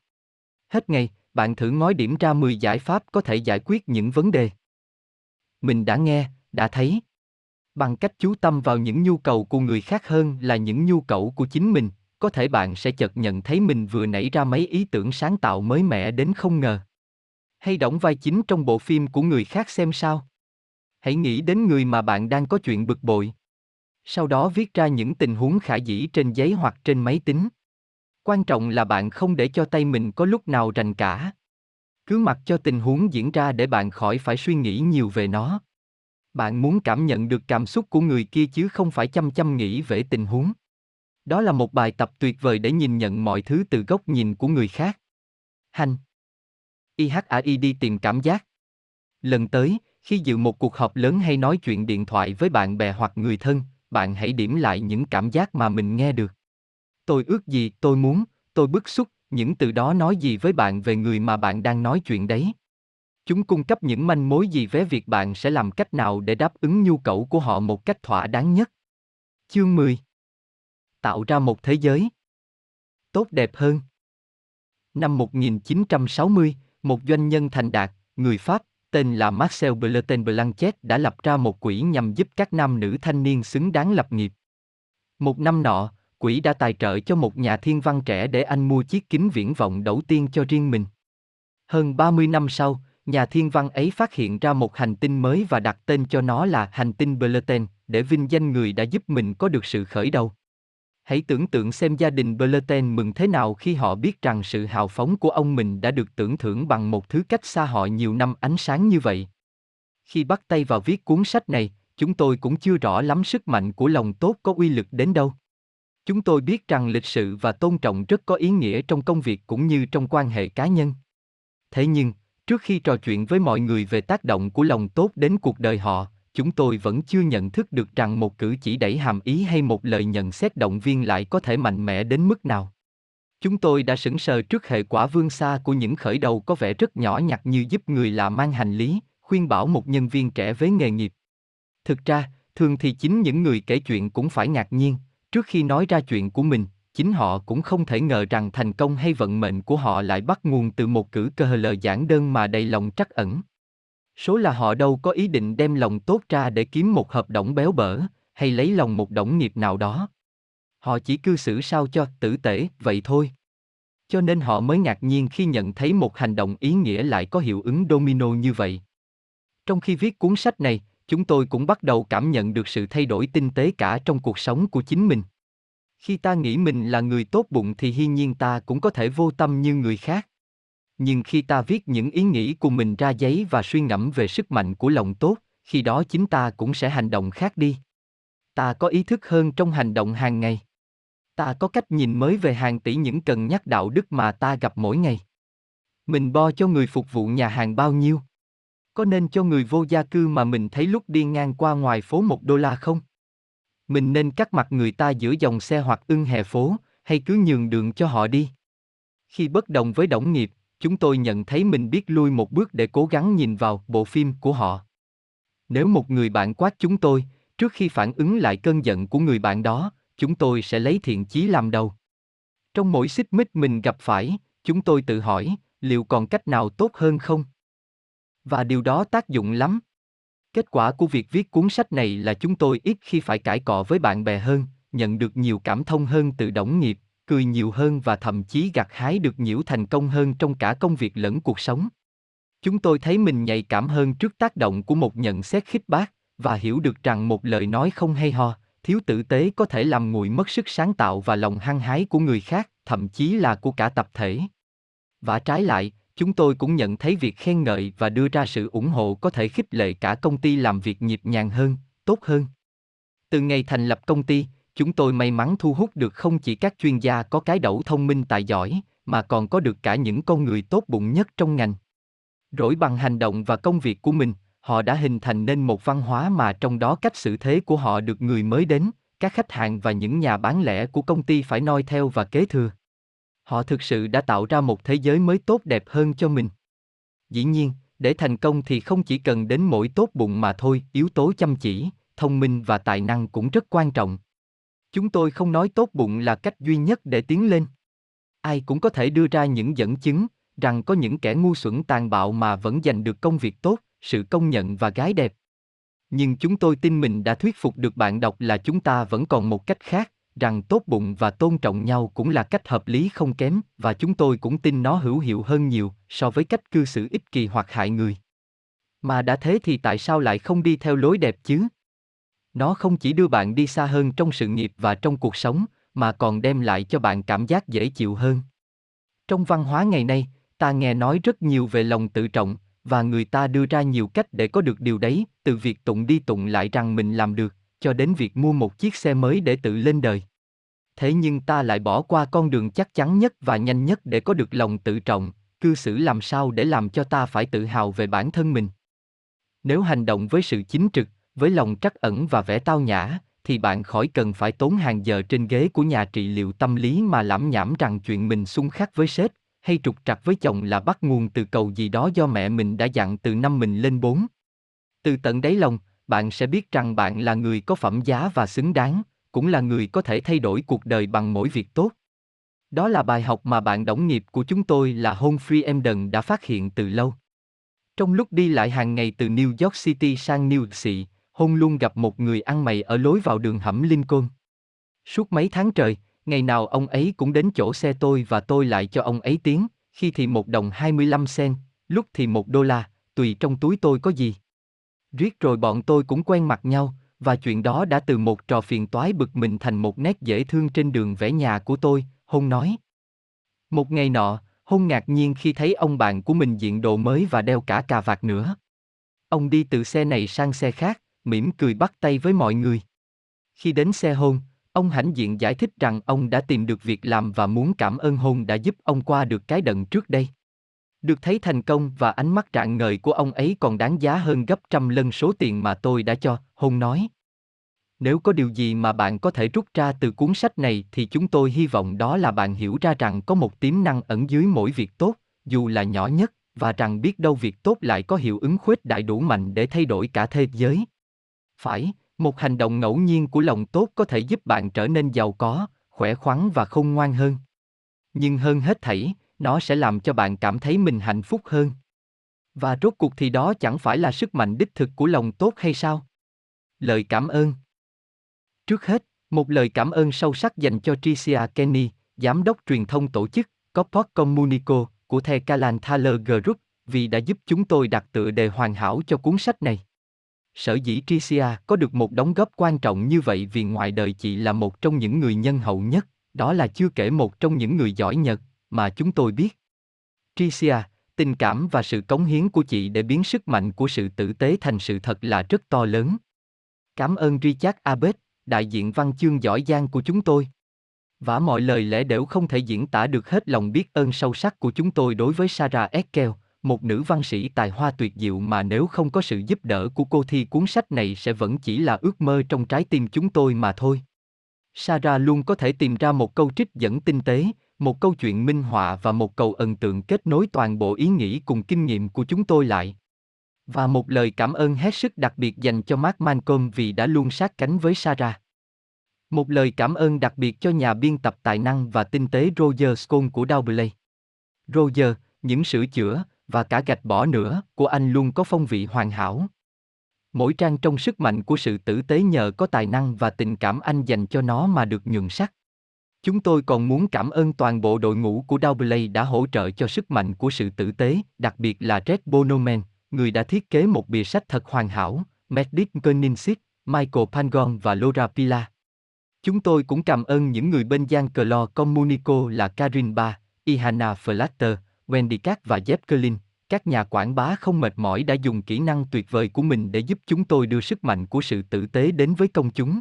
Hết ngày, bạn thử ngói điểm ra 10 giải pháp có thể giải quyết những vấn đề. Mình đã nghe, đã thấy. Bằng cách chú tâm vào những nhu cầu của người khác hơn là những nhu cầu của chính mình, có thể bạn sẽ chợt nhận thấy mình vừa nảy ra mấy ý tưởng sáng tạo mới mẻ đến không ngờ. Hay đóng vai chính trong bộ phim của người khác xem sao. Hãy nghĩ đến người mà bạn đang có chuyện bực bội. Sau đó viết ra những tình huống khả dĩ trên giấy hoặc trên máy tính. Quan trọng là bạn không để cho tay mình có lúc nào rành cả. Cứ mặc cho tình huống diễn ra để bạn khỏi phải suy nghĩ nhiều về nó. Bạn muốn cảm nhận được cảm xúc của người kia chứ không phải chăm chăm nghĩ về tình huống. Đó là một bài tập tuyệt vời để nhìn nhận mọi thứ từ góc nhìn của người khác. Hành IHAI đi tìm cảm giác. Lần tới, khi dự một cuộc họp lớn hay nói chuyện điện thoại với bạn bè hoặc người thân, bạn hãy điểm lại những cảm giác mà mình nghe được. Tôi ước gì, tôi muốn, tôi bức xúc, những từ đó nói gì với bạn về người mà bạn đang nói chuyện đấy. Chúng cung cấp những manh mối gì về việc bạn sẽ làm cách nào để đáp ứng nhu cầu của họ một cách thỏa đáng nhất. Chương 10 Tạo ra một thế giới tốt đẹp hơn. Năm 1960, một doanh nhân thành đạt, người Pháp, tên là Marcel Bertin Blanchet đã lập ra một quỹ nhằm giúp các nam nữ thanh niên xứng đáng lập nghiệp. Một năm nọ, quỹ đã tài trợ cho một nhà thiên văn trẻ để anh mua chiếc kính viễn vọng đầu tiên cho riêng mình. Hơn 30 năm sau, nhà thiên văn ấy phát hiện ra một hành tinh mới và đặt tên cho nó là hành tinh Bertin, để vinh danh người đã giúp mình có được sự khởi đầu. Hãy tưởng tượng xem gia đình Bertin mừng thế nào khi họ biết rằng sự hào phóng của ông mình đã được tưởng thưởng bằng một thứ cách xa họ nhiều năm ánh sáng như vậy. Khi bắt tay vào viết cuốn sách này, chúng tôi cũng chưa rõ lắm sức mạnh của lòng tốt có uy lực đến đâu. Chúng tôi biết rằng lịch sự và tôn trọng rất có ý nghĩa trong công việc cũng như trong quan hệ cá nhân. Thế nhưng, trước khi trò chuyện với mọi người về tác động của lòng tốt đến cuộc đời họ, chúng tôi vẫn chưa nhận thức được rằng một cử chỉ đẩy hàm ý hay một lời nhận xét động viên lại có thể mạnh mẽ đến mức nào. Chúng tôi đã sững sờ trước hệ quả vương xa của những khởi đầu có vẻ rất nhỏ nhặt như giúp người lạ mang hành lý, khuyên bảo một nhân viên trẻ với nghề nghiệp. Thực ra, thường thì chính những người kể chuyện cũng phải ngạc nhiên, trước khi nói ra chuyện của mình, chính họ cũng không thể ngờ rằng thành công hay vận mệnh của họ lại bắt nguồn từ một cử cơ lời giản đơn mà đầy lòng trắc ẩn. Số là họ đâu có ý định đem lòng tốt ra để kiếm một hợp đồng béo bở, hay lấy lòng một đồng nghiệp nào đó. Họ chỉ cư xử sao cho tử tể, vậy thôi. Cho nên họ mới ngạc nhiên khi nhận thấy một hành động ý nghĩa lại có hiệu ứng domino như vậy. Trong khi viết cuốn sách này, chúng tôi cũng bắt đầu cảm nhận được sự thay đổi tinh tế cả trong cuộc sống của chính mình. Khi ta nghĩ mình là người tốt bụng thì hiên nhiên ta cũng có thể vô tâm như người khác. Nhưng khi ta viết những ý nghĩ của mình ra giấy và suy ngẫm về sức mạnh của lòng tốt, khi đó chính ta cũng sẽ hành động khác đi. Ta có ý thức hơn trong hành động hàng ngày. Ta có cách nhìn mới về hàng tỷ những cần nhắc đạo đức mà ta gặp mỗi ngày. Mình bo cho người phục vụ nhà hàng bao nhiêu? Có nên cho người vô gia cư mà mình thấy lúc đi ngang qua ngoài phố một đô la không? Mình nên cắt mặt người ta giữa dòng xe hoặc ưng hè phố hay cứ nhường đường cho họ đi khi bất đồng với đồng nghiệp chúng tôi nhận thấy mình biết lui một bước để cố gắng nhìn vào bộ phim của họ. Nếu một người bạn quát chúng tôi, trước khi phản ứng lại cơn giận của người bạn đó, chúng tôi sẽ lấy thiện chí làm đầu. Trong mỗi xích mích mình gặp phải, chúng tôi tự hỏi, liệu còn cách nào tốt hơn không? Và điều đó tác dụng lắm. Kết quả của việc viết cuốn sách này là chúng tôi ít khi phải cãi cọ với bạn bè hơn, nhận được nhiều cảm thông hơn từ đồng nghiệp, cười nhiều hơn và thậm chí gặt hái được nhiều thành công hơn trong cả công việc lẫn cuộc sống. Chúng tôi thấy mình nhạy cảm hơn trước tác động của một nhận xét khích bác và hiểu được rằng một lời nói không hay ho, thiếu tử tế có thể làm nguội mất sức sáng tạo và lòng hăng hái của người khác, thậm chí là của cả tập thể. Và trái lại, chúng tôi cũng nhận thấy việc khen ngợi và đưa ra sự ủng hộ có thể khích lệ cả công ty làm việc nhịp nhàng hơn, tốt hơn. Từ ngày thành lập công ty, chúng tôi may mắn thu hút được không chỉ các chuyên gia có cái đẩu thông minh tài giỏi, mà còn có được cả những con người tốt bụng nhất trong ngành. Rỗi bằng hành động và công việc của mình, họ đã hình thành nên một văn hóa mà trong đó cách xử thế của họ được người mới đến, các khách hàng và những nhà bán lẻ của công ty phải noi theo và kế thừa. Họ thực sự đã tạo ra một thế giới mới tốt đẹp hơn cho mình. Dĩ nhiên, để thành công thì không chỉ cần đến mỗi tốt bụng mà thôi, yếu tố chăm chỉ, thông minh và tài năng cũng rất quan trọng. Chúng tôi không nói tốt bụng là cách duy nhất để tiến lên. Ai cũng có thể đưa ra những dẫn chứng rằng có những kẻ ngu xuẩn tàn bạo mà vẫn giành được công việc tốt, sự công nhận và gái đẹp. Nhưng chúng tôi tin mình đã thuyết phục được bạn đọc là chúng ta vẫn còn một cách khác, rằng tốt bụng và tôn trọng nhau cũng là cách hợp lý không kém và chúng tôi cũng tin nó hữu hiệu hơn nhiều so với cách cư xử ích kỳ hoặc hại người. Mà đã thế thì tại sao lại không đi theo lối đẹp chứ? Nó không chỉ đưa bạn đi xa hơn trong sự nghiệp và trong cuộc sống, mà còn đem lại cho bạn cảm giác dễ chịu hơn. Trong văn hóa ngày nay, ta nghe nói rất nhiều về lòng tự trọng, và người ta đưa ra nhiều cách để có được điều đấy, từ việc tụng đi tụng lại rằng mình làm được, cho đến việc mua một chiếc xe mới để tự lên đời. Thế nhưng ta lại bỏ qua con đường chắc chắn nhất và nhanh nhất để có được lòng tự trọng, cư xử làm sao để làm cho ta phải tự hào về bản thân mình. Nếu hành động với sự chính trực, với lòng trắc ẩn và vẻ tao nhã, thì bạn khỏi cần phải tốn hàng giờ trên ghế của nhà trị liệu tâm lý mà lẩm nhẩm rằng chuyện mình xung khắc với sếp, hay trục trặc với chồng là bắt nguồn từ cầu gì đó do mẹ mình đã dặn từ năm mình lên bốn. Từ tận đáy lòng, bạn sẽ biết rằng bạn là người có phẩm giá và xứng đáng, cũng là người có thể thay đổi cuộc đời bằng mỗi việc tốt. Đó là bài học mà bạn đồng nghiệp của chúng tôi là Humphrey Emden đã phát hiện từ lâu. Trong lúc đi lại hàng ngày từ New York City sang New York Hôn luôn gặp một người ăn mày ở lối vào đường hầm Lincoln. Suốt mấy tháng trời, ngày nào ông ấy cũng đến chỗ xe tôi và tôi lại cho ông ấy tiếng, khi thì một đồng 25 sen, lúc thì một đô la, tùy trong túi tôi có gì. Riết rồi bọn tôi cũng quen mặt nhau, và chuyện đó đã từ một trò phiền toái bực mình thành một nét dễ thương trên đường vẽ nhà của tôi, Hôn nói. Một ngày nọ, Hôn ngạc nhiên khi thấy ông bạn của mình diện đồ mới và đeo cả cà vạt nữa. Ông đi từ xe này sang xe khác, mỉm cười bắt tay với mọi người. Khi đến xe hôn, ông hãnh diện giải thích rằng ông đã tìm được việc làm và muốn cảm ơn hôn đã giúp ông qua được cái đận trước đây. Được thấy thành công và ánh mắt rạng ngời của ông ấy còn đáng giá hơn gấp trăm lần số tiền mà tôi đã cho, hôn nói. Nếu có điều gì mà bạn có thể rút ra từ cuốn sách này thì chúng tôi hy vọng đó là bạn hiểu ra rằng có một tiềm năng ẩn dưới mỗi việc tốt, dù là nhỏ nhất, và rằng biết đâu việc tốt lại có hiệu ứng khuếch đại đủ mạnh để thay đổi cả thế giới. Phải, một hành động ngẫu nhiên của lòng tốt có thể giúp bạn trở nên giàu có, khỏe khoắn và khôn ngoan hơn. Nhưng hơn hết thảy, nó sẽ làm cho bạn cảm thấy mình hạnh phúc hơn. Và rốt cuộc thì đó chẳng phải là sức mạnh đích thực của lòng tốt hay sao? Lời cảm ơn Trước hết, một lời cảm ơn sâu sắc dành cho Tricia Kenny, giám đốc truyền thông tổ chức copot Communico của The Calan Thaler Group, vì đã giúp chúng tôi đặt tựa đề hoàn hảo cho cuốn sách này. Sở dĩ Tricia có được một đóng góp quan trọng như vậy vì ngoài đời chị là một trong những người nhân hậu nhất, đó là chưa kể một trong những người giỏi nhất mà chúng tôi biết. Tricia, tình cảm và sự cống hiến của chị để biến sức mạnh của sự tử tế thành sự thật là rất to lớn. Cảm ơn Richard Abed, đại diện văn chương giỏi giang của chúng tôi. Và mọi lời lẽ đều không thể diễn tả được hết lòng biết ơn sâu sắc của chúng tôi đối với Sarah Eskel, một nữ văn sĩ tài hoa tuyệt diệu mà nếu không có sự giúp đỡ của cô thì cuốn sách này sẽ vẫn chỉ là ước mơ trong trái tim chúng tôi mà thôi. Sarah luôn có thể tìm ra một câu trích dẫn tinh tế, một câu chuyện minh họa và một cầu ấn tượng kết nối toàn bộ ý nghĩ cùng kinh nghiệm của chúng tôi lại. Và một lời cảm ơn hết sức đặc biệt dành cho Mark Malcolm vì đã luôn sát cánh với Sarah. Một lời cảm ơn đặc biệt cho nhà biên tập tài năng và tinh tế Roger Scone của Doubleday. Roger, những sửa chữa, và cả gạch bỏ nữa, của anh luôn có phong vị hoàn hảo. Mỗi trang trong sức mạnh của sự tử tế nhờ có tài năng và tình cảm anh dành cho nó mà được nhường sắc. Chúng tôi còn muốn cảm ơn toàn bộ đội ngũ của Doubleday đã hỗ trợ cho sức mạnh của sự tử tế, đặc biệt là Red Bonoman, người đã thiết kế một bìa sách thật hoàn hảo, Medit Koenigsegg, Michael Pangon và Laura Pila. Chúng tôi cũng cảm ơn những người bên gian cờ lo Communico là Karin Ba, Ihana Flatter, Wendy Cat và Jeff Kerlin, các nhà quảng bá không mệt mỏi đã dùng kỹ năng tuyệt vời của mình để giúp chúng tôi đưa sức mạnh của sự tử tế đến với công chúng.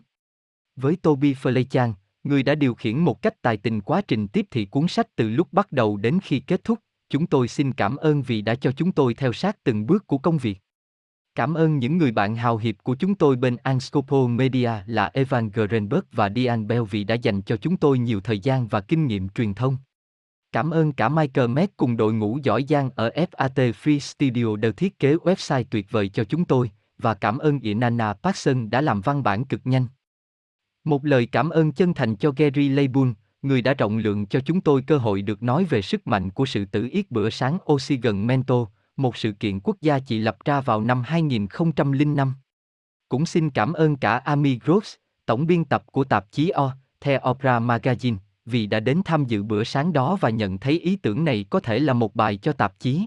Với Toby Flechan, người đã điều khiển một cách tài tình quá trình tiếp thị cuốn sách từ lúc bắt đầu đến khi kết thúc, chúng tôi xin cảm ơn vì đã cho chúng tôi theo sát từng bước của công việc. Cảm ơn những người bạn hào hiệp của chúng tôi bên Anscopo Media là Evan Gerenberg và Diane Bell vì đã dành cho chúng tôi nhiều thời gian và kinh nghiệm truyền thông. Cảm ơn cả Michael Mack cùng đội ngũ giỏi giang ở FAT Free Studio đều thiết kế website tuyệt vời cho chúng tôi, và cảm ơn Inanna Parkson đã làm văn bản cực nhanh. Một lời cảm ơn chân thành cho Gary Leibun, người đã rộng lượng cho chúng tôi cơ hội được nói về sức mạnh của sự tử yết bữa sáng Oxygen Mento, một sự kiện quốc gia chỉ lập ra vào năm 2005. Cũng xin cảm ơn cả Amy Gross, tổng biên tập của tạp chí O, The Opera Magazine, vì đã đến tham dự bữa sáng đó và nhận thấy ý tưởng này có thể là một bài cho tạp chí.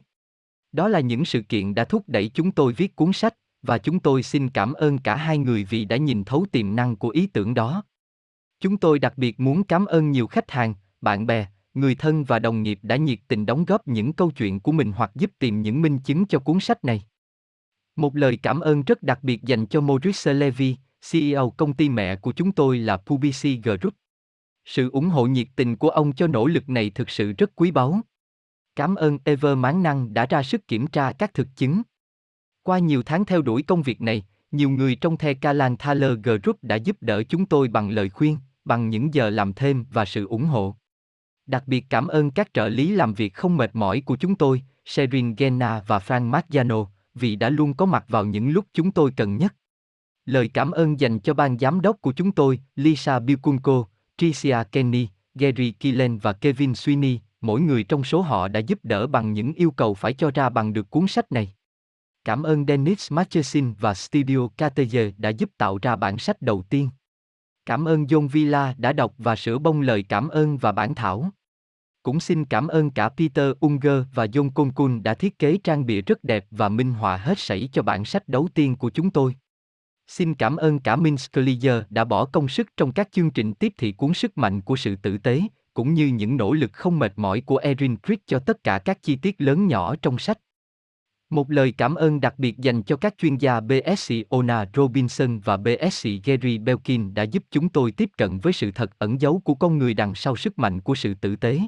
Đó là những sự kiện đã thúc đẩy chúng tôi viết cuốn sách, và chúng tôi xin cảm ơn cả hai người vì đã nhìn thấu tiềm năng của ý tưởng đó. Chúng tôi đặc biệt muốn cảm ơn nhiều khách hàng, bạn bè, người thân và đồng nghiệp đã nhiệt tình đóng góp những câu chuyện của mình hoặc giúp tìm những minh chứng cho cuốn sách này. Một lời cảm ơn rất đặc biệt dành cho Maurice Levy, CEO công ty mẹ của chúng tôi là Publicis Group. Sự ủng hộ nhiệt tình của ông cho nỗ lực này thực sự rất quý báu. Cảm ơn Ever Mán Năng đã ra sức kiểm tra các thực chứng. Qua nhiều tháng theo đuổi công việc này, nhiều người trong The Kalan Thaler Group đã giúp đỡ chúng tôi bằng lời khuyên, bằng những giờ làm thêm và sự ủng hộ. Đặc biệt cảm ơn các trợ lý làm việc không mệt mỏi của chúng tôi, Sherin Genna và Frank Maggiano, vì đã luôn có mặt vào những lúc chúng tôi cần nhất. Lời cảm ơn dành cho ban giám đốc của chúng tôi, Lisa Bilkunko, Tricia Kenny, Gary Killen và Kevin Sweeney, mỗi người trong số họ đã giúp đỡ bằng những yêu cầu phải cho ra bằng được cuốn sách này. Cảm ơn Dennis Machersin và Studio KTG đã giúp tạo ra bản sách đầu tiên. Cảm ơn John Villa đã đọc và sửa bông lời cảm ơn và bản thảo. Cũng xin cảm ơn cả Peter Unger và John Konkun đã thiết kế trang bìa rất đẹp và minh họa hết sảy cho bản sách đầu tiên của chúng tôi. Xin cảm ơn cả Minsk Clear đã bỏ công sức trong các chương trình tiếp thị cuốn sức mạnh của sự tử tế, cũng như những nỗ lực không mệt mỏi của Erin Crick cho tất cả các chi tiết lớn nhỏ trong sách. Một lời cảm ơn đặc biệt dành cho các chuyên gia BSC Ona Robinson và BSC Gary Belkin đã giúp chúng tôi tiếp cận với sự thật ẩn giấu của con người đằng sau sức mạnh của sự tử tế.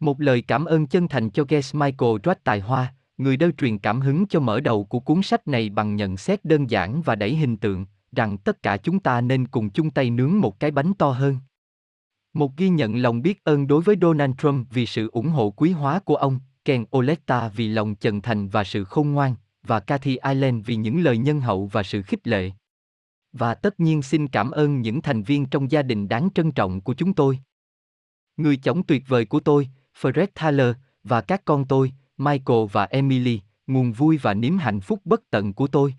Một lời cảm ơn chân thành cho Guest Michael Roth Tài Hoa, người đã truyền cảm hứng cho mở đầu của cuốn sách này bằng nhận xét đơn giản và đẩy hình tượng, rằng tất cả chúng ta nên cùng chung tay nướng một cái bánh to hơn. Một ghi nhận lòng biết ơn đối với Donald Trump vì sự ủng hộ quý hóa của ông, Ken Oletta vì lòng chân thành và sự khôn ngoan, và Cathy Island vì những lời nhân hậu và sự khích lệ. Và tất nhiên xin cảm ơn những thành viên trong gia đình đáng trân trọng của chúng tôi. Người chồng tuyệt vời của tôi, Fred Thaler, và các con tôi, Michael và Emily, nguồn vui và niềm hạnh phúc bất tận của tôi.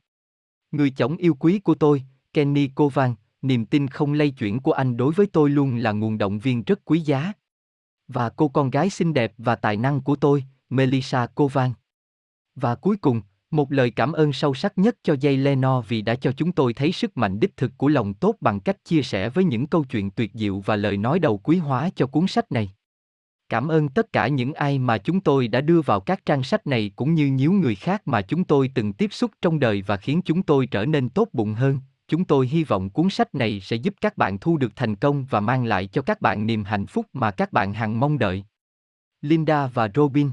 Người chồng yêu quý của tôi, Kenny Kovan, niềm tin không lay chuyển của anh đối với tôi luôn là nguồn động viên rất quý giá. Và cô con gái xinh đẹp và tài năng của tôi, Melissa Kovan. Và cuối cùng, một lời cảm ơn sâu sắc nhất cho Jay Leno vì đã cho chúng tôi thấy sức mạnh đích thực của lòng tốt bằng cách chia sẻ với những câu chuyện tuyệt diệu và lời nói đầu quý hóa cho cuốn sách này. Cảm ơn tất cả những ai mà chúng tôi đã đưa vào các trang sách này cũng như nhiều người khác mà chúng tôi từng tiếp xúc trong đời và khiến chúng tôi trở nên tốt bụng hơn. Chúng tôi hy vọng cuốn sách này sẽ giúp các bạn thu được thành công và mang lại cho các bạn niềm hạnh phúc mà các bạn hằng mong đợi. Linda và Robin